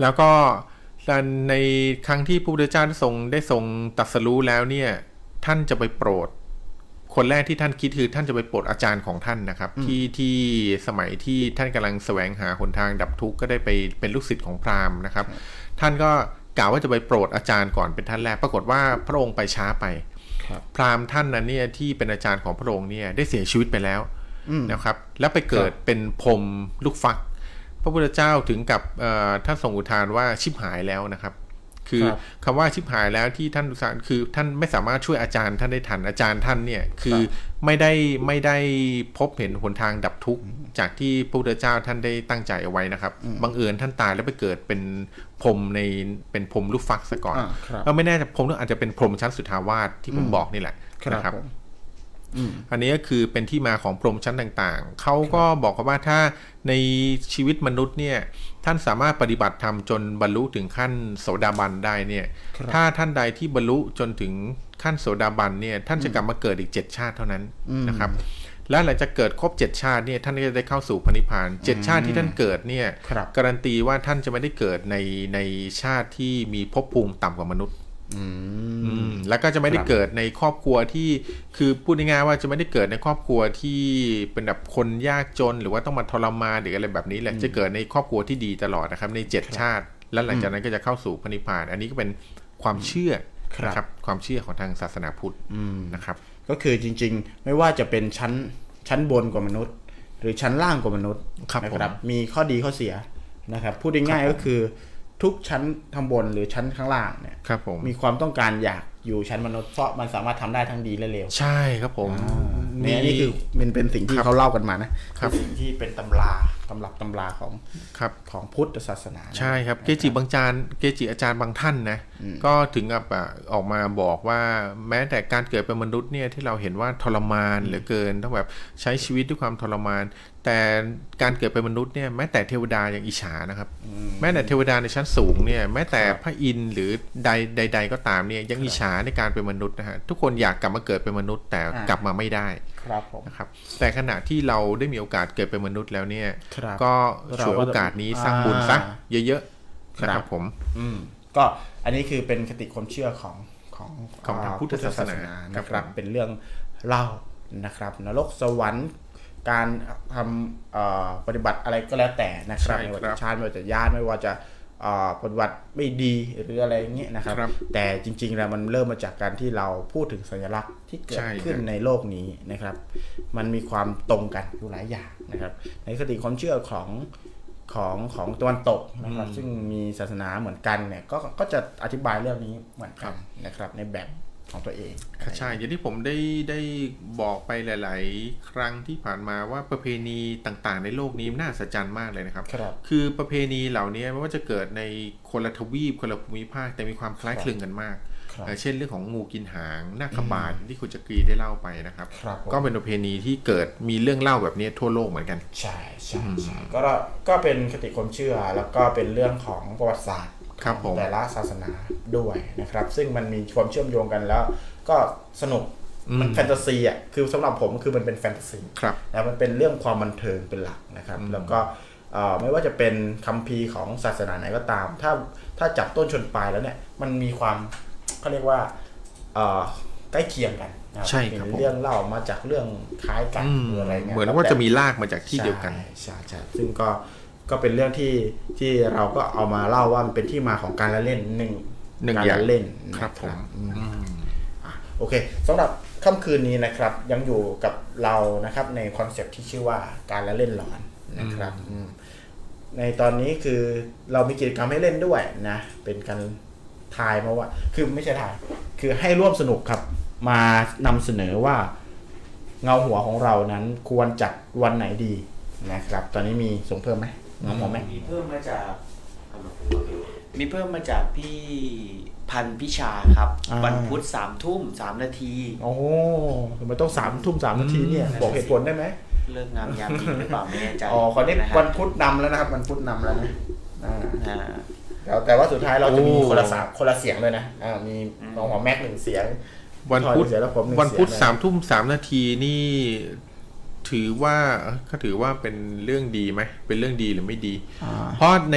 S2: แล้วก็ในครั้งที่พระพุทธเจ้าได้ทรงได้ทรงตรัสรู้แล้วเนี่ยท่านจะไปโปรด คนแรกที่ท่านคิดคือท่านจะไปโปรดอาจารย์ของท่านนะครับ ที่ที่สมัยที่ท่านกำลังแสวงหาหนทางดับทุกข์ก็ได้ไปเป็นลูกศิษย์ของพราหมณ์นะครับ ท่านก็กล่าวว่าจะไปโปรดอาจารย์ก่อนเป็นท่านแรกปรากฏว่าพระองค์ไปช้าไป
S1: ครับ
S2: พราหมณ์ท่านนั้นเนี่ยที่เป็นอาจารย์ของพระองค์เนี่ยได้เสียชีวิตไปแล้ว
S1: อืม
S2: นะครับ แล้วไปเกิดเป็นพรหมลูกฟัก พระพุทธเจ้าถึงกับเอ่อท่านทรงอุทานว่าชิบหายแล้วนะครับ คือ
S1: ครับ
S2: คำว่าชิบหายแล้วที่ท่านอุทานคือท่านไม่สามารถช่วยอาจารย์ท่านได้ทันอาจารย์ท่านเนี่ยคือไม่ได้ไม่ได้พบเห็นหนทางดับทุกข์จากที่พระพุทธเจ้าท่านได้ตั้งใจเอาไว้นะครับบังเอิญท่านตายแล้วไปเกิดเป็นพรหมในเป็นพรหมลูกฟักซะก่อน
S1: อ่าครับ
S2: เราไม่แน่ใจพรหมอาจจะเป็นพรหมชั้นสุทธาวาสที่ผมบอกนี่แหละ
S1: ครับ
S2: นะครับ
S1: ผม อืม
S2: อันนี้ก็คือเป็นที่มาของพรหมชั้นต่างๆ เขาก็บอกว่าถ้าในชีวิตมนุษย์เนี่ยท่านสามารถปฏิบัติธรรมจนบรรลุถึงขั้นโสดาบันได้เนี่ย
S1: ครับ
S2: ถ้าท่านใดที่บรรลุจนถึงขั้นโสดาบันเนี่ยท่านจะกลับมาเกิดอีกเจ็ดชาติเท่านั้น
S1: อืม
S2: นะครับและหลังจากเกิดครบเจ็ดชาติเนี่ยท่านก็จะได้เข้าสู่พระนิพพานเจ็ดชาติที่ท่านเกิดเนี่ย
S1: ครับ
S2: การันตีว่าท่านจะไม่ได้เกิดในในชาติที่มีภพภูมิต่ำกว่ามนุษย์
S1: อืม
S2: อืม แล้วก็จะไม่ได้
S1: ครับ
S2: เกิดในครอบครัวที่คือพูดง่ายๆว่าจะไม่ได้เกิดในครอบครัวที่เป็นแบบคนยากจนหรือว่าต้องมาทรมานหรืออะไรแบบนี้แหละจะเกิดในครอบครัวที่ดีตลอดนะครับ ในเจ็ดชาติ แล้วหลังจากนั้นก็จะเข้าสู่พระนิพพาน อันนี้ก็เป็นความเชื่อ
S1: ครับ
S2: นะครับ ความเชื่อของทางศาสนาพุทธ
S1: อืม
S2: นะครับ
S1: ก็คือจริง ๆ ไม่ว่าจะเป็นชั้นชั้นบนกว่ามนุษย์ หรือชั้นล่างกว่ามนุษย์
S2: ครับ
S1: นะ
S2: ผม
S1: มีข้อดีข้อเสียนะครับ พูดง่ายๆก็คือ ทุกชั้นข้างบนหรือชั้นข้างล่างเนี่ย
S2: ครับผม
S1: มีความต้องการอยากอยู่ชั้นมนุษย์เพราะมันสามารถทำได้ทั้งดีและเลว
S2: ใช่ครับผม
S1: เนี่ยนี่คือเป็นเป็นสิ่งที่เขาเล่ากันมานะครับเป็นสิ่งที่เป็นตำราตำรับตำราของ
S2: ครับ
S1: ของพุทธศาสนานะ
S2: ใช่ครับเกจิบางจารย์เกจิอาจารย์บางท่านนะก็ถึงกับอะออกมาบอกว่าแม้แต่การเกิดเป็นมนุษย์เนี่ยที่เราเห็นว่าทรมานเหลือเกินต้องแบบใช้ชีวิตด้วยความทรมาน แต่การเกิดเป็นมนุษย์เนี่ยแม้แต่เทวดายังอิจฉานะครับ แม้แต่เทวดาในชั้นสูงเนี่ยแม้แต่พระอินทร์หรือใดใด ๆ ก็ตามเนี่ยยังอิจฉาในการเป็นมนุษย์นะฮะทุกคนอยากกลับมาเกิดเป็นมนุษย์แต่กลับมาไม่ได้
S1: ครับผม
S2: นะครับแต่ขณะที่เราได้มีโอกาสเกิดเป็นมนุษย์แล้วเนี่ย
S1: ครับ
S2: ก็
S1: เรา
S2: ฉวย
S1: ก็
S2: โอกาสนี้สร้างบุญซะเยอะๆ
S1: ครับ
S2: นะครับผม
S1: อืมก็อันนี้คือเป็นคติความเชื่อของของ
S2: ของทางพุทธศาสนา
S1: นะครับ
S2: ผม
S1: เป็นเรื่องเล่านะครับนรกสวรรค์การทำเอ่อปฏิบัติอะไรก็แล้วแต่นะครับไม่ว่าจะชาติไม่ว่าจะญาติไม่ว่าจะเอ่อ ปฏิบัติไม่ดีหรืออะไรอย่างเงี้ยนะครับ
S2: ครับ
S1: แต่จริงๆแล้วมันเริ่มมาจากการที่เราพูดถึงสัญลักษณ์ที่เกิด
S2: ใช่
S1: ขึ้น
S2: ครับ
S1: ในโลกนี้นะครับ มันมีความตรงกันอยู่หลายอย่างนะครับ ในคติความเชื่อของของของตะวันตกนะครับ ซึ่งมีศาสนาเหมือนกันเนี่ยก็ก็จะอธิบายเรื่องนี้เหมือนกันนะครับ ในแบบ ของตัวเอง
S2: ใช่อย่างที่ผมได้ได้บอกไปหลาย ๆ ครั้งที่ผ่านมาว่าประเพณีต่างๆ ในโลกนี้น่าสัศจรรย์มากเลยนะครับ
S1: ครับ
S2: คือประเพณีเหล่านี้ไม่ว่าจะเกิดในคนละทวีปคนละภูมิภาคแต่มีความคล้ายคลึงกันมาก
S1: ครับ
S2: เอ่อเช่นเรื่องของงูกินหางนาคบาทที่คุณจักรีได้เล่าไปนะครับ
S1: ครับผม
S2: ก็เป็นประเพณีที่เกิดมีเรื่องเล่าแบบนี้ทั่วโลกเหมือนกัน
S1: ใช่ใช่ใช่ก็ก็เป็นคติความเชื่อแล้วก็เป็นเรื่องของประวัติศาสตร์
S2: ครับผม
S1: ของแต่ละศาสนาด้วยนะครับ ซึ่งมันมีความเชื่อมโยงกันแล้ว ก็สนุกมันแฟนตาซีอะคือสำหรับผมคือมันเป็นแฟนตาซี
S2: ครับ
S1: นะมันเป็นเรื่องความบันเทิงเป็นหลักนะครับ แล้วก็เอ่อไม่ว่าจะเป็นคัมภีร์ของศาสนาไหนก็ตาม ถ้าถ้าจับต้นชนปลายแล้วเนี่ยมันมีความเขาเรียกว่าเอ่อใกล้เคียงกันนะ
S2: ใช่ครับ
S1: มี
S2: ผม
S1: เรื่องเล่ามาจากเรื่องคล้ายกัน
S2: อืม
S1: หรืออะไรเงี้ย
S2: เหมือนว่าจะมีรากมาจากที่เดียวกัน
S1: ใช่ใช่ใช่ซึ่งก็ ก็เป็นเรื่องที่ที่เราก็เอามาเล่าว่ามันเป็นที่มาของการละเล่นหนึ่ง
S2: หนึ่ง
S1: การ
S2: อย่าง
S1: ละเล่น
S2: ครับผม
S1: อืมอะโอเคสำหรับค่ำคืนนี้นะครับ ยังอยู่กับเรานะครับ ในคอนเซปต์ที่ชื่อว่าการละเล่นหลอนนะครับอืมในตอนนี้คือเรามีกิจกรรมให้เล่นด้วยนะ เป็นการทายมาว่า คือไม่ใช่ทาย คือให้ร่วมสนุกครับ มานำเสนอว่าเงาหัวของเรานั้นควรจัดวันไหนดีนะครับ ตอนนี้มีส่งเพิ่มไหม เงาหัวไหม
S7: มีเพิ่มมาจากมีเพิ่มมาจากพี่พันพิชาครับ
S1: อ่า
S7: วันพุธสามทุ่มสามนาที
S1: โอ้โหทำไมต้องสามทุ่มสามนาทีเนี่ย
S7: อืม
S1: บอกเหตุผลได้ไหม
S7: เลิกงามยามดีหรือเปล่าไม่แน่ใจ
S1: อ๋อคราวนี้ะ
S7: ฮะ
S1: วันพุธนำแล้วนะครับวันพุธนำแล้วนะอ่า
S7: อ่า
S1: แล้วแต่ว่าสุดท้ายเราจะมี
S2: โอ้
S1: คนละสามคนละเสียงเลยนะอ่ามีน้องหัวแม็กหนึ่งเสียง
S2: วันพุธ
S1: พี่ทอยหงเสียงแล้วผมหนึ่ง
S2: วันพุธ
S1: เสียง
S2: สามทุ่มสามนาทีนี่ ถือว่าเขาถือว่าเป็นเรื่องดีไหมเป็นเรื่องดีหรือไม่ดี
S1: อ่า
S2: เพราะใน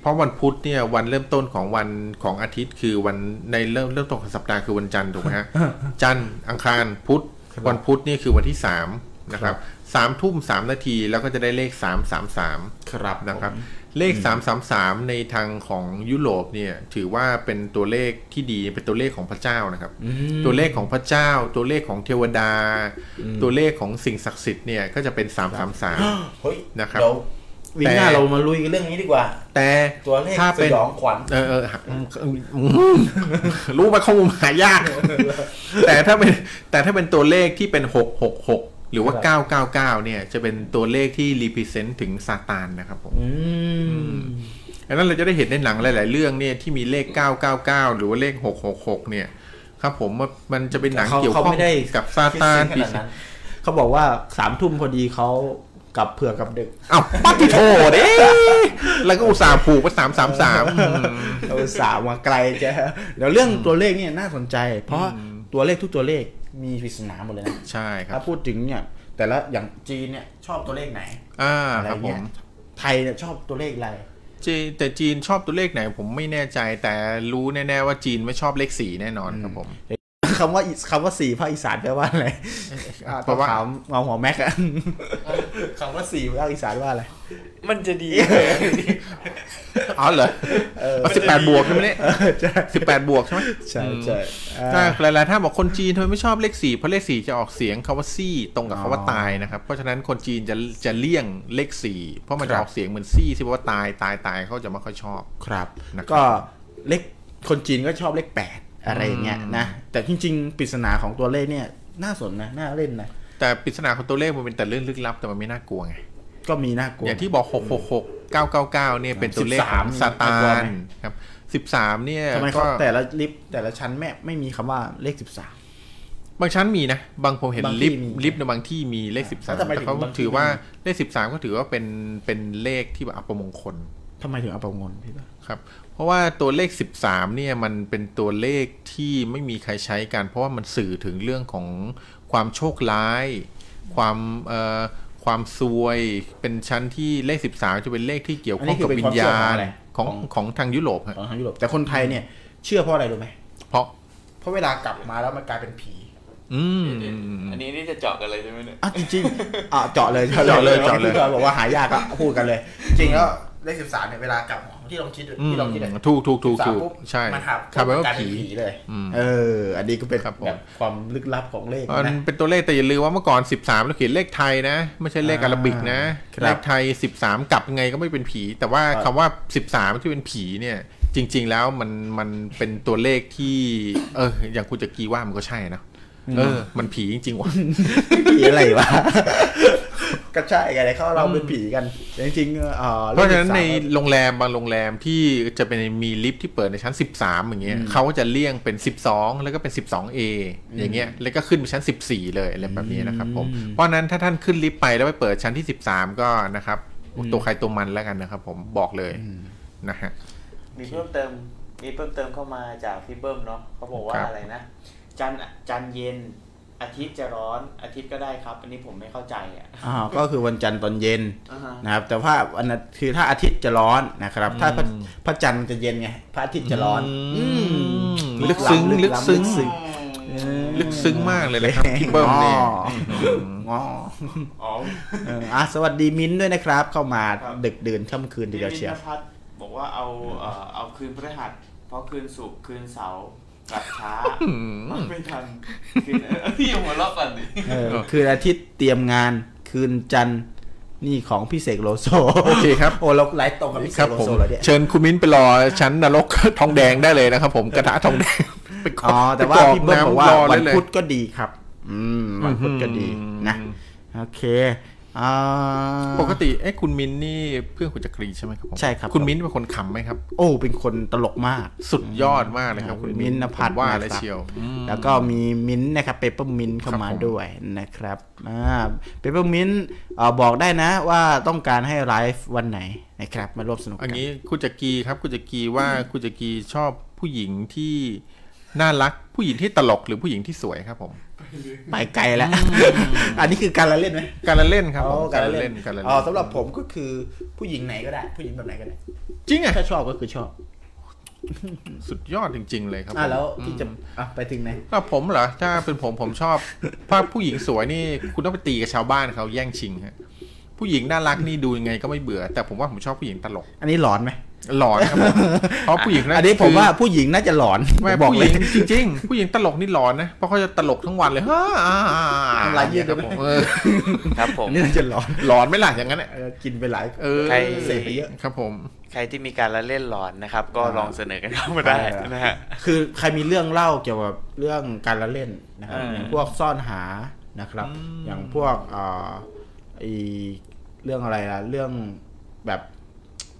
S2: เพราะวันพุธเนี่ยวันเริ่มต้นของวันของอาทิตย์ คือวันในเริ่มเริ่มต้นของสัปดาห์คือวันจันทร์ถูกไหมฮะจันทร์อังคารพุธ
S1: ครับ
S2: วันพุธนี่คือวันที่สามนะครับสามทุ่มสามนาทีแล้วก็จะได้เลขสามสามสาม
S1: ครับ
S2: นะครับ
S1: ผม
S2: เลข 333 ในทางของยุโรปเนี่ยถือว่าเป็นตัวเลขที่ดีเป็นตัวเลขของพระเจ้านะครับ ตัวเลขของพระเจ้า ตัวเลขของเทวดา ตัวเลขของสิ่งศักดิ์สิทธิ์เนี่ยก็จะเป็น 333
S1: เฮ้ย
S2: นะครับ
S1: เดี๋ยววิงหน้า
S2: แต่
S1: เรามาลุยกันเรื่องนี้ดีกว่า
S2: แต่
S1: ตัวเลข
S2: ถ้า
S1: ส
S2: เป็น
S1: ยองขวัญ
S2: เออเอออืมอืมรู้ไหมข้อมูลหายาก แต่ถ้าเป็นแต่ถ้าเป็นตัวเลขที่เป็น666ห รือว่า 999 เนี่ย จะเป็นตัวเลขที่ represent ถึงซาตานนะครับผม
S1: อืม
S2: ดังนั้นเราจะได้เห็นในหนังหลาย ๆ เรื่องเนี่ยที่มีเลข 999 หรือว่าเลข 666 เนี่ย ครับผมว่ามันจะเป็นหนัง
S1: เขา
S2: เกี่ยว
S1: เขา
S2: ข้อง
S1: ไม่ได้
S2: กับซาตาน
S1: คิดซึ้งขนาดนั้นเขาบอกว่าสามทุ่มพอดีเขากลับเผื่อกับดึก
S2: เอ้าปัติโทเด้แล้วก็อุตส่าห์ผูกไปสามสามสาม
S1: เราสาวมาไกลจะเดี๋ยวเรื่องตัวเลขเนี่ยน่าสนใจ เพราะตัวเลขทุกตัวเลข มีปริศนาหมดเลยนะ
S2: ใช่ครั
S1: ถ้า
S2: บ
S1: พูดถึงเนี่ยแต่ละอย่างจีนเนี่ยชอบตัวเลขไหน
S2: อ่า
S1: อะไร
S2: ครับผ
S1: เงี้
S2: ม
S1: ยไทยเนี่ยชอบตัวเลขอะไร
S2: จีนแต่จีนชอบตัวเลขไหนผมไม่แน่ใจแต่รู้แน่ๆว่าจีนไม่ชอบเลขสี่แน่นอนครับผม
S1: คำว่าอีคำว่าสี่ภาคอีสานแปลว่าอะไรอ่า
S2: เพราะว่า
S1: ต้องถามเงาหัวแม็กอะคำว่าสี่ภาคอีสานว่าอะไร
S7: มันจะดี
S2: อ๋อเหรอสิบแปดบวกใช่ไหมเนี่ย
S1: ใช่
S2: สิบแปดบวกใช่ไหม
S1: ใช่ใช่
S2: ถ้า
S1: อ่า
S2: หลายๆท่านบอกคนจีนทำไมไม่ชอบเลขสี่เพราะเลขสี่จะออกเสียงคำว่าซี่ตรงกับคำว่าตายนะครับ เพราะฉะนั้นคนจีนจะจะเลี่ยงเลขสี่เพราะมันจะออกเสียงเหมือนซี่ที่แปลว่าตายตายตายเขาจะไม่ค่อยชอบ
S1: ครับ
S2: นะครับ
S1: ก็เลขคนจีนก็ชอบเลขแปด อะไรอย่างเงี้ยนะแต่จริงๆปริศนาของตัวเลขเนี่ยน่าสนนะน่าเล่นนะ
S2: แต่ปริศนาของตัวเลขมันเป็นแต่เรื่องลึกลับแต่มันไม่น่ากลัวไง
S1: ก็มีน่ากลัว
S2: อย่างที่บอกหกหกหกเก้าเก้าเก้าเนี่ยเป็นตัวเลขของ
S1: 13
S2: ซาตา
S1: น่ากลัวไห
S2: น
S1: ม
S2: ครับสิบสามเนี่ย
S1: ทำไม
S2: ก็
S1: เขาแต่ละลิฟต์แต่ละชั้นแม่ไม่มีคำว่าเลขสิบสาม
S2: บางชั้นมีนะ บางผมเห็น
S1: บางที่
S2: ลิฟต์
S1: มี
S2: ลิฟต์ในบางที่มีเลขสิบสาม
S1: แล้วทำไม
S2: แต่เขา
S1: ถึงบางที่
S2: ถือว่า
S1: ไม่มี
S2: เลขสิบสามก็ถือว่าเป็นเป็นเลขที่แบบอัปมงคล
S1: ทำไมถึงเอาประมวลพี่บ้า
S2: ครับ เพราะว่าตัวเลข 13 เนี่ยมันเป็นตัวเลขที่ไม่มีใครใช้กัน เพราะว่ามันสื่อถึงเรื่องของความโชคร้าย ความเอ่อความซวยเป็นชั้นที่เลข 13 จะเป็นเลขที่เกี่ยวข้องกับวิญญาณของของทางยุโรปฮะ
S1: ของทางยุโรปแต่คนไทยเนี่ยเชื่อเพราะอะไรรู้ไหม
S2: เพราะ
S1: เพราะเวลากลับมาแล้วมันกลายเป็นผี
S2: อืม
S7: อันนี้นี่จะเจาะกันเลยใช่ไหมเนี่ย
S1: อะจริงๆอะเจาะเลย
S2: เจาะเลยเจาะเลย
S1: พูดกันบอกว่าหายากก็พูดกันเลย จริงแล้วเลขสิบสามเนี่ยเวลากลับหอ ที่ลองคิดดู
S2: อืม
S1: ที่ลองคิดเลย
S2: ถูกถูกถูก
S1: 13
S2: ถูก
S1: ปุ๊บ
S2: ใช่
S1: มันหัก
S2: คำแปลว่า
S1: กลยเป็น
S2: ผี
S1: ผีเลย
S2: อืม
S1: เออ อันนี้ก็เป็น
S2: ครับผม
S1: แบบความลึกลับของเลข
S2: มัน
S1: นะ
S2: เป็นตัวเลขแต่อย่าลืมว่าเมื่อก่อน 13เราเขียนเลขไทยนะ ไม่ใช่เลขอาราบิกนะ
S1: ครับ
S2: เลขไทย 13 กลับยังไงก็ไม่เป็นผี แต่ว่า
S1: ครับ
S2: คำว่า 13 ที่เป็นผีเนี่ยจริง ๆ แล้วมันมันเป็นตัวเลขที่ เออ อย่างคุณจะกีว่ามันก็ใช่นะเออ มันผีจริงๆว่ะ
S1: ผีอะไรวะ ก็ใช่ไงเขาเราเป็นผีกันแต่จริงๆเออ
S2: เพราะฉะนั้นใน
S1: ลข13
S2: โรงแรมบางโรงแรมที่จะเป็นมีลิฟท์ที่เปิดในชั้น 13 อย่างเงี้ยเขาก็จะเลี่ยงเป็น 12 แล้วก็เป็น 12A อย่างเงี้ยแล้วก็ขึ้นไปชั้น 14 เลยอะไรแบบนี้นะครับผมเพราะฉะนั้นถ้าท่านขึ้นลิฟต์ไปแล้วไปเปิดชั้นที่ 13 ก็นะครับตัวใครตัวมันแล้วกันนะครับ ผมบอกเลยนะฮะ
S7: มีเพิ่มเติมมีเพิ่มเติมเข้ามาจากพี่เบิ้มเนาะเขาบอกว่า
S2: ครับ
S7: อะไรนะ จันทร์จันทร์เย็น อาทิตย์จะร้อนอาทิตย์ก็ได้ครับ อันนี้ผมไม่เข้าใจอะ
S1: อ่าก็คือวันจันทร์ตอนเย็น
S7: อ่าฮะ
S1: นะครับ แต่ว่าวันอาทิตย์คือถ้าอาทิตย์จะร้อนนะครับ ถ้าพระพระจันทร์จะเย็นไงพระอาทิตย์จะร้อน
S2: อืม
S1: อืม
S2: ลึกซึ้ง
S1: ลึ
S2: ลึ
S1: ก
S2: ก
S1: ล้ำ
S2: ซึ้ง
S1: ลึกซึ้ง
S2: ลึกซึ้งมากเลยนะครับพี่เบิ้มเนี่ย
S1: อ๋อ
S7: อ๋อ
S1: เอออะสวัสดีมิ้นท์ด้วยนะครับ เข้ามา
S7: ครับ
S1: ดึกดื่นค่ำคืนที
S7: พี่
S1: เดียว
S7: วิ
S1: เชียว
S7: นพัฒน์บอกว่าเอาเอ่อเอาคืนพฤหัส เพราะคืนศุกร์คืนเสาร์ กลับช้าไม่ทันคืนเออพี่อย่าหัวเราะก่อนดิ
S1: เออคืนอาทิตย์เตรียมงานคืนจันทร์นี่ของพี่เสกโลโซ
S2: โอเคครับ
S1: โอ้เราไลฟ์ตรงกับพี่เส
S2: ครับ
S1: กโล
S2: ผม
S1: โซเลยเนี่ย
S2: เชิญคุณมิ้นไปรอชั้นนรกทองแดงได้เลยนะครับผมกระทะทองแดงไปกร
S1: อ๋อแต่ว่า
S2: ไปกร
S1: พี่เบิ้มบอกว่า
S2: น้ำร
S1: วัน
S2: ได้เลย
S1: พุธก็ดีครับ อืมวันพุธก็ดีนะ
S2: อืม
S1: โอเคอ่า
S2: ปกติเอ้คุณมิ้นนี่เพื่อนคุณจักรีใช่ไหมครับผม
S1: ใช่ครับ
S2: คุณมิ้นเป็นคนขำไหมครับ
S1: โอ้ เป็นคนตลกมาก
S2: สุดยอดมากเลยครับ คุณ
S1: มิ้นท์นภัส
S2: ผมว่า
S1: นะครับ
S2: เลยเชียวอืม
S1: แล้วก็มีมิ้นท์นะครับเปเปอร์มินเข้ามา
S2: ครับผม
S1: ด้วยนะครับอ่าเปเปอร์มินบอกได้นะว่าต้องการให้ไลฟ์วันไหนนะครับมาร่วมสนุก
S2: อัน
S1: กัน
S2: นี้คุณจักรีครับคุณจักรีว่าคุณจักรีชอบผู้หญิงที่น่ารักผู้หญิงที่ตลกหรือผู้หญิงที่สวยครับผม
S1: ไปไกลแล้ว อันนี้คือการละเล่นไหม
S2: การละเล่นครับผม
S1: อ๋อการละเล่น
S2: การละ
S1: อ๋อ
S2: เล่น
S1: สำหรับผมก็คือผู้หญิงไหนก็ได้ ผู้หญิงแบบไหนก็ได้
S2: จริงอะ
S1: ถ้าชอบก็คือชอบ
S2: สุดยอดจริง ๆ เลยครับ
S1: อะ
S2: ผม
S1: แล้วที่จะอะไปถึงไหน
S2: ถ้าผมเหรอถ้าเป็นผมผมชอบถ้าผู้หญิงสวยนี่คุณต้องไปตีกับชาวบ้านเขาแย่งชิงฮะผู้หญิงน่ารักนี่ดูยังไงก็ไม่เบื่อ แต่ผมว่าผมชอบผู้หญิงตลก
S1: อันนี้หลอนไหม
S2: หลอนครับผมเพราะผู้หญิงนั่น
S1: อันนี้ผม
S2: คือ
S1: ว่าผู้หญิงน่าจะหลอน
S2: ไม่
S1: บอก
S2: ผู้ห
S1: เล
S2: ญิ
S1: ย
S2: งจริง ๆ ผู้หญิงตลกนี่หลอนนะเพราะเขาจะตลกทั้งวันเลยฮ่าอ่าอ่าอ่า
S1: น้ำลายยืด
S2: ครับ
S1: ด้วย
S2: ผมเออ
S7: ครับผม
S1: อันนี้น่าจะหลอน
S2: หลอนไหม่ล่ะอย่างนั้นน่ะ
S1: เออกินไปหลาย
S2: เออ
S7: ใคร
S1: เสพไปเยอะ
S2: ครับผม
S7: ใครที่มีการละเล่นหลอนนะครับ ก็ลองเสนอกันเข้ามาได้นะฮะ
S1: คือใครมีเรื่องเล่าเกี่ยวกับเรื่องการละเล่นนะครับ
S7: อ่า
S1: อย่างพวกซ่อนหานะครับ อย่างพวกเอ่อไอเรื่องอะไรล่ะเรื่องแบบ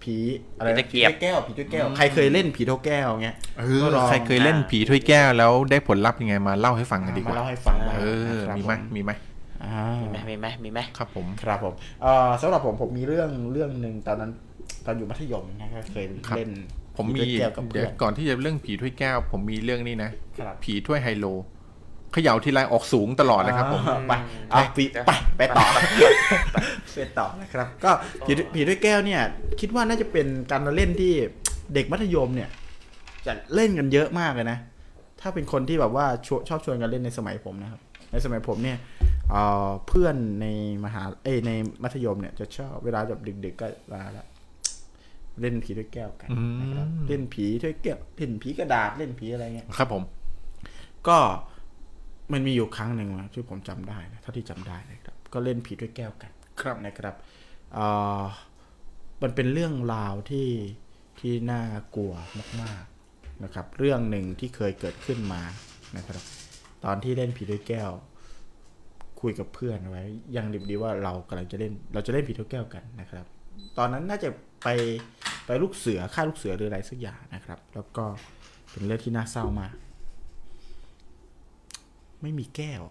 S1: ผีอะไรนะ
S7: ผีตะเกียบ
S1: ผีถ้วยแก้วผีถ้วยแก้ว ใครเคยเล่นผีถ้วยแก้วเงี้ย
S2: เออ
S1: ก็ลอง
S2: ใครเคยเล่นผีถ้วยแก้วแล้วได้ผลลัพธ์ยังไงมาเล่าให้ฟังกันดีก
S1: มา
S2: ว่า
S1: เล่าให้ฟังบ้าง
S2: เออ
S1: นะครับ
S2: มีไหม
S1: ผ
S2: มีไหม
S1: อ่า
S7: มีไหมมีไหมมีไหม
S2: ครับผม
S1: ครับผมเอ่อสำหรับผมผมมีเรื่องเรื่องหนึ่งตอนนั้นตอนอยู่มัธยมนะครับเคย
S2: ครับ
S1: เล่น
S2: ผมมี
S1: ผีถ้วยแก้วกับ
S2: เดี๋
S1: เพื่
S2: ย
S1: อ
S2: วนก่อนที่จะเรื่องผีถ้วยแก้ว ผมมีเรื่องนี้นะครับผีถ้วยไฮโล เขย่าทีไรออกสูงตลอดนะครับผม
S1: อ่าไปเอาปีไปไปต่อไปไปต่อนะครับ ก็ผีผีด้วยแก้วเนี่ย คิดว่าน่าจะเป็นการละเล่นที่เด็กมัธยมเนี่ยจะเล่นกันเยอะมากเลยนะ ถ้าเป็นคนที่แบบว่าชวชอบชวนกันเล่นในสมัยผมนะครับ ในสมัยผมเนี่ยเอ่อเพื่อนในมหาเอ้ยในมัธยมเนี่ยจะชอบเวลาแบบดึกๆก็ลาละเล่นผีด้วยแก้วกันนะครับเล่นผีด้วยแก้วเล่นผีกระดาษเล่นผีอะไรเงี้ย
S2: ครับผม
S1: ก็ มันมีอยู่ครั้งหนึ่งนะที่ผมจำได้นะเท่าที่จำได้นะครับ ก็เล่นผีด้วยแก้วกัน
S2: ครับ
S1: นะครับเอ่อมันเป็นเรื่องราวที่ที่น่ากลัวมากๆนะครับ เรื่องหนึ่งที่เคยเกิดขึ้นมานะครับ ตอนที่เล่นผีด้วยแก้ว คุยกับเพื่อนไว้ ยังดิบดีว่าเรากำลังจะเล่น เราจะเล่นผีด้วยแก้วกันนะครับ ตอนนั้นน่าจะไปไปลูกเสือฆ่าลูกเสือหรืออะไรสักอย่างนะครับ แล้วก็เป็นเรื่องที่น่าเศร้ามาก ไม่มีแก้ว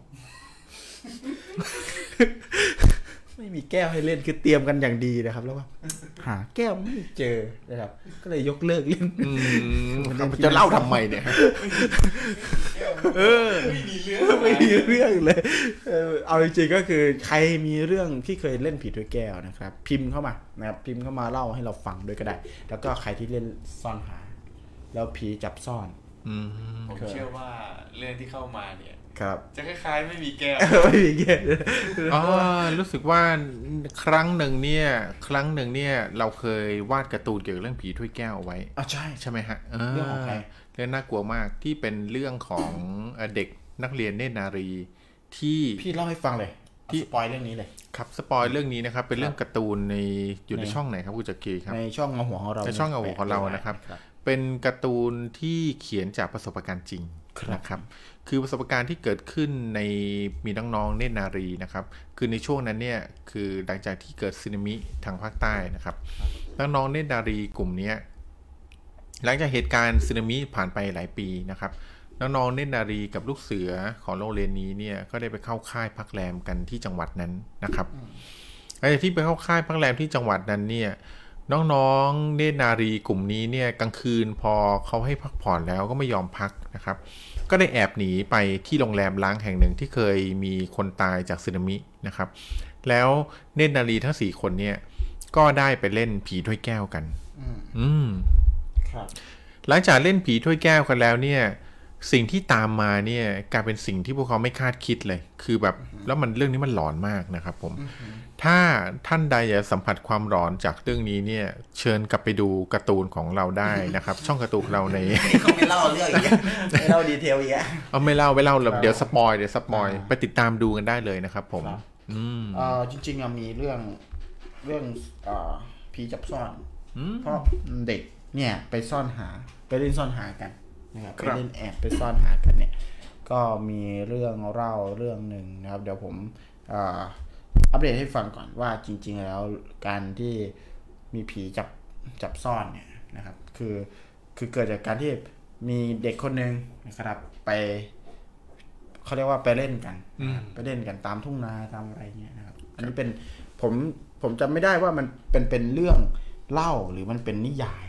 S1: ไม่มีแก้วให้เล่นคือเตรียมกันอย่างดีนะครับ แล้วว่าหาแก้วไม่เจอนะครับ ก็เลยยกเลิกเล่น
S2: อืมครับจะเล่าทำไมเนี่ย
S1: ไม่มีเรื่องเลยเออเอาจริงๆก็คือใครมีเรื่องที่เคยเล่นผีด้วยแก้วนะครับ พิมพ์เข้ามานะครับพิมพ์เข้ามาเล่าให้เราฟังด้วยก็ได้ แล้วก็ใครที่เล่นซ่อนหา แล้วผีจับซ่อน
S2: อืม
S3: ผมเชื่อว่าเรื่องที่เข้ามาเนี่ย
S1: ครับ
S3: จะคล้ายๆไม่มีแก้ว
S1: ไม่มีแก้ว
S2: อ๋อรู้สึกว่าครั้งหนึ่งเนี่ย ครั้งหนึ่งเนี่ย เราเคยวาดการ์ตูนเกี่ยวกับเรื่องผีถ้วยแก้วเอาไว้
S1: อะใช่
S2: ใช่ไหมฮะ
S1: เรื่องของใคร
S2: เรื่องน่ากลัวมากที่เป็นเรื่องของเอ่อเด็กนักเรียนเนตรนารี ที่
S1: พี่เล่าให้ฟังเลย
S2: ที่
S1: ที่สปอยเรื่องนี้เลย
S2: ครับสปอยเรื่องนี้นะครับ เป็นเรื่องการ์ตูนในอยู่ใน
S1: ใน
S2: ช่องไหนครับคุณจักรีครับ
S1: ในช่องเงาหัวของเรา
S2: ในช่องเงาหัวของเรานะครับ เป็นการ์ตูนที่เขียนจากประสบการณ์จริงนะครับ คือประสบการณ์ที่เกิดขึ้นในมีน้องๆเนตรนารีนะครับ คือในช่วงนั้นเนี่ยคือหลังจากที่เกิดสึนามิทางภาคใต้นะครับน้องๆเนตรนารีกลุ่มนี้หลังจากเหตุการณ์สึนามิผ่านไปหลายปีนะครับน้องๆเนตรนารีกับลูกเสือของโรงเรียนนี้เนี่ยก็ได้ไปเข้าค่ายพักแรมกันที่จังหวัดนั้นนะครับหลังจากที่ไปเข้าค่ายพักแรมที่จังหวัดนั้นเนี่ยน้องๆเนตรนารีกลุ่มนี้เนี่ยกลางคืนพอเขาให้พักผ่อนแล้วก็ไม่ยอมพักนะครับ ก็ได้แอบหนีไปที่โรงแรมล้างแห่งหนึ่งที่เคยมีคนตายจากสึนามินะครับ แล้วเนตรนารีทั้งสี่คนเนี่ย ก็ได้ไปเล่นผีถ้วยแก้วกัน อืม
S1: ครับ
S2: หลังจากเล่นผีถ้วยแก้วกันแล้วเนี่ย สิ่งที่ตามมาเนี่ยกลายเป็นสิ่งที่พวกเขาไม่คาดคิดเลย คือแบบแล้วมันเรื่องนี้มันหลอนมากนะครับ ผม ถ้าท่านใดอยากสัมผัสความหลอนจากเรื่องนี้เนี่ย เชิญกลับไปดูการ์ตูนของเราได้นะครับ ช่องการ์ตูนของเราใน
S1: เขาไม่เล่าเรื่องอีกอะไม่เล่า detail อีกอะ
S2: เอาไม่เล่าไม่เล่าเดี๋ยว spoil เดี๋ยว spoil อ่าไปติดตามดูกันได้เลยนะครับ ผม
S1: ครับ
S2: อืม
S1: เออจริงๆอะมีเรื่องเรื่องเอ่อผีจับซ่อน
S2: อืม
S1: เพราะเด็กเนี่ย ไปซ่อนหาไปเล่นซ่อนหากันนะครับ
S2: ค
S1: ไป
S2: รับ
S1: เล่นแอบไปซ่อนหากันเนี่ย ก็มีเรื่องเล่าเรื่องหนึ่งนะครับ เดี๋ยวผมเอ่ออัปเดตให้ฟังก่อนว่าจริง ๆ แล้วการที่มีผีจับจับซ่อนเนี่ยนะครับ คือคือเกิดจากการที่มีเด็กคนหนึ่งนะครับ ไปเขาเรียกว่าไปเล่นกันนะครับไปเล่นกันตามทุ่งนาตามอะไรเงี้ยนะครับ อันนี้เป็นผมผมจำไม่ได้ว่ามันเป็นเป็นเรื่องเล่าหรือมันเป็นนิยาย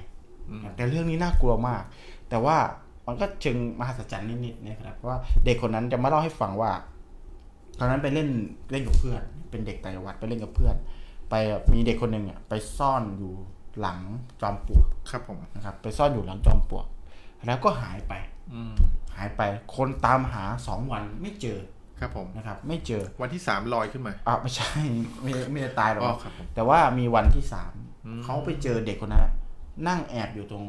S1: แต่เรื่องนี้น่ากลัวมาก แต่ว่ามันก็เชิงมหัศจรรย์นิดๆนะครับเพราะว่าเด็กคนนั้นจะมาเล่าให้ฟังว่าตอนนั้นไปเล่นเล่นกับเพื่อน เป็นเด็กต่างจังหวัดไปเล่นกับเพื่อน ไปมีเด็กคนหนึ่งอะไปซ่อนอยู่หลังจอมปลวก
S2: ครับผม
S1: นะครับ ไปซ่อนอยู่หลังจอมปลวก แล้วก็หายไป
S2: อืม
S1: หายไปคนตามหาสองวันไม่เจอ
S2: ครับผม
S1: นะครับ ไม่เจอ
S2: วันที่สามลอยขึ้นมา
S1: อะไม่ใช่ไม่ได้ไม่ได้ตายหรอก
S2: อ๋อครับผม
S1: แต่ว่ามีวันที่สามเขาไปเจอเด็กคนนั้นอะนั่งแอบอยู่ตรง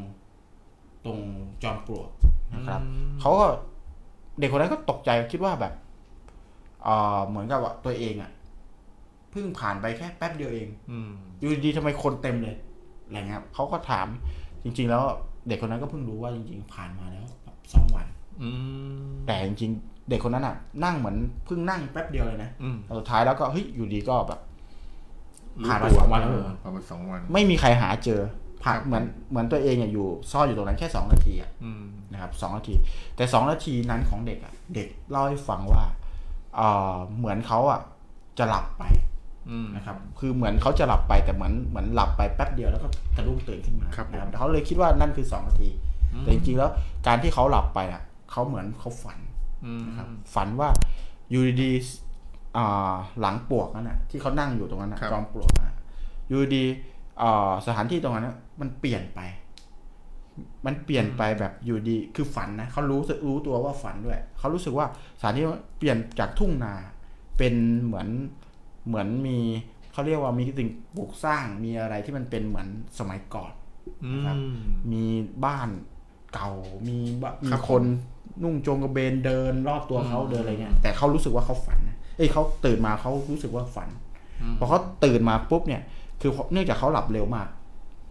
S1: ตรงจอมปลวกนะครับเขาก็เด็กคนนั้นก็ตกใจคิดว่าแบบเอ่อเหมือนกับว่าตัวเองอะ เพิ่งผ่านไปแค่แป๊บเดียวเอง
S2: อืม
S1: อยู่ดีๆทำไมคนเต็มเลยอะไรเงี้ยครับเขาก็ถามจริง ๆ แล้วเด็กคนนั้นก็เพิ่งรู้ว่าจริง ๆ ผ่านมาแล้วแบบสองวัน
S2: อืม
S1: แต่จริง ๆ เด็กคนนั้นอะนั่งเหมือนเพิ่งนั่งแป๊บเดียวเลยนะ
S2: อืม
S1: แต่สุดท้ายแล้วก็เฮ้ยอยู่ดีก็แบบผ่านมาสองวันแล้วเหรอ
S2: ผ่านมาสองวัน
S1: ไม่มีใครหาเจอผ่าน
S2: ครับ
S1: เหมือนเหมือนตัวเองเนี่ยอยู่ซ่อนอยู่ตรงนั้นแค่สองนาทีอะ
S2: อืม
S1: นะครับสองนาที แต่สองนาทีนั้นของเด็กอะเด็กเล่าให้ฟังว่าเอ่อเหมือนเขาอะจะหลับไป
S2: อืม
S1: นะครับคือเหมือนเขาจะหลับไปแต่เหมือนเหมือนหลับไปแป๊บเดียวแล้วก็กระดุ้งตื่นขึ้นมา
S2: ครับผม
S1: นะครับเขาเลยคิดว่านั่นคือสองนาที แต่จริงๆแล้วการที่เขาหลับไปอะเขาเหมือนเขาฝันนะครับฝันว่าอยู่ดีๆอ่าหลังปลวกนั่นน่ะที่เขานั่งอยู่ตรงนั้นน่ะ
S2: ครับ
S1: จอมปลวกน่ะอยู่ดีๆอ่าสถานที่ตรงนั้นน่ะมันเปลี่ยนไป มันเปลี่ยนไปแบบอยู่ดีคือฝันนะเขารู้สึกรู้ตัวว่าฝันด้วยเขารู้สึกว่าสถานที่เปลี่ยนจากทุ่งนาเป็นเหมือน เหมือนมีเขาเรียกว่ามีสิ่งปลูกสร้างมีอะไรที่มันเป็นเหมือนสมัยก่อน
S2: อื
S1: ครับ
S2: ม
S1: มีบ้านเก่ามีบ้ามี
S2: ครับ
S1: คนนุ่งโจงกระเบนเดินรอบตัวเขาเดินอะไรเงี้ยแต่เขารู้สึกว่าเขาฝันนะเอ้ยเขาตื่นมาเขารู้สึกว่าฝันพอเขาตื่นมาปุ๊บเนี่ย คือเนื่องจากเขาหลับเร็วมาก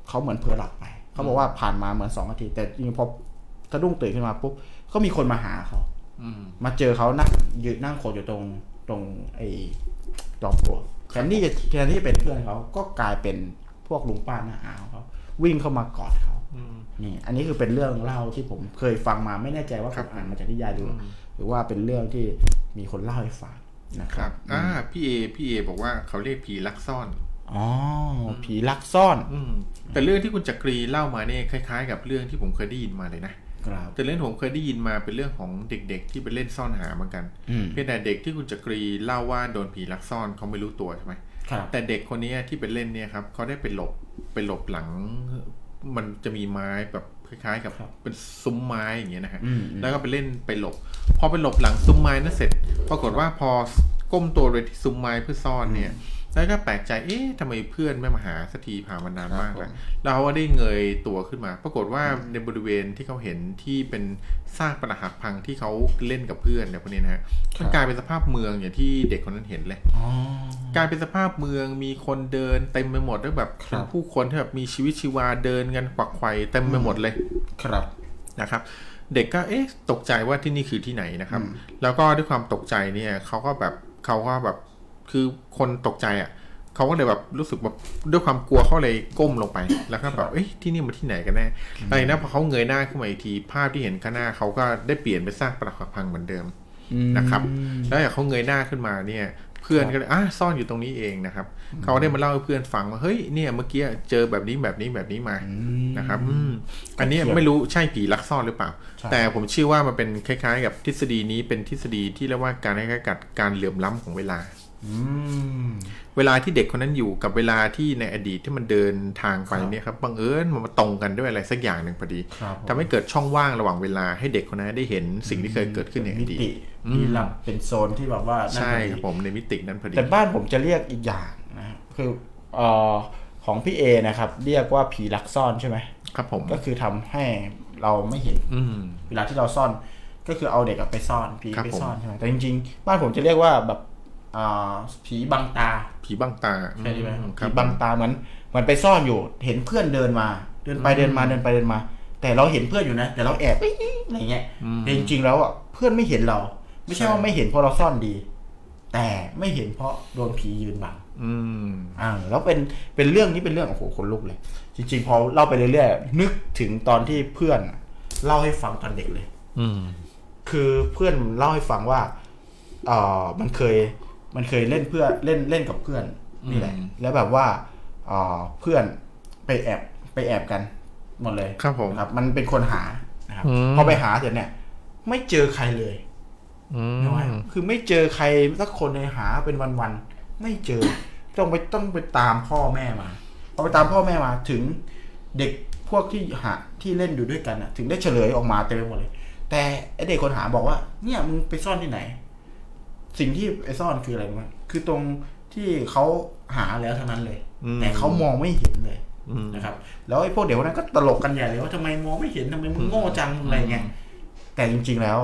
S1: เขาเหมือนเผลอหลับไปเขาบอกว่าผ่านมาเหมือนสองนาที แต่จริงๆพอสะดุ้งตื่นขึ้นมาปุ๊บก็มีคนมาหาเขา
S2: อืม
S1: มาเจอเขานั่งยืนนั่งโขดอยู่ตรงตรงไอ้ จอมปลวกแทนที่จะแทนที่จะเป็นเพื่อนเขาก็กลายเป็นพวกลุงป้าน้าอาของเขาวิ่งเข้ามากอดเขา
S2: อืม
S1: นี่ อันนี้คือเป็นเรื่องเล่าที่ผมเคยฟังมาไม่แน่ใจว่า
S2: ครั
S1: ผม
S2: บ
S1: อ่านมาจากนิยายหรืออหรือว่าเป็นเรื่องที่มีคนเล่าให้ฟังนะค
S2: ค
S1: รั
S2: รับบอ่าพี่เอพี่เอบอกว่าเขาเรียกผีลักซ่อน
S1: อ๋อผีลักซ่อน
S2: อืมแต่เรื่องที่คุณจักรีเล่ามาเนี่ยคล้าย ๆ กับเรื่องที่ผมเคยได้ยินมาเลยนะ
S1: ครับ
S2: แต่เรื่องที่ผมเคยได้ยินมาเป็นเรื่องของเด็กๆ ที่ไปเล่นซ่อนหาเหมือนกัน
S1: อืม
S2: เพียงแต่เด็กที่คุณจักรีเล่าว่าโดนผีลักซ่อนเขาไม่รู้ตัวใช่ไหม
S1: ครับ
S2: แต่เด็กคนนี้ที่ไปเล่นเนี่ยครับเขาได้ไปหลบไปหลบหลัง มันจะมีไม้แบบคล้ายๆ กับ
S1: ครับ
S2: เป็นซุ้มไม้อย่างเงี้ยนะฮะ
S1: อืมอืม
S2: แล้วก็ไปเล่นไปหลบ พอไปหลบหลังซุ้มไม้นั่นเสร็จ ปรากฏว่าพอก้มตัวไปที่ซุ้มไม้เพื่อซ่อนเนี่ย แล้วก็แปลกใจ เอ๊ะทำไมเพื่อนไม่มาหาสักทีผ่านมานานมากแล้วเราก็ได้เงยตัวขึ้นมา ปรากฏว่าในบริเวณที่เขาเห็นที่เป็นซากปรักหักพังที่เขาเล่นกับเพื่อนเนี่ยพวกนี้นะฮะมันกลายเป็นสภาพเมืองอย่างที่เด็กคนนั้นเห็นเลย
S1: อ๋อ
S2: กลายเป็นสภาพเมืองมีคนเดินเต็มไปหมดด้วยแบบ
S1: ครับ
S2: เป็นผู้คนที่แบบมีชีวิตชีวาเดินกันขวักไขว่เต็มไปหมดเลย
S1: ครับ
S2: นะครับ เด็กก็เอ๊ะตกใจว่าที่นี่คือที่ไหนนะครับ แล้วก็ด้วยความตกใจเนี่ยเขาก็แบบเขาก็แบบ คือคนตกใจอะเขาก็เลยแบบรู้สึกแบบด้วยความกลัวเขาเลยก้มลงไป แล้วก็แบบเอ้ยที่นี่มันที่ไหนกันแน่อะไรนะพอเขาเงยหน้าขึ้นมาอีกทีภาพที่เห็นข้างหน้าเขาก็ได้เปลี่ยนเป็นซากปรักหักพังเหมือนเดิมนะครับ แล้วอย่างเขาเงยหน้าขึ้นมาเนี่ย เพื่อนก็เลยอะซ่อนอยู่ตรงนี้เองนะครับเขาได้มาเล่าให้เพื่อนฟังว่าเฮ้ยเนี่ยเมื่อกี้เจอแบบนี้แบบนี้แบบนี้มานะครับอืมอันนี้ไม่รู้ใช่ผีลักซ่อนหรือเปล่า
S1: ใช่
S2: แต่ผมเชื่อว่ามันเป็นคล้ายๆ กับทฤษฎีนี้เป็นทฤษฎีที่เรียกว่าการคล้ายๆกับการเหลื่อมล้ำของเวลา
S1: อืม
S2: เวลาที่เด็กคนนั้นอยู่กับเวลาที่ในอดีตที่มันเดินทางไปเนี่ยครับบังเอิญมันมาตรงกันด้วยอะไรสักอย่างหนึ่งพอดี
S1: ครับผม
S2: ทำให้เกิดช่องว่างระหว่างเวลาให้เด็กคนนั้นได้เห็นสิ่งที่เคยเกิดขึ้นในอ
S1: มิ
S2: ดีต
S1: ติที่ลับเป็นโซนที่แบบว่านั่น
S2: ใช่
S1: พอดี
S2: ครับผมในมิตินั้นพอดี
S1: แต่บ้านผมจะเรียกอีกอย่างนะครับคือเอ่อของพี่เอนะครับ เรียกว่าผีลักซ่อนใช่ไหม
S2: ครับผม
S1: ก็คือทำให้เราไม่เห็น
S2: อืม
S1: เวลาที่เราซ่อนก็คือเอาเด็กอะไปซ่อนผี
S2: ครับ
S1: ไป
S2: ผม
S1: ซ่อนใช่ไหมแต่จริงๆ บ้านผมจะเรียกว่าแบบอ่า ผีบังตา
S2: ผีบังตา
S1: ใช่ไหม
S2: อืค
S1: ผี
S2: รับ
S1: บังตาเหมือนเหมือนไปซ่อนอยู่ เห็นเพื่อนเดินมา เดินไปเดินมาเดินไปเดินมา แต่เราเห็นเพื่อนอยู่นะ แต่เราแอบเอ้ยอะไรเงี้ยแต่จริงๆแล้วอะเพื่อนไม่เห็นเรา ไม่ใช่ว่าไม่เห็นเพราะเราซ่อนดี แต่ไม่เห็นเพราะโดนผียืนบัง
S2: อืม
S1: อ่าแล้วเป็นเป็นเรื่องนี้เป็นเรื่องโอ้โหคนลุกเลย จริง ๆ พอเล่าไปเรื่อยๆนึกถึงตอนที่เพื่อนอะเล่าให้ฟังตอนเด็กเลย
S2: อืม
S1: คือเพื่อนเล่าให้ฟังว่าเอ่อมันเคย มันเคยเล่นเพื่อนเล่นเล่นกับเพื่อนนี่แหละ
S2: อืม
S1: แล้วแบบว่าเอ่อเพื่อนไปแอบไปแอบกันหมดเลย
S2: ครับผม
S1: นะครับ มันเป็นคนหานะครับ
S2: อืม
S1: พอไปหาเสร็จเนี่ย ไม่เจอใครเลย
S2: อืม
S1: น้อยคือไม่เจอใครสักคนเลยหาเป็นวันๆไม่เจอ ต้องไปต้องไปตามพ่อแม่มาพอไปตามพ่อแม่มาถึงเด็กพวกที่หาที่เล่นอยู่ด้วยกันน่ะ ถึงได้เฉลยออกมาเต็มไปหมดเลย แต่ไอเด็กคนหาบอกว่า เนี่ยมึงไปซ่อนที่ไหน สิ่งที่ไปซ่อนคืออะไรรู้ไหมคือตรงที่เขาหาแล้วเท่านั้นเลย แต่เขามองไม่เห็นเลย
S2: อืม
S1: นะครับ แล้วไอ้พวกเด็กคนนั้นก็ตลกกันใหญ่เลยว่าทำไมมองไม่เห็นทำไมมึงโง่จังอะไรเงี้ยแต่จริง ๆแล้ว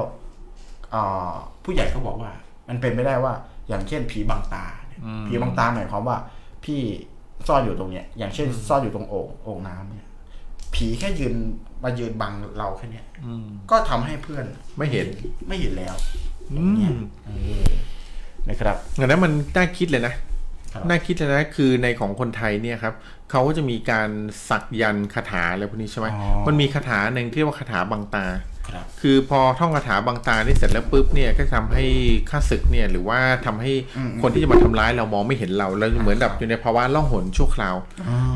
S1: อ่าผู้ใหญ่ก็บอกว่า มันเป็นไม่ได้ว่า อย่างเช่นผีบังตาเนี่ย
S2: อืม
S1: ผีบังตาหมายความว่า พี่ซ่อนอยู่ตรงเนี้ย อย่างเช่น ซ่อนอยู่ตรงโอ่งโอ่งน้ำเนี่ย ผีแค่ยืนมายืนบังเราแค่เนี้ย
S2: อืม
S1: ก็ทำให้เพื่อน
S2: ไม่เห็น
S1: ไม่เห็นแล้ว
S2: อืม
S1: เออนะครับ
S2: งั้นนั้นมันน่าคิดเลยนะ
S1: ครับ
S2: น่าคิดเลยนะคือในของคนไทยเนี่ยครับเขาก็จะมีการสักยันต์คาถาอะไรพวกนี้ใช่ไหม
S1: อ๋อ
S2: มันมีคาถาหนึ่งที่เรียกว่าคาถาบังตา
S1: ครับ
S2: คือพอท่องคาถาบังตาได้เสร็จแล้วปุ๊บเนี่ยก็ทำให้ข้าศึกเนี่ยหรือว่าทำให้คนที่จะมาทำร้ายเรามองไม่เห็นเราแล้วเหมือนแบบอยู่ในภาวะล่องหนชั่วคราว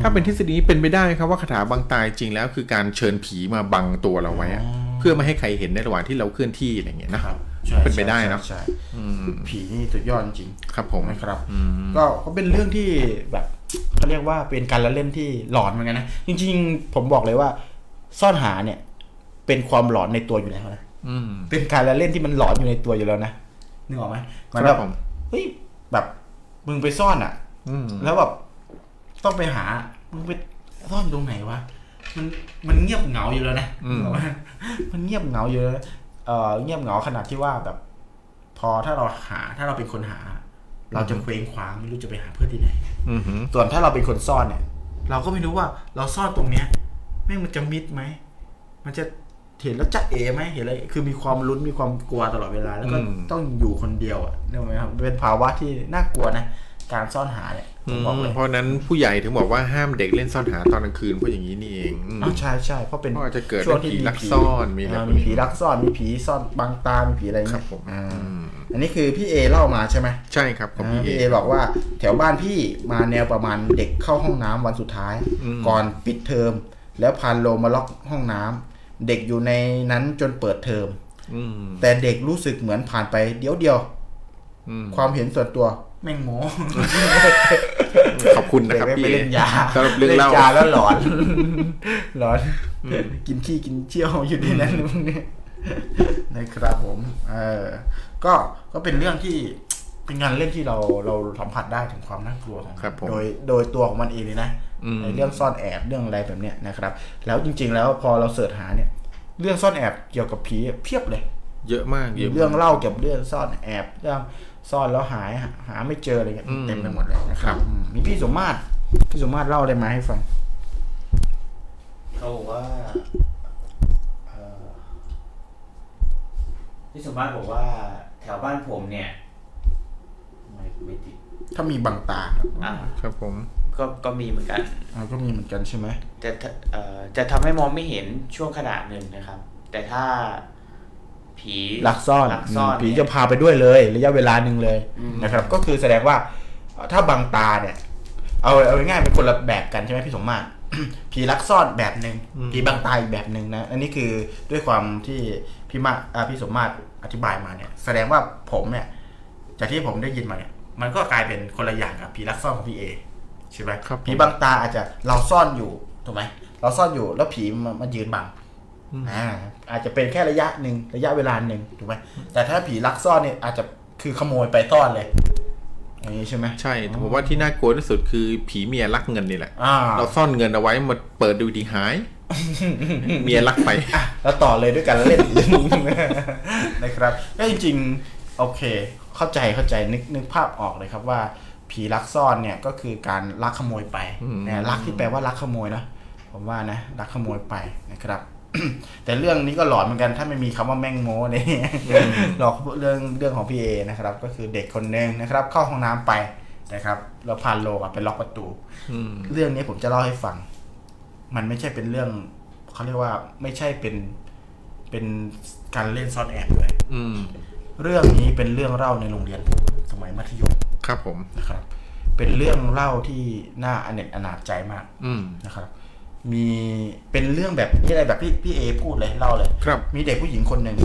S2: ถ้าเป็นทฤษฎีนี้เป็นไปได้ไหมครับว่าคาถาบังตาจริงแล้ว คือการเชิญผีมาบังตัวเราไว้อะเพื่อไม่ให้ใครเห็นในระหว่างที่เราเคลื่อนที่อะไรอย่างเงี้ยนะครับ
S1: ใช่
S2: เป็นไปได้เนอะ
S1: ใช่
S2: อืม
S1: ผีนี่สุดยอดจริง
S2: ครับผม
S1: นะครับ
S2: อืม
S1: ก็ก็เป็นเรื่องที่แบบเขาเรียกว่าเป็นการละเล่นที่หลอนเหมือนกันนะจริง ๆ ผมบอกเลยว่า ซ่อนหาเนี่ย เป็นความหลอนในตัวอยู่แล้วนะ
S2: อืม
S1: เป็นการละเล่นที่มันหลอนอยู่ในตัวอยู่แล้วนะนึกออกไหมมัน
S2: ค
S1: แบ
S2: รับบผม
S1: เฮ้ยแบบมึงไปซ่อนอะ
S2: อืม
S1: แล้วแบบต้องไปหา มึงไปซ่อนตรงไหนวะมันมันเงียบเหงาอยู่แล้วนะ
S2: อืม
S1: นึกออกไหมมันเงียบเหงาอยู่แล้วนะ เอ่อเงียบเหงาขนาดที่ว่าแบบ พอถ้าเราหาถ้าเราเป็นคนหา เราจะเคว้งคว้างไม่รู้จะไปหาเพื่อนที่ไหน
S2: อืม
S1: ส่วนถ้าเราเป็นคนซ่อนเนี่ย เราก็ไม่รู้ว่าเราซ่อนตรงเนี้ยแม่งมันจะมิดไหมมันจะเห็นแล้วจะเอไหมเห็นอะไรคือมีความลุ้นมีความกลัวตลอดเวลา แล้วก็ต้องอยู่คนเดียวอะนึกออกไหมครับเป็นภาวะที่น่ากลัวนะ การซ่อนหาเนี่ยผมบอกเลย
S2: เพราะฉะนั้นผู้ใหญ่ถึงบอกว่าห้ามเด็กเล่นซ่อนหาตอนกลางคืนเพราะอย่างนี้นี่เองอืม
S1: อ๋อใช่ใช่เพราะเป็น
S2: เพราะอาจจะเกิด
S1: ช่วงที่
S2: ผี
S1: มี
S2: ลักซ่อนมีอะไราพวกนี้
S1: มีผีลักซ่อนมีผีซ่อนบังตามีผีอะไร
S2: ครั
S1: เงี้
S2: บ
S1: ย
S2: ผม
S1: อ่า
S2: อืม
S1: อันนี้คือพี่เอเล่ามาใช่ไหม
S2: ใช่ครับของ
S1: อ่า
S2: พี่เอ
S1: พี่เอบอกว่าแถวบ้านพี่มาแนวประมาณเด็กเข้าห้องน้ำวันสุดท้าย
S2: อืม
S1: ก่อนปิดเทอม แล้วพานโลมาล็อกห้องน้ำเด็กอยู่ในนั้นจนเปิดเทอม
S2: อืม
S1: แต่เด็กรู้สึกเหมือนผ่านไปเดียวเดียว
S2: อืม
S1: ความเห็นส่วนตัว แม่งโม
S2: ขอบคุณนะครับ
S1: เด็ก
S2: พี่
S1: ไป
S2: เอ
S1: เล่นยา
S2: สำหรับเรื่องเล่า
S1: นยาแล้วหลอน หลอน กินขี้กินเชี่ยวอยู่ในนั้นพวกนี้นะครับผม เออ ก็ก็เป็นเรื่องที่เป็นงานเล่นที่เราเราสัมผัสได้ถึงความน่ากลัวของมัน
S2: ครับผม
S1: โดยโดยตัวของมันเองเลยนะ
S2: อืม
S1: ในเรื่องซ่อนแอบเรื่องอะไรแบบเนี้ยนะครับ แล้วจริง ๆ แล้วพอเราเสิร์ชหาเนี่ย เรื่องซ่อนแอบเกี่ยวกับผีเพียบเลย
S2: เยอะมากเยอะมาก
S1: เรื่องเล่าเกี่ยวกับเรื่องซ่อนแอบเรื่อง ซ่อนแล้วหายหาหาไม่เจออะไรเงี้ย
S2: อืม
S1: เต็มไปหมดเลยนะครับอืมมีพี่สมมาตรพี่สมมาตรเล่าอะไรมาให้ฟัง
S7: เขาบอกว่าเอ่อพี่สมบัติบอกว่าแถวบ้านผมเนี่ยไม่ไม่ติด
S1: ถ้ามีบังตาครับ
S7: อ่า
S2: ครับผม
S7: ก็ก็มีเหมือนกัน
S1: อ่าก็มีเหมือนกันใช่ไหม
S7: จะเอ่อจะทำให้มองไม่เห็นช่วงขนาดหนึ่งนะครับ แต่ถ้า ผี
S1: ลักซ่อน
S7: ลักซ่อน
S1: อืมผี
S7: เนี่ย
S1: จะพาไปด้วยเลย ระยะเวลาหนึ่งเลย
S7: อืม
S1: นะครับ ก็คือแสดงว่าเอ่อถ้าบังตาเนี่ย เอาเอาง่ายๆเป็นคนละแบบกันใช่ไหมพี่สมมาตรผีลักซ่อนแบบหนึ่งผีบังตาอีกแบบหนึ่งนะอันนี้คือด้วยความที่พี่มาอ่าพี่สมมาตรอธิบายมาเนี่ย แสดงว่าผมเนี่ย จากที่ผมได้ยินมาเนี่ย มันก็กลายเป็นคนละอย่างกับผีลักซ่อนของพี่เอใช่ไหม
S2: ครับผม
S1: ผีบังตาอาจจะเราซ่อนอยู่ถูกไหมเราซ่อนอยู่แล้วผีมามายืนบัง อ่าอาจจะเป็นแค่ระยะหนึ่งระยะเวลาหนึ่งถูกไหมแต่ถ้าผีลักซ่อนเนี่ยอาจจะคือขโมยไปซ่อนเลยอย่างนี้ใช่ไหม
S2: ใช่แต่ผมว่าที่น่ากลัวที่สุดคือผีเมียลักเงินนี่แหละ
S1: อ่า
S2: เราซ่อนเงินเอาไว้มาเปิดดูดีหาย เมียลักไป
S1: อะแล้วต่อเลยด้วยกันเล่นนะครับก็จริงๆโอเค เข้าใจเข้าใจนึกนึกภาพออกเลยครับว่า ผีลักซ่อนเนี่ยก็คือการลักขโมยไป
S2: อืม
S1: นะลักที่แปลว่าลักขโมยนะผมว่านะลักขโมยไปนะครับ แต่เรื่องนี้ก็หลอนเหมือนกัน ถ้าไม่มีคำว่าแม่งโม้เนี่ยหลอกเรื่องเรื่องของพี่เอนะครับ ก็คือเด็กคนหนึ่งนะครับ เข้าห้องน้ำไปนะครับแล้วพานโลกไปล็อกประตู
S2: อืม
S1: เรื่องนี้ผมจะเล่าให้ฟัง มันไม่ใช่เป็นเรื่องเขาเรียกว่าไม่ใช่เป็นเป็นการเล่นซ่อนแอบด้วย
S2: อืม
S1: เรื่องนี้เป็นเรื่องเล่าในโรงเรียนผมสมัยมัธยม
S2: ครับผม
S1: นะครับ เป็นเรื่องเล่าที่น่าอเนจอนาจใจมาก
S2: อืม
S1: นะครับ มีเป็นเรื่องแบบนี่อะไรแบบพี่พี่เอพูดเลยเล่าเลย
S2: ครับ
S1: มีเด็กผู้หญิงคนหนึ่ง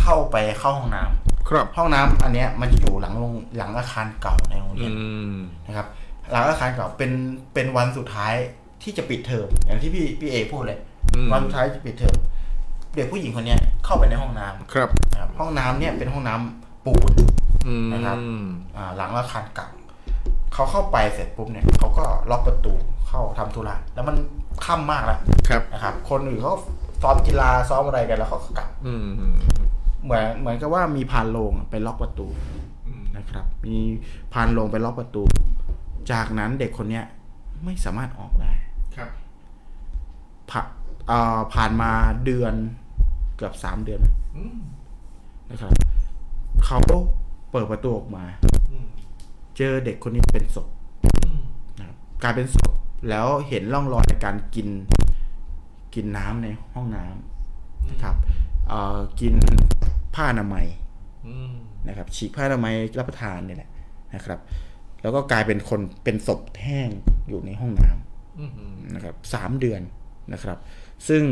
S1: เข้าไปเข้าห้องน้ำ
S2: ครับ
S1: ห้องน้ำอันเนี้ยมันจะอยู่หลังโรงหลังอาคารเก่าในโรงเรี
S2: อื
S1: ยน
S2: ม
S1: นะครับ หลังอาคารเก่าเป็นเป็นวันสุดท้ายที่จะปิดเทอมอย่างที่พี่พี่เอพูดเลย
S2: อืม
S1: วันสุดท้ายจะปิดเทอมเด็กผู้หญิงคนเนี้ยเข้าไปในห้องน้ำ
S2: ครับ
S1: นะครับห้องน้ำเนี่ยเป็นห้องน้ำปูน
S2: อืม
S1: นะครับ อ่าหลังอาคารเก่าเขาเข้าไปเสร็จปุ๊บเนี่ยเขาก็ล็อกประตู เข้าทำธุระแล้วมันค่ำมากแล้ว
S2: ครับ
S1: นะครับ คนอื่นเขาซ้อมกีฬาซ้อมอะไรกันแล้วเขาก็กลับ
S2: อืม
S1: เหมือนเหมือนกับว่ามีพานโลงไปล็อกประตูนะครับ มีพานโลงไปล็อกประตู จากนั้นเด็กคนเนี้ยไม่สามารถออกได้
S2: ครับ
S1: ผ่าเอ่อผ่านมาเดือนเกือบสามเดือน
S2: อืม
S1: นะครับเขาเปิดประตูออกมา
S2: อืม
S1: เจอเด็กคนนี้เป็นศพ
S2: อืม
S1: นะครับกลายเป็นศพ แล้วเห็นร่องรอยในการกินกินน้ำในห้องน้ำนะครับเอ่อกินผ้าอนามัย
S2: อืม
S1: นะครับ ฉีกผ้าอนามัยรับประทานเนี่ยแหละนะครับ แล้วก็กลายเป็นคนเป็นศพแห้งอยู่ในห้องน้ำ
S2: อืม
S1: นะครับสามเดือนนะครับ ซึ่ง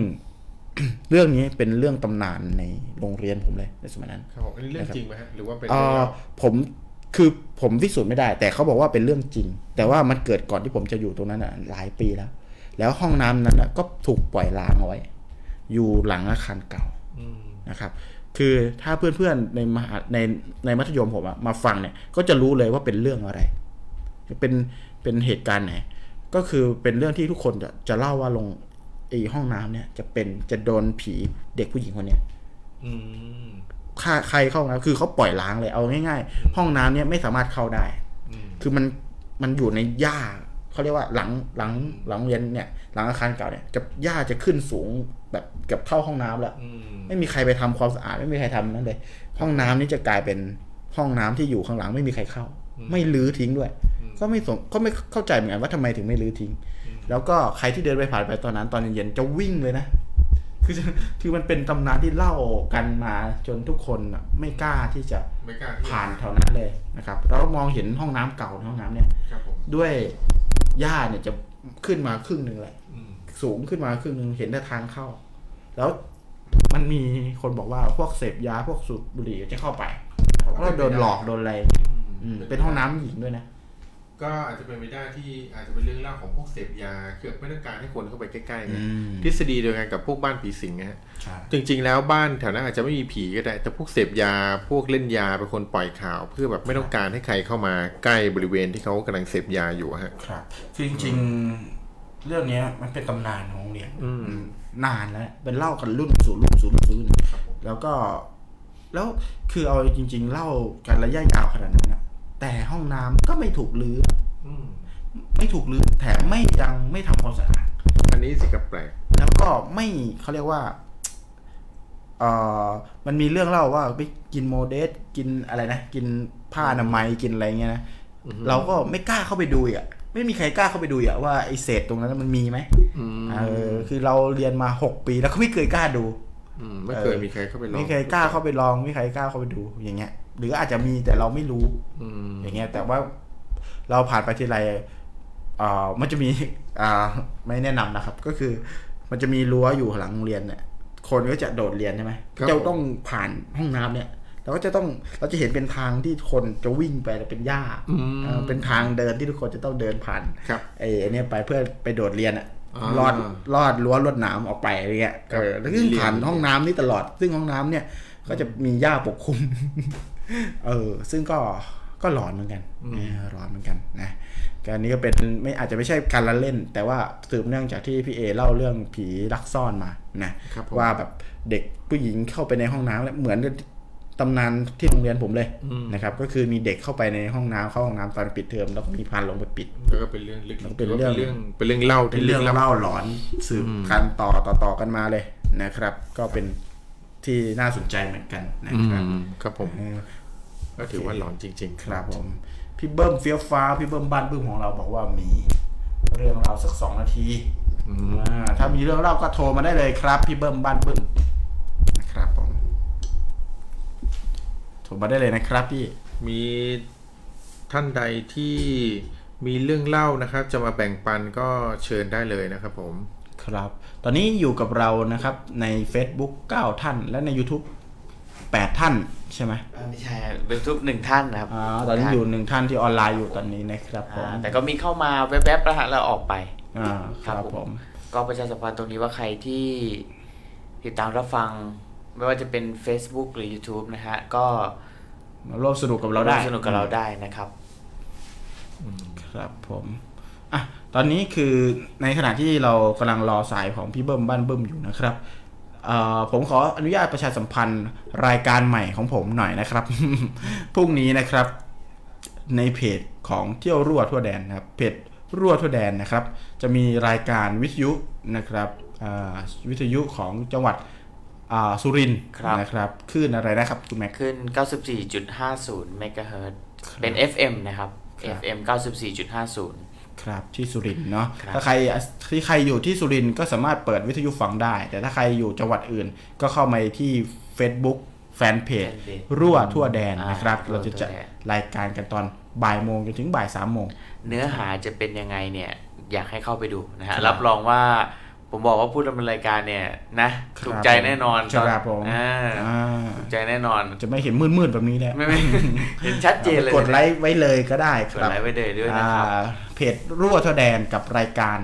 S1: เรื่องนี้เป็นเรื่องตำนานในโรงเรียนผมเลยในสมัยนั้น
S2: ครับผมอันนี้เรื่องจริงไหมฮะหรือว่าเป็น
S1: เออผม คือผมพิสูจน์ไม่ได้ แต่เขาบอกว่าเป็นเรื่องจริง แต่ว่ามันเกิดก่อนที่ผมจะอยู่ตรงนั้นอะหลายปีแล้ว แล้วห้องน้ำนั้นน่ะก็ถูกปล่อยล้างเอาไว้ อยู่หลังอาคารเก่า
S2: อ
S1: นะครับ คือถ้าเพื่อนๆในมหาในในมัธยมผมอะมาฟังเนี่ย ก็จะรู้เลยว่าเป็นเรื่องอะไร เป็นเป็นเหตุการณ์ไหน ก็คือเป็นเรื่องที่ทุกคนจะจะเล่าว่าลงไอห้องน้ำเนี่ย จะเป็นจะโดนผีเด็กผู้หญิงคนเนี้ย
S2: อืม
S1: ค่าใครเข้าห้องน้ำคือเขาปล่อยล้างเลยเอาง่ายๆ ห้องน้ำเนี่ยไม่สามารถเข้าได้
S2: อืม
S1: คือมันมันอยู่ในหญ้าเขาเรียกว่าหลังหลังหลังเรียนเนี่ย หลังอาคารเก่าเนี่ยจะหญ้าจะขึ้นสูงแบบเกับเท่าห้องน้ำแล้ว
S2: อืม
S1: ไม่มีใครไปทำความสะอาดไม่มีใครทำนั่นเลย ห้องน้ำนี่จะกลายเป็นห้องน้ำที่อยู่ข้างหลังไม่มีใครเข้า ไม่รื้อทิ้งด้วย ก็ไม่สงก็ไม่เข้าใจเหมือนกันว่าทำไมถึงไม่รื้อทิ้ง แล้วก็ใครที่เดินไปผ่านไปตอนนั้นตอนเย็นๆจะวิ่งเลยนะ คือคือมันเป็นตำนานที่เล่ากันมาจนทุกคนน่ะไม่กล้าที่จะ
S2: ไม่กล้าที่
S1: ผ่านแถวนั้นเลยนะครับเรามองเห็นห้องน้ำเก่าในห้องน้ำเนี่ย
S2: ครับผม
S1: ด้วยหญ้าเนี่ยจะขึ้นมาครึ่งหนึ่งแหละ
S2: อืม
S1: สูงขึ้นมาครึ่งหนึ่งเห็นแต่ทางเข้า แล้วมันมีคนบอกว่าพวกเสพยาพวกสูบบุหรี่จะเข้าไปแล้วโดนหลอกโดนอะไรอืมเป็นห้องน้ำหญิงด้วยนะ
S2: ก็อาจจะเป็นไปได้ที่อาจจะเป็นเรื่องเล่าของพวกเสพยาคือไม่ต้องการให้คนเข้าไปใกล้ๆไง
S1: อืม
S2: ทฤษฎีเดียวกันกับพวกบ้านผีสิงนะฮะ
S1: ใช่
S2: จริง ๆ แล้วบ้านแถวนั้นอาจจะไม่มีผีก็ได้ แต่พวกเสพยาพวกเล่นยาเป็นคนปล่อยข่าว เพื่อแบบไม่ต้องการให้ใครเข้ามาใกล้บริเวณที่เขากำลังเสพยาอยู่อะฮะ
S1: ครับคือจริง ๆ เรื่องเนี้ยมันเป็นตำนานของโรงเรียน
S2: อืม
S1: นานแล้วเป็นเล่ากันรุ่นสู่รุ่นสู่รุ่นสู่รุ่นแล้วก็ แล้วคือเอาจริง ๆ เล่ากันระยะยาวขนาดนั้นนะ แต่ห้องน้ำก็ไม่ถูกรื้อ
S2: อืม
S1: ไม่ถูกรื้อแถมไม่ยังไม่ทำความสะอาด
S2: อันนี้สิกลับแปลก
S1: แล้วก็ไม่เขาเรียกว่าเอ่อมันมีเรื่องเล่าว่าไปกิน Modess กินอะไรนะกินผ้าอนามัยกินอะไรเงี้ยนะเราก็ไม่กล้าเข้าไปดูอีกอะไม่มีใครกล้าเข้าไปดูอีกอะว่าไอเศษตรงนั้นมันมีไหม
S2: อืม
S1: เออคือเราเรียนมาหกปีแล้วก็ไม่เคยกล้าดู
S2: อืมไม่เคยมีใครเข้าไปลอง
S1: ไม่เคยกล้าเข้าไปลองไม่เคยกล้าเข้าไปดูอย่างเงี้ย หรืออาจจะมีแต่เราไม่รู้
S2: อืม
S1: อย่างเงี้ย แต่ว่าเราผ่านไปทีไรเอ่อมันจะมีอ่าไม่แนะนำนะครับ ก็คือ มันจะมีรั้วอยู่หลังโรงเรียนเนี่ยคนก็จะโดดเรียนใช่ไหมจะต้องผ่านห้องน้ำเนี่ยเราก็จะต้องเราจะเห็นเป็นทางที่คนจะวิ่งไปแล้วเป็นหญ้าเออเป็นทางเดินที่ทุกคนจะต้องเดินผ่าน
S2: ครับ
S1: ไอ้ไอ้เนี่ยไปเพื่อไปโดดเรียนอะ
S2: อ่า
S1: ลอดลอดรั้วลวดหนามออกไปอะไรเงี้ย
S2: ครั
S1: เอบอแล้วซึ่งผ่าน
S2: เรียน
S1: ห้องน้ำนี่ตลอด ซึ่งห้องน้ำเนี่ย ก็จะมีหญ้าปกคลุม เออซึ่งก็ก็หลอนเหมือนกันเออหลอนเหมือนกันนะการนี้ก็เป็นไม่อาจจะไม่ใช่การละเล่น แต่ว่าสืบเนื่องจากที่พี่เอเล่าเรื่องผีลักซ่อนมานะครับ
S2: ผม
S1: ว่าแบบเด็กผู้หญิงเข้าไปในห้องน้ำแล้วเหมือนตำนานที่โรงเรียนผมเลยนะครับ ก็คือมีเด็กเข้าไปในห้องน้ำเข้าห้องน้ำตอนปิดเทอมแล้วก็มีพานลงไปปิด
S2: แล้วก็เป็นเรื่องลึก
S1: แล้วก็เป็นเรื่อง
S2: หว่าเป็นเรื่องเป็นเรื่องเล่า
S1: เป็น
S2: ที่
S1: เรื่อง
S2: ลึกลับ
S1: เล่าหลอนสืบกันต่อต่อต่อกันมาเลยนะครับ ก็เป็นที่น่าสนใจเหมือนกันนะ
S2: อื
S1: ครับ
S2: มครับผม
S1: เออ
S2: ก็ถือว่าหลอนจริง ๆ
S1: ครับผม พี่เบิ้มเฟี้ยวฟ้า พี่เบิ้มบ้านบึ้มของเราบอกว่ามีเรื่องเราวสักสองนาทีอ่าถ้ามีเรื่องเล่าก็โทรมาได้เลยครับ พี่เบิ้มบ้านบึ้มนะครับผมโทรมาได้เลยนะครับพี่
S2: มีท่านใดที่มีเรื่องเล่านะครับ จะมาแบ่งปันก็เชิญได้เลยนะครับผม
S1: ครับ ตอนนี้อยู่กับเรานะครับใน Facebook 9 ท่านและใน YouTube 8ท่านใช่ไหม
S7: เอ่อไม่ใช่ยูทูบหนึ่งท่านนะครับ
S1: อ่าตอนนี้อยู่หนึ่งท่านที่ออนไลน์อยู่ตอนนี้นะครับผม
S7: อ่าแต่ก็มีเข้ามาแวบๆแล้วฮะแล้วออกไป
S1: อ่าครับ
S7: ครับ
S1: ผ
S7: ผมมก็ประชาสัมพันธ์ตรงนี้ว่าใครที่ติดตามรับฟัง ไม่ว่าจะเป็น Facebook หรือ YouTube นะฮะ ก็
S1: มาร่วมสนุกกับเราได้
S7: สนุกกับเราได้นะครับ
S1: ครับผมอะตอนนี้คือในขณะที่เรากำลังรอสายของพี่เบิ้มบ้านเบิ้มอยู่นะครับเอ่อ ผมขออนุญาตประชาสัมพันธ์รายการใหม่ของผมหน่อยนะครับ พรุ่งนี้นะครับ ในเพจของเที่ยวรั่วทั่วแดนนะครับ เพจรั่วทั่วแดนนะครับ จะมีรายการวิทยุนะครับอ่าวิทยุของจังหวัดอ่าสุรินทร์
S7: ครับ
S1: นะครับคลื่นอะไรนะครับคุณแม็ก
S7: ขึ้น 94.50เมกะเฮิรตซ์
S1: ครับ
S7: เป็น FM นะครับ
S1: ครับ
S7: FM 94.50
S1: ครับที่สุรินทร์เนาะ
S7: ครับ
S1: ถ้าใครที่ใครอยู่ที่สุรินทร์ก็สามารถเปิดวิทยุฟังได้ แต่ถ้าใครอยู่จังหวัดอื่น ก็เข้ามาที่ Facebook แฟนเพจ
S7: Fanpage
S1: รั่วทั่วแดน
S7: อ่าน
S1: นะครับ
S7: รั่ว
S1: เราจะจัด
S7: ทั่วแดน
S1: รายการกันตอนบ่ายโมงจนถึงบ่ายสามโมง
S7: เนื้อหาจะเป็นยังไงเนี่ย อยากให้เข้าไปดูนะฮะ
S1: ครับ
S7: รับรองว่า
S3: ผมบอกว่าพูดดำเนินรายการเนี่ยนะ
S1: ครับ
S3: ถูกใจแน่นอน
S1: ครับผม
S3: อ่า
S1: อ่า
S3: ถูกใจแน่นอน
S1: จะไม่เห็นมืดๆแบบนี้แหละ
S3: ไม่ไม่เห็นชัดเจนเลย
S1: กดไลค์ไว้เลยก็ได้ค
S3: กด
S1: รับ
S3: ไลค์ไว้เลยด้วยนะครับ
S1: อ่าเพจรั่วทั่วแดนกับรายการ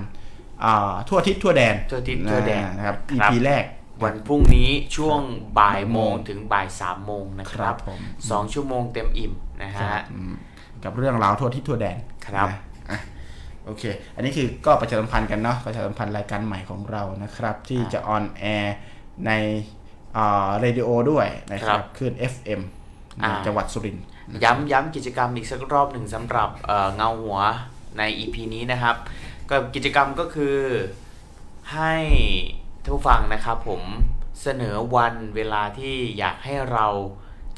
S1: อ่าทั่วทิศทั่วแดน
S3: ทั่วทิศทั่วแดน
S1: นะครับ
S3: ครับ
S1: EP แรก
S3: วันพรุ่งนี้ช่วงบ่ายโมงถึงบ่ายสามโมงนะค
S1: ค
S3: รั
S1: รั
S3: บบ
S1: ผม
S3: สองชั่วโมงเต็มอิ่มนะฮะ
S1: อืมกับเรื่องราวทั่วทิศทั่วแดน
S3: ครับ
S1: นะอะ โอเค อันนี้คือก็ประชาสัมพันธ์กันเนาะประชาสัมพันธ์รายการใหม่ของเรานะครับ ที่จะออนแอร์ในอ่าเรดิโอด้วยนะครับคลื่น FM ใน
S3: อ่า
S1: จังหวัดสุรินทร์
S3: ย้ำย้ำกิจกรรมอีกสักรอบหนึ่งสำหรับเอ่อเงาหัวใน EP นี้นะครับก็กิจกรรมก็คือให้ท่านผู้ฟังนะครับผมเสนอวันเวลาที่อยากให้เรา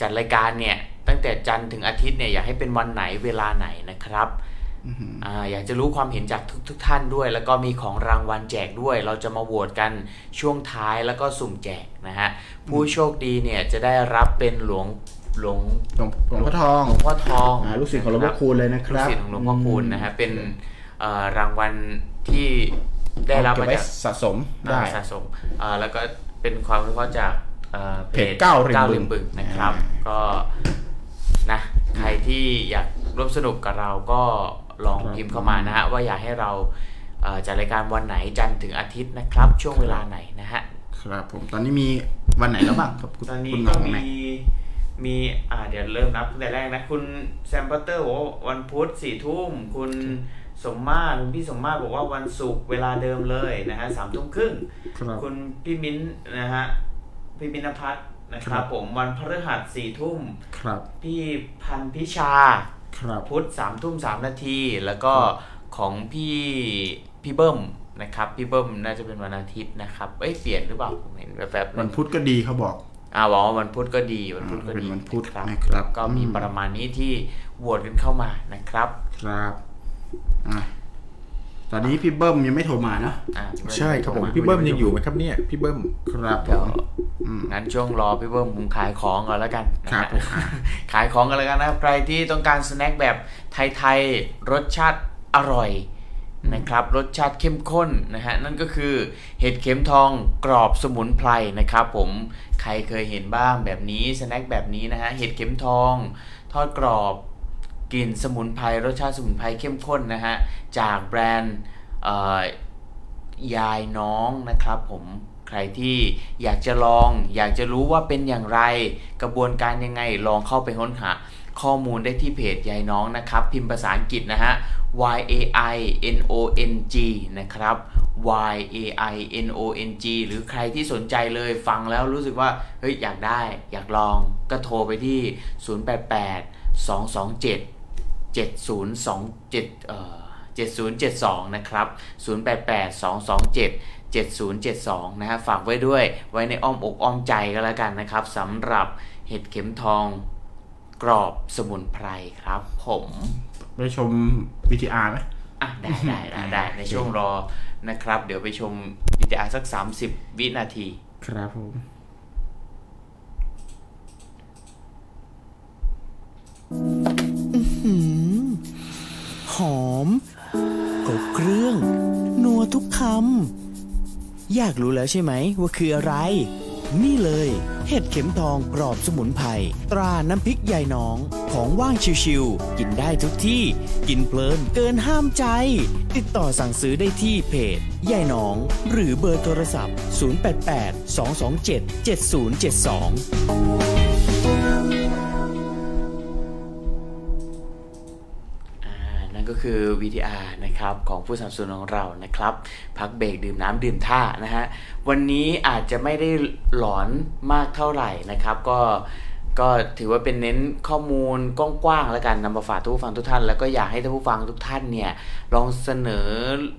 S3: จัดรายการเนี่ยตั้งแต่จันทร์ถึงอาทิตย์เนี่ยอยากให้เป็นวันไหนเวลาไหนนะครับ อาอยากจะรู้ความเห็นจากทุกทท่านด้วย แล้วก็มีของรางวัลแจกด้วย เราจะมาโหวตกันช่วงท้ายแล้วก็สุ่มแจกนะฮะผู้โชคดีเนี่ยจะได้รับเป็นหลวงหลวง
S1: หลวงหลวงพ่อทอง
S3: หลวงพ่อทอง
S1: อ่าลูกศิษย์ของหลวงพ่อคูณเลยนะค
S3: ลูก
S1: รับ
S3: ศิษย์ของหลวงพ่อคูณนะฮะเป็นเอ่อรางวัลที่ได้รับ
S1: เก็บ
S3: มา
S1: ไว้
S3: จาก
S1: สะสมได้
S3: อ่าสะสมอ่าแล้วก็เป็นความรู้จากเอ่อ
S1: เพจเก้าริมบึง
S3: ริมบึงนะครับ
S1: อ่า
S3: ก็นะใครที่อยากร่วมสนุกกับเราก็ ลอง
S1: ครับ
S3: พิมพ์เข้ามานะฮะว่าอยากให้เราเอ่อจัดรายการวันไหนจันทร์ถึงอาทิตย์นะครับ ช่วงเวลาไหนนะฮะ
S1: ครับผมตอนนี้มีวันไหนแล้วบ้างครับคุณ
S3: ตอนนี้
S1: คุณ
S3: ก็
S1: หง
S3: มี
S1: ไหน
S3: มีอ่าเดี๋ยวเริ่มนับตั้งแต่แรกนะ คุณแซมเปอร์เตอร์บอกว่าวันพุธสี่ทุ่มคุณสมมาตรคุณพี่สมมาตรบอกว่าวันศุกร์เวลาเดิมเลยนะฮะสามทุ่มครึ่ง
S1: ครับ
S3: คุณพี่มิ้นท์นะฮะพี่มิ้นท์พัฒน์นะค
S1: ครั
S3: รับบผมวันพฤหัสสี่ทุ่ม
S1: ครับ
S3: พี่พันพิชา
S1: ครับ
S3: พุธสามทุ่มสามนาทีแล้วก็ของพี่พี่เบิ้มนะครับพี่เบิ้มน่าจะเป็นวันอาทิตย์นะครับเอ้ยเปลี่ยนหรือเปล่าผมเห็นแบบแบบๆ
S1: วันพุธก็ดีเขาบอก
S3: อ่าบอกว่าวันพุธก็ดีวันพุธก็
S1: เป็น
S3: ดี
S1: วันพุธ
S3: นะครับ
S1: นะครับ
S3: ก็มี
S1: อืม
S3: ประมาณนี้ที่โหวตกันเข้ามานะครับ
S1: ครับอะ ตอนนี้พี่เบิ้มยังไม่โทรมาเนอะ
S3: อ่า
S2: ใช่ครับผมพี่เบิ้มยังอยู่ไหมครับเนี่ยพี่เบิ้ม
S1: ครับผ
S3: เดี๋ยว
S1: มอืม
S3: งั้นช่วงรอพี่เบิ้มผมขายของก่อนแล้วกันนะครับฮะ
S1: ผม
S3: ขายของกันแล้วกันนะครับ ใครที่ต้องการสแน็คแบบไทยๆรสชาติอร่อยนะครับ รสชาติเข้มข้นนะฮะนั่นก็คือเห็ดเข็มทองกรอบสมุนไพรนะครับ ผมใครเคยเห็นบ้างแบบนี้สแน็คแบบนี้นะฮะเห็ดเข็มทอง ทอดกรอบ กลิ่นสมุนไพรรสชาติสมุนไพรเข้มข้นนะฮะ จากแบรนด์ยายน้องนะครับผมใครที่อยากจะลอง อยากจะรู้ว่าเป็นอย่างไร กระบวนการยังไงลองเข้าไปค้นหาข้อมูลได้ที่เพจยายน้องนะครับ พิมพ์ภาษาอังกฤษนะฮะ y a i n o n g นะครับ y a i n o n g หรือใครที่สนใจเลยฟังแล้วรู้สึกว่า เฮ้ย อยากได้ อยากลองก็โทรไปที่ 088 227 7027เอ่อ7072 นะครับ 088 227 7072 นะฮะฝากไว้ด้วยไว้ในอ้อมอกอ้อมใจก็แล้วกันนะครับสำหรับเห็ดเข็มทองกรอบสมุนไพรครับผม
S1: ไปชม VTR ไหม
S3: อะได้ได้ได้ได้ในช่วงรอนะครับ เดี๋ยวไปชมวิดีอาสัก 30 วินาที
S1: ครับผม
S8: หอมครบเครื่อง นัวทุกคำอยากรู้แล้วใช่ไหมว่าคืออะไร นี่เลย เห็ดเข็มทองกรอบสมุนไพรตราน้ำพริกยายน้อง ของว่างชิวๆกินได้ทุกที่ กินเพลินเกินห้ามใจ ติดต่อสั่งซื้อได้ที่เพจยายน้อง หรือเบอร์โทรศัพท์ 088 227 7072
S3: ก็คือ VTR นะครับของผู้สนับสนุนของเรานะครับ พักเบรกดื่มน้ำดื่มท่านะฮะวันนี้อาจจะไม่ได้หลอนมากเท่าไหร่นะครับ ก็ก็ถือว่าเป็นเน้นข้อมูลกว้างๆแล้วกันนำมาฝากทุกฟังทุกท่าน แล้วก็อยากให้ท่านผู้ฟังทุกท่านเนี่ยลองเสนอ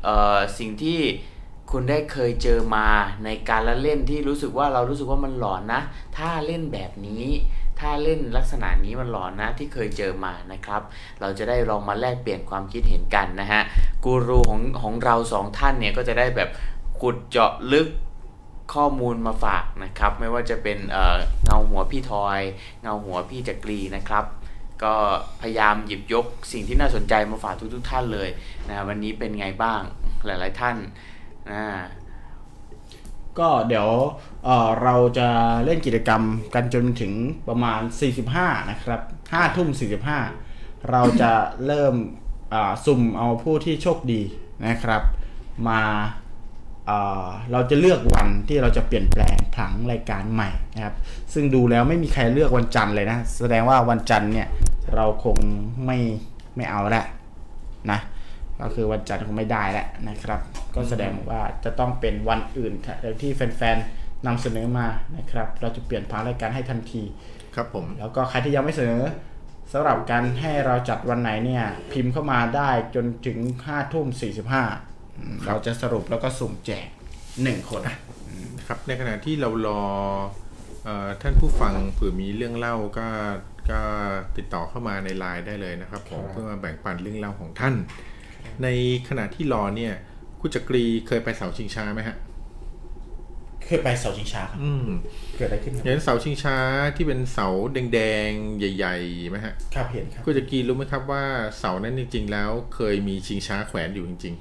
S3: เออสิ่งที่คุณได้เคยเจอมาในการละเล่นที่รู้สึกว่าเรารู้สึกว่ามันหลอนนะ ถ้าเล่นแบบนี้ ถ้าเล่นลักษณะนี้มันหลอนนะที่เคยเจอมานะครับ เราจะได้ลองมาแลกเปลี่ยนความคิดเห็นกันนะฮะกูรูของของเราสองท่านเนี่ยก็จะได้แบบขุดเจาะลึกข้อมูลมาฝากนะครับ ไม่ว่าจะเป็นเเงาหัวพี่ทอย เงาหัวพี่จักรีนะครับ ก็พยายามหยิบยกสิ่งที่น่าสนใจมาฝากทุกๆท่านเลยนะวันนี้เป็นไงบ้างหลายๆท่านนะ
S1: ก็เดี๋ยวเเราจะเล่นกิจกรรมกันจนถึงประมาณ 45 นะครับ5ทุ่ม 45 เราจะเริ่มสุ่มเอาผู้ที่โชคดีนะครับ มาเอ่อเราจะเลือกวันที่เราจะเปลี่ยนแปลงผังรายการใหม่นะครับ ซึ่งดูแล้วไม่มีใครเลือกวันจันทร์เลยนะ แสดงว่าวันจันทร์เนี่ยเราคงไม่ไม่เอาละนะ ก็คือวันจันทร์คงไม่ได้แล้วนะครับ ก็แสดงว่าจะต้องเป็นวันอื่นค่ะที่แฟนๆนำเสนอมานะครับ เราจะเปลี่ยนผังรายการให้ทันที
S2: ครับผม
S1: แล้วก็ใครที่ยังไม่เสนอสำหรับการให้เราจัดวันไหนเนี่ย พิมพ์เข้ามาได้จนถึง5ทุ่ม45 เราจะสรุปแล้วก็สุ่มแจกหนึ่งคน
S2: ครับในขณะที่เรารอเออท่านผู้ฟังเผื่อมีเรื่องเล่าก็ก็ติดต่อเข้ามาในไลน์ได้เลยนะครับผมเพื่อมาแบ่งปันเรื่องเล่าของท่าน ในขณะที่รอเนี่ย คุณจักรีเคยไปเสาชิงช้าไหมฮะ
S1: เคยไปเสาชิงช้าครับ
S2: อืม
S1: เกิดอะไรขึ้นครับ
S2: เห็นเสาชิงช้าที่เป็นเสาแดงๆใหญ่ๆไหมฮะ
S1: ครับเห็นครับ
S2: คุณจักรีรู้ไหมครับว่าเสานั้นจริง ๆ แล้วเคยมีชิงช้าแขวนอยู่จริง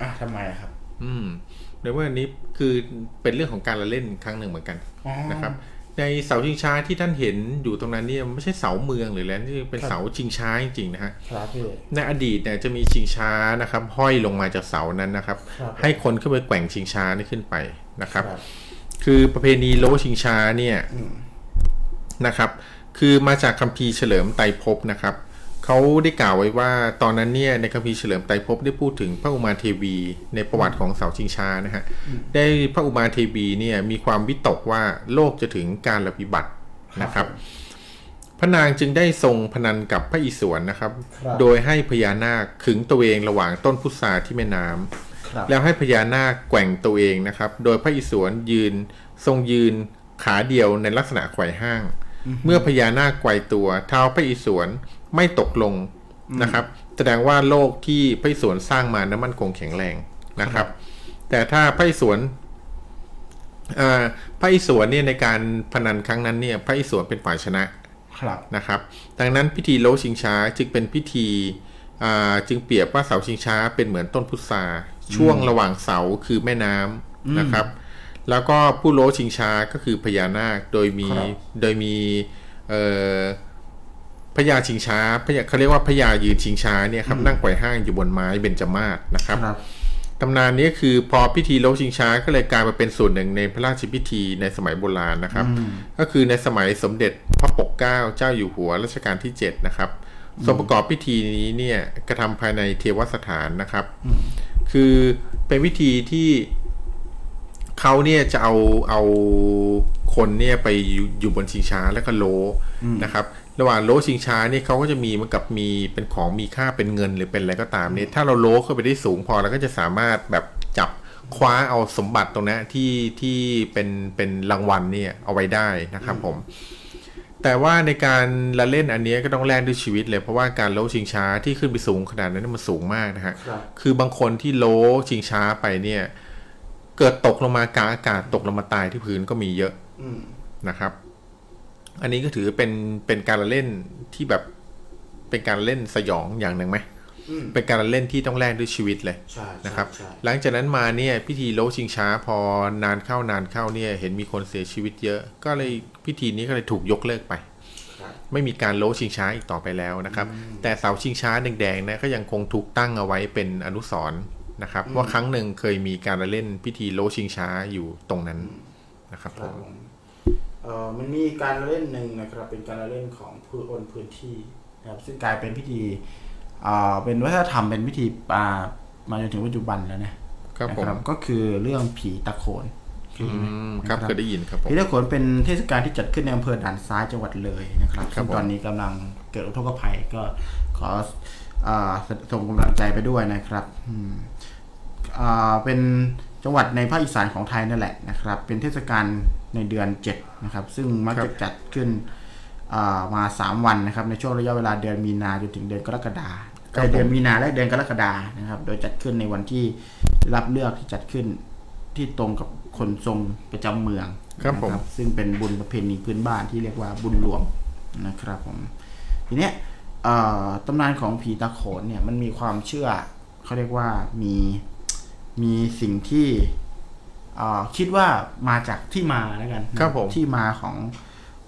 S1: อะทำไมอะครับ
S2: ๆอืมในว่าอันนี้คือเป็นเรื่องของการละเล่นครั้งหนึ่งเหมือนกัน
S1: อ๋อ
S2: นะครับ ในเสาชิงช้าที่ท่านเห็นอยู่ตรงนั้นเนี่ยไม่ใช่เสาเมืองหรือแล้วที่เป็นเสาชิงช้าจริงๆนะฮะ
S1: ครับพี่
S2: ในอดีตเนี่ยจะมีชิงช้านะครับ ห้อยลงมาจากเสานั้นนะครับ
S1: ครับ
S2: ให้คนขึ้นไปแกว่งชิงช้านี่ขึ้นไปนะครับ
S1: ครับ
S2: คือประเพณีโลชิงช้าเนี่ยนะครับ คือมาจากคัมภีร์เฉลิมไตรภพนะครับ เขาได้กล่าวไว้ว่าตอนนั้นเนี่ยในคัมภีร์เฉลิมไตรภพได้พูดถึงพระอุมาเทวี ในประวัติของเสาชิงช้านะฮะได้พระอุมาเทวีเนี่ยมีความวิตกว่าโลกจะถึงการระบิบัตินะครับ พระนางจึงได้ทรงพนันกับพระอิศวรนะครับ
S1: ครับ
S2: โดยให้พญานาคขึงตัวเองระหว่างต้นพุทราที่แม่น้ำ
S1: ครับ
S2: แล้วให้พญานาคแกว่งตัวเองนะครับ โดยพระอิศวรยืนทรงยืนขาเดียวในลักษณะไขว่ห้าง เมื่อพญานาคไกวตัวเท้าพระอิศวร ไม่ตกลงนะครับ แสดงว่าโลกที่พระอิศวรสร้างมานั้นมั่นคงแข็งแรงนะครับ แต่ถ้าพระอิศวรอ่าพระอิศวรเนี่ยในการพนันครั้งนั้นเนี่ยพระอิศวรเป็นฝ่ายชนะ
S1: ครับ
S2: นะครับ ดังนั้นพิธีโลชิงช้าจึงเป็นพิธีอ่าจึงเปรียบว่าเสาชิงช้าเป็นเหมือนต้นพุทราช่วงระหว่างเสาคือแม่น้ำนะครับ แล้วก็ผู้โลชิงช้าก็คือพญานาคโดยมี
S1: ครับ
S2: โดยมีเอ่อ พญาชิงช้าพญาเขาเรียกว่าพญายืนชิงช้าเนี่ยครับนั่งไขว่ห้างอยู่บนไม้เบญจมาศนะครับ
S1: ครับ
S2: ตำนานนี้คือพอพิธีโลชิงช้าก็เลยกลายมาเป็นส่วนหนึ่งในพระราชพิธีในสมัยโบราณนะครับ ก็คือในสมัยสมเด็จพระปกเกล้าเจ้าอยู่หัวรัชกาลที่ 7 นะครับส่วนประกอบพิธีนี้เนี่ยกระทำภายในเทวสถานนะครับ คือเป็นวิธีที่เขาเนี่ยจะเอาเอาคนเนี่ยไปอยู่อยู่บนชิงช้าแล้วก็โลนะครับ ระหว่างโลชิงช้าเนี่ยเขาก็จะมีเหมันกับมีเป็นของมีค่าเป็นเงินหรือเป็นอะไรก็ตามเนี่ยถ้าเราโลขึ้นไปได้สูงพอเราก็จะสามารถแบบจับคว้าเอาสมบัติตรงนี้ที่ที่เป็นเป็นรางวัลเนี่ยเอาไว้ได้นะครับผม แต่ว่าในการละเล่นอันเนี้ยก็ต้องแลกด้วยชีวิตเลย เพราะว่าการโลชิงช้าที่ขึ้นไปสูงขนาดนั้นมันสูงมากนะฮะ
S1: ครับ
S2: คือบางคนที่โลชิงช้าไปเนี่ย เกิดตกลงมากลางอากาศตกลงมาตายที่พื้นก็มีเยอะ
S1: อืม
S2: นะครับ อันนี้ก็ถือเป็นเป็นการละเล่นที่แบบเป็นการเล่นสยองอย่างหนึ่งไหม
S1: อืม
S2: เป็นการละเล่นที่ต้องแลกด้วยชีวิตเลย
S1: ใช่
S2: นะครับ
S1: ใช่
S2: หลังจากนั้นมาเนี่ยพิธีโลชิงช้าพอนานเข้านานเข้าเนี่ยเห็นมีคนเสียชีวิตเยอะ ก็เลยพิธีนี้ก็เลยถูกยกเลิกไป
S1: ครับ
S2: ไม่มีการโลชิงช้าอีกต่อไปแล้วนะครับ แต่เสาชิงช้าแดงๆนะก็ยังคงถูกตั้งเอาไว้เป็นอนุสรณ์นะครับว่าครั้งหนึ่งเคยมีการละเล่นพิธีโลชิงช้าอยู่ตรงนั้นนะครับ
S1: ค
S2: ผ
S1: รับ
S2: ม
S1: ผ มเอ่อมันมีการละเล่นหนึ่งนะครับ เป็นการละเล่นของพื้นบนพื้นที่นะครับซึ่งกลายเป็นพิธีอ่าเป็นวัฒนธรรมเป็นพิธีอ่ามาจนถึงปัจจุบันแล้วนะครับ
S2: ผม
S1: นะก็คือเรื่องผีตะโขนเคย
S2: อื
S1: ได้ยินไหม
S2: มครับ
S1: นะ
S2: เคยได้ยินครับผม
S1: ผีตะโขนเป็นเทศกาลที่จัดขึ้นในอำเภอด่านซ้ายจังหวัดเลยนะครับ
S2: ครับ
S1: ซึ่งตอน
S2: ผม
S1: นี้กำลังเกิดอุทกภัยก็ขออ่าส่งกำลังใจไปด้วยนะครับอืมอ่าเป็นจังหวัดในภาคอีสานของไทยนั่นแหละนะครับ เป็นเทศกาล ในเดือน 7 นะครับ ซึ่งมัก
S2: ครับ
S1: จะจัดขึ้นอ่ามา 3 วันนะครับ ในช่วงระยะเวลาเดือนมีนาจนถึงเดือนกรกฎาคมเดือนมีนาและเดือนกรกฎานะครับ โดยจัดขึ้นในวันที่ได้รับเลือกที่จัดขึ้นที่ตรงกับคนทรงประจำเมือง
S2: ครับผม
S1: นะซึ่งเป็นบุญประเพณีพื้นบ้านที่เรียกว่าบุญหลวงนะครับผมทีเนี้ยเอ่อตำนานของผีตาโขนเนี่ยมันมีความเชื่อเขาเรียกว่ามีมีสิ่งที่เอ่อ คิดว่ามาจากที่มาแล้วกัน
S2: ครับผม
S1: ที่มาของ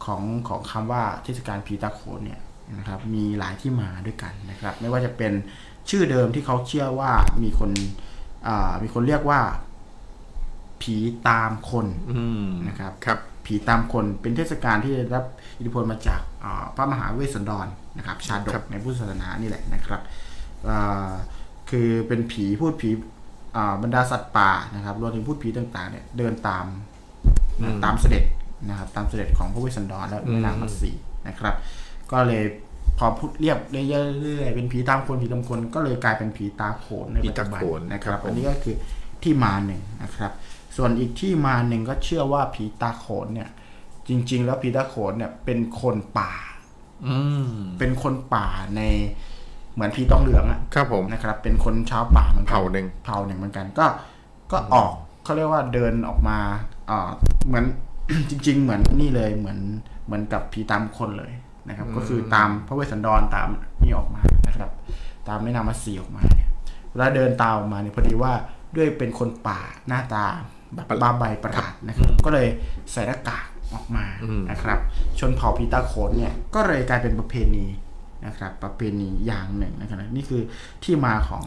S1: ของของคำว่าเทศกาลผีตาโขนเนี่ยนะครับมีหลายที่มาด้วยกันนะครับ ไม่ว่าจะเป็นชื่อเดิมที่เขาเชื่อว่ามีคนอ่ามีคนเรียกว่า ผีตามคน
S2: อืม
S1: นะครับ
S2: ครับ
S1: ผีตามคนเป็นเทศกาลที่ได้รับอิทธิพลมาจากอ่าพระมหาเวสสันดรนะครับ ชาด
S2: ครั
S1: ก
S2: บ
S1: ในพุทธศาสนานี่แหละนะครับอ่าคือเป็นผีพูดผีอ่า บรรดาสัตว์ป่านะครับรวมถึงพูดผีต่างๆเนี่ยเดินตามตามเสด็จนะครับตามเสด็จของพระเวสสันดรและแม่นางมัตสีนะครับ ก็เลยพอพูดเรียบเรื่อยๆเป็นผีตามคนผีตามคน ก็เลยกลายเป็นผีตาโขนในปัจจุบัน
S2: ผีตาโขน
S1: นะค
S2: ครั
S1: รั
S2: บบผม
S1: อันนี้ก็คือที่มาหนึ่งนะครับ ส่วนอีกที่มาหนึ่งก็เชื่อว่าผีตาโขนเนี่ย จริง ๆ แล้วผีตาโขนเนี่ยเป็นคนป่า
S2: อืม
S1: เป็นคนป่าใน เหมือนผีต้องเหลืองอะ
S2: ครับผม
S1: นะครับ เป็นคนชาวป่าเหมือนกัน
S2: เผ่าหนึ่ง
S1: เผ่าหนึ่งเหมือนกันก็ก็ออกเขาเรียกว่าเดินออกมาอ่าเหมือนจริง ๆ เหมือนนี่เลยเหมือนเหมือนกับผีตามคนเลยนะครับ ก็คือตามพระเวสสันดรตามนี่ออกมานะครับ ตามแม่น้ำมัสสีออกมาเนี่ยเวลาเดินตามออกมาเนี่ยพอดีว่าด้วยเป็นคนป่าหน้าตาแบบบ้าใบประหลาดนะครับ ก็เลยใส่หน้ากากออกมานะครับ ชนเผ่าพีตาโขนเนี่ยก็เลยกลายเป็นประเพณี นะครับ ประเพณีอย่างหนึ่งนะครับนี่คือที่มาของ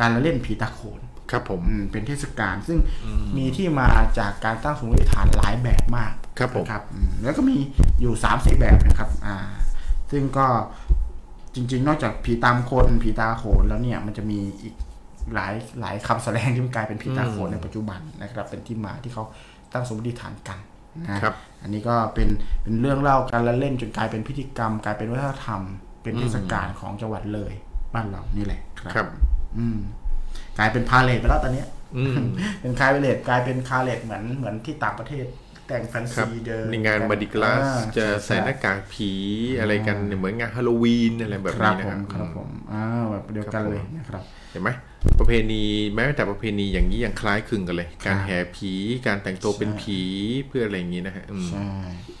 S1: การละเล่นผีตาโขน
S2: ครับผม
S1: อืมเป็นเทศกาลซึ่งมีที่มาจากการตั้งสมมติฐานหลายแบบมาก
S2: ครับผม
S1: นะครับอืมแล้วก็มีอยู่3ามสี่แบบนะครับอ่าซึ่งก็จริง ๆ นอกจากผีตามคนผีตาโขนแล้วเนี่ยมันจะมีอีกหลายหลายคำแสดงที่มันกลายเป็นผีตาโขนในปัจจุบันนะครับ เป็นที่มาที่เขาตั้งสมมติฐานกันนะครับ อันนี้ก็เป็นเป็นเรื่องเล่าการละเล่นจนกลายเป็นพิธีกรรม กลายเป็นวัฒนธรรม เป็นเทศกาลของจังหวัดเลย บ้านเรานี่แหละครับ
S2: ครับ
S1: อืม กลายเป็นพาเหรดไปแล้วตอนเนี้ย
S2: อืม
S1: เป็นพาเหรดกลายเป็นพาเหรดเหมือนเหมือนที่ต่างประเทศแต่งแฟนซี
S2: ครับ
S1: เดิน
S2: ในงาน Mardi Gras
S1: อ่า
S2: จะใส่หน้ากากผีอะไรกันเหมือนงานฮาโลวีนอะไรแบบ
S1: ครับ
S2: นี้นะ
S1: ผ
S2: ครั
S1: ม
S2: บ
S1: ครับผมอ่าแบบเดียวกันเลยนะครับ
S2: เห็นไหมประเพณีแม้แต่ประเพณีอย่างนี้ยังคล้ายคลึงกันเลย การแห่ผีการแต่งตัวเป็นผีเพื่ออะไรอย่างนี้นะฮะอืม
S1: ใช่
S2: ครับ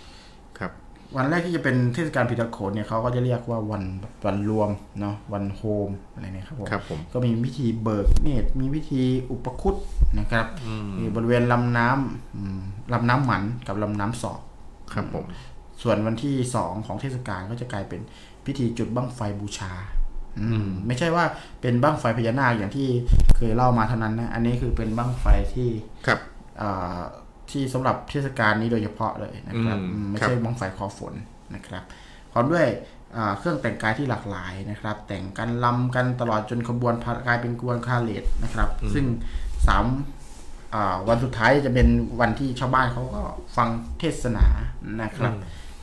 S1: วันแรกที่จะเป็นเทศกาลพีตาโขนเนี่ยเขาก็จะเรียกว่าวันวันรวมเนาะวันโฮมอะไรเนี่ยครับผม
S2: ครับผม
S1: ก็มีพิธีเบิกเนตรมีพิธีอุปคุตนะครับมีบริเวณลำน้ำอืมลำน้ำหมันกับลำน้ำสอก
S2: ครับผม
S1: ส่วนวันที่สองของเทศกาลก็จะกลายเป็นพิธีจุดบั้งไฟบูชา อืม ไม่ใช่ว่าเป็นบั้งไฟพญานาคอย่างที่เคยเล่ามาเท่านั้นนะ อันนี้คือเป็นบั้งไฟที่
S2: ครับ
S1: อ่า ที่สำหรับเทศกาลนี้โดยเฉพาะเลยนะครับ
S2: อืม
S1: อืมไม่
S2: ครับ
S1: ใช่บั้งไฟคอฝนนะครับพร้อมด้วยอ่าเครื่องแต่งกายที่หลากหลายนะครับ แต่งกันลำกันตลอดจนขบวนพากลายเป็นกวนคาเลตนะครับ ซึ่งสามอ่าวันสุดท้ายจะเป็นวันที่ชาวบ้านเขาก็ฟังเทศนานะครับ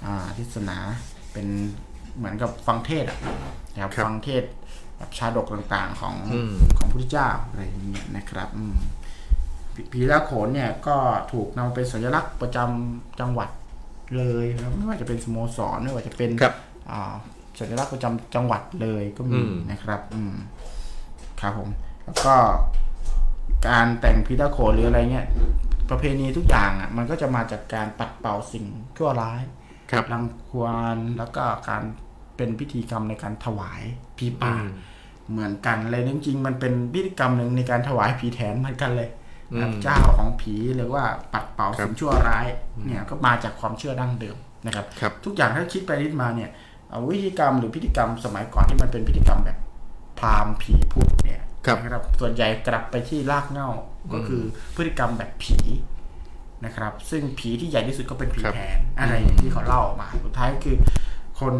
S1: อ่าเทศนาเป็นเหมือนกับฟังเทศน์อะนะครับ
S2: ครับ
S1: ฟังเทศน์แบบชาดกต่างๆของ
S2: อืม
S1: ของพระพุทธเจ้าอะไรอย่างเงี้ยนะครับอืม ผีผีตาโขนเนี่ยก็ถูกนำเป็นสัญลักษณ์ประจำจังหวัดเลยนะครับไม่ว่าจะเป็นสโมสรไม่ว่าจะเป็น
S2: ครับ
S1: อ่าสัญลักษณ์ประจำจังหวัดเลยก็มี
S2: อืม
S1: นะครับ อืมครับผม แล้วก็การแต่งผีตาโขนหรืออะไรเงี้ย ประเพณีทุกอย่างอะ มันก็จะมาจากการปัดเป่าสิ่งชั่วร้าย
S2: ครับ
S1: รังควานแล้วก็การเป็นพิธีกรรมในการถวายผีป่า
S2: อืม
S1: เหมือนกันเลยจริงๆมันเป็นพิธีกรรมหนึ่งในการถวายผีแถนเหมือนกันเลยนะครับ
S2: อืม
S1: เจ้าของผีหรือว่าปัดเป่า
S2: ครับ
S1: สิ่งชั่วร้ายเนี่ยก็มาจากความเชื่อดั้งเดิมนะครับ
S2: ครับ
S1: ทุกอย่างถ้าคิดไปคิดมาเนี่ยเอาวิธีกรรมหรือพิธีกรรมสมัยก่อนที่มันเป็นพิธีกรรมแบบพราหมณ์ผีพุทธเนี่ย
S2: ครับ
S1: นะครับส่วนใหญ่กลับไปที่รากเหง้าก็คือพฤติกรรมแบบผีนะครับ ซึ่งผีที่ใหญ่ที่สุดก็เป็นผี
S2: ครับ
S1: แทนอะไรอย่างที่เขาเล่ามาสุดท้ายก็คือคน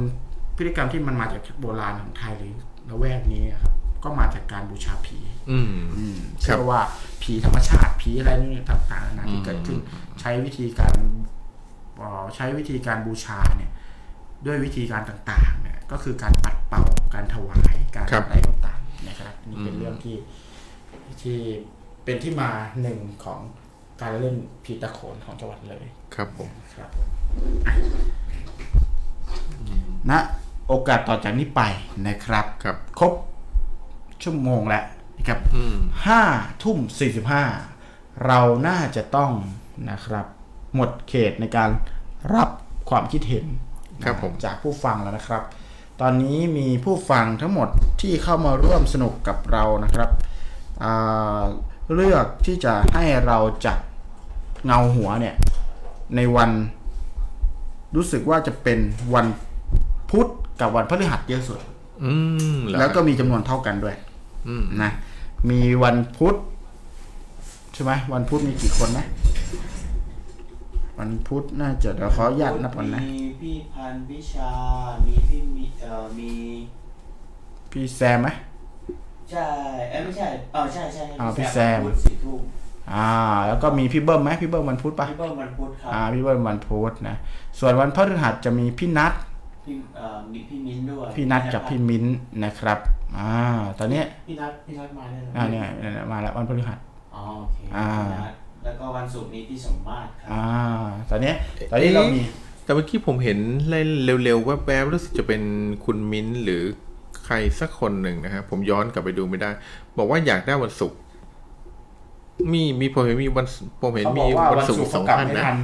S1: พฤติกรรมที่มันมาจากโบราณของไทยหรือละแวกนี้ครับก็มาจากการบูชาผี
S2: อืม
S1: อืม
S2: ครั
S1: เชื่
S2: บ
S1: อว่าผีธรรมชาติผีอะไรนี่ต่างๆนานาที่เกิดขึ้น ใช้วิธีการเอ่อใช้วิธีการบูชาเนี่ย ด้วยวิธีการต่างๆ เนี่ย ก็คือการปัดเป่าการถวายการ
S2: ครับ
S1: อะไรต่างๆนะครับนี่เป็นเรื่องที่ที่เป็นที่มาหนึ่งของการเล่นผีตะโขนของจังหวัดเลย
S2: ครับผม
S1: ครับผมอะณโอกาสต่อจากนี้ไปนะครับ
S2: ครับ
S1: ครบชั่วโมงแล้ว นะครับ
S2: อืม
S1: ห้าทุ่มสี่สิบห้าเราน่าจะต้องนะครับ หมดเขตในการรับความคิดเห็น
S2: ครับผม
S1: จากผู้ฟังแล้วนะครับ ตอนนี้มีผู้ฟังทั้งหมดที่เข้ามาร่วมสนุกกับเรานะครับอ่าเลือกที่จะให้เราจัดเงาหัวเนี่ย ในวันรู้สึกว่าจะเป็นวันพุธกับวันพฤหัสเยอะสุด
S2: อืมเหรอ
S1: แล้วก็มีจำนวนเท่ากันด้วย
S2: อืม
S1: นะ มีวันพุธใช่ไหมวันพุธมีกี่คนนะ วันพุธน่าจะเดี๋ยวขออนุญาตนับก่อนนะ
S3: มีพี่พันธ์วิชา มีพี่มีเอ่อมี
S1: พี่แซมไหม
S3: ใช่เอ้ยไม่ใช่เออใช่ใช่
S1: อ่าพี่แซม
S3: พุธสี่ทุ่ม
S1: อ่า แล้วก็มีพี่เบิ้มไหมพี่เบิ้มวันพุธปะ
S3: พี่เบิ้มวันพุธครับ
S1: อ่าพี่เบิ้มวันพุธนะ ส่วนวันพฤหัสจะมีพี่นัท
S3: พี่เอ่อมีพี่มิ้นท์ด้วย
S1: พี่นัทกับพี่มิ้นท์นะครับอ่าตอนเนี้ย
S3: พี่นัทพี่นัทมาได้แล้ว
S1: อ่าเนี่ยเนี่ยมาแล้ววันพฤหัส
S3: อ๋อโอเค
S1: อ่า
S3: พี่นัทแล้วก็วันศุกร์นี้พี่สมมาตรครับ
S1: อ่า ตอนเนี้ยตอนนี้เรามี
S2: แต่เมื่อกี้ผมเห็นเร็วๆแวบๆรู้สึกจะเป็นคุณมิ้นท์หรือใครสักคนหนึ่งนะฮะผมย้อนกลับไปดูไม่ได้ บอกว่าอยากได้วันศุกร์มีมีผมเห็นมีวันผมเห็น
S1: เขาบ
S2: มี
S1: อกว่า
S2: วัน
S1: วัน
S2: ศุ
S1: ศุ
S2: ก
S1: ก
S2: ร์
S1: ร์
S2: สอ
S1: เขา
S2: ง
S1: กลับ
S2: ท่าน
S1: ไม่
S2: นะ
S1: ทัน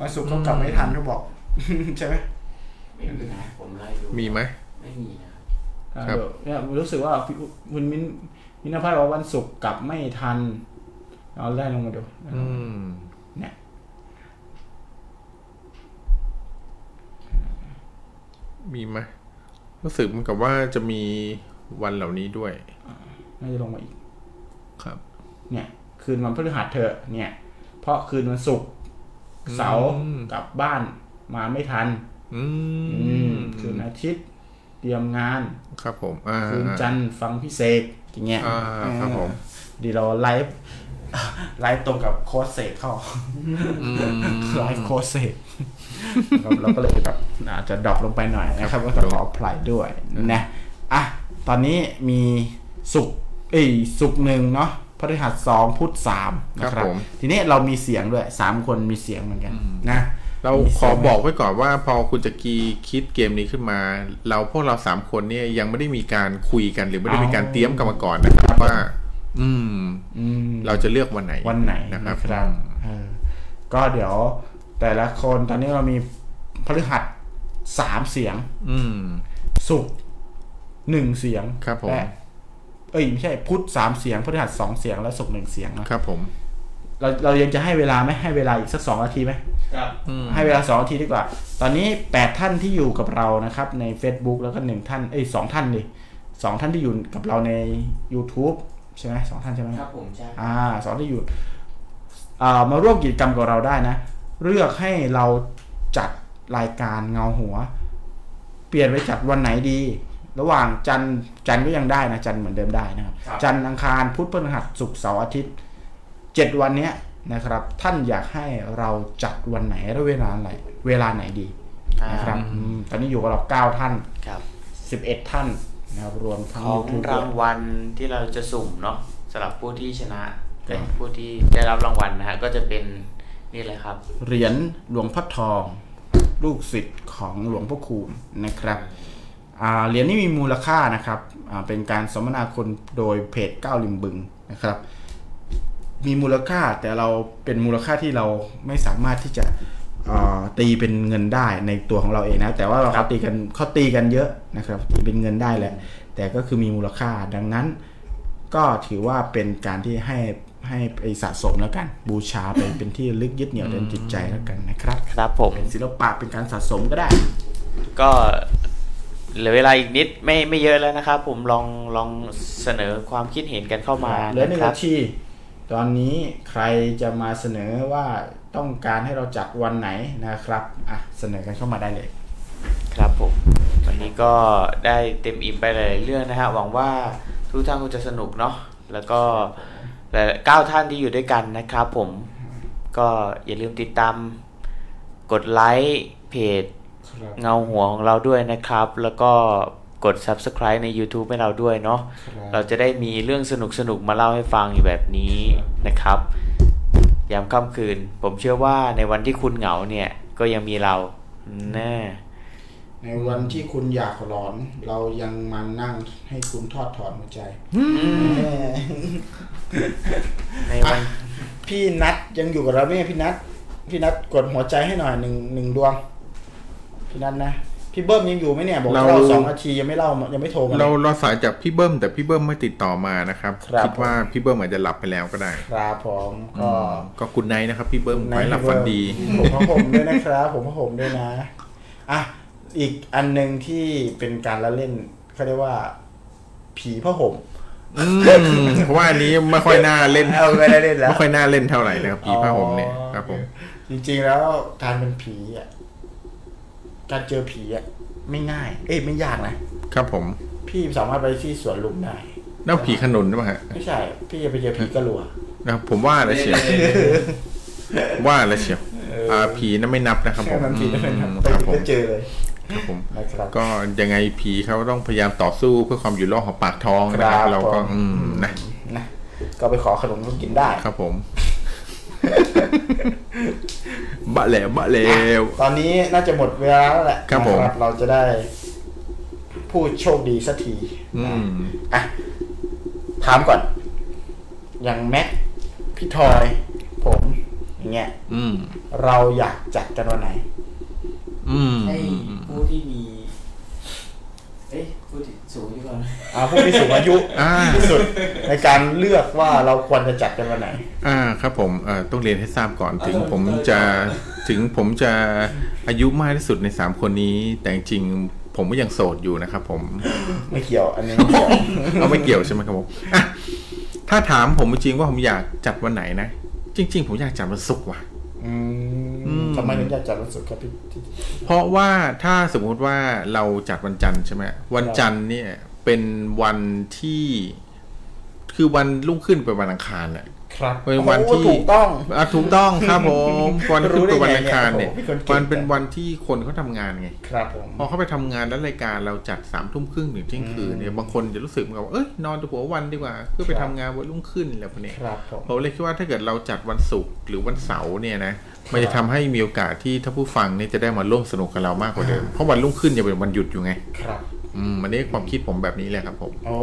S1: วันศุกร์เขากลับไม่ทันเขาบอก ใช่ไหม
S3: ไม่มีนะผมไล่ดู
S2: มีไหม
S3: ไม่มีนะ
S2: ครับ
S1: เดี๋ยวเนี่ยรู้สึกว่าพี่คุณมิ้นมินพัฒน์บอกว่าวันศุกร์กลับไม่ทันเอาไล่ลงมาดู
S2: อืม
S1: เนี่ย
S2: มีไหมรู้สึกเหมือนกับว่าจะมีวันเหล่านี้ด้วย
S1: น่าจะลงมาอีก
S2: ครับ
S1: เนี่ย คืนวันพฤหัสเถอะเนี่ย เพราะคืนวันศุกร์เสาร์
S2: อืม
S1: กลับบ้านมาไม่ทัน
S2: อื
S1: อื
S2: ม
S1: มคืนอาทิตย์ เตรียมงาน
S2: ครับผมอ่า
S1: คืนจันทร์ฟังพิเศษอย่างเงี้ย
S2: อ่าครับผม
S1: เออดีเราไลฟ์ไลฟ์ตรงกับโค้ชเสกเข้า
S2: อืม
S1: ไลฟ์โค้ชเสกเราเราก็เลยแบบอาจจะ drop ลงไปหน่อยนะครับก็ต้องขออภัยด้วยนะอะตอนนี้มีสุกร์เอ้ยสุกร์หนึ่งเนาะพฤหัสสองพุธสามนะค
S2: ครั
S1: รับบ
S2: ผม
S1: ทีนี้เรามีเสียงด้วยสามคนมีเสียงเหมือนกันนะ
S2: เราขอบอกไว้ก่อนว่าพอคุณจักรีคิดเกมนี้ขึ้นมา เราพวกเราสามคนเนี่ยยังไม่ได้มีการคุยกันหรือไม่ได้มีการเตรียมกันมาก่อนนะครับว่า อืม
S1: อืม
S2: เราจะเลือกวันไหน
S1: วันไหน
S2: นะ
S1: นะ
S2: ค
S1: ครับรับเออก็เดี๋ยว แต่ละคนตอนนี้เรามีพฤหัสสามเสียง
S2: อืม
S1: ศุกร์หนึ่งเสียง
S2: ครับผม
S1: และเอ้ยไม่ใช่พุธสามเสียงพฤหัสสองเสียงและศุกร์หนึ่งเสียงเนอะ
S2: ครับผม
S1: เราเรายังจะให้เวลาไหมให้เวลาอีกสักสองนาทีไหม
S3: ครับ
S2: อืม
S1: ให้เวลาสองนาทีดีกว่า ตอนนี้แปดท่านที่อยู่กับเรานะครับ ใน Facebook แล้วก็หนึ่งท่านเอ้ยสองท่านดิสองท่านที่อยู่กับเราใน YouTube ใช่ไหมสองท่านใช่ไหม
S3: ครับผมใช่
S1: อ่าสองที่อยู่อ่ามาร่วมกิจกรรมกับเราได้นะ เลือกให้เราจัดรายการเงาหัว เปลี่ยนไปจัดวันไหนดี ระหว่างจันทร์จันทร์ก็ยังได้นะจันทร์เหมือนเดิมได้นะครับ จันทร์อังคารพุธพฤหัสศุกร์เสาร์อาทิตย์ เจ็ดวันเนี้ยนะครับ ท่านอยากให้เราจัดวันไหนและเวลาไหนเวลาไหนดีนะครับอืมตอนนี้อยู่กับเราเก้าท่าน
S3: ครับ
S1: สิบเอ็ดท่านนะครับรวมทั้ง
S3: ของ
S1: ยูทูบ
S3: รางวัลที่เราจะสุ่มเนาะสำหรับผู้ที่ชนะ
S1: ครั
S3: เป็น
S1: บ
S3: ผู้ที่ได้รับรางวัลนะฮะก็จะเป็นนี่เลยครับ
S1: เหรียญหลวงพ่อทอง ลูกศิษย์ของหลวงพ่อคูณนะครับอ่าเหรียญนี้มีมูลค่านะครับอ่าเป็นการสมนาคุณโดยเพจก้าวริมบึงนะครับ มีมูลค่าแต่เราเป็นมูลค่าที่เราไม่สามารถที่จะอ่าตีเป็นเงินได้ในตัวของเราเองนะ แต่ว่าเขาตีกันเขาตีกันเยอะนะครับตีเป็นเงินได้แหละ แต่ก็คือมีมูลค่าดังนั้น ก็ถือว่าเป็นการที่ให้ให้ไปสะสมแล้วกัน บูชาไปเป็นที่ลึกยึดเหนี่ยวในจิตใจแล้วกันนะครับ
S3: ครับผม
S1: เป็นศิลปะเป็นการสะสมก็ได้
S3: ก็เหลือเวลาอีกนิดไม่ไม่เยอะแล้วนะครับ ผมลองลองเสนอความคิดเห็นกันเข้ามา
S1: เหลือหนึ่งะ
S3: ครั
S1: นาที ตอนนี้ใครจะมาเสนอว่าต้องการให้เราจัดวันไหนนะครับอะเสนอกันเข้ามาได้เลย
S3: ครับผมวันนี้ก็ได้เต็มอิ่มไปหลายๆเรื่องนะฮะหวังว่าทุกท่านคงจะสนุกเนาะแล้วก็แต่เก้าท่านที่อยู่ด้วยกันนะครับผมก็อย่าลืมติดตามกดไลค์เพจเงาหัวของเราด้วยนะครับ แล้วก็ กด subscribe ใน YouTube ให้เราด้วยเนาะเราจะได้มีเรื่องสนุกสนุกๆมาเล่าให้ฟังอยู่แบบนี้นะครับ ยามค่ำคืน ผมเชื่อว่าในวันที่คุณเหงาเนี่ย ก็ยังมีเราแน่
S1: ในวันที่คุณอยากหลอน เรายังมานั่งให้คุณทอดถอนหัวใจ
S3: ในวัน
S1: พี่นัทยังอยู่กับเราไหมพี่นัทพี่นัทกดหัวใจให้หน่อยหนึ่งหนึ่งดวง พี่นัทนะ พี่เบิ้มยังอยู่ไหมเนี่ยบอก
S2: เรา
S1: เล่าสองนาทียังไม่เล่ายังไม่โทรมา
S2: เราเราสายจากพี่เบิ้มแต่พี่เบิ้มไม่ติดต่อมานะครับ
S1: ครับ
S2: คิดว่าพี่เบิ้มอาจจะหลับไปแล้วก็ได้
S1: ครับผมก็
S2: ก็คุณไนท์นะครับ พี่เบิ้มขอให้หลับฝันดี
S1: ผมพระผมด้วยนะครับ ผมพระผมด้วยนะอะอีกอันหนึ่งที่เป็นการละเล่นเขาเรียกว่า ผีพระห่ม
S2: อืมเพราะว่าอันนี้ไม่ค่อยน่าเล่น
S1: เอาไม่ได้เล่นแล้ว
S2: ไม่ค่อยน่าเล่นเท่าไหร่นะครับผีผ้าห่มเนี่ย
S1: อ๋อ
S2: ครับผม
S1: จริงๆแล้วการเป็นผีอะ การเจอผีอะไม่ง่าย เอ้ยไม่ยากนะ ครับ
S2: ผม
S1: พี่สามารถไปที่สวนลุมได้
S2: แล้วผีขนุนใช่ไหมฮะ
S1: ไม่ใช่ พี่จะไปเจอผีกระหลัว
S2: นะครับผมว่าแล้วเชียวว่าแล้วเชียวอ่าผีนั้นไม่นับนะครับผ
S1: แค่
S2: ม
S1: นั้นผีนั่นเองครับ
S2: อืม
S1: ไป
S2: ครับ
S1: ถึง
S2: ผม
S1: ก็เจอเลย
S2: ครับผม
S1: นะครับ
S2: ก็ยังไงผีเขาต้องพยายามต่อสู้เพื่อความอยู่รอดของปากท้องนะค
S1: ครั
S2: รับบเราก็
S1: ผม
S2: อืมนะ
S1: นะก็ไปขอขนมก็กินได้
S2: ครับผม บะแล้วบะแล้ว
S1: ตอนนี้น่าจะหมดเวลาแล้วแหละ
S2: ครับผม
S1: นะเราจะได้ผู้โชคดีสักที
S2: อื
S1: นะ
S2: ม
S1: อะถามก่อน อย่างแม็กพี่ทอย ผมอย่างเงี้ย
S2: อืม
S1: เราอยากจัดกันวันไหน
S2: อืม
S7: ให้ผู้ที่มี เอ้ยผู้ที่สูงอยู่ก่อน
S1: เอาผู้ที่สูงอายุ
S2: อ่า
S1: ที่สุดในการเลือกว่าเราควรจะจัดกันวันไหน
S2: อ่าครับผมเอ่อต้องเรียนให้ทราบก่อนถึงผมจะถึงผมจะอายุมากที่สุดในสามคนนี้ แต่จริงๆผมก็ยังโสดอยู่นะครับผม
S1: ไม่เกี่ยวอันนี้ไม่เกี่ยว
S2: เอาไม่เกี่ยวใช่ไหมครับผมอะถ้าถามผมจริงๆว่าผมอยากจัดวันไหนนะ จริง ๆ ผมอยากจัดวันศุกร์ว่ะ
S1: อื
S2: อื
S1: ม
S2: ม
S1: ทำไมถึงอยากจัดวันศุกร์ครับพี่ที่
S2: เพราะว่าถ้าสมมุติว่าเราจัดวันจันทร์ใช่ไหมวันจันทร์เนี่ยเป็นวันที่คือวันรุ่งขึ้นเป็นวันอังคารแหละ
S1: ครับ
S2: เป็นวัน
S1: โอ้
S2: ที่
S1: ถูกต้อง
S2: อะถูกต้องครับผมวันขึ้นเป็นวันอังคารเนี่ย
S1: รู้ได้ไงเนี่ยโอ้โหพี่คนเก่ง
S2: วันเป็นวันที่คนเขาทำงานไง
S1: ครับผม
S2: พอเขาไปทำงานแล้วรายการเราจัดสามทุ่มครึ่งถึงเที่ยงคืนเนี่ยบางคนจะรู้สึกเหมือนกับว่าเอ้ยนอนหัววันดีกว่า เพื่อไปทำงานวันรุ่งขึ้นอะไรพวกเนี้ย
S1: ครับผม
S2: ผมเลยคิดว่าถ้าเกิดเราจัดวันศุกร์หรือวันเสาร์เนี่ยนะมันจะทำให้มีโอกาสที่ถ้าผู้ฟังเนี่ยจะได้มาร่วมสนุกกับเรามากกว่าเดิมเพราะวันรุ่งขึ้นจะเป็นวันหยุดอยู่ไง
S1: ครับ
S2: อืมอันนี้ความคิดผมแบบนี้เลยครับผม
S1: โอ้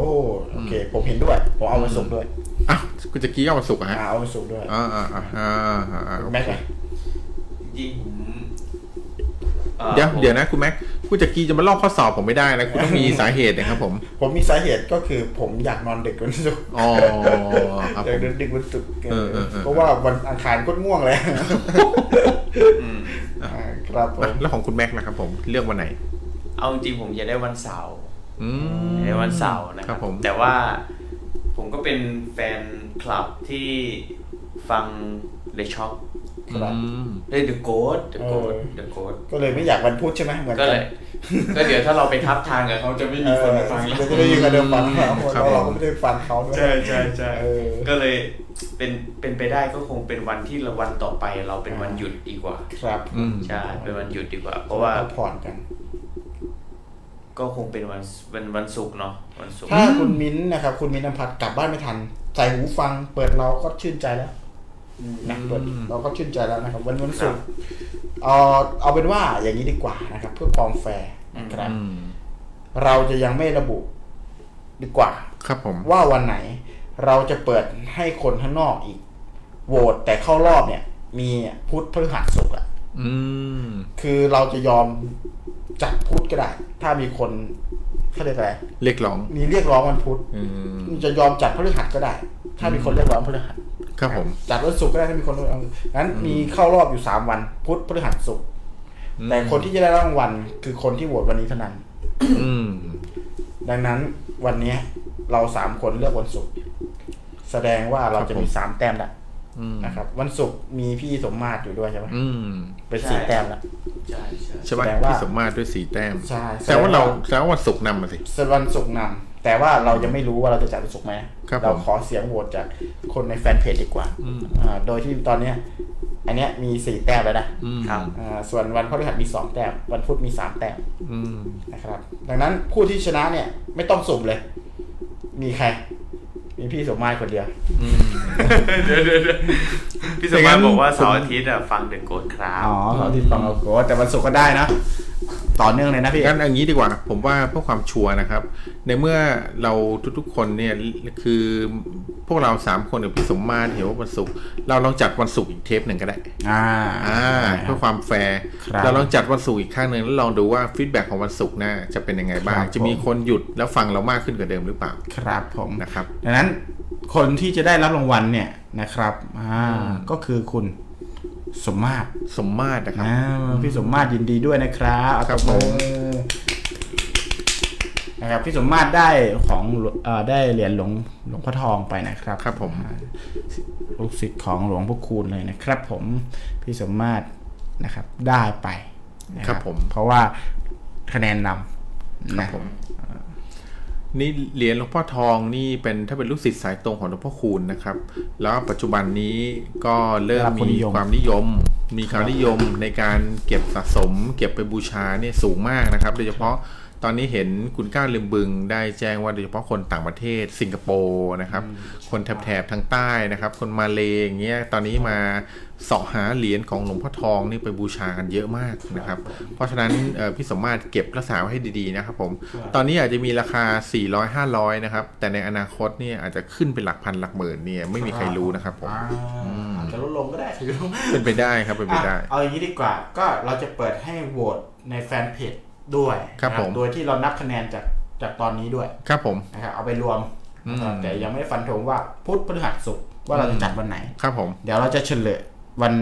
S1: โอเค ผมเห็นด้วย ผมเอาวันศุกร์ด้วย
S2: อ้าวคุณจะกี้เอาวันศุกร์อะฮะ
S1: อ่าเอาวันศุกร์ด้วย
S2: อ่าอ่าอ่าอ่าอ่าอ่าโอ
S1: แม็ก
S2: เค
S1: ซ์อะ
S7: จริงๆผมอ่อ
S2: เดี๋ยว
S7: ผม
S2: เดี๋ยวนะคุณแม็กคุณจะกี้จะมาลอกข้อสอบผมไม่ได้นะคุณต้องมีสาเหตุนะครับผม
S1: ผมมีสาเหตุก็คือผมอยากนอนดึกวันศุกร์
S2: อ๋อครับ
S1: อยา
S2: ผ
S1: ก
S2: ม
S1: นอนดึกวันศุกร์
S2: เออเออเออ
S1: เพราะว่าวันอังคารก็ง่วงเลย
S7: อืม
S1: อ่าครับผม
S2: แล้วของคุณแม็กนะครับผมเลือกวันไหน
S7: เอาจริงๆผมจะได้วันเสาร์
S2: อืม
S7: ในวันเสาร์นะค
S2: ครั
S7: รั
S2: บบผม
S7: แต่ว่าผมก็เป็นแฟนคลับที่ฟัง The Shock
S1: ครับ
S2: อืม
S7: เล่น The Ghost The
S1: เออ
S7: Ghost The Ghost
S1: ก็เลยไม่อยากวันพุธใช่ไหมเหมือน
S7: ก็
S1: กั
S7: เลยก็เดี๋ยวถ้าเราไปทับทางกับเขาจะไม่มีคนมาฟัง
S1: เอ
S7: แล้ว
S1: อจะได้ยินกันเดิมฟังเรา
S2: ครับ
S1: เราก็ไม่ได้ฟังเขาด้วย
S7: ใช่ใช่ใช่
S1: เออ
S7: ก็เลยเป็นเป็นไปได้ก็คงเป็นวันที่ละวันต่อไปเราเป็นวันหยุดดีกว่า
S1: ครับ
S2: อืม
S7: ใช่เป็นวันหยุดดีกว่า เพราะว่า
S1: พักผ่อนกัน
S7: ก็คงเป็นวันเป็นวันศุกร์เนาะวันศุกร์
S1: ถ้าคุณมิ้นท์นะครับคุณมิ้นท์นภัทรกลับบ้านไม่ทัน ใส่หูฟัง เปิดเราก็ชื่นใจแล้วนะเปิดเราก็ชื่นใจแล้วนะครับ วันวันศุกร์เอาเอาเป็นว่าอย่างนี้ดีกว่านะครับ เพื่อความแฟร์นะครับ
S2: อืม
S1: เราจะยังไม่ระบุดีกว่า
S2: ครับผม
S1: ว่าวันไหน เราจะเปิดให้คนข้างนอกอีกโหวตแต่เข้ารอบเนี่ย มีพุธพฤหัสศุกร์อะ
S2: อืม
S1: คือเราจะยอม จัดพุธก็ได้ ถ้ามีคนเขาเรียกอะไร
S2: เรียกร้อง
S1: มีเรียกร้องวันพุธ
S2: อืม
S1: จะยอมจัดพฤหัสก็ได้ ถ้ามีคนเรียกร้องพฤหัส
S2: ครับผม
S1: จัดวันศุกร์ก็ได้ถ้ามีคนเรียกร้องงั้นมีเข้ารอบอยู่สามวันพุธพฤหัสศุกร์แต่คนที่จะได้รางวัลคือคนที่โหวตวันนี้เท่านั้น
S2: อืม
S1: ดังนั้นวันเนี้ยเราสามคนเลือกวันศุกร์แสดงว่าเราจะมีสามแต้มละ
S2: อืม
S1: นะครับ วันศุกร์มีพี่สมมาตรอยู่ด้วยใช่ไหม
S2: อืม
S1: เป็นสี่แต้มละ
S7: ใช่ใช่
S2: ใช่ป่ะ
S1: แสดงว่า
S2: พี่สมมาตรด้วยสีแต้ม
S1: ใช่
S2: แต่ว่าเราแต่ว่าวันศุกร์นำมาสิ
S1: ส่วนวันศุกร์นำแต่ว่าเรายังไม่รู้ว่าเราจะจัดวันศุกร์ไหม
S2: ครับ
S1: เรา
S2: ผม
S1: ขอเสียงโหวตจากคนในแฟนเพจดีกว่า
S2: อืม
S1: อ่า โดยที่ตอนเนี้ย อันเนี้ยมีสี่แต้มแล้วนะ
S2: อืม
S1: อ่าส่วนวันพฤหัสมีสองแต้มวันพุธมีสามแต้ม
S2: อืม
S1: นะครับ ดังนั้นผู้ที่ชนะเนี่ย ไม่ต้องสุ่มเลย มีใคร มีพี่สมมาตรคนเดียว
S2: อืม
S7: เดี๋ยวเดี๋ยวเดี๋ยวพี่สมมาบอกว่าเสาร์อาทิตย์อะฟัง The Ghost ครับ
S1: อ๋อเขาที่ฟังเอาโกแต่วันศุกร์ก็ได้นะต่อเนื่องเลยนะพี่
S2: งั้นอย่างนี้ดีกว่าผมว่าเพื่อความชัวร์นะครับ ในเมื่อเราทุกๆคนเนี่ยคือพวกเราสามคนกับพี่สมมาตรเห็นว่าวันศุกร์เราลองจัดวันศุกร์อีกเทปหนึ่งก็ได้
S1: อ่า
S2: อ่าเพื่อความแฟร์
S1: ครับ
S2: เราลองจัดวันศุกร์อีกครั้งหนึ่งแล้วลองดูว่า feedback ของวันศุกร์น่าจะเป็นยังไงบ้าง
S1: ครับ
S2: จะมีคนหยุดแล้วฟังเรามากขึ้นกว่าเดิมหรือเปล่า
S1: ครับผม
S2: นะครับ
S1: ดังนั้นคนที่จะได้รับรางวัลเนี่ยนะครับอ่าก็คือคุณสมมาตร
S2: สมมาตรนะครับ
S1: อ่าพี่สมมาตรยินดีด้วยนะครับเอา
S2: ครับ
S1: ต
S2: ผม
S1: อนะครับพี่สมมาตรได้ของเอ่อได้เหรียญหลวงหลวงพ่อทองไปนะครับ
S2: ครับผม
S1: อ่าลูกศิษย์ของหลวงพ่อคูณเลยนะครับ ผมพี่สมมาตรนะครับได้ไปนะครับ
S2: ผม
S1: เพราะว่าคะแนนนำนะ
S2: ผม นี่เหรียญหลวงพ่อทองนี่เป็นถ้าเป็นลูกศิษย์สายตรงของหลวงพ่อคูณนะครับ แล้วปัจจุบันนี้ก็เริ่มมีความนิยม มีความนิยมในการเก็บสะสม เก็บไปบูชาเนี่ยสูงมากนะครับ โดยเฉพาะ ตอนนี้เห็นคุณก้าวลืมบึงได้แจ้งว่าโดยเฉพาะคนต่างประเทศสิงคโปร์นะครับคนแถบๆทางใต้นะครับ คนมาเลอย่างเงี้ยตอนนี้มาเสาะหาเหรียญของหลวงพ่อทองนี่ไปบูชากันเยอะมากนะครับ เพราะฉะนั้นเอ่อพี่สมมาตรเก็บรักษาไว้ให้ดีๆนะครับผมตอนนี้อาจจะมีราคา 400 500 นะครับ แต่ในอนาคตเนี่ยอาจจะขึ้นเป็นหลักพันหลักหมื่นเนี่ยไม่มีใครรู้นะครับผม
S1: อ่าอาจจะลดลงก็ได้
S2: เป็นไปได้ครับเป็นไปได้
S1: อะเอาอย่างนี้ดีกว่าก็เราจะเปิดให้โหวตในแฟนเพจ ด้วย
S2: ครับ
S1: นะ
S2: ผม
S1: โดยที่เรานับคะแนนจากจากตอนนี้ด้วย
S2: ครับผม
S1: นะครับเอาไปรวม
S2: อืม
S1: นะครับแต่ยังไม่ได้ฟันธงว่าพุธพฤหัสศุกร์ว่าเราจะจัดวันไหน
S2: ครับผม
S1: เดี๋ยวเราจะเฉลยวัน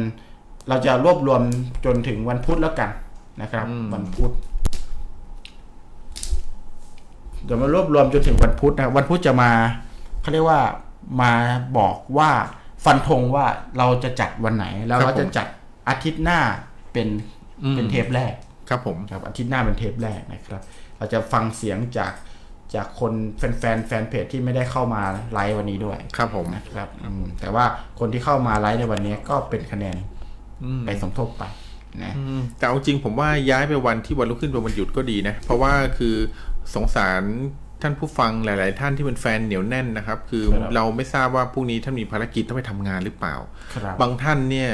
S1: เราจะรวบรวมจนถึงวันพุธแล้วกันนะครับ วันพุธเดี๋ยวมารวบรวมจนถึงวันพุธนะวันพุธจะมาเขาเรียกว่ามาบอกว่าฟันธงว่าเราจะจัดวันไหน แล้วเราจะจัดอาทิตย์หน้าเป็นเป็นเทปแรก
S2: ครับผม
S1: ครับอาทิตย์หน้าเป็นเทปแรกนะครับ เราจะฟังเสียงจากจากคนแฟนแฟนแฟนเพจที่ไม่ได้เข้ามาไลฟ์วันนี้ด้วย
S2: ครับผม
S1: นะครับอืมแต่ว่าคนที่เข้ามาไลฟ์ในวันนี้ก็เป็นคะแนนไปสมทบไปนะ
S2: อืมแต่เอาจริงผมว่าย้ายไปวันที่วันรุ่งขึ้นเป็นวันหยุดก็ดีนะ เพราะว่าคือสงสารท่านผู้ฟังหลาย ๆ ท่านที่เป็นแฟนเหนียวแน่นนะครับ คือเราไม่ทราบว่าพรุ่งนี้ท่านมีภารกิจต้องไปทำงานหรือเปล่า
S1: ครับ
S2: บางท่านเนี่ย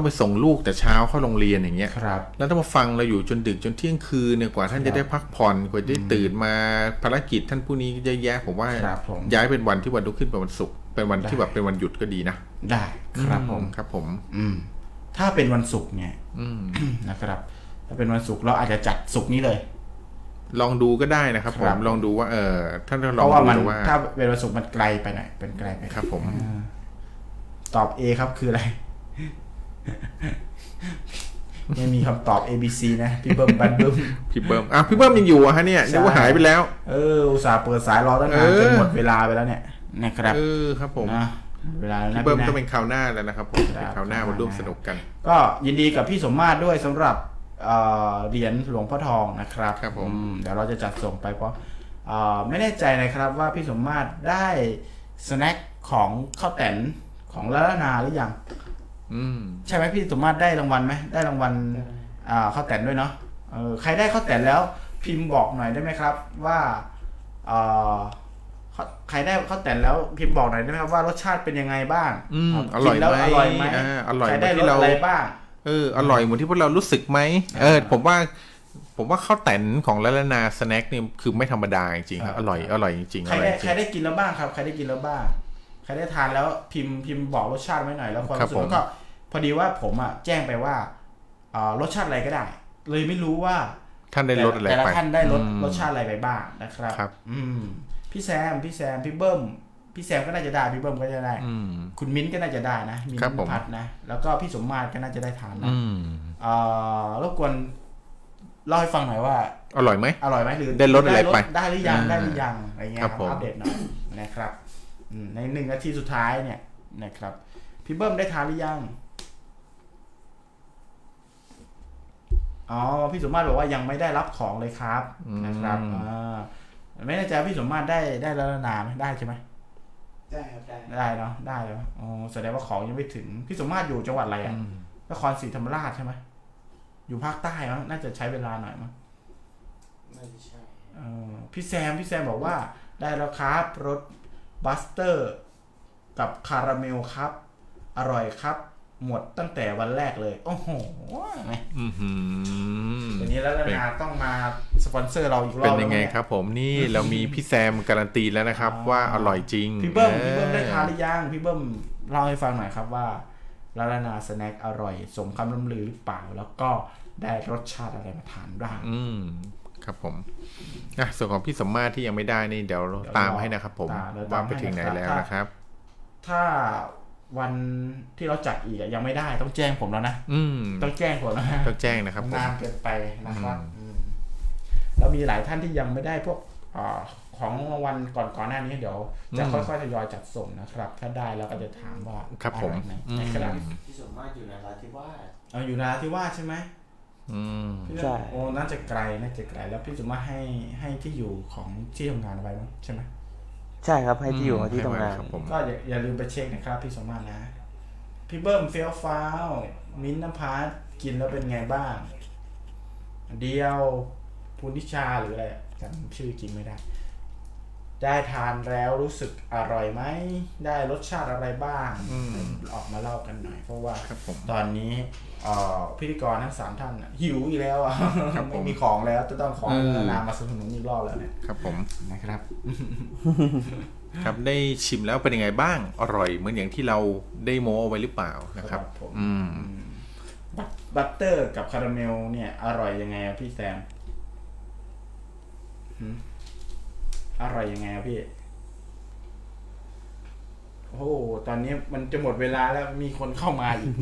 S2: ต้องไปส่งลูกแต่เช้าเข้าโรงเรียนอย่างเงี้ย
S1: ครับ
S2: แล้วต้องมาฟังเราอยู่จนดึกจนเที่ยงคืนเนี่ยกว่าท่านจะได้พักผ่อนกว่าจะได้ตื่นมาภารกิจท่านผู้นี้เยอะแยะผมว่า
S1: ครับผม
S2: ย้ายเป็นวันที่วันรุ่งขึ้นเป็นวันศุกร์เป็นวันที่แบบเป็นวันหยุดก็ดีนะ
S1: ได้ครับผม
S2: ครับผม
S1: อืม ถ้าเป็นวันศุกร์เนี่ย
S2: อืม
S1: นะครับ ถ้าเป็นวันศุกร์เราอาจจะจัดศุกร์นี้เลย
S2: ลองดูก็ได้นะครับ
S1: ค
S2: ผ
S1: รั
S2: ม
S1: บ
S2: ลองดูว่า เออท่านก็ล
S1: เพ
S2: อง
S1: ราะว่า
S2: ดู
S1: มัน
S2: ดูว่า
S1: ถ้าเป็นวันศุกร์มันไกลไปหน่อยเป็นไกลไป
S2: ครับ ผม
S1: อ่าตอบ A ครับคืออะไร ไม่มีคำตอบ A B C นะพี่เบิ้มบันเบิ้ม
S2: พี่เบิ้มอะพี่เบิ้มยังอยู่อะฮะเนี่ย
S1: ใช่
S2: นึกว่าหายไปแล้ว
S1: เอออุตส่าห์เปิดสายรอตั้งนาน
S2: เออ
S1: จนหมดเวลาไปแล้วเนี่ยนะครับ
S2: เออครับผม
S1: นะเวลาแล้วนะ
S2: พี่เบิ้ม
S1: พี่นะ
S2: ก็เป็นคราวหน้าแล้วนะครับผม
S1: ครับ
S2: เป็นคราวหน้ามาร่วมสนุกกัน
S1: ก็ยินดีกับพี่สมมาตรด้วยสำหรับเอ่อเหรียญหลวงพ่อทองนะครับ
S2: ครับผม
S1: อืเดี๋ยวเราจะจัดส่งไปเพราะเอ่อไม่แน่ใจนะครับว่าพี่สมมาตรได้สแน็คของข้าวแตนของละละนาหรือยัง
S2: อืม
S1: ใช่ไหมพี่สมมาตรได้รางวัลไหมได้รางวัลอ่าข้าวแตนด้วยเนาะเออใครได้ข้าวแตนแล้ว พิมพ์บอกหน่อยได้ไหมครับ ว่าเอ่อข้าวใครได้ข้าวแตนแล้วพิมพ์บอกหน่อยได้ไหมครับว่ารสชาติเป็นยังไงบ้าง
S2: อืม
S1: ค
S2: อร่อย
S1: กินแล้ว
S2: ไหม
S1: อร่อยไหม
S2: อ่าอร่อย
S1: ใคร
S2: เหมื
S1: ได้
S2: อน
S1: ร
S2: ที่
S1: ส
S2: เรา
S1: อะไรบ้าง
S2: เอออร่อยเหมือนที่พวกเรารู้สึกไหมเออ ผมว่าผมว่าข้าวแตนของละละนาสแน็คเนี่ยคือไม่ธรรมดาจริงๆครับอร่อยอร่อยจริงๆ
S1: ใคร
S2: อร่อย
S1: ได้
S2: จ
S1: ใค
S2: ริ
S1: รงได้กินแล้วบ้างครับ ใครได้กินแล้วบ้าง ใครได้ทานแล้วพิมพ์พิมพ์บอกรสชาติไว้หน่อยแล้วความ
S2: ครับ
S1: รู้สึก
S2: ผม
S1: แล้วก็ พอดีว่าผมอะแจ้งไปว่าเอ่อรสชาติอะไรก็ได้ เลยไม่รู้ว่า
S2: ท่านได้รสอะไร
S1: แต่ละ
S2: ไป
S1: ท่านได้รส
S2: อืม
S1: รสชาติอะไรไปบ้างนะครับ
S2: ครับ
S1: อืม พี่แซมพี่แซมพี่เบิ้มพี่แซมก็น่าจะได้พี่เบิ้มก็จะได้
S2: อืม
S1: คุณมิ้นท์ก็น่าจะได้นะมิ้น
S2: ครับผม
S1: ท์พัดนะแล้วก็พี่สมมาตรก็น่าจะได้ทานนะ
S2: อืม
S1: เอ่อรบกวนเล่าให้ฟังหน่อยว่า
S2: อร่อยไหม
S1: อร่อยไหมหรือ
S2: ได้รสอะไรไป
S1: ได้หรือยัง
S2: อ่า
S1: ได้หรือยังอะไรเงี้ย
S2: ค
S1: ค
S2: รั
S1: รั
S2: บบผม
S1: อัปเดตหน่อยนะครับอืมในหนึ่งนาทีสุดท้ายเนี่ยนะครับ พี่เบิ้มได้ทานหรือยัง อ๋อพี่สมมาตรบอกว่ายังไม่ได้รับของเลยครับนะครับอ่าไม่แน่ใจว่าพี่สมมาตรได้ได้แล้วนานไหมได้ใช่ไหม
S7: ได้ครับได้
S1: ได้เนาะได้แล้วอ๋อแสดงว่าของยังไม่ถึงพี่สมมาตรอยู่จังหวัดอะไรอะ
S2: อืม
S1: นครศรีธรรมราชใช่ไหมอยู่ภาคใต้มั้งน่าจะใช้เวลาหน่อยมั้ง
S7: ไม่ใช่
S1: เออพี่แซมพี่แซมบอกว่า ได้แล้วครับรส butter กับคาราเมลครับ อร่อยครับ หมดตั้งแต่วันแรกเลย โอ้โห
S2: อือหือ
S1: วันนี้แล้วนาต้องมาสปอนเซอร์เราอีกรอบ
S2: เป็นยังไง
S1: แล้ว
S2: ครับผมนี่เรามีพี่แซมการันตีแล้วนะครับ ว่าอร่อยจริง
S1: พี่เบิ้มเอ
S2: อ
S1: พี่เบิ้มได้ทานหรือยังพี่เบิ้มเล่าให้ฟังหน่อยครับว่าลาลานาสแน็คอร่อย สมคำล่ำลือหรือเปล่า แล้วก็ได้รสชาติอะไรมาทานบ้าง
S2: อืมครับผมอะส่วนของพี่สมมาตรที่ยังไม่ได้นี่เดี๋ยวตามให้นะครับผม
S1: ตามเดี๋ยวตา
S2: ว่ามไปถึงไหน
S1: ให้นะครับ
S2: แล้วนะครับ
S1: ถ้า วันที่เราจัดอีกอะยังไม่ได้ต้องแจ้งผมแล้วนะ
S2: อืม
S1: ต้องแจ้งผมแล้วนะ
S2: ต้องแจ้งนะครับผม
S1: นานเกินไปนะครับ
S2: อืม
S1: อืมแล้วมีหลายท่านที่ยังไม่ได้พวกอาของรางวัลก่อนก่อนหน้านี้เดี๋ยวจะค่อยๆทยอยจัดส่งนะครับ ถ้าได้แล้วก็จะถามว่า
S2: ครับผม
S1: อะไรไหน
S2: อืม
S1: นะครับ
S7: ที่สมมากอยู่ในราธิวาส
S1: เอาอยู่นาที่ว่าสใช่ไหม
S2: อืม
S1: พี่
S7: ใช่
S1: โอ้น่าจะไกลน่าจะไกลแล้วพี่สุมาให้ให้ที่อยู่ของที่ทำงานไว้มั้งใช่ไหม
S7: ใช่ครับให้ที่อยู่ที่ทำงาน
S2: ครับผม
S1: ก็อย่าอย่าลืมไปเช็คนะครับพี่สมมานะ พี่เบิ้มเฟี้ยวฟ้าวมิ้นท์นภัสกินแล้วเป็นไงบ้าง เดียวพูนิชาหรืออะไรอะจำชื่อจริงไม่ได้ ได้ทานแล้วรู้สึกอร่อยไหม ได้รสชาติอะไรบ้าง
S2: อืม
S1: ออกมาเล่ากันหน่อย เพราะว่า
S2: ครับผม
S1: ตอนนี้เอ่อ พิธีกรทั้งสามท่านน่ะหิวอีกแล้วอะ
S2: ครับผม
S1: ไม่มีของแล้วจะต้องขอ
S2: อืม
S1: นามาสนับสนุนอีกรอบแล้วเนี่ย
S2: ครับผม
S1: นะครับ
S2: ครับได้ชิมแล้วเป็นยังไงบ้าง อร่อยเหมือนอย่างที่เราได้โม้เอาไว้หรือเปล่านะครับ
S1: ครับผม
S2: อืม
S1: บัต butter กับคาราเมลเนี่ย อร่อยยังไงอะพี่แซมหืมอร่อยยังไงอะพี่ โอ้โหตอนนี้มันจะหมดเวลาแล้วมีคนเข้ามาอีก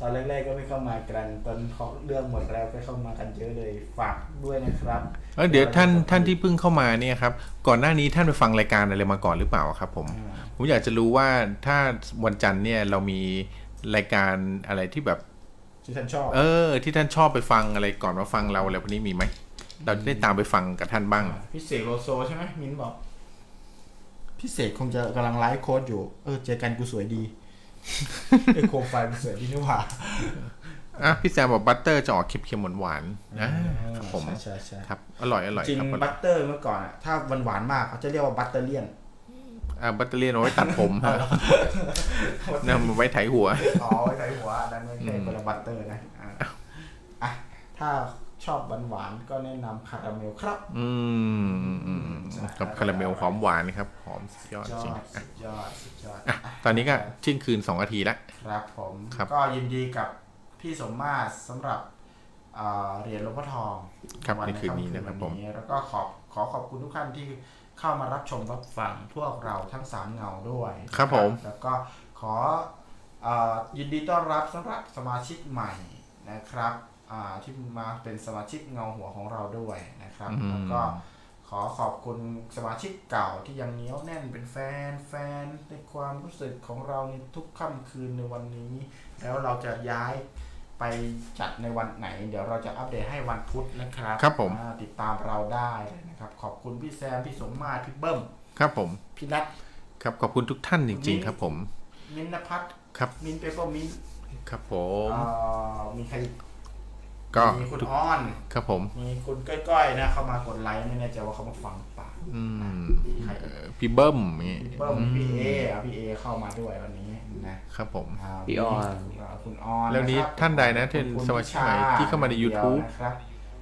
S1: ตอนแรกๆก็ไม่เข้ามากัน ตอนเขาเรื่องหมดแล้วก็เข้ามากันเยอะเลยฝากด้วยนะครับ
S2: เออเดี๋ยวท่านท่านที่เพิ่งเข้ามาเนี่ยครับ ก่อนหน้านี้ท่านไปฟังรายการอะไรมาก่อนหรือเปล่าครับ ผม ผมอยากจะรู้ว่าถ้าวันจันทร์เนี่ยเรามีรายการอะไรที่แบบ
S1: ที่ท่านชอบ
S2: เออ ที่ท่านชอบไปฟังอะไรก่อนมาฟังเราอะไรพวกนี้มีไหมเราจะได้ตามไปฟังกับท่านบ้าง
S1: พี่เสกโลโซใช่ไหมมินบอก พี่เสกคงจะกำลังไลฟ์โค้ดอยู่ เออ เจอกันกูสวยดีเออโคมไฟมันสวยดีนี่หว่า
S2: อะพี่แซมบอกบัตเตอร์จะออกเค็มๆหวานๆนะครับผม
S1: ใช่ใช่ใช่
S2: ครับ อร่อยอร่อย
S1: จริง
S2: ครับอร่
S1: บั
S2: อย
S1: ตเตอร์เมื่อก่อนอะถ้าหวานหวานๆมากเขาจะเรียกว่าบัตเตอร์เลียน
S2: อะบัตเตอร์เลียนเอาไว้ตัดผมฮะนำไว้ไถหัว
S1: อ๋อไว้ใส่หัวอันนั้นไม่ใช่คนละ butter นะอะอะถ้า ชอบหวานหวานๆก็แนะนำคาราเมลครับ
S2: อืมอืมอืมกับคาราเมลหอมหวานครับ หอมสุดยอด
S1: ยอ
S2: จริง
S1: ด
S2: อะ
S1: สุดยอดสุดยอด
S2: อะตอนนี้ก็เที่ยงคืนสองนาทีละ
S1: ครับผม
S2: ครับ
S1: ก็ยินดีกับพี่สมมาตรสำหรับเอ่อเหรียญหลวงพ่อทอง
S2: ครับ
S1: วั
S2: ในคืนนี้นะครับผม
S1: วัแล้วก็ขอขอขอบคุณทุกท่านที่เข้ามารับชมรับฟังพวกเราทั้งสามเงาด้วย
S2: ครับผม
S1: แล้วก็ขอเอ่อยินดีต้อนรับสำหรับสมาชิกใหม่นะครับอ่า ที่มาเป็นสมาชิกเงาหัวของเราด้วยนะครับ
S2: อืม
S1: แล้วก็ขอขอบคุณสมาชิกเก่าที่ยังเหนียวแน่นเป็นแฟนแฟนในความรู้สึกของเราในทุกค่ำคืนในวันนี้ แล้วเราจะย้ายไปจัดในวันไหน เดี๋ยวเราจะอัปเดตให้วันพุธนะครับ
S2: ครับผม
S1: อ่าติดตามเราได้เลยนะครับ ขอบคุณพี่แซมพี่สมมาตรพี่เบิ้ม
S2: ครับผม
S1: พี่นัท
S2: ครับขอบคุณทุกท่านจริง ๆ ครับผม
S1: มินท์นพัฒน์
S2: ครับ
S1: มินท์เปเปอร์มินท์
S2: ครับผม
S1: อ่ามีใครอี ก
S2: ก็
S1: มีคุณอ้อน
S2: ครับผม
S1: มีคุณก้อยๆนะเข้ามากดไลค์ไม่แน่ใจว่าเขามาฟังเปล่า
S2: อืม
S1: ใคร
S2: เอ่อพี่เบิ้มอย่างงี้
S1: พี่เบิ้มพี่เออะพี่เอเข้ามาด้วยวันนี้นะครับ
S2: ผมา
S7: พี่อ้อนา
S1: คุณอ้อน
S2: แล้วนี้ะ
S1: ครับ
S2: ท่านใดนะที่
S1: คุณ
S2: สมาชิกใหม่
S1: พิช
S2: ที่เข้ามาใน YouTube
S1: เดียวนะครับ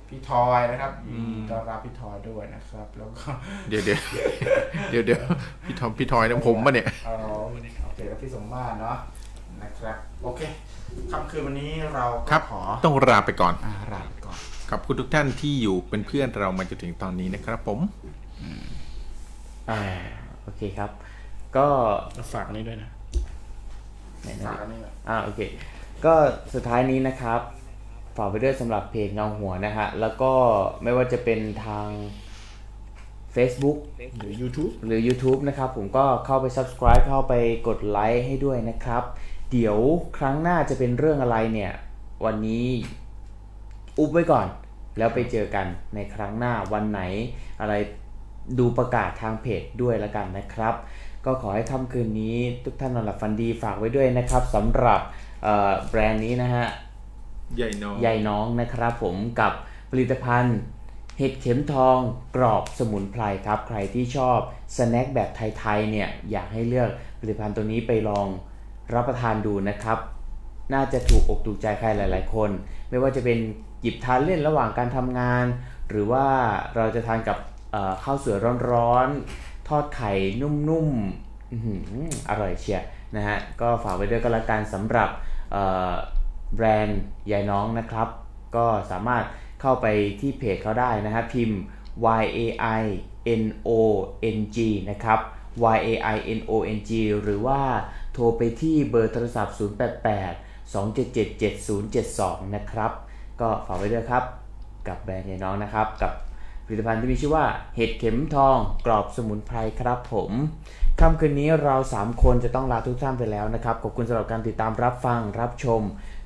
S1: พี่ทอยนะครับยินดีต้อนรับพี่ทอยด้วยนะครับ แล้วก็
S2: เดี๋ยวเดี๋ยวเดี๋ยวเดี๋ยวพี่ทอมพี่ทอยนะผมปะเนี่ย
S1: เอาโอเคแล้วพี่สมมาตรเนาะนะครับ โอเค ค่ำคืนวันนี้เราก็
S2: ครับ
S1: ขอ
S2: ต้องลาไปก่อน
S1: อาลาไปก่อน
S2: ขอบคุณทุกท่านที่อยู่เป็นเพื่อนเรามาจนถึงตอนนี้นะครับผม
S7: อ่าโอเคครับ ก็
S1: แล้วฝากอันนี้ด้วยนะ
S7: ไหนนะ
S1: ฝากอันนี้หน่อย
S7: อ่าโอเค ก็สุดท้ายนี้นะครับฝากไปด้วยสำหรับเพจเงาหัวนะฮะ แล้วก็ไม่ว่าจะเป็นทาง Facebook
S1: หรือ YouTube
S7: หรือ YouTube นะครับ ผมก็เข้าไป subscribe เข้าไปกดไลค์ให้ด้วยนะครับ เดี๋ยวครั้งหน้าจะเป็นเรื่องอะไรเนี่ย วันนี้อุบไว้ก่อน แล้วไปเจอกันในครั้งหน้าวันไหนอะไรดูประกาศทางเพจด้วยแล้วกันนะครับ ก็ขอให้ค่ำคืนนี้ทุกท่านนอนหลับฝันดีฝากไว้ด้วยนะครับสำหรับเอ่อแบรนด์นี้นะฮะ
S2: ใหญ่น้อง
S7: ใยน้องนะครับผมกับผลิตภัณฑ์เห็ดเข็มทองกรอบสมุนไพรครับ ใครที่ชอบสแน็คแบบไทยๆเนี่ยอยากให้เลือก
S3: ผลิตภัณฑ์ตัวนี้ไปลอง รับประทานดูนะครับ น่าจะถูกอกถูกใจใครหลาย ๆ คน ไม่ว่าจะเป็นหยิบทานเล่นระหว่างการทำงาน หรือว่าเราจะทานกับข้าวสวยร้อนๆ ทอดไข่นุ่มๆออร่อยเชียนะฮะ ก็ฝากไว้ด้วยก็แล้วกันสำหรับแบรนด์ยายน้องนะครับ ก็สามารถเข้าไปที่เพจเขาได้นะฮะ พิมพ์ y a i n o n g นะครับ y a i n o n g หรือว่า โทรไปที่เบอร์โทรศัพท์ 088 277 7072 นะครับ ก็ฝากไว้ด้วยครับ กับแบรนด์ยายน้องนะครับ กับผลิตภัณฑ์ที่มีชื่อว่าเห็ดเข็มทองกรอบสมุนไพรครับผมค่ำคืนนี้เรา 3 คนจะต้องลาทุกท่านไปแล้วนะครับ ขอบคุณสำหรับการติดตามรับฟังรับชม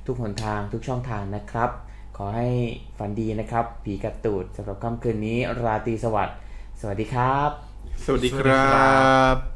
S3: ทุกหนทางทุกช่องทางนะครับ ขอให้ฝันดีนะครับ ผีกัดตูดสำหรับค่ำคืนนี้ราตรีสวัสดิ์สวัสดีครับ
S2: สวัสดีครับ